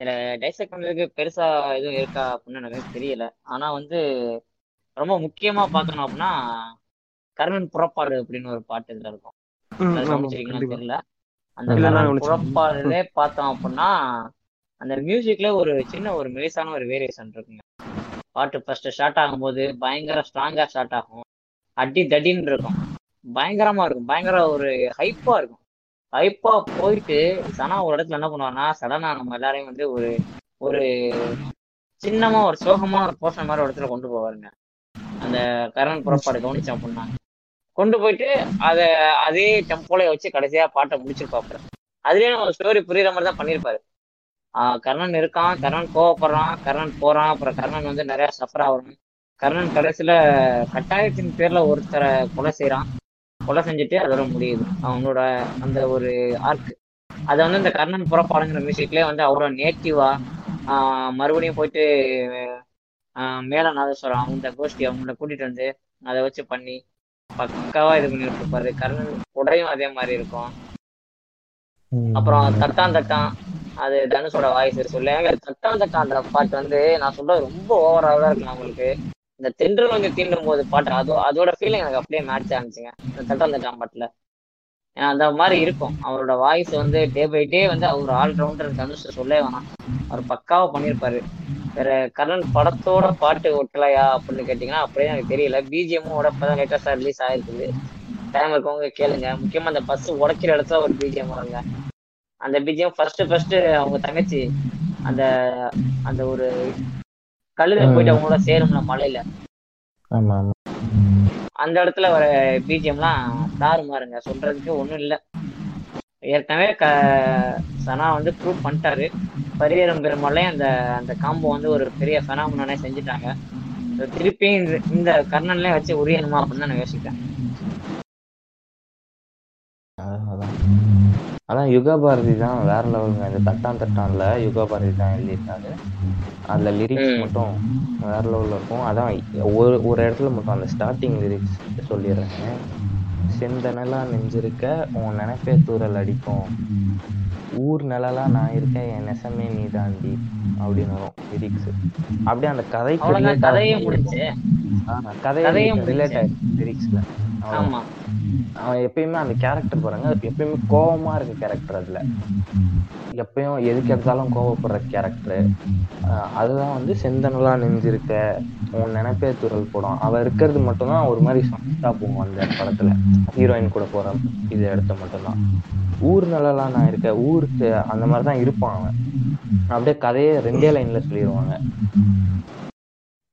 இதுல டைசெக்ட் பண்றதுக்கு பெருசா எதுவும் இருக்கா அப்படின்னு எனக்கு தெரியல. ஆனா வந்து ரொம்ப முக்கியமா பார்க்கணும் அப்படின்னா கர்ணன் புறப்பாடு அப்படின்னு ஒரு பாட்டு இதுல இருக்கும். தெரியல. அந்த. புறப்பாடுலே பார்த்தோம் அப்படின்னா அந்த மியூசிக்ல ஒரு சின்ன ஒரு மெலிசான ஒரு வேரியேஷன் இருக்குங்க. பாட்டு ஃபர்ஸ்ட் ஸ்டார்ட் ஆகும்போது பயங்கர ஸ்ட்ராங்கா ஸ்டார்ட் ஆகும். அடி தடின்னு இருக்கும். பயங்கரமா இருக்கும். பயங்கர ஒரு ஹைப்பா இருக்கும். ஹைப்பா போயிட்டு சனா ஒரு இடத்துல என்ன பண்ணுவான்னா சடனா நம்ம எல்லாரையும் வந்து ஒரு ஒரு சின்னமா ஒரு சோகமா ஒரு போர்ஷன் மாதிரி ஒரு இடத்துல கொண்டு போவாருங்க. அந்த கரண் புறப்பாடு கவனிச்சோம் அப்படின்னா. கொண்டு போயிட்டு அத அதே டெம்போல வச்சு கடைசியா பாட்டை முடிச்சிருப்பாப்புல. அதுலயே நம்ம ஸ்டோரி புரியுற மாதிரி தான் பண்ணியிருப்பாரு. கர்ணன் இருக்கான் கர்ணன் கோவப்படுறான் கர்ணன் போறான் அப்புறம் கர்ணன் வந்து நிறைய சஃபர் ஆகணும் கர்ணன் கடைசியில கட்டாயத்தின் பேர்ல ஒருத்தரை கொலை செய்யறான் கொலை செஞ்சுட்டு அதோட முடியுது. அவனோட அந்த ஒரு ஆர்க் அதை வந்து இந்த கர்ணன் புறப்பாடுங்கிற மியூசிக்லயே வந்து அவ்வளோ நேட்டிவா மறுபடியும் போயிட்டு மேல நாதஸ்வரம் அவங்க கோஷ்டி அவங்கள கூட்டிட்டு வந்து அதை வச்சு பண்ணி பக்காவா இது பண்ணிட்டு இருப்பாரு கர்ணன் உடையும் அதே மாதிரி இருக்கும். அப்புறம் தட்டான் தட்டான் அது தனுஷோட வாய்ஸ் சொல்லுங்க. தட்டான் தட்டான் அந்த பாட்டு வந்து நான் சொல்றது ரொம்ப ஓவராக இருக்கு உங்களுக்கு. இந்த தென்றல் வந்து தீண்டும் போது பாட்டு அதோ அதோட ஃபீலிங் எனக்கு அப்படியே மேட்ச் ஆனிச்சுங்க இந்த தட்டான் தட்டான் பாட்டுல ஏன்னா அந்த மாதிரி இருக்கும். அவரோட வாய்ஸ் வந்து டே பை டே வந்து அவர் ஆல்ரவுண்டர் தனுஷ் சொல்லே வேணாம். அவர் பக்காவா பண்ணியிருப்பாரு வேற கரண் படத்தோட பாட்டு ஒட்டலையா அப்படின்னு கேட்டீங்கன்னா அப்படியே எனக்கு தெரியல. பிஜிஎம்மோட இப்பதான் லேட்டஸ்டா ரிலீஸ் ஆயிருக்குது. டைம் இருக்கவங்க கேளுங்க. முக்கியமா அந்த பஸ் உடைக்கிற இடத்துல ஒரு பிஜிஎம் வருங்க. அந்த பிஜிஎம் ஃபர்ஸ்ட் ஃபர்ஸ்ட் அவங்க தங்கச்சி அந்த அந்த ஒரு கழுத போயிட்டு அவங்களோட சேரும்ல மலையில. அந்த இடத்துல வர பிஜிஎம்லாம் தாறுமாறுங்க. சொல்றதுக்கு ஒண்ணும் இல்ல. ஏற்கனவே க சனா வந்து ப்ரூவ் பண்ணிட்டாரு. பரியரம் பெருமாளே அந்த அந்த காம்போ வந்து ஒரு பெரிய ஃபெனாமனே செஞ்சுட்டாங்க. திருப்பி இந்த- இந்த கர்ணன்லயே வச்சு உரியணுமா அப்படின்னு தான் நான் யோசிக்கிறேன். அதான், யுகா பாரதி தான் வேற லெவலுங்க இந்த தட்டான் தட்டான்ல யுகா பாரதி தான் எழுதியிருக்காரு. அதுல லிரிக்ஸ். மட்டும் வேற லெவல்ல இருக்கும். அதான் ஒரு ஒரு இடத்துல மட்டும் அந்த ஸ்டார்டிங் லிரிக்ஸ் சொல்லிடுறேன். செந்தனலா நெஞ்சிருக்க உன் நினைப்பே தூரல் அடிக்கும். ஊர் நிழலா நான் இருக்கேன் என் நெசமே நீ தாண்டி அப்படின்னு வரும் லிரிக்ஸ் அப்படியே அந்த கதைக்கு relate கதையே ஆமா, கதையே ரிலேட் லிரிக்ஸ்ல அவன் எப்பயுமே அந்த கேரக்டர் பாருங்க எப்பயுமே கோவமா இருக்க கேரக்டர் அதுல. எப்பயும் எதுக்கு எடுத்தாலும் கோவப்படுற கேரக்டர் அதுதான் வந்து செந்தனலா நெஞ்சிருக்க உன் நினைப்பே துறல் போடும். அவர் இருக்கிறது மட்டும்தான் ஒரு மாதிரி சாஃப்டா போகும் அந்த படத்துல. ஹீரோயின் கூட போற இது இடத்த மட்டும்தான். ஊர் நலலாம் நான் இருக்க ஊருக்கு அந்த மாதிரி தான் இருப்பான் அவன். அப்படியே கதையே ரெண்டே லைன்ல சொல்லிடுவாங்க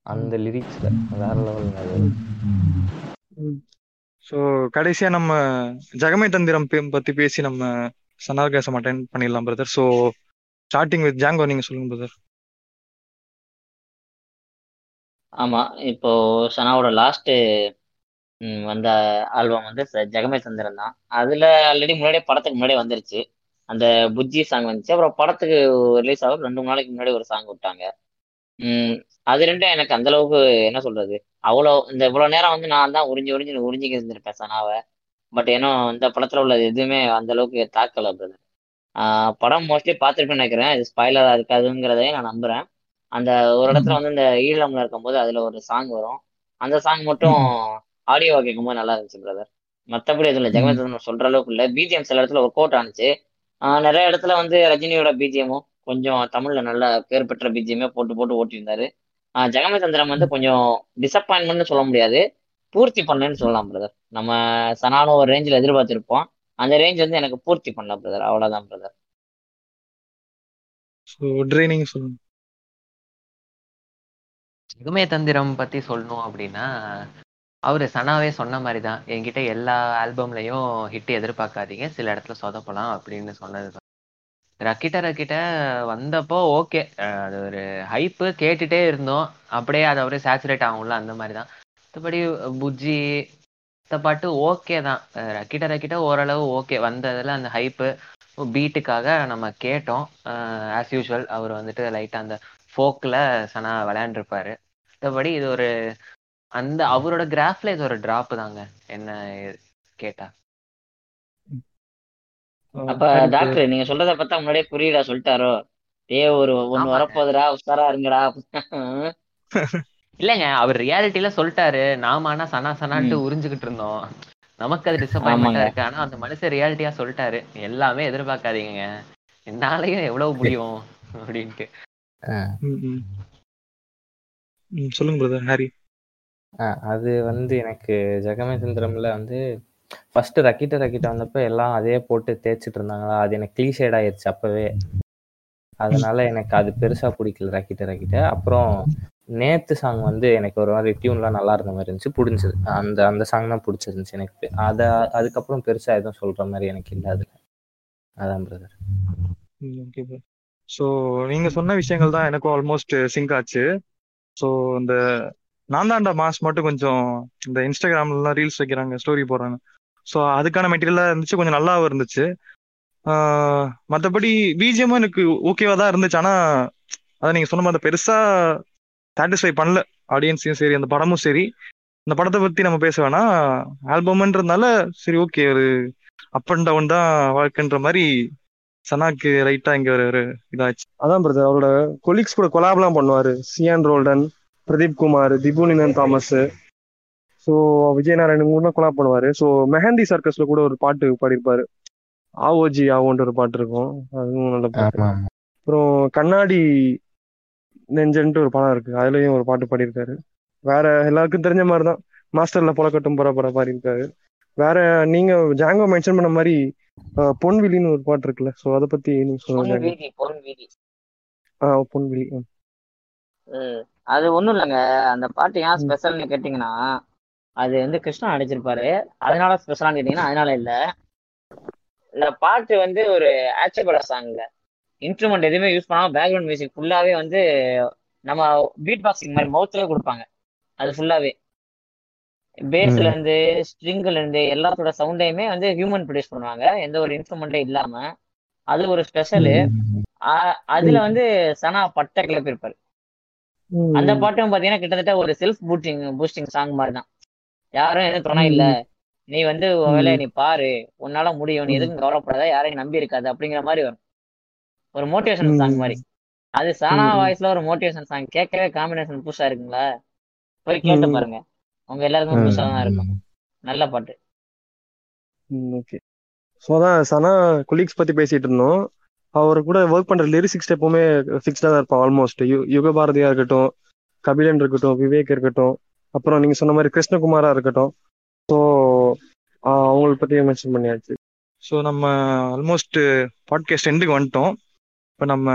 அந்த லிரிக்ஸ்ல வேற லெவல் அது. ஸோ கடைசியா நம்ம ஜெகமே தந்திரம் பே- பத்தி பேசி நம்ம சனார்காசம் அட்டன் பண்ணிடலாம் brother so starting with Django நீங்க சொல்லுங்க பிரதர் ஆமா இப்போ சனாவோட லாஸ்ட் வந்த ஆல்பம் வந்து ஜெகமே சந்திரன் தான். அதுல ஆல்ரெடி முன்னாடியே படத்துக்கு முன்னாடியே வந்துருச்சு. அந்த புஜ்ஜி சாங் வந்துச்சு. அப்புறம் படத்துக்கு ரிலீஸ் ஆகும் ரெண்டு மூணு நாளைக்கு முன்னாடி ஒரு சாங் விட்டாங்க. உம் அது ரெண்டும் எனக்கு அந்த அளவுக்கு என்ன சொல்றது? அவ்வளோ இந்த இவ்வளவு நேரம் வந்து நான் தான் உறிஞ்சி உறிஞ்சி உறிஞ்சிக்க இருந்திருப்பேன் சனாவை. பட் ஏன்னா இந்த படத்துல உள்ளது எதுவுமே அந்த அளவுக்கு தாக்கல பிரதர் படம் மோஸ்ட்லி பார்த்துருப்பேன்னு நினைக்கிறேன். இது ஸ்பாய்லரா இருக்காதுங்கிறதையும் நான் நம்புறேன். அந்த ஒரு இடத்துல வந்து இந்த ஈழம்ல இருக்கும்போது அதுல ஒரு சாங் வரும். அந்த சாங் மட்டும் ஆடியோ கேட்கும்போது நல்லா இருந்துச்சு பிரதர் மற்றபடி இதுல ஜெகமேந்திரன் சொல்ற அளவுக்கு இல்லை. பிஜிஎம் சில இடத்துல ஒர்க் அவுட் ஆனிச்சு. நிறைய இடத்துல வந்து ரஜினியோட பிஜிஎமும் கொஞ்சம் தமிழ்ல நல்ல பேர் பெற்ற பிஜிஎமே போட்டு போட்டு ஓட்டியிருந்தாரு. ஆஹ் ஜெகமே சந்திரம் வந்து கொஞ்சம் டிசப்பாயின்மெண்ட்னு சொல்ல முடியாது. பூர்த்தி பண்ணலன்னு சொல்லலாம் பிரதர் நம்ம சனானும் ஒரு ரேஞ்சில் எதிர்பார்த்திருப்போம். அந்த ரேஞ்ச் வந்து எனக்கு பூர்த்தி பண்ணல பிரதர் அவ்வளவுதான் பிரதர் ட்ரைனிங் சொல்லுங்க. தந்திரம் பத்தி சொல்லணும் அப்படின்னா அவரு சனாவே சொன்ன மாதிரி தான் என்கிட்ட எல்லா ஆல்பம்லயும் ஹிட் எதிர்பார்க்காதீங்க. சில இடத்துல சொதப்பலாம் அப்படின்னு சொன்னது ரக்கிட்ட ரக்கிட்ட வந்தப்போ ஓகே அது ஒரு ஹைப்பு கேட்டுட்டே இருந்தோம். அப்படியே அது அப்படியே சேச்சுரேட் ஆகும்ல அந்த மாதிரி தான் மற்றபடி புஜ்ஜி இந்த பாட்டு ஓகே தான். ரக்கிட்ட ரக்கிட்ட ஓரளவு ஓகே வந்ததுல அந்த ஹைப்பு பீட்டுக்காக நம்ம கேட்டோம். ஆஸ் யூஷுவல் அவர் வந்துட்டு லைட்டாக அந்த ஃபோக்கில் சனா விளையாண்டுருப்பாரு. மற்றபடி இது ஒரு அந்த அவரோட கிராஃப்ல இது ஒரு டிராப் தாங்க. என்ன கேட்டா. அப்ப டாக்டர் நீங்க சொல்றத பார்த்தா முன்னாடியே புரியுதா சொல்லிட்டாரோ? ஏ ஒரு ஆமாங்க. வரப்போகுதுடா உஷாரா இருங்கடா. இல்லைங்க அவர் ரியாலிட்டியில சொல்லிட்டாரு நாம ஆனா சனா சனான்ட்டு ம். உறிஞ்சுக்கிட்டு இருந்தோம். நமக்கு அது டிசப்பாயின்மெண்டா. இருக்கு. ஆனா அந்த மனுஷன் ரியாலிட்டியா சொல்லிட்டாரு. எல்லாமே எதிர்பார்க்காதீங்க என்னாலயும் எவ்வளவு முடியும் அப்படின்ட்டு. சொல்லுங்க பிரதர் ஹாரி. அது வந்து எனக்கு ஜெகமே சுந்தரம்ல வந்து ஃபர்ஸ்ட் ரக்கிட்ட ரக்கிட்ட வந்தப்ப எல்லாம் அதே போட்டு தேய்ச்சிட்டு இருந்தாங்களா? அது எனக்கு கிளீஷேட் ஆயிருச்சு அப்பவே. அதனால எனக்கு அது பெருசா பிடிக்கல ரக்கிட்ட ரக்கிட்ட. அப்புறம் நேத்து சாங் வந்து எனக்கு ஒரு மாதிரி டியூன்லாம் நல்லா இருந்த மாதிரி இருந்துச்சு பிடிச்சது அந்த அந்த சாங் தான் பிடிச்சிருந்துச்சு எனக்கு அதை அதுக்கப்புறம் பெருசாக எதுவும் சொல்கிற மாதிரி எனக்கு இல்லை அதில். அதான் பிரதர் ஓகே ப்ரோ ஸோ நீங்கள் சொன்ன விஷயங்கள் தான் எனக்கும் ஆல்மோஸ்ட் சிங்க் ஆச்சு. ஸோ இந்த நான் தாண்டா மாஸ் மட்டும் கொஞ்சம் இந்த இன்ஸ்டாகிராம்லாம் ரீல்ஸ் வைக்கிறாங்க ஸ்டோரி போடுறாங்க. ஸோ அதுக்கான மெட்டீரியலாக இருந்துச்சு கொஞ்சம் நல்லாவும் இருந்துச்சு. மற்றபடி பிஜிஎம்மும் எனக்கு ஓகேவா தான் இருந்துச்சு. ஆனால் அதை நீங்கள் சொன்ன மாதிரி பெருசாக சாட்டிஸ்ஃபை பண்ணல. ஆடியன்ஸையும் சரி அந்த படமும் சரி. இந்த படத்தை பற்றி நம்ம பேச வேணாம் ஆல்பம்ன்றதுனால சரி ஓகே ஒரு அப் அண்ட் டவுன் தான் வாழ்க்கைன்ற மாதிரி சனாக்கு ரைட்டா இங்க ஒரு இதாச்சு. அதான் பிரதர் அவரோட கொலீக்ஸ் கூட கொலாப்லாம் பண்ணுவாரு. சியான் ரோல்டன் பிரதீப் குமார் திபுனினன் தாமஸ். ஸோ விஜய் நாராயணன் கூட கொலாப் பண்ணுவாரு. ஸோ மெஹந்தி சர்க்கஸ்ல கூட ஒரு பாட்டு பாடியிருப்பாரு. ஆவோஜி ஆவோன்ற ஒரு பாட்டு இருக்கும். அதுவும் நல்ல பாட்டு. அப்புறம் கண்ணாடி நெஞ்சன்ட்டு ஒரு படம் இருக்கு. அதுலயும் ஒரு பாட்டு பாடியிருக்காரு. வேற எல்லாருக்கும் தெரிஞ்ச மாதிரி தான் மாஸ்டர்ல புலக்கட்டும் புற புற பாடியிருக்காரு. வேற நீங்க ஜாங்கோ மென்ஷன் பண்ண மாதிரி பொன்விழின்னு ஒரு பாட்டு இருக்குல்ல. ஸோ அதை பத்தி நீங்க சொல்லுங்க ஆ பொன்விழி ம். ம். அது ஒண்ணும் இல்லைங்க. அந்த பாட்டு ஏன் ஸ்பெஷல்னு கேட்டிங்கன்னா அது வந்து கிருஷ்ணா நடிச்சிருப்பாரு. அதனால ஸ்பெஷலான்னு கேட்டிங்கன்னா அதனால இல்ல. இந்த பாட்டு வந்து ஒரு ஆச்சபட சாங்ல இன்ஸ்ட்ருமெண்ட் எதுவுமே யூஸ் பண்ணாம பேக்ரவுண்ட் மியூசிக் ஃபுல்லாவே வந்து நம்ம பீட் பாக்ஸிங் மாதிரி மவுத்லயே கொடுப்பாங்க. அது ஃபுல்லாவே பேஸ்ல இருந்து ஸ்ட்ரிங்ல இருந்து எல்லாத்தோட சவுண்டையுமே வந்து ஹியூமன் ப்ரொடியூஸ் பண்ணுவாங்க. எந்த ஒரு இன்ஸ்ட்ருமெண்ட்டே இல்லாம. அது ஒரு ஸ்பெஷலு அதுல வந்து சனா பட்ட கிளப்பிருப்பாரு ம். அந்த பாட்டும் பாத்தீங்கன்னா கிட்டத்தட்ட ஒரு செல்ஃப் பூஸ்டிங் பூஸ்டிங் சாங் மாதிரி தான். யாரும் எதுவும் துணை இல்ல. நீ வந்து வேலையை நீ பாரு. உன்னால முடியும். நீ எதுக்கும் கவலைப்படாத. யாரையும் நம்பி இருக்காது. அப்படிங்கிற மாதிரி வரும். ஒரு மோட்டிவேஷன் சாங் மாதிரி. அது சானா. வாய்ஸ்ல ஒரு மோட்டிவேஷன் சாங் கேட்கவே காம்பினேஷன் புதுசா இருக்குங்களா? போய் கேட்டு. பாருங்க. உங்க எல்லாருக்கும் புதுசா தான் இருக்கும். நல்ல பாட்டு. ஓகே ஸோ அதான் சனா கொலீக்ஸ் பத்தி பேசிட்டு இருந்தோம். அவர் கூட ஒர்க் பண்ற லிரிக்ஸ் எப்பவுமே ஃபிக்ஸ்டா தான் இருப்பான் ஆல்மோஸ்ட் யுக பாரதியா இருக்கட்டும் கபிலன் இருக்கட்டும் விவேக் இருக்கட்டும் அப்புறம் நீங்க சொன்ன மாதிரி கிருஷ்ணகுமாரா இருக்கட்டும். ஸோ அவங்கள பத்தி மென்ஷன் பண்ணியாச்சு. ஸோ நம்ம ஆல்மோஸ்ட் பாட்காஸ்ட் எண்டுக்கு வந்துட்டோம். இப்போ நம்ம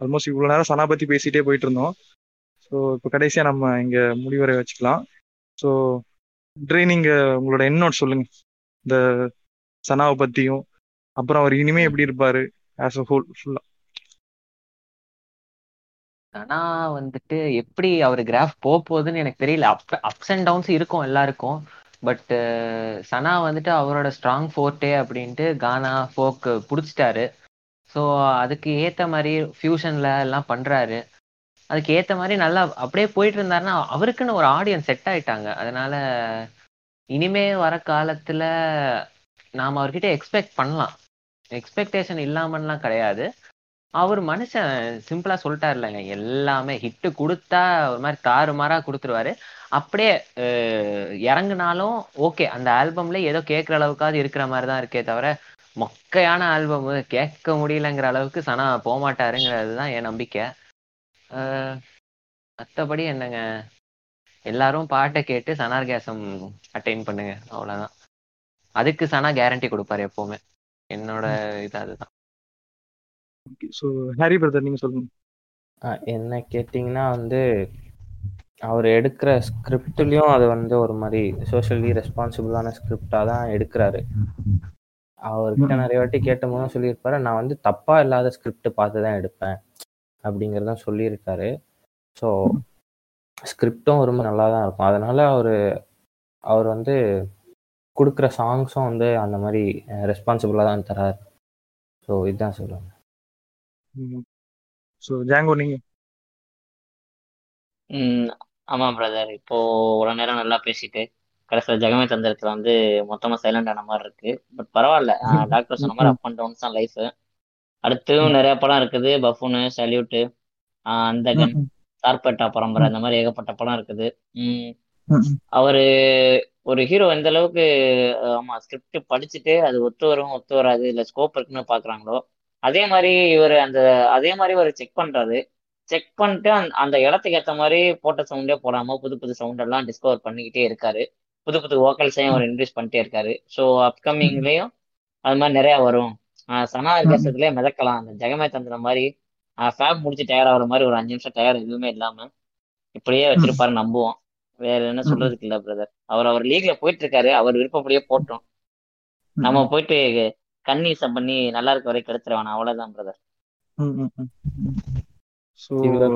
ஆல்மோஸ்ட் இவ்வளோ நேரம் சனா பத்தி பேசிட்டே போயிட்டு இருந்தோம் ஸோ இப்போ கடைசியா நம்ம இங்க முடிவரை வச்சுக்கலாம். ஸோ ட்ரை நீங்க உங்களோட எண்ணோட் சொல்லுங்க. இந்த சனாவை பற்றியும் அப்புறம் அவர் இனிமே எப்படி இருப்பார் ஆஸ் அ ஹோல் ஃபுல்லா ஆனா வந்துட்டு எப்படி அவர் கிராஃப் போக போகுதுன்னு எனக்கு தெரியல. அப் அப்ஸ் அண்ட் டவுன்ஸ் இருக்கும் எல்லாருக்கும். பட் சனா வந்துட்டு அவரோட ஸ்ட்ராங் ஃபோர்ட்டே அப்படின்ட்டு கானா ஃபோக்கு பிடிச்சிட்டாரு. ஸோ அதுக்கு ஏற்ற மாதிரி ஃபியூஷனில் எல்லாம் பண்ணுறாரு அதுக்கு ஏற்ற மாதிரி நல்லா அப்படியே போயிட்டு இருந்தாருன்னா அவருக்குன்னு ஒரு ஆடியன்ஸ் செட் ஆயிட்டாங்க. அதனால இனிமே வர காலத்துல நாம் அவர்கிட்ட எக்ஸ்பெக்ட் பண்ணலாம். எக்ஸ்பெக்டேஷன் இல்லாமலாம் கிடையாது. அவர் மனுஷன் சிம்பிளா இல்லைங்க எல்லாமே ஹிட்டு கொடுத்தா ஒரு மாதிரி தாறுமாறா கொடுத்துருவாரு. அப்படியே இறங்குனாலும் ஓகே அந்த ஆல்பம்ல ஏதோ கேட்குற அளவுக்காவது இருக்கிற மாதிரி தான் இருக்கே தவிர மொக்கையான ஆல்பம் கேட்க முடியலங்கிற அளவுக்கு சனா போக மாட்டாருங்கிறது தான் என் நம்பிக்கை. மத்தபடி என்னங்க? எல்லாரும் பாட்டை கேட்டு சனார்கேசம் அட்டைன் பண்ணுங்க அவ்வளவுதான். அதுக்கு சனா கேரண்டி கொடுப்பாரு எப்பவுமே. என்னோட இது அதுதான். ஸோ ஹாரி பிரதர் நீங்க சொல்லுங்க. ஆஹ் என்ன கேட்டிங்கன்னா வந்து அவர் எடுக்கிற ஸ்கிரிப்ட்லேயும் அது வந்து ஒரு மாதிரி சோஷியலி ரெஸ்பான்சிபிளான ஸ்கிரிப்டாக தான் எடுக்கிறாரு. அவர்கிட்ட. நிறைய வாட்டி கேட்ட போதும் சொல்லியிருப்பாரு. நான் வந்து தப்பாக இல்லாத ஸ்கிரிப்ட் பார்த்து தான் எடுப்பேன் அப்படிங்கிறதான் சொல்லியிருக்காரு. ஸோ ஸ்கிரிப்டும் ரொம்ப நல்லா தான் இருக்கும். அதனால அவர் அவர் வந்து கொடுக்குற சாங்ஸும் வந்து அந்த மாதிரி ரெஸ்பான்சிபிளாக தான் தராரு. ஸோ இதுதான் சொல்லுவேன். ஸோ ஜாங்கோ நீங்க? ம் ஆமா பிரதர் இப்போ ஒரு நேரம் நல்லா பேசிட்டு கடைசியில் ஜெகமே தந்திரத்துல வந்து மொத்தமா சைலண்ட் ஆன மாதிரி இருக்கு. பட் பரவாயில்ல. டாக்டர் சொன்ன மாதிரி அப் அண்ட் டவுன்ஸ் தான் லைஃப் அடுத்தும் நிறைய படம் இருக்குது. பஃபூனு சல்யூட்டு அந்தகன் சார்பேட்டா பரம்பரை அந்த மாதிரி ஏகப்பட்ட படம் இருக்குது. அவரு ஒரு ஹீரோ எந்த அளவுக்கு ஆமா ஸ்கிரிப்ட் படிச்சுட்டு அது ஒத்து வரும் ஒத்து வராது இல்ல ஸ்கோப் இருக்குன்னு பாக்குறாங்களோ அதே மாதிரி இவர் அந்த அதே மாதிரி ஒரு செக் பண்றாரு. செக் பண்ணிட்டு அந்த அந்த இடத்துக்கு ஏத்த மாதிரி போட்ட சவுண்டே போடாம புது புது சவுண்ட் எல்லாம் டிஸ்கவர் பண்ணிக்கிட்டே இருக்காரு. புது புது வோக்கல்ஸையும் அவர் இன்ட்ரடியூஸ் பண்ணிட்டே இருக்காரு. ஸோ அப்கமிங்லயும் அது மாதிரி நிறைய வரும். சனா இருக்கத்துலயே மிதக்கலாம். அந்த ஜெகமே தந்திர மாதிரி ஃபேப் முடிச்சு டயர் ஆகுற மாதிரி ஒரு அஞ்சு நிமிஷம் டயர் எதுவுமே இல்லாம இப்படியே வச்சிருப்பாரு நம்புவோம். வேற என்ன சொல்றதுக்கு இல்ல பிரதர் அவர் அவர் லீக்ல போயிட்டு இருக்காரு அவர் விருப்பப்படியே போட்டோம். நம்ம போயிட்டு கன்னிசம் பண்ணி நல்லா இருக்க வரைக்கும் கெடுத்துட வேணாம் அவ்வளவுதான் பிரதர்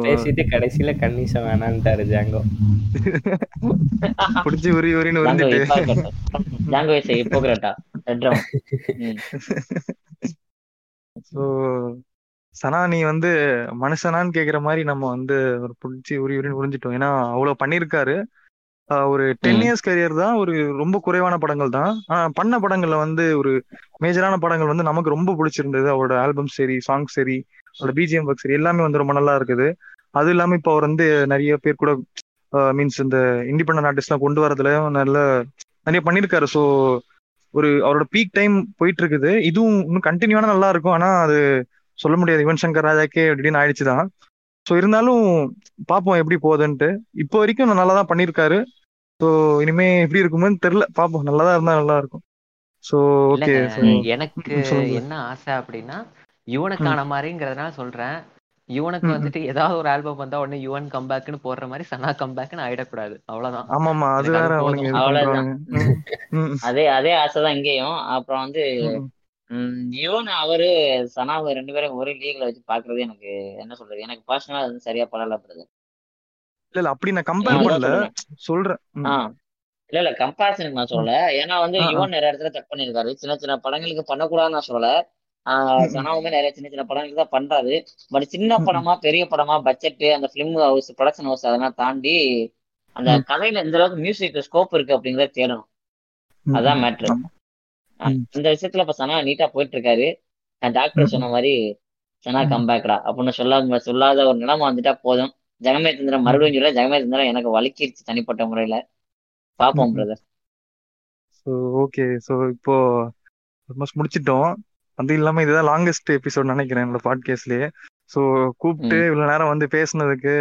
பேசிட்டு கடைசியில கன்னிசம் வேணான்ட்டாரு ஜாங்கோ. பிடிச்சி உரி உரின்னு இப்போ ஜாங்கோ இஸ் ஹிப்போக்ரட்டா ஸோ சனா நீ வந்து மனுஷனான்னு கேக்குற மாதிரி நம்ம வந்து ஒரு பிடிச்சி உரி உரின்னு உறிஞ்சிட்டோம் ஏன்னா அவ்வளவு பண்ணியிருக்காரு ஆஹ் ஒரு டென். இயர்ஸ் கரியர் தான் ஒரு ரொம்ப குறைவான படங்கள் தான். ஆனா பண்ண படங்கள்ல வந்து ஒரு மேஜரான படங்கள் வந்து நமக்கு ரொம்ப பிடிச்சிருந்தது. அவரோட ஆல்பம் சரி சாங் சரி அவரோட பிஜிஎம் ஒர்க் சரி எல்லாமே வந்து ரொம்ப நல்லா இருக்குது. அது இல்லாம இப்போ அவர் வந்து நிறைய பேர் கூட மீன்ஸ் இந்த இண்டிபெண்டன்ட் ஆர்டிஸ்ட்லாம் கொண்டு வரதுலயும் நல்ல நிறைய பண்ணியிருக்காரு ஸோ ஒரு அவரோட பீக் டைம் போயிட்டு இருக்குது இதுவும் இன்னும் கண்டினியூவான நல்லா இருக்கும். ஆனா அது சொல்ல முடியாது. யுவன் சங்கர் ராஜாக்கே அப்படின்னு ஆயிடுச்சு தான் ஸோ இருந்தாலும் பார்ப்போம் எப்படி போகுதுன்ட்டு. இப்போ வரைக்கும் நல்லா தான் பண்ணியிருக்காரு ஸோ இனிமே எப்படி இருக்குமோன்னு தெரியல. பார்ப்போம் நல்லா தான் இருந்தா நல்லா இருக்கும். ஸோ ஓகே எனக்கு. என்ன ஆசை அப்படின்னா யுவனுக்கான மாதிரிங்கிறதுனால சொல்றேன். யுவனுக்கு. வந்துட்டு ஏதாவது ஒரு ஆல்பம் வந்தா உடனே யுவன் கம்பேக்னு போடுற மாதிரி சனா கம்பேக்னு ஆயிடக்கூடாது. அவ்வளவுதான். ஆமாமா அது வேற அவ்வளவுதான். அதே அதே ஆசைதான் இங்கேயும். அப்புறம் வந்து யுவன் அவரு சனாவை ரெண்டு பேரும் ஒரே லீக்ல வச்சு பாக்குறது எனக்கு என்ன சொல்றது? எனக்கு பர்சனலா அது வந்து சரியா படல பிரதர் இல்ல இல்ல அப்படி நான் கம்பேர் பண்ணல. சொல்றேன். இல்ல இல்ல கம்பேரிசனுக்கு நான் சொல்லல. ஏன்னா வந்து. யுவன் நிறைய இடத்துல தப்பு பண்ணிருக்காரு சின்ன சின்ன படங்களுக்கு பண்ணக்கூடாதுன்னு நான் சொல்லல. ம். சனாவுமே நிறைய சின்ன சின்ன படங்களுக்கு தான் பண்றாரு பட் சின்ன. படமா பெரிய படமா பட்ஜெட் அந்த பிலிம் ஹவுஸ் ப்ரொடக்ஷன் ஹவுஸ் அதெல்லாம் தாண்டி அந்த. கதையில எந்த அளவுக்கு மியூசிக் ஸ்கோப் இருக்கு அப்படிங்கறத தேடணும் அதான். மேட்ரு. இந்த விஷயத்துல இப்ப சனா நீட்டா போயிட்டு இருக்காரு டாக்டர் சொன்ன மாதிரி சனா. கம்பேக்டா அப்படின்னு சொல்லாத சொல்லாத ஒரு நிலைமை வந்துட்டா போதும் ஜெகமே தந்திரம் மறுபடியும் சொல்ல ஜெகமே எனக்கு வலிக்கிருச்சு தனிப்பட்ட முறையில பாப்போம். பிரதர் ஓகே ஸோ இப்போ ஆல்மோஸ்ட் முடிச்சிட்டோம் அது இல்லாம இதுதான் லாங்கஸ்ட் எபிசோட் நினைக்கிறேன் என்னோட பாட்காஸ்ட்லயே ஸோ கூப்பிட்டு. இவ்வளவு நேரம் வந்து பேசுனதுக்கு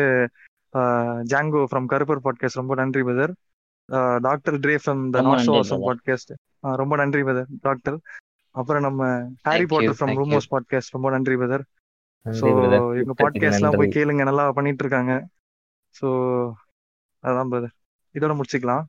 ஜாங்கோ ஃப்ரம் கருப்பர் பாட்காஸ்ட் ரொம்ப நன்றி brother doctor Dre from the not show brother. Podcast ரொம்ப நன்றி பிரதர் டாக்டர் அப்புறம் நம்ம ஹாரி பாட்டர் ஃப்ரம். ரூமோஸ் பாட்காஸ்ட் ரொம்ப நன்றி பிரதர் ஸோ கூப்பிட்டதுக்கு பாட்காஸ்ட்லாம் போய் கேளுங்க நல்லா பண்ணிட்டு இருக்காங்க. ஸோ அதான் பிரதர் இதோட முடிச்சுக்கலாம்.